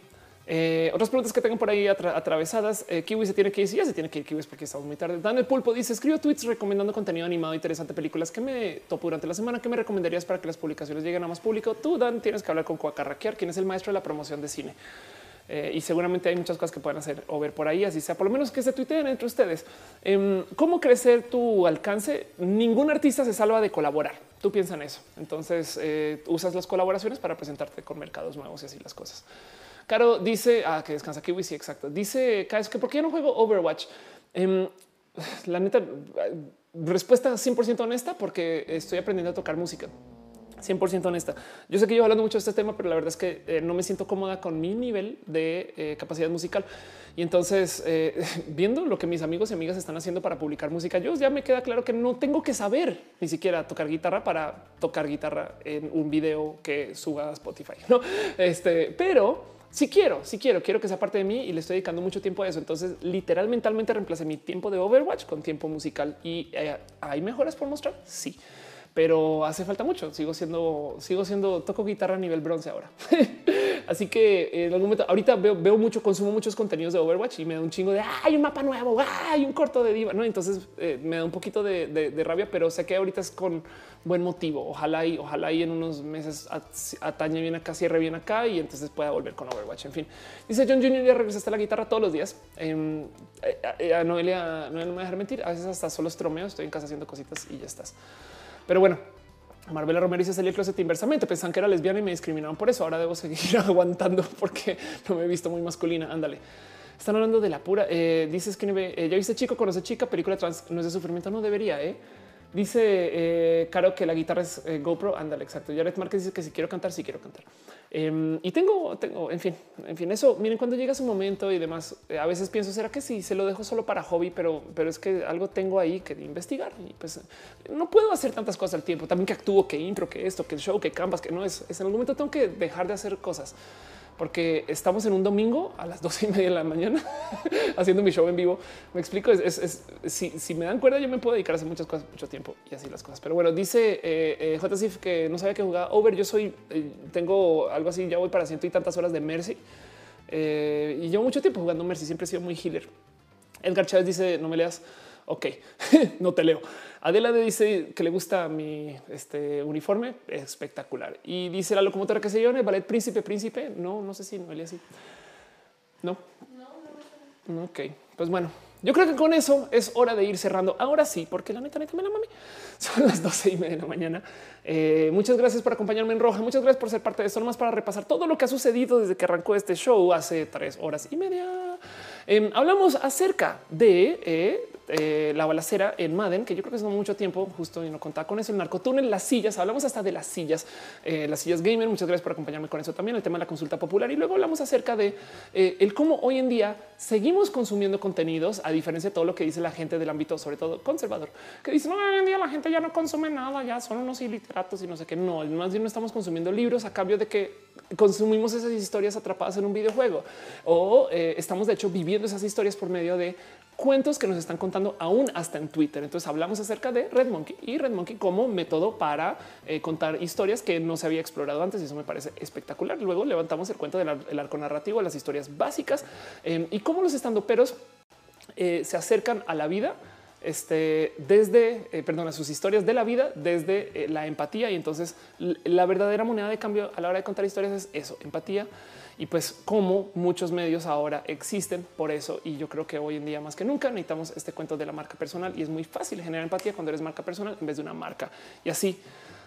eh, otras preguntas que tengo por ahí atravesadas. Eh, Kiwi se tiene que ir. ya se tiene que ir Kiwi porque estamos muy tarde. Dan el pulpo dice escribo tweets recomendando contenido animado interesante, películas que me topo durante la semana. que me recomendarías para que las publicaciones lleguen a más público? Tú, Dan, tienes que hablar con Coacarraquear, quien es el maestro de la promoción de cine. Eh, y seguramente hay muchas cosas que pueden hacer o ver por ahí, así sea, por lo menos que se tuiteen entre ustedes. Em, ¿Cómo crecer tu alcance? Ningún artista se salva de colaborar. Tú piensas en eso. Entonces eh, usas las colaboraciones para presentarte con mercados nuevos y así las cosas. Caro dice ah, que descansa Kiwi. Sí, exacto. Dice es que por qué no juego Overwatch? Em, la neta, respuesta 100% honesta, porque estoy aprendiendo a tocar música. 100% honesta. Yo sé que yo hablando mucho de este tema, pero la verdad es que eh, no me siento cómoda con mi nivel de eh, capacidad musical. Y entonces, eh, [LAUGHS] viendo lo que mis amigos y amigas están haciendo para publicar música, yo ya me queda claro que no tengo que saber ni siquiera tocar guitarra para tocar guitarra en un video que suba a Spotify. No, este, pero si quiero, si quiero, quiero que sea parte de mí y le estoy dedicando mucho tiempo a eso. Entonces, literal, mentalmente mi tiempo de Overwatch con tiempo musical y hay mejoras por mostrar. Sí pero hace falta mucho. Sigo siendo, sigo siendo, toco guitarra a nivel bronce ahora. [LAUGHS] Así que en algún momento, ahorita veo, mucho, consumo muchos contenidos de Overwatch y me da un chingo de hay un mapa nuevo, hay un corto de diva. No, entonces eh, me da un poquito de, rabia, pero sé que ahorita es con buen motivo. Ojalá y ojalá y en unos meses atañe bien acá, cierre bien acá y entonces pueda volver con Overwatch. En fin, dice John Junior, ya regresaste a la guitarra todos los días. Em, eh, eh, Noelia, no me voy a dejar mentir. A veces hasta solo estromeo, estoy en casa haciendo cositas y ya estás. Pero bueno, Marvela Romero dice salí el closet inversamente. Pensan que era lesbiana y me discriminaron por eso. Ahora debo seguir [LAUGHS] aguantando porque no me he visto muy masculina. Ándale. Están hablando de la pura. Eh, dices que eh, ya viste chico, conoce chica, película trans, no es de sufrimiento. No debería. ¿eh? Dice eh, Caro que la guitarra es eh, GoPro. Ándale, exacto. Jared Márquez dice que si quiero cantar, si quiero cantar. Em, y tengo, tengo, en fin, en fin, eso. Miren, cuando llega su momento y demás, eh, a veces pienso, será que sí se lo dejo solo para hobby, pero, pero es que algo tengo ahí que investigar y pues no puedo hacer tantas cosas al tiempo. También que actúo, que intro, que esto, que el show, que canvas, que no es, es en algún momento tengo que dejar de hacer cosas porque estamos en un domingo a las [LAUGHS] 12 y media de la mañana [LAUGHS] haciendo mi show en vivo. Me explico, es, si, me dan cuerda yo me puedo dedicar a hacer muchas cosas mucho tiempo y así las cosas. Pero bueno, dice eh, eh que no sabía que jugaba over. Yo soy, eh, tengo algo así, ya voy para ciento y tantas horas de Mercy eh, y llevo mucho tiempo jugando Mercy. Siempre he sido muy healer. Edgar Chávez dice no me leas. Ok, [LAUGHS] no te leo. Adela dice que le gusta mi este, uniforme espectacular y dice la locomotora que se en el ballet Príncipe Príncipe. No, no sé si no así. No. No, Ok, pues bueno, yo creo que con eso es hora de ir cerrando. Ahora sí, porque la neta, neta me la mami. [LAUGHS] Son las 12 y media de la mañana. Eh, muchas gracias por acompañarme en Roja. Muchas gracias por ser parte de esto. Para repasar todo lo que ha sucedido desde que arrancó este show hace tres horas y media. Em, hablamos acerca de eh, eh, la balacera en Madden, que yo creo que es mucho tiempo, justo y no contaba con eso, el narcotúnel, las sillas, hablamos hasta de las sillas, eh, las sillas gamer, muchas gracias por acompañarme con eso también, el tema de la consulta popular y luego hablamos acerca de el cómo hoy en día seguimos consumiendo contenidos, a diferencia de todo lo que dice la gente del ámbito, sobre todo conservador, que dice, no, hoy en día la gente ya no consume nada, ya son unos iliteratos y no sé qué, no, más bien no estamos consumiendo libros a cambio de que consumimos esas historias atrapadas en un videojuego o estamos de hecho viviendo esas historias por medio de cuentos que nos están contando aún hasta en Twitter. Entonces hablamos acerca de Red Monkey y Red Monkey como método para eh, contar historias que no se había explorado antes y eso me parece espectacular. Luego levantamos el cuento del arco narrativo, las historias básicas em, y cómo los estandoperos eh, se acercan a la vida este, desde, eh, perdón, a sus historias de la vida, desde la empatía. Y entonces la verdadera moneda de cambio a la hora de contar historias es eso, empatía y pues como muchos medios ahora existen por eso. Y yo creo que hoy en día más que nunca necesitamos este cuento de la marca personal y es muy fácil generar empatía cuando eres marca personal en vez de una marca y así,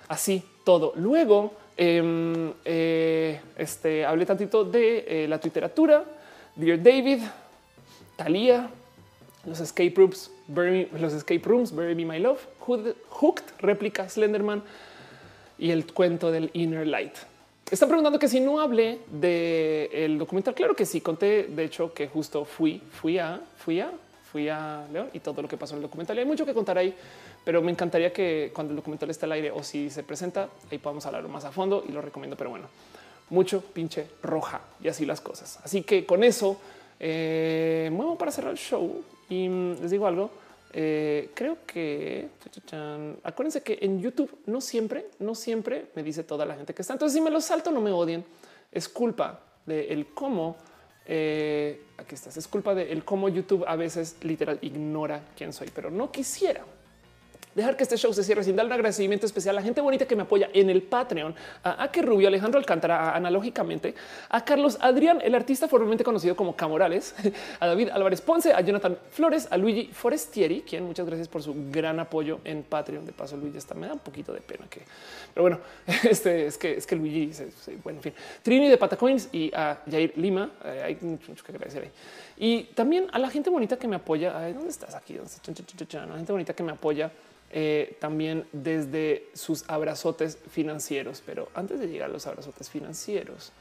así todo. Luego em, eh, este, hablé tantito de eh, la literatura, Dear David, Thalia, los escape rooms, los escape rooms, Bury Me My Love, Hooked, réplica Slenderman y el cuento del Inner Light. Están preguntando que si no hablé del documental. Claro que sí, conté de hecho que justo fui, fui a, fui a, fui a León y todo lo que pasó en el documental. Hay mucho que contar ahí, pero me encantaría que cuando el documental esté al aire o si se presenta, ahí podamos hablar más a fondo y lo recomiendo. Pero bueno, mucho pinche roja y así las cosas. Así que con eso eh, muevo para cerrar el show y les digo algo. Eh, creo que acuérdense que en YouTube no siempre, no siempre me dice toda la gente que está. Entonces, si me lo salto, no me odien. Es culpa de el cómo eh, aquí estás. Es culpa de el cómo YouTube a veces literal ignora quién soy, pero no quisiera dejar que este show se cierre sin dar un agradecimiento especial a la gente bonita que me apoya en el Patreon, a que Rubio, Alejandro Alcántara, analógicamente, a Carlos Adrián, el artista formalmente conocido como Camorales, [LAUGHS] a David Álvarez Ponce, a Jonathan Flores, a Luigi Forestieri, quien muchas gracias por su gran apoyo en Patreon. De paso, Luigi está me da un poquito de pena que, pero bueno, [LAUGHS] este es que es que Luigi, bueno, en fin, Trini de Patacoins y a Jair Lima. Eh, hay mucho, que agradecer ahí. Y también a la gente bonita que me apoya. ¿Dónde estás aquí? La gente bonita que me apoya eh, también desde sus abrazotes financieros. Pero antes de llegar a los abrazotes financieros,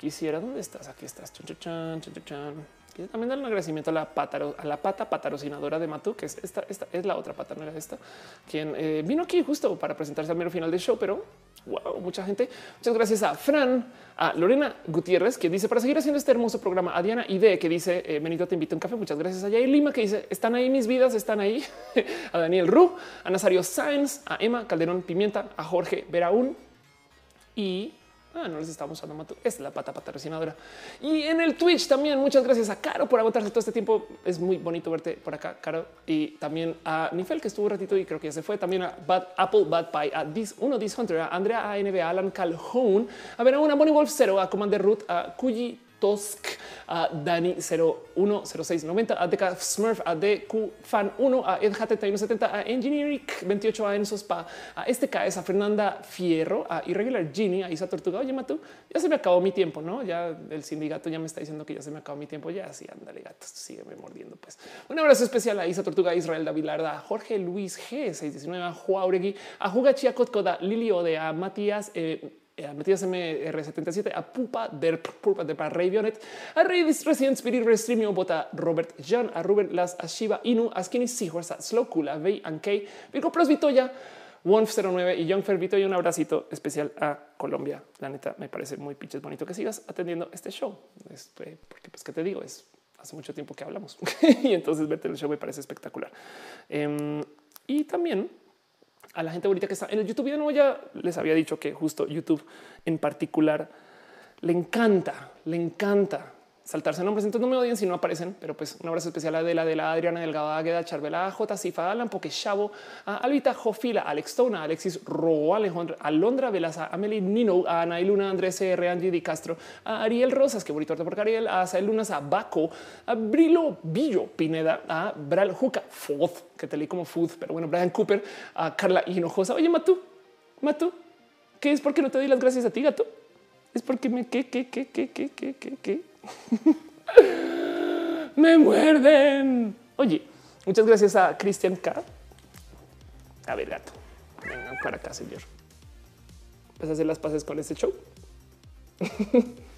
quisiera, ¿dónde estás? Aquí estás. También dar un agradecimiento a la pata, a la pata patrocinadora de Matú, que es esta, esta es la otra pata, no era esta, quien eh, vino aquí justo para presentarse al mero final del show, pero wow, mucha gente. Muchas gracias a Fran, a Lorena Gutiérrez, que dice para seguir haciendo este hermoso programa, a Diana Ide, que dice eh, Benito, te invito a un café. Muchas gracias a Yair Lima, que dice están ahí mis vidas, están ahí. [LAUGHS] a Daniel Ru, a Nazario Sáenz, a Emma Calderón Pimienta, a Jorge Veraún y Ah, no les estamos usando Es la pata patrocinadora. Y en el Twitch también muchas gracias a Caro por aguantarse todo este tiempo. Es muy bonito verte por acá, Caro. Y también a Nifel que estuvo un ratito y creo que ya se fue. También a Bad Apple, Bad Pie, a Dis, uno Dis Hunter, a Andrea ANB, a Alan Calhoun, a ver a una Bonnie Wolf 0, a Commander Root, a Kuji Tosk, a Dani 010690, a DK Smurf, a DQ Fan 1, a Ed 7170, a Engineering 28, a Enzo Spa, a este KS, a Fernanda Fierro, a Irregular Genie, a Isa Tortuga. Oye, Matu, ya se me acabó mi tiempo, no? Ya el sindicato ya me está diciendo que ya se me acabó mi tiempo. Ya así, ándale, gato, sígueme mordiendo. Pues un abrazo especial a Isa Tortuga, a Israel David Larda, a Jorge Luis G619, a Juauregui, a Jugachi Kotkoda, Lili Ode, a Matías. Eh, eh, Matías MR77, a Pupa der Pupa de Ravionet, a Redis Resident Spirit Restreamio, Bota Robert Jan, a Ruben Las, a Shiva Inu, a Skinny Seahorse, a Slow Cool, a Vey and K, Virgo Pros Vitoya, Wonf09 y Young Fer Vitoya. Un abracito especial a Colombia. La neta me parece muy pinches bonito que sigas atendiendo este show. Este, porque, pues, ¿qué te digo? Es hace mucho tiempo que hablamos [LAUGHS] y entonces verte el show me parece espectacular. Em, y también a la gente bonita que está en el YouTube. Ya no, ya les había dicho que justo YouTube en particular le encanta, le encanta saltarse nombres. Entonces no me odian si no aparecen, pero pues un abrazo especial a de la de la Adriana Delgado, Águeda, Charvela, J. Cifa, Alan Chavo, a Alvita Jofila, Alex Tona, Alexis Ro, Alejandro, Alondra Velaza, Amelie Nino, a Ana Luna, Andrés R. Angie Di Castro, a Ariel Rosas, que bonito por Ariel, a Sael Lunas, a Baco, a Brilo Billo Pineda, a Bral Juca, Foz, que te leí como Food, pero bueno, Brian Cooper, a Carla Hinojosa. Oye, Matú, Matú, ¿qué es? ¿Por qué no te doy las gracias a ti, gato? Es porque me qué, qué, qué, qué, qué, qué, qué, qué. [LAUGHS] Me muerden. Oye, muchas gracias a Cristian K. A ver, gato. Venga para acá, señor. ¿Vas a hacer las paces con este show? [LAUGHS]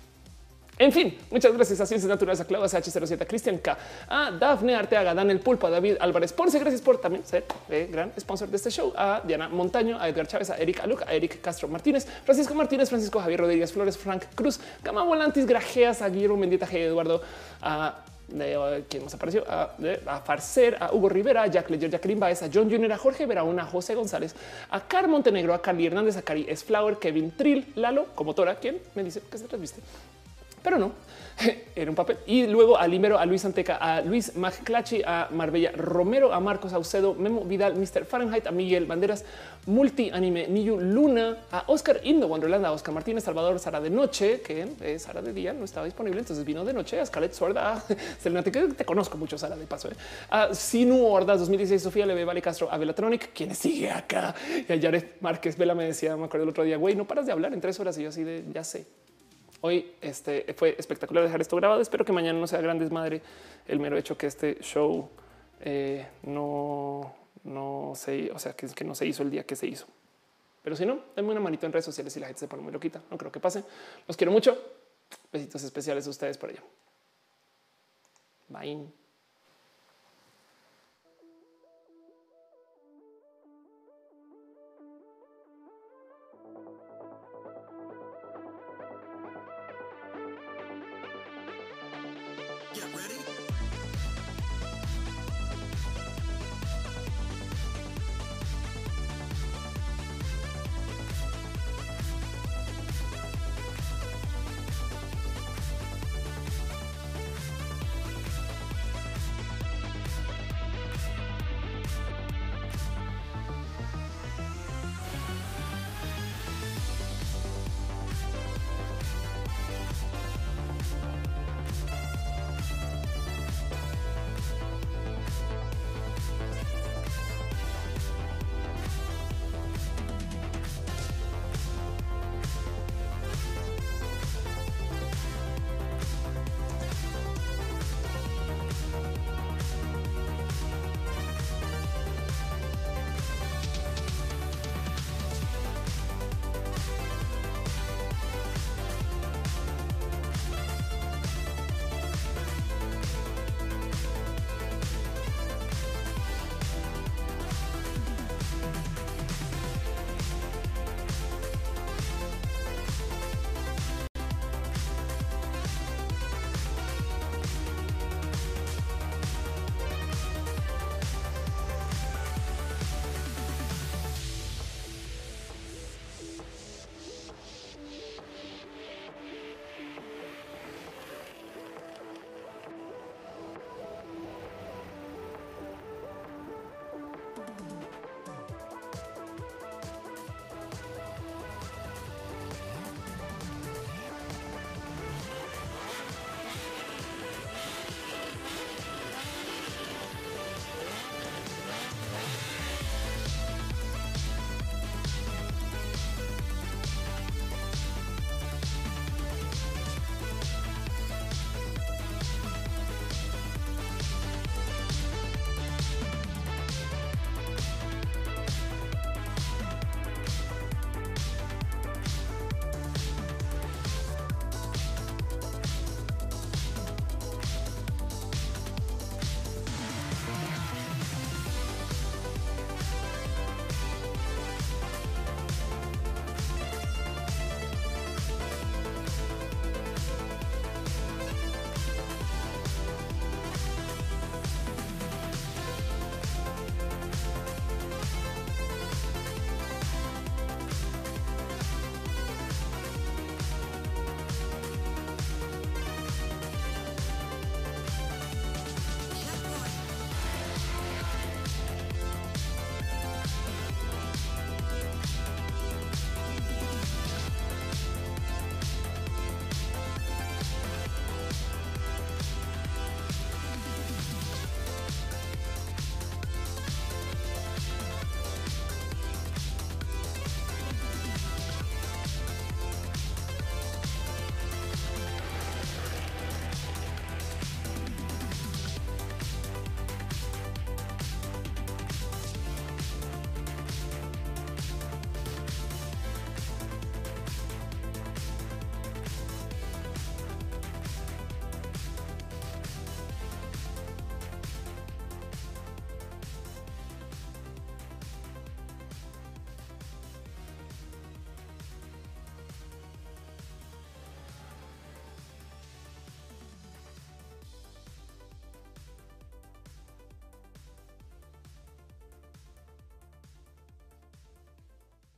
En fin, muchas gracias a Ciencias Naturales, a Claudia H07, a Cristian K, a Dafne Arteaga, Dan El Pulpo, a David Álvarez Ponce. Gracias por también ser eh, gran sponsor de este show. A Diana Montaño, a Edgar Chávez, a Eric Aluca, a Eric Castro Martínez, Francisco Martínez, Francisco Javier Rodríguez Flores, Frank Cruz, Gama Volantis, Grajeas, a Guillermo Mendita, G. Eduardo, a quien nos apareció a, Farcer, a Hugo Rivera, a Jack Ledger, Jacqueline Baez, a John Junior, a Jorge Verauna, a José González, a Car Montenegro, a Carly Hernández, a Cari Flower, Kevin Trill, Lalo, como Tora, quien me dice que se transviste pero no [LAUGHS] era un papel. Y luego a Limero, a Luis Anteca, a Luis Magclachi, a Marbella Romero, a Marcos Aucedo, Memo Vidal, Mr. Fahrenheit, a Miguel Banderas, Multi Anime, Niyu Luna, a Oscar Indo Wonderland, a Oscar Martínez, Salvador, Sara de Noche, que es Sara de día, no estaba disponible, entonces vino de noche, a Scarlett Sword, a [LAUGHS] Selena, te conozco mucho, Sara, de paso, ¿eh? a Sinu Hordas 2016, Sofía Leve, Vale Castro, a Velatronic, quien sigue acá, y a Jared Márquez, Vela me decía, me acuerdo el otro día, güey, no paras de hablar en tres horas y yo así de, ya sé, Hoy este, fue espectacular dejar esto grabado. Espero que mañana no sea gran desmadre el mero hecho que este show eh, no, no se, o sea, que, que no se hizo el día que se hizo. Pero si no, denme una manito en redes sociales y la gente se pone muy loquita. No creo que pase. Los quiero mucho. Besitos especiales a ustedes por allá. Bye.